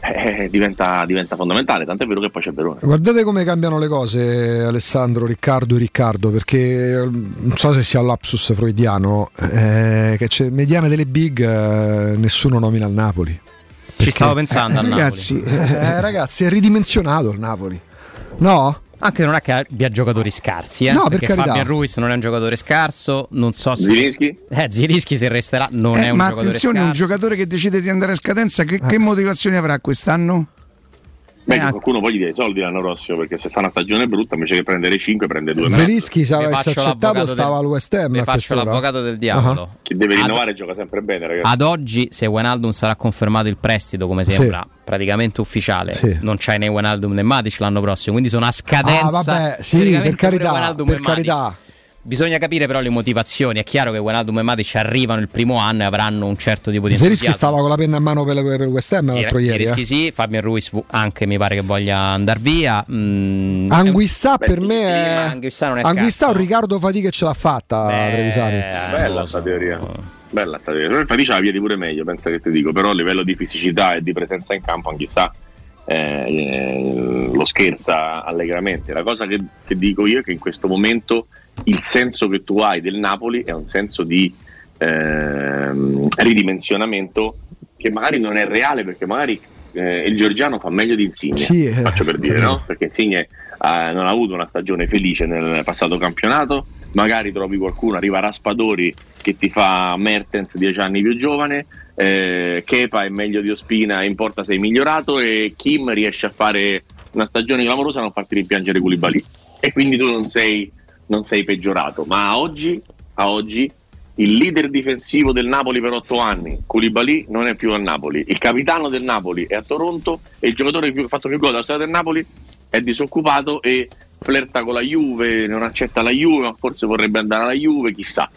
Speaker 41: eh, diventa, diventa fondamentale, tant'è vero che poi c'è Verona.
Speaker 4: Guardate come cambiano le cose Alessandro, Riccardo e Riccardo, perché eh, non so se sia un lapsus freudiano, eh, che c'è mediana delle big, eh, nessuno nomina il Napoli.
Speaker 43: Ci stavo pensando a Napoli.
Speaker 4: ragazzi, eh, ragazzi, è ridimensionato il Napoli. No?
Speaker 43: Anche non è che abbia giocatori scarsi, eh?
Speaker 4: No, per
Speaker 43: perché
Speaker 4: carità.
Speaker 43: Fabian Ruiz non è un giocatore scarso, non so se
Speaker 41: Zilinski?
Speaker 43: Eh, Zilinski se resterà non
Speaker 42: Eh,
Speaker 43: è un
Speaker 42: ma
Speaker 43: giocatore
Speaker 42: attenzione, un
Speaker 43: scarso.
Speaker 42: giocatore che decide di andare a scadenza, che, che motivazioni avrà quest'anno?
Speaker 41: Beh,
Speaker 43: Eh,
Speaker 41: qualcuno poi gli dà i soldi l'anno prossimo perché se fa una stagione brutta invece che prendere 5 prende 2
Speaker 4: Zelinski se avesse accettato stava
Speaker 43: del-
Speaker 4: al West Ham.
Speaker 43: faccio l'avvocato del diavolo.
Speaker 4: Ah.
Speaker 41: Chi deve
Speaker 43: Ad-
Speaker 41: rinnovare gioca sempre bene, ragazzi.
Speaker 43: Ad oggi, se Wijnaldum sarà confermato il prestito, come
Speaker 4: Sì.
Speaker 43: sembra praticamente ufficiale,
Speaker 4: Sì.
Speaker 43: non c'hai né Wijnaldum né Matic l'anno prossimo, quindi sono a scadenza.
Speaker 4: Ah, vabbè, sì, per carità, per
Speaker 43: Matic.
Speaker 4: carità.
Speaker 43: Bisogna capire però le motivazioni. È chiaro che Wijnaldum e Matic arrivano il primo anno e avranno un certo tipo di
Speaker 4: Zelinski
Speaker 43: entusiasmo.
Speaker 4: stava con la penna in mano per, per West Ham
Speaker 43: Sì,
Speaker 4: l'altro ieri.
Speaker 43: Zilinski
Speaker 4: eh.
Speaker 43: sì, Fabian Ruiz anche mi pare che voglia andare via. Mm,
Speaker 4: Anguissà
Speaker 43: Beh,
Speaker 4: per me è.
Speaker 43: Anguissà non è
Speaker 4: Anguissà un Riccardo Fati che ce l'ha fatta,
Speaker 43: Beh,
Speaker 4: Trevisani.
Speaker 43: eh,
Speaker 41: Bella sta teoria. Bella sta teoria. Però Fatice la di pure meglio, pensa che ti dico, però a livello di fisicità e di presenza in campo anche sa eh, lo scherza allegramente. La cosa che, che dico io è che in questo momento il senso che tu hai del Napoli è un senso di ehm, ridimensionamento che magari non è reale perché magari eh, il Giorgiano fa meglio di Insigne,
Speaker 4: Sì, eh,
Speaker 41: faccio per dire, no? Perché Insigne eh, non ha avuto una stagione felice nel passato campionato, magari trovi qualcuno, arriva Raspadori che ti fa Mertens 10 anni più giovane, eh, Kepa è meglio di Ospina, in porta sei migliorato e Kim riesce a fare una stagione clamorosa a non farti rimpiangere Koulibaly e quindi tu non sei, non sei peggiorato, ma a oggi, a oggi il leader difensivo del Napoli per otto anni, Koulibaly, non è più al Napoli. Il capitano del Napoli è a Toronto e il giocatore che ha fatto più gol della storia del Napoli è disoccupato e flirta con la Juve, non accetta la Juve, ma forse vorrebbe andare alla Juve, chissà.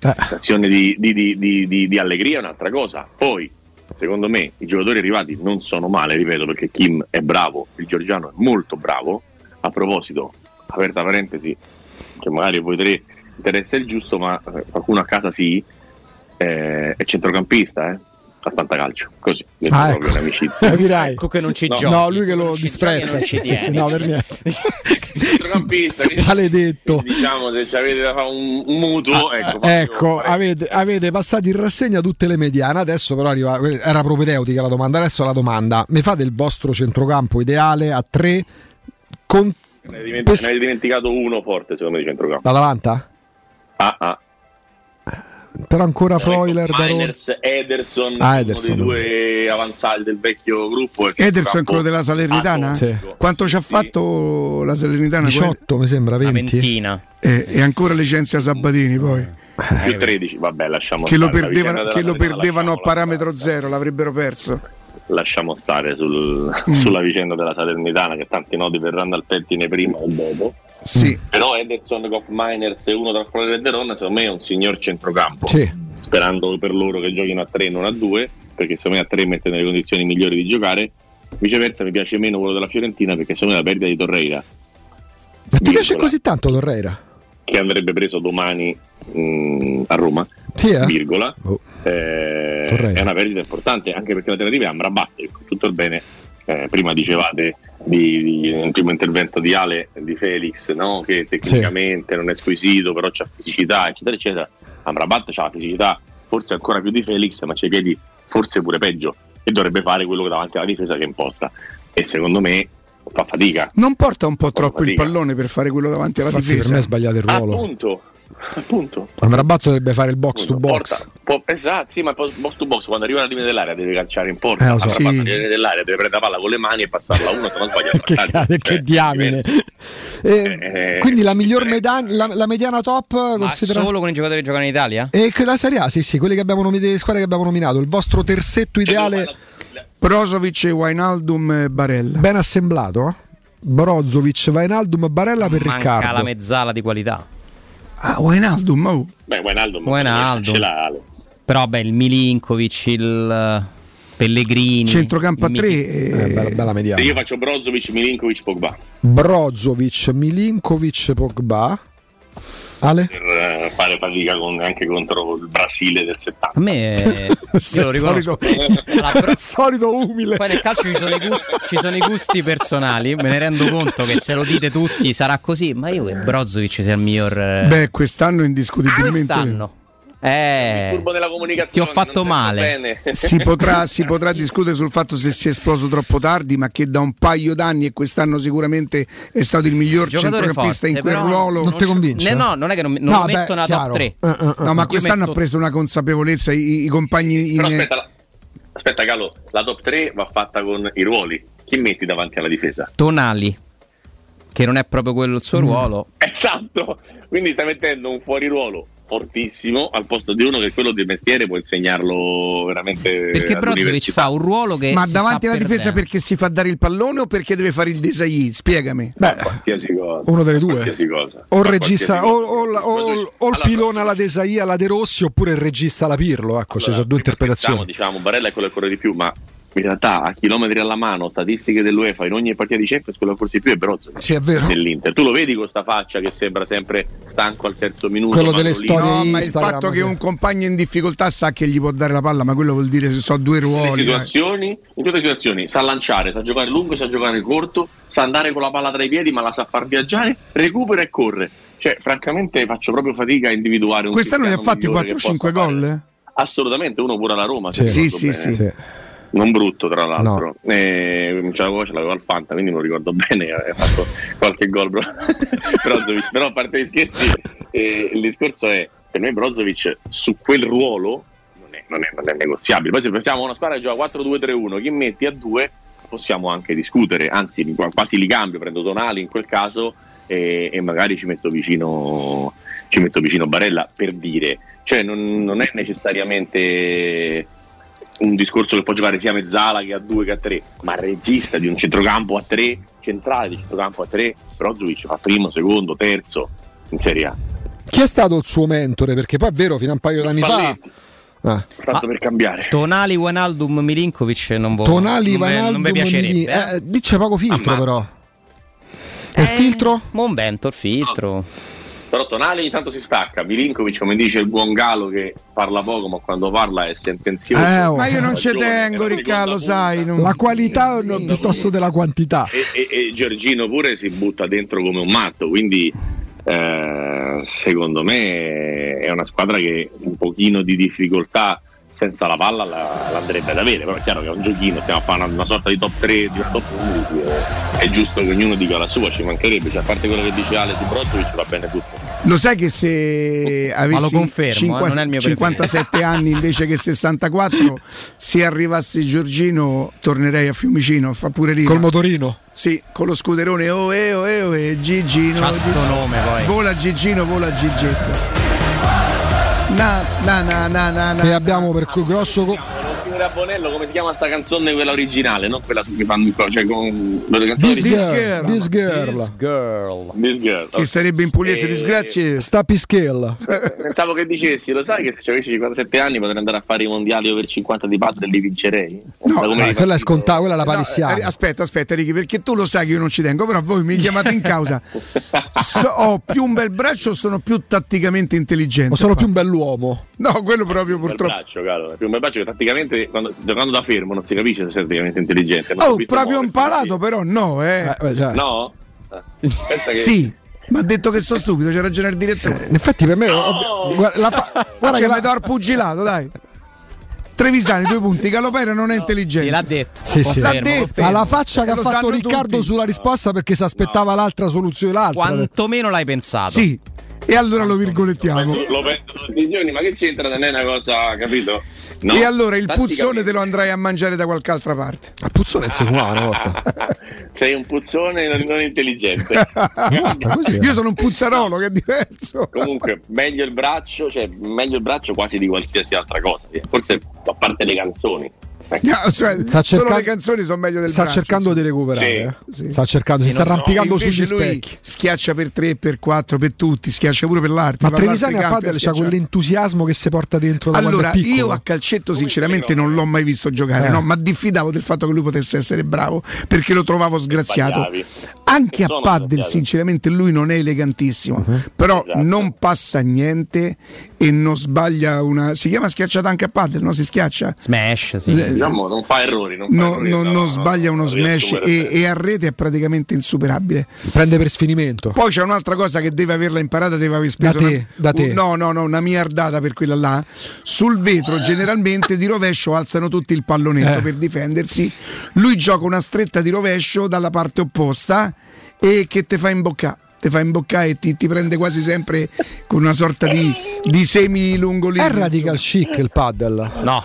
Speaker 41: Azione di, di- di- di- di- di allegria è un'altra cosa. Poi, secondo me, i giocatori arrivati non sono male, ripeto, perché Kim è bravo, il Giorgiano è molto bravo. A proposito, aperta parentesi, che magari a voi tre interessa il giusto, ma eh, qualcuno a casa sì, eh, è centrocampista, eh? A fantacalcio, così,
Speaker 4: Ah, ecco.
Speaker 41: in amicizia. *laughs*
Speaker 4: Capirai.
Speaker 8: Tu che non ci
Speaker 41: No.
Speaker 8: giochi.
Speaker 4: No, lui che lo disprezza. Sì, sì, no, per me. *laughs*
Speaker 41: centrocampista,
Speaker 4: Maledetto.
Speaker 41: diciamo se ci avete da fare un, un mutuo, ecco, proprio
Speaker 4: Ecco, avete, avete passato in rassegna tutte le mediane, adesso però arriva, era propedeutica la domanda, adesso la domanda, mi fate il vostro centrocampo ideale a tre con
Speaker 41: ne hai dimenti- ne hai dimenticato uno forte secondo me di centrocampo.
Speaker 4: la Davanta?
Speaker 41: Ah, ah.
Speaker 4: Però ancora Freuler, Daron.
Speaker 41: Miners, Ederson,
Speaker 4: Ah,
Speaker 41: uno
Speaker 4: Ederson.
Speaker 41: dei due avanzati del vecchio gruppo.
Speaker 3: Ederson è quello della Salernitana?
Speaker 41: atomico.
Speaker 3: Quanto ci ha fatto la Salernitana?
Speaker 4: 18 mi sembra, 20.
Speaker 8: ventina.
Speaker 3: E, e ancora licenzia Sabatini poi.
Speaker 41: Più 13, vabbè, lasciamo
Speaker 3: Che lo perdevano, che lo perdevano a parametro zero, l'avrebbero perso.
Speaker 41: Lasciamo stare sul-
Speaker 3: Mm. *laughs*
Speaker 41: sulla vicenda della Salernitana che tanti nodi verranno al pettine prima o dopo
Speaker 3: Sì.
Speaker 41: però Ederson, Goff Miners e uno tra Flore e Verona secondo me è un signor centrocampo
Speaker 4: Sì.
Speaker 41: sperando per loro che giochino a 3 non a 2 perché secondo me a 3 mette nelle condizioni migliori di giocare viceversa mi piace meno quello della Fiorentina perché secondo me la perdita di Torreira
Speaker 4: Ti piace così tanto Torreira?
Speaker 41: Che andrebbe preso domani mh, a Roma
Speaker 4: Sì, eh?
Speaker 41: virgola eh,
Speaker 4: Torreira.
Speaker 41: è una perdita importante anche perché l'alternativa è Amrabat e con tutto il bene eh, prima dicevate di, di un primo intervento di Ale di Felix no? che tecnicamente non è squisito però c'ha fisicità eccetera eccetera Amrabat c'ha la fisicità forse ancora più di Felix ma c'è piedi forse pure peggio e dovrebbe fare quello che davanti alla difesa che imposta e secondo me fa fatica
Speaker 3: Non porta un po' troppo il pallone per fare quello davanti alla
Speaker 4: Infatti per
Speaker 3: difesa?
Speaker 4: me è sbagliato il ruolo.
Speaker 41: appunto appunto
Speaker 4: Amrabatto dovrebbe fare il box to box.
Speaker 41: Porta- può- esatto, sì, ma box to box quando arriva alla limite dell'area deve calciare in porta.
Speaker 4: Eh, lo so. Sì.
Speaker 41: dell'area deve prendere la palla con le mani e passarla a uno, se non sbaglia. *laughs* il
Speaker 4: che, cade- che
Speaker 41: Eh,
Speaker 4: diamine. Eh,
Speaker 41: Eh,
Speaker 4: quindi la miglior medan- la, la mediana top
Speaker 8: Ma
Speaker 4: considera-
Speaker 8: solo con i giocatori che giocano in Italia?
Speaker 4: E che la Serie A, sì, sì, quelli che abbiamo nominato, le squadre che abbiamo nominato, il vostro terzetto ideale
Speaker 3: Brozovic, Wijnaldum e Barella.
Speaker 4: ben assemblato? eh? Brozovic, Vainaldum, Barella per
Speaker 8: Manca
Speaker 4: Riccardo.
Speaker 8: la mezzala di qualità.
Speaker 3: Ah, Wijnaldum, oh.
Speaker 41: Beh, Wijnaldum,
Speaker 8: Wijnaldum.
Speaker 41: ce l'ha Ale.
Speaker 8: Però beh, il Milinkovic, il eh, Pellegrini.
Speaker 3: Centrocampo a tre.
Speaker 4: Eh, bella, bella mediana.
Speaker 41: Se io faccio Brozovic, Milinkovic, Pogba
Speaker 4: Brozovic, Milinkovic, Pogba. Ale?
Speaker 41: per eh, fare fatica con- anche contro il Brasile del 70.
Speaker 8: A me *laughs* io lo riconosco. *laughs* Alla Bro-
Speaker 4: solito umile.
Speaker 8: Poi nel calcio ci sono, i gusti, ci sono i gusti personali. Me ne rendo conto che se lo dite tutti sarà così. Ma io che Brozovic sia il miglior. eh,
Speaker 3: Beh, quest'anno indiscutibilmente
Speaker 8: quest'anno. Eh,
Speaker 41: Turbo della
Speaker 8: ti
Speaker 41: comunicazione.
Speaker 8: ho fatto male. *laughs*
Speaker 3: si potrà, si potrà discutere sul fatto se si è esploso troppo tardi, ma che da un paio d'anni e quest'anno sicuramente è stato il miglior
Speaker 8: Giocatore
Speaker 3: centrocampista in quel ruolo.
Speaker 4: Non ti convince?
Speaker 8: Ne- no, non è che non, non
Speaker 3: No,
Speaker 8: lo
Speaker 3: beh,
Speaker 8: metto nella
Speaker 3: chiaro.
Speaker 8: top 3.
Speaker 4: Eh, eh, eh.
Speaker 3: No, ma quest'anno
Speaker 8: metto-
Speaker 3: ha preso una consapevolezza. I, i compagni in-
Speaker 41: Però aspetta, la- aspetta Gallo, la top 3 va fatta con i ruoli. Chi metti davanti alla difesa?
Speaker 8: Tonali, che non è proprio quello il suo
Speaker 4: Mm.
Speaker 8: ruolo.
Speaker 41: Esatto, quindi stai mettendo un fuori ruolo fortissimo al posto di uno che quello di mestiere può insegnarlo veramente
Speaker 8: Perché Brozovic fa un ruolo che.
Speaker 3: Ma
Speaker 8: si
Speaker 3: davanti alla difesa
Speaker 8: perdendo.
Speaker 3: perché si fa dare il pallone o perché deve fare il desagli? Spiegami.
Speaker 4: Beh,
Speaker 41: qualsiasi cosa.
Speaker 4: uno delle due.
Speaker 41: Qualsiasi cosa.
Speaker 4: O il regista, o,
Speaker 41: qualsiasi
Speaker 4: o,
Speaker 41: cosa.
Speaker 4: o- o- o il pilone alla Desaia, alla De Rossi, oppure il regista alla Pirlo. Ecco, ci sono due interpretazioni.
Speaker 41: Diciamo, diciamo, Barella è quello che corre di più, ma in realtà a chilometri alla mano, statistiche dell'UEFA in ogni partita di Champions, quello forse più è Brozovic
Speaker 4: Sì, è vero.
Speaker 41: dell'Inter. Tu lo vedi con sta faccia che sembra sempre stanco al terzo minuto.
Speaker 4: Quello delle storie
Speaker 3: No, ma il fatto che
Speaker 4: sì.
Speaker 3: un compagno in difficoltà sa che gli può dare la palla, ma quello vuol dire se so due
Speaker 41: in
Speaker 3: ruoli. eh.
Speaker 41: situazioni, in tutte le situazioni sa lanciare, sa giocare lungo, sa giocare corto, sa andare con la palla tra i piedi, ma la sa far viaggiare, recupera e corre. Cioè, francamente faccio proprio fatica a individuare un
Speaker 3: Quest'anno ne ha fatti
Speaker 41: migliore che
Speaker 3: 4-5
Speaker 41: possa fare.
Speaker 3: gol? eh?
Speaker 41: Assolutamente, uno pure alla Roma. se
Speaker 3: Sì,
Speaker 41: ricordo
Speaker 3: sì, sì.
Speaker 41: Non brutto, tra l'altro. Eh, ce l'avevo, ce l'avevo al Fanta, quindi non ricordo bene. Ha fatto qualche gol. *laughs* Brozovic. Però a parte gli scherzi, eh, il discorso è: per me, Brozovic su quel ruolo non è, non è- non è negoziabile. Poi, se pensiamo a una squadra che gioca 4-2-3-1, chi metti a due, possiamo anche discutere. Anzi, quasi li cambio. Prendo Tonali in quel caso e, e magari ci metto vicino. Ci metto vicino Barella per dire, cioè non, non è necessariamente un discorso che può giocare sia a mezzala che a due che a tre, ma regista di un centrocampo a tre, centrale di centrocampo a tre, Brozovic fa primo, secondo, terzo in Serie A.
Speaker 4: Chi è stato il suo mentore? Perché poi è vero, fino a un paio d'anni fa. Ah.
Speaker 41: Tanto per cambiare.
Speaker 8: Tonali, Wijnaldum, Milinkovic non vo-
Speaker 4: Tonali,
Speaker 8: non, me- non mi piacerebbe. Eh.
Speaker 4: eh, dice poco filtro
Speaker 41: Ammazza.
Speaker 4: però. E il filtro?
Speaker 8: Monvento, il filtro.
Speaker 41: Però Tonali ogni tanto si stacca, Milinkovic come dice il buon Galo che parla poco ma quando parla è sentenzioso.
Speaker 4: Eh, oh.
Speaker 3: Ma io non ci tengo, Riccardo,
Speaker 41: seconda
Speaker 3: sai. non-
Speaker 4: La qualità no, piuttosto della quantità.
Speaker 41: E, e- e Giorgino pure si butta dentro come un matto, quindi eh, secondo me è una squadra che un pochino di difficoltà senza la palla la- l'andrebbe ad avere, però è chiaro che è un giochino, stiamo a fare una, una sorta di top 3, di una top 11, eh, è giusto che ognuno dica la sua, ci mancherebbe, cioè, a parte quello che dice Ale su Brozovic va bene tutto.
Speaker 3: Lo sai che se avessi
Speaker 8: confermo, eh, non è il mio
Speaker 3: 57 anni invece che 64, se arrivasse Giorgino tornerei a Fiumicino, fa pure rima.
Speaker 4: Col motorino.
Speaker 3: Sì, con lo scuderone oh eh oh eh oh eh, Gigino.
Speaker 8: C'ha
Speaker 3: Gigino.
Speaker 8: nome poi.
Speaker 3: Vola Gigino, vola Gigetto. Na na na na na na.
Speaker 4: E abbiamo per cui grosso. co-
Speaker 41: a Bonello come si chiama sta canzone quella originale, non quella che fanno qua, cioè con le canzoni
Speaker 4: This
Speaker 41: di-
Speaker 4: girl. This girl.
Speaker 8: Girl.
Speaker 41: This Girl.
Speaker 3: Che sarebbe in pugliese
Speaker 41: Eh,
Speaker 3: disgrazie.
Speaker 4: Sta pischella.
Speaker 41: Pensavo che dicessi, lo sai che se avessi 57 anni potrei andare a fare i mondiali over 50 di padre e li vincerei?
Speaker 3: No,
Speaker 41: li
Speaker 4: quella è scontata, quella è la
Speaker 3: No,
Speaker 4: parissiana.
Speaker 3: eh, aspetta, aspetta, Ricky, perché tu lo sai che io non ci tengo, però voi mi chiamate in causa. *laughs* So- ho più un bel braccio o sono più tatticamente intelligente?
Speaker 4: o sono più un bell'uomo.
Speaker 3: No, quello proprio
Speaker 41: Un bel
Speaker 3: purtroppo.
Speaker 41: braccio, caro. Più un bel braccio che tatticamente quando- giocando da fermo non si capisce se sei tatticamente intelligente. non
Speaker 3: Oh, proprio
Speaker 41: muoversi
Speaker 3: impalato, però no, eh.
Speaker 4: Eh, beh, cioè.
Speaker 41: No? Eh, Pensa che...
Speaker 3: Sì, ma ha detto che sono stupido, c'è ragione il direttore.
Speaker 4: In effetti per me ovvio- guarda, la fa- *laughs* guarda che la-
Speaker 3: mi do al pugilato, dai. Trevisani, due punti, Calopera non è intelligente.
Speaker 8: Sì, l'ha detto.
Speaker 4: Sì, sì.
Speaker 3: L'ha detto.
Speaker 4: alla faccia che ha fatto Riccardo
Speaker 3: tutti.
Speaker 4: sulla risposta perché si aspettava l'altra soluzione l'altra.
Speaker 8: Quantomeno l'hai pensato.
Speaker 3: Sì, e allora lo virgolettiamo.
Speaker 41: Lo penso tutti i giorni, ma che c'entra? Non è una cosa, capito? No,
Speaker 3: e allora il puzzone te lo andrai a mangiare da qualche altra parte.
Speaker 4: A Puzzone si fumava una volta. *laughs*
Speaker 41: Sei un puzzone non, non intelligente. *laughs*
Speaker 4: così,
Speaker 3: Io sono un puzzarolo, che è diverso.
Speaker 41: Comunque, meglio il braccio, cioè meglio il braccio quasi di qualsiasi altra cosa. Forse a parte le canzoni. Ecco.
Speaker 3: No, cioè,
Speaker 4: Sta
Speaker 3: Solo
Speaker 4: cercando-
Speaker 3: le canzoni sono meglio del
Speaker 4: Sta
Speaker 3: braccio,
Speaker 4: cercando
Speaker 3: insomma.
Speaker 4: di recuperare.
Speaker 41: Sì.
Speaker 4: eh.
Speaker 3: Sì.
Speaker 4: Sta cercando, si sta arrampicando
Speaker 3: Invece
Speaker 4: sugli
Speaker 3: lui
Speaker 4: specchi.
Speaker 3: schiaccia per 3, per 4, per tutti, schiaccia pure per l'arte.
Speaker 4: Ma Trevisani a padel c'ha quell'entusiasmo che si porta dentro da
Speaker 3: Allora, io a calcetto sinceramente non l'ho mai visto giocare,
Speaker 4: Eh.
Speaker 3: no, ma diffidavo del fatto che lui potesse essere bravo, perché lo trovavo sgraziato.
Speaker 41: Sbagliavi.
Speaker 3: Anche a
Speaker 41: sgraziato.
Speaker 3: sinceramente, lui non è elegantissimo, però
Speaker 41: Esatto.
Speaker 3: non passa niente e non sbaglia una. Si chiama schiacciata anche a paddle, no? Si schiaccia?
Speaker 8: Smash, sì.
Speaker 3: Eh,
Speaker 41: Diciamo, non fa errori. Non, fa
Speaker 3: No,
Speaker 41: errori,
Speaker 3: no,
Speaker 41: no,
Speaker 3: non
Speaker 41: no,
Speaker 3: sbaglia uno
Speaker 41: non
Speaker 3: smash e, e a rete è praticamente insuperabile.
Speaker 4: Prende per sfinimento.
Speaker 3: Poi c'è un'altra cosa che deve averla imparata, deve aver speso
Speaker 4: Da te,
Speaker 3: una,
Speaker 4: da te.
Speaker 3: un- no, no, no, una miliardata per quella là. Sul vetro generalmente di rovescio alzano tutti il pallonetto
Speaker 4: Eh.
Speaker 3: per difendersi. Lui gioca una stretta di rovescio dalla parte opposta e che te fa imboccare. Te fa imboccare e ti, ti prende quasi sempre con una sorta di, di semi lungolino.
Speaker 4: È radical chic il paddle.
Speaker 8: No,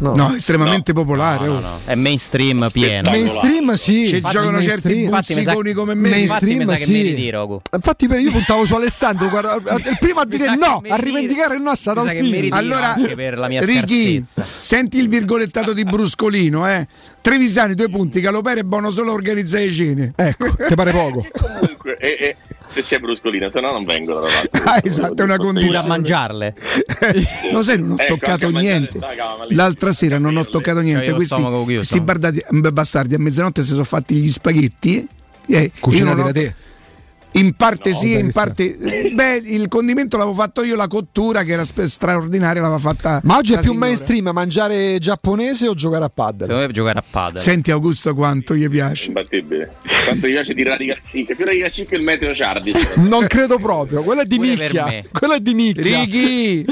Speaker 4: No.
Speaker 3: No, estremamente popolare.
Speaker 8: no,
Speaker 3: oh.
Speaker 8: no. È mainstream pieno.
Speaker 4: Mainstream sì.
Speaker 3: Ci
Speaker 4: Infatti,
Speaker 3: giocano certi buzziconi come me.
Speaker 4: mainstream,
Speaker 8: Infatti
Speaker 4: sì.
Speaker 8: ritiro.
Speaker 4: Infatti per- io puntavo su Alessandro, guarda, il primo a dire no, a rivendicare il no Austin.
Speaker 8: ritiro.
Speaker 3: Allora, Righi, senti il virgolettato di Bruscolino, eh? Trevisani, due punti, Calopere è buono solo a organizzare le cene.
Speaker 4: Ecco, ti pare poco.
Speaker 41: Comunque, e- e se c'è bruscolina, se no non vengono da parte.
Speaker 3: Ah, esatto, è una
Speaker 8: Pure a
Speaker 3: condizione.
Speaker 8: mangiarle. *laughs*
Speaker 3: Lo sai, non ho
Speaker 41: Ecco,
Speaker 3: toccato niente. L'altra sera non ho toccato niente.
Speaker 8: Io
Speaker 3: Questi, questi bardati- bastardi a mezzanotte si sono fatti gli spaghetti. Eh, io
Speaker 4: Cucinati
Speaker 3: non ho-
Speaker 4: da te.
Speaker 3: In parte sì, in parte. Beh, il condimento l'avevo fatto io, la cottura che era straordinaria, l'aveva fatta.
Speaker 4: Ma oggi è più
Speaker 3: signora.
Speaker 4: mainstream mangiare giapponese o giocare a paddle?
Speaker 8: Secondo me giocare a padel.
Speaker 3: Senti Augusto quanto gli piace.
Speaker 41: Imbattibile. Quanto mi piace di radical chic, più radical chic che il meteo Ciardi. *laughs*
Speaker 4: Non credo proprio, quello è di
Speaker 8: Pure
Speaker 4: nicchia.
Speaker 8: me.
Speaker 4: Quello è di nicchia.
Speaker 3: Righi,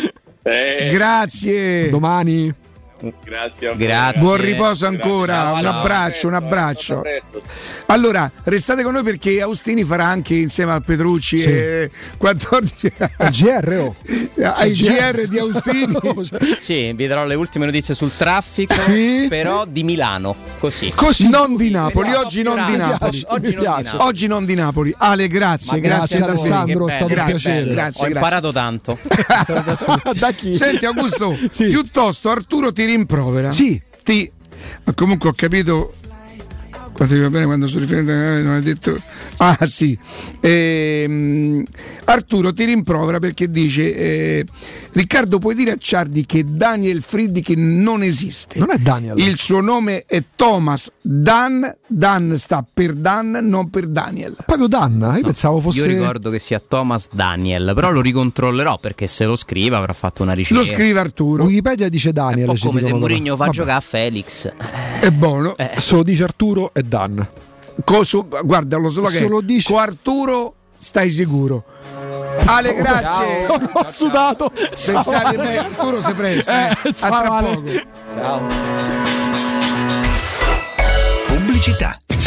Speaker 41: Eh,
Speaker 3: grazie.
Speaker 4: Domani.
Speaker 41: Grazie. a voi.
Speaker 8: Grazie.
Speaker 3: Buon riposo
Speaker 41: Grazie.
Speaker 3: ancora,
Speaker 41: Ciao,
Speaker 3: un abbraccio, un abbraccio. Allora, restate con noi perché Austini farà anche insieme al Petrucci
Speaker 4: Sì.
Speaker 3: e 14
Speaker 4: È GR oh.
Speaker 3: ai GR di Austini. *laughs*
Speaker 8: Sì, vi darò le ultime notizie sul traffico,
Speaker 4: Sì.
Speaker 8: però di Milano, così.
Speaker 4: Così.
Speaker 3: non di Napoli, oggi non di Napoli.
Speaker 8: Oggi non di. Napoli.
Speaker 3: Oggi non di Napoli. Ale, grazie, grazie,
Speaker 4: grazie. Alessandro, è stato
Speaker 8: bello,
Speaker 4: un piacere.
Speaker 3: Grazie,
Speaker 8: Ho
Speaker 3: grazie.
Speaker 8: imparato tanto. *laughs*
Speaker 4: da chi?
Speaker 3: Senti Augusto,
Speaker 4: Sì.
Speaker 3: piuttosto Arturo ti rimprovera.
Speaker 4: Sì.
Speaker 3: Ti... Ma comunque ho capito quanto ti va bene quando sono riferente eh, non hai detto ah sì Ehm, Arturo ti rimprovera perché dice eh, Riccardo puoi dire a Ciardi che Daniel Friedrich non esiste
Speaker 4: Non è Daniel.
Speaker 3: il suo nome è Thomas Dan Dan sta per Dan non per Daniel
Speaker 4: Proprio Danna, io pensavo fosse
Speaker 8: Io ricordo che sia Thomas Daniel, però lo ricontrollerò perché se lo scrive avrà fatto una ricerca.
Speaker 3: lo scrive Arturo
Speaker 4: Wikipedia dice
Speaker 8: È
Speaker 4: Daniel.
Speaker 8: un po' come se Mourinho fa
Speaker 4: Vabbè.
Speaker 8: giocare a Felix.
Speaker 3: è buono
Speaker 4: Se lo dice Arturo è Dan.
Speaker 3: Coso- guarda lo slogan
Speaker 4: Se lo dice-
Speaker 3: con Arturo stai sicuro Ale grazie
Speaker 4: Ho sudato.
Speaker 3: Pensate a me, Arturo si presta. eh.
Speaker 4: Eh, ciao,
Speaker 3: a tra
Speaker 4: Ale.
Speaker 3: poco.
Speaker 44: Pubblicità.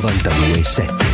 Speaker 45: 92.7
Speaker 46: Honey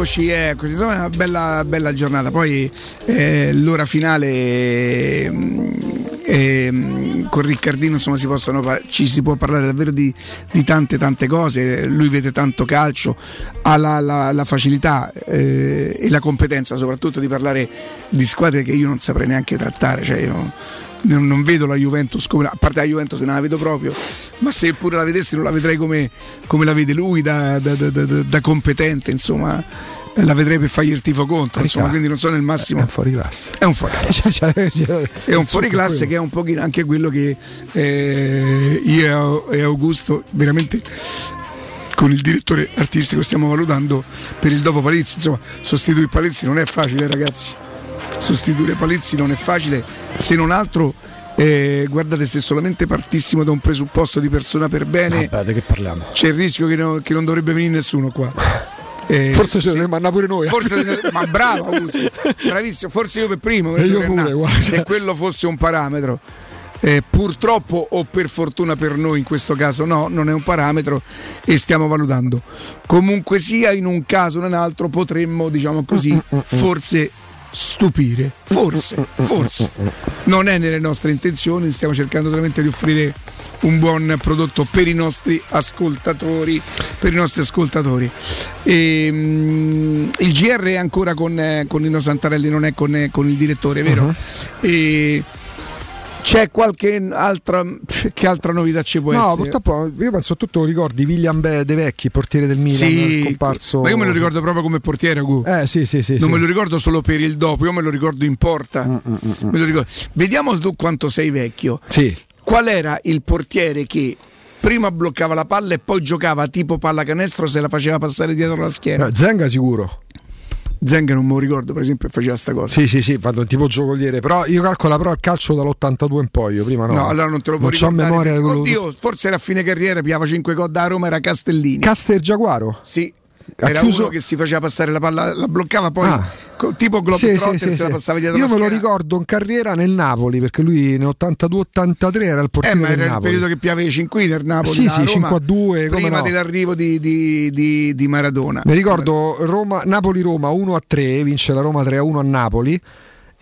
Speaker 3: Eccoci, eccoci, insomma è una bella, bella giornata. Poi eh, l'ora finale mm, eh, con Riccardino insomma si possono, ci si può parlare davvero di, di tante tante cose. Lui vede tanto calcio, ha la, la- la facilità eh, e la competenza soprattutto di parlare di squadre che io non saprei neanche trattare. Cioè io non, vedo la Juventus come a parte la Juventus non la vedo proprio ma se pure la vedessi non la vedrei come, come la vede lui da, da- da- da- competente insomma eh, la vedrei per fargli il tifo contro insomma quindi non so nel massimo. È un
Speaker 4: fuori classe.
Speaker 3: È un fuori *laughs* classe. è un fuori classe che è un pochino anche quello che eh, io e Augusto veramente con il direttore artistico stiamo valutando per il dopo Palizzi. Insomma sostituire Palizzi non è facile ragazzi sostituire Palizzi non è facile se non altro eh, guardate se solamente partissimo da un presupposto di persona per bene
Speaker 4: Vabbè, parliamo?
Speaker 3: c'è il rischio che, no- che non dovrebbe venire nessuno qua *laughs* Eh,
Speaker 4: Forse
Speaker 3: sì.
Speaker 4: ne manna pure noi.
Speaker 3: Forse, *laughs* ma bravo Augusto, bravissimo, forse io per primo,
Speaker 4: E io pure,
Speaker 3: se quello fosse un parametro. Eh, purtroppo o per fortuna per noi in questo caso no, non è un parametro e stiamo valutando. Comunque sia, in un caso o in un altro potremmo, diciamo così, forse stupire. Forse, forse. Non è nelle nostre intenzioni, stiamo cercando solamente di offrire un buon prodotto per i nostri ascoltatori. Per i nostri ascoltatori. E, mm, il GR è ancora con, eh, con Nino Santarelli, non è con, eh, con il direttore, vero? E C'è qualche altra, che altra novità ci può
Speaker 4: No,
Speaker 3: essere?
Speaker 4: purtroppo io penso a tutto ricordi William Be- De Vecchi, portiere del Milan,
Speaker 3: Sì,
Speaker 4: scomparso.
Speaker 3: ma io me lo ricordo proprio come portiere, Gu.
Speaker 4: Eh sì, sì, sì.
Speaker 3: non
Speaker 4: sì.
Speaker 3: me lo ricordo solo per il dopo, io me lo ricordo in porta.
Speaker 4: Mm,
Speaker 3: Me lo ricordo. Vediamo tu quanto sei vecchio.
Speaker 4: Sì.
Speaker 3: Qual era il portiere che prima bloccava la palla e poi giocava tipo pallacanestro se la faceva passare dietro la schiena?
Speaker 4: No, Zenga sicuro.
Speaker 3: Zenga non me lo ricordo, per esempio, faceva sta cosa.
Speaker 4: Sì, sì, sì, vado tipo giocoliere, però io calcolo però il calcio dall'82 in poi, io prima no.
Speaker 3: No, allora non te lo puoi
Speaker 4: non c'ho
Speaker 3: ricordare.
Speaker 4: memoria di quello.
Speaker 3: Oddio, forse era a fine carriera, piava 5 gol da Roma, era Castellini.
Speaker 4: Castel Giaguaro?
Speaker 3: Sì.
Speaker 4: Ha
Speaker 3: Era
Speaker 4: chiuso-
Speaker 3: uno che si faceva passare la palla, la bloccava poi
Speaker 4: Ah.
Speaker 3: co- tipo Globetrotter
Speaker 4: sì, sì,
Speaker 3: se la
Speaker 4: sì.
Speaker 3: passava dietro
Speaker 4: Io
Speaker 3: la
Speaker 4: me lo ricordo in carriera nel Napoli, perché lui nel 82-83 era il
Speaker 3: Eh,
Speaker 4: portiere
Speaker 3: ma
Speaker 4: del
Speaker 3: era il
Speaker 4: Napoli.
Speaker 3: periodo che piava i cinquini il Napoli.
Speaker 4: Sì,
Speaker 3: la
Speaker 4: sì,
Speaker 3: Roma,
Speaker 4: 5 a 2, come
Speaker 3: Prima
Speaker 4: no.
Speaker 3: dell'arrivo di, di- di- di Maradona.
Speaker 4: Mi ricordo Roma- Napoli-Roma 1-3, vince la Roma 3-1 a Napoli.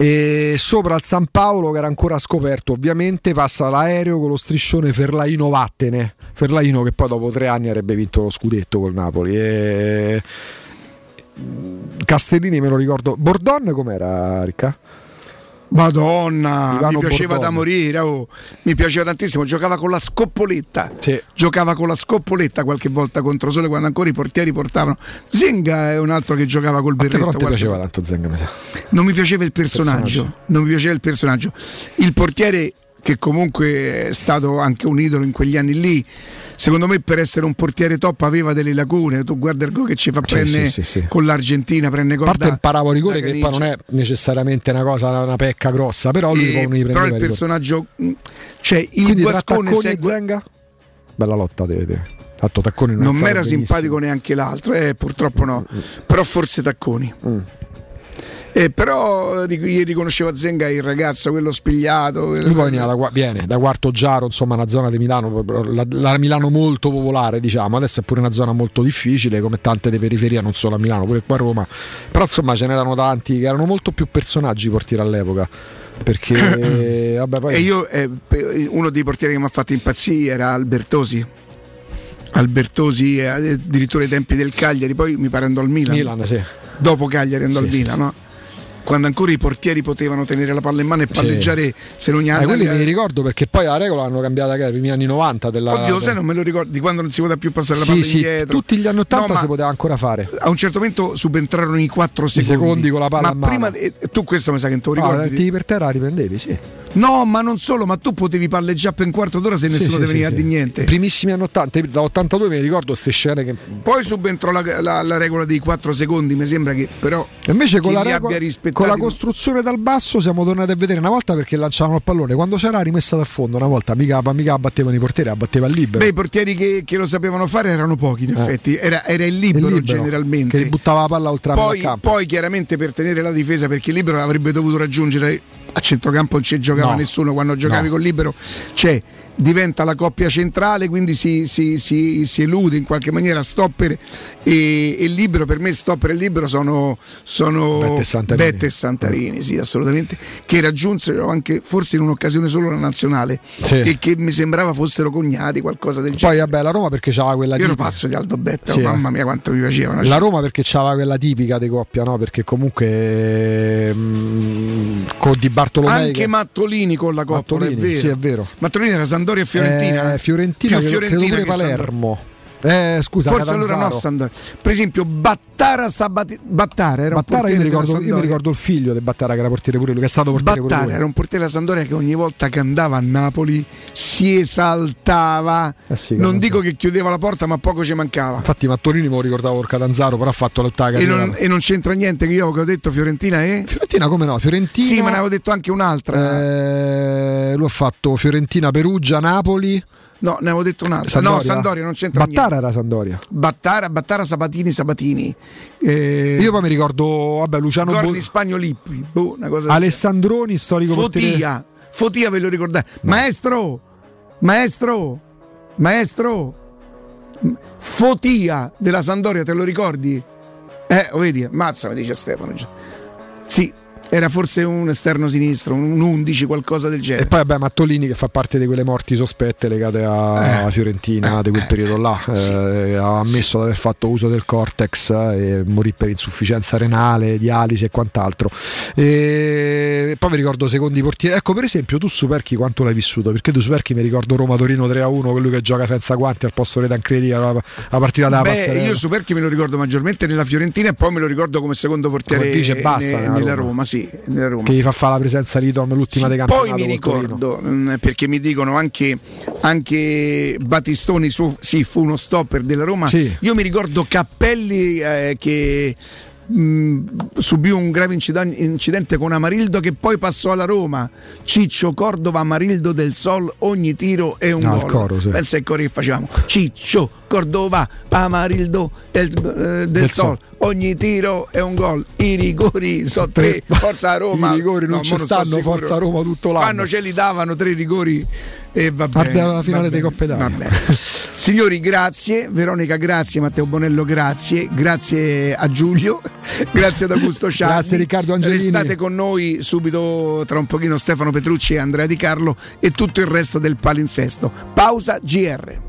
Speaker 4: E sopra al San Paolo, che era ancora scoperto, ovviamente passa l'aereo con lo striscione Ferlaino Vattene. Ferlaino che poi dopo tre anni avrebbe vinto lo scudetto col Napoli. E... Castellini me lo ricordo. Bordon com'era, Ricca?
Speaker 3: Madonna,
Speaker 4: Ivano
Speaker 3: mi piaceva
Speaker 4: Bordone.
Speaker 3: da morire, oh. mi piaceva tantissimo, giocava con la scoppoletta,
Speaker 4: Sì.
Speaker 3: giocava con la scoppoletta qualche volta contro Sole quando ancora i portieri portavano. Zinga è un altro che giocava col berretto.
Speaker 4: però ti piaceva tanto Zenga, mi sa.
Speaker 3: Non mi piaceva il personaggio,
Speaker 4: Personaggio.
Speaker 3: non mi piaceva il personaggio. Il portiere che comunque è stato anche un idolo in quegli anni lì, secondo me per essere un portiere top aveva delle lacune. Tu guarda il gol che ci fa
Speaker 4: Sì,
Speaker 3: prendere
Speaker 4: sì, sì,
Speaker 3: con l'Argentina, prende
Speaker 4: A
Speaker 3: gol
Speaker 4: parte
Speaker 3: da-
Speaker 4: imparavo rigore che poi non è necessariamente una cosa, una pecca grossa, però lui
Speaker 3: Eh,
Speaker 4: poi
Speaker 3: però il personaggio mh, cioè il
Speaker 4: Quindi
Speaker 3: Guascone segue
Speaker 4: e Zenga? Bella lotta, te. Fatto non,
Speaker 3: non mi era simpatico neanche l'altro, eh, purtroppo no. Però forse Tacconi.
Speaker 4: Mm.
Speaker 3: Eh, però ric- io riconoscevo a Zenga il ragazzo, quello spigliato.
Speaker 4: Lui poi da, viene da Quarto Giaro, insomma, una zona di Milano, la, la Milano molto popolare, diciamo. Adesso è pure una zona molto difficile, come tante di periferia, non solo a Milano, pure qua a Roma. Però insomma ce n'erano tanti che erano molto più personaggi i portieri all'epoca. Perché *coughs* vabbè, poi
Speaker 3: E io, eh, uno dei portieri che mi ha fatto impazzire era Albertosi. Albertosi, eh, addirittura ai tempi del Cagliari, poi mi pare andò al Milan.
Speaker 4: Milan, sì.
Speaker 3: Dopo Cagliari andò
Speaker 4: Sì,
Speaker 3: al Milan, no? Quando ancora i portieri potevano tenere la palla in mano e palleggiare se non gli
Speaker 4: Eh,
Speaker 3: hanno.
Speaker 4: quelli me li ricordo perché poi la regola l'hanno cambiata che era i primi anni 90 della
Speaker 3: Oddio, sai, non me lo ricordo di quando non si poteva più passare la
Speaker 4: Sì,
Speaker 3: palla
Speaker 4: sì,
Speaker 3: indietro.
Speaker 4: tutti gli anni 80
Speaker 3: No,
Speaker 4: si poteva ancora fare.
Speaker 3: A un certo momento subentrarono i 4
Speaker 4: I
Speaker 3: secondi.
Speaker 4: secondi con la palla
Speaker 3: Ma prima de- tu questo mi sa che non te lo
Speaker 4: No,
Speaker 3: ricordi.
Speaker 4: tiri per terra riprendevi, sì.
Speaker 3: No, ma non solo, ma tu potevi palleggiare per un quarto d'ora se
Speaker 4: Sì,
Speaker 3: nessuno
Speaker 4: sì,
Speaker 3: te
Speaker 4: sì,
Speaker 3: veniva
Speaker 4: sì.
Speaker 3: dire niente.
Speaker 4: Primissimi anni 80, da 82 mi ricordo queste scene che
Speaker 3: Poi subentrò la, la- la regola dei 4 secondi, mi sembra che però
Speaker 4: Invece con la,
Speaker 3: li
Speaker 4: regola-
Speaker 3: abbia rispettati
Speaker 4: con la costruzione dal basso siamo tornati a vedere una volta perché lanciavano il pallone, quando c'era rimessa dal fondo, una volta mica, mica battevano i portieri, la batteva il libero.
Speaker 3: Beh, i portieri che, che lo sapevano fare erano pochi, in
Speaker 4: Eh.
Speaker 3: effetti. Era, era il libero,
Speaker 4: Il libero,
Speaker 3: generalmente.
Speaker 4: Che buttava la palla oltre
Speaker 3: Poi,
Speaker 4: campo.
Speaker 3: poi chiaramente per tenere la difesa, perché il libero avrebbe dovuto raggiungere a centrocampo non ci giocava
Speaker 4: No.
Speaker 3: nessuno quando giocavi
Speaker 4: No.
Speaker 3: col libero, cioè diventa la coppia centrale, quindi si, si- si- si elude in qualche maniera stopper e, e libero. Per me stopper e libero sono, sono
Speaker 4: Bette e Santarini.
Speaker 3: Bette e Santarini, sì, assolutamente, che raggiunsero anche forse in un'occasione solo la nazionale
Speaker 4: Sì.
Speaker 3: e che mi sembrava fossero cognati, qualcosa del genere.
Speaker 4: Poi vabbè, la Roma perché c'aveva quella
Speaker 3: Io ero
Speaker 4: tipica.
Speaker 3: pazzo di Aldo Betta,
Speaker 4: Sì,
Speaker 3: oh, mamma mia quanto mi piaceva.
Speaker 4: La Roma perché c'aveva quella tipica di coppia, no? Perché comunque mm, con Di Bartolomei
Speaker 3: Anche
Speaker 4: che-
Speaker 3: Mattolini con la Coppola, è vero.
Speaker 4: sì, è vero.
Speaker 3: Mattolini era Sandoria e Fiorentina.
Speaker 4: Eh, Fiorentina,
Speaker 3: Più
Speaker 4: credo- credo
Speaker 3: Fiorentina che Sandoria.
Speaker 4: Palermo. Eh, scusa,
Speaker 3: Forse allora no. Sandoria. Per esempio Battara Sabati- Battara era
Speaker 4: Battara,
Speaker 3: un
Speaker 4: io mi, ricordo, io mi ricordo il figlio di Battara che era portiere pure lui, che è stato portiere
Speaker 3: Battara era un portiere della Sandoria che ogni volta che andava a Napoli si esaltava.
Speaker 4: Eh sì,
Speaker 3: non dico che chiudeva la porta, ma poco ci mancava.
Speaker 4: Infatti Mattolini me lo ricordavo col Catanzaro, però ha fatto l'ottava
Speaker 3: E non, e non c'entra niente che io che ho detto Fiorentina e.
Speaker 4: Fiorentina come no? Fiorentina.
Speaker 3: Sì, ma ne avevo detto anche un'altra.
Speaker 4: Eh, lui ha fatto Fiorentina, Perugia, Napoli.
Speaker 3: No, ne avevo detto un'altra.
Speaker 4: Sandoria.
Speaker 3: No, Sandoria non c'entra
Speaker 4: Battara era Sandoria.
Speaker 3: niente. Battara, Battara, Sabatini, Sabatini. Eh,
Speaker 4: Io poi mi ricordo, vabbè, Luciano
Speaker 3: Gordi
Speaker 4: Bo-
Speaker 3: Spagnolippi. Boh, una cosa del
Speaker 4: Alessandroni, storico portiere.
Speaker 3: Fotia, Fotia ve lo ricordate? Maestro, maestro, maestro, M- Fotia della Sandoria, te lo ricordi? Eh, lo vedi, mazza, mi dice Stefano. Sì, era forse un esterno sinistro, un 11, qualcosa del genere.
Speaker 4: E poi vabbè Mattolini che fa parte di quelle morti sospette legate a
Speaker 3: Eh.
Speaker 4: Fiorentina di quel periodo là, *laughs* eh, ha ammesso di aver fatto uso del cortex eh, e morì per insufficienza renale, dialisi e quant'altro. E poi mi ricordo secondi portieri. Ecco per esempio tu Superchi quanto l'hai vissuto? Perché tu Superchi mi ricordo Roma-Torino 3-1, quello che gioca senza guanti al posto di Tancredi la, la partita da passerella.
Speaker 3: io Superchi me lo ricordo maggiormente nella Fiorentina e poi me lo ricordo come secondo portiere
Speaker 4: Come dice, basta,
Speaker 3: ne-
Speaker 4: nella
Speaker 3: nella
Speaker 4: Roma.
Speaker 3: Roma, sì, nella Roma,
Speaker 4: che gli
Speaker 3: sì.
Speaker 4: fa fare la presenza di Tom l'ultima
Speaker 3: Sì,
Speaker 4: dei
Speaker 3: poi
Speaker 4: campionati
Speaker 3: mi
Speaker 4: col Torino.
Speaker 3: ricordo mm, perché mi dicono anche, anche Battistoni su, sì, fu uno stopper della Roma.
Speaker 4: Sì.
Speaker 3: Io mi ricordo Cappelli eh, che mh, subì un grave inciden- incidente con Amarildo che poi passò alla Roma. Ciccio Cordova, Amarildo del Sol, ogni tiro è un
Speaker 4: il
Speaker 3: gol.
Speaker 4: coro, sì.
Speaker 3: Pensa ai cori che facevamo. Ciccio Cordova, Amarildo del, eh, del
Speaker 4: Del
Speaker 3: Sol.
Speaker 4: Sol.
Speaker 3: Ogni tiro è un gol. I rigori sono tre. Forza *laughs* Roma.
Speaker 4: I rigori non
Speaker 3: No,
Speaker 4: ci
Speaker 3: so
Speaker 4: stanno,
Speaker 3: sicuro.
Speaker 4: Forza Roma tutto l'anno.
Speaker 3: Quando ce li davano tre rigori e va bene.
Speaker 4: la finale dei Coppe Italia.
Speaker 3: Signori, grazie. Veronica, grazie. Matteo Bonello, grazie. Grazie a Giulio. *laughs* Grazie ad Augusto Sciardi.
Speaker 4: Grazie, Riccardo Angelini.
Speaker 3: Restate con noi subito tra un pochino Stefano Petrucci e Andrea Di Carlo e tutto il resto del palinsesto. Pausa GR.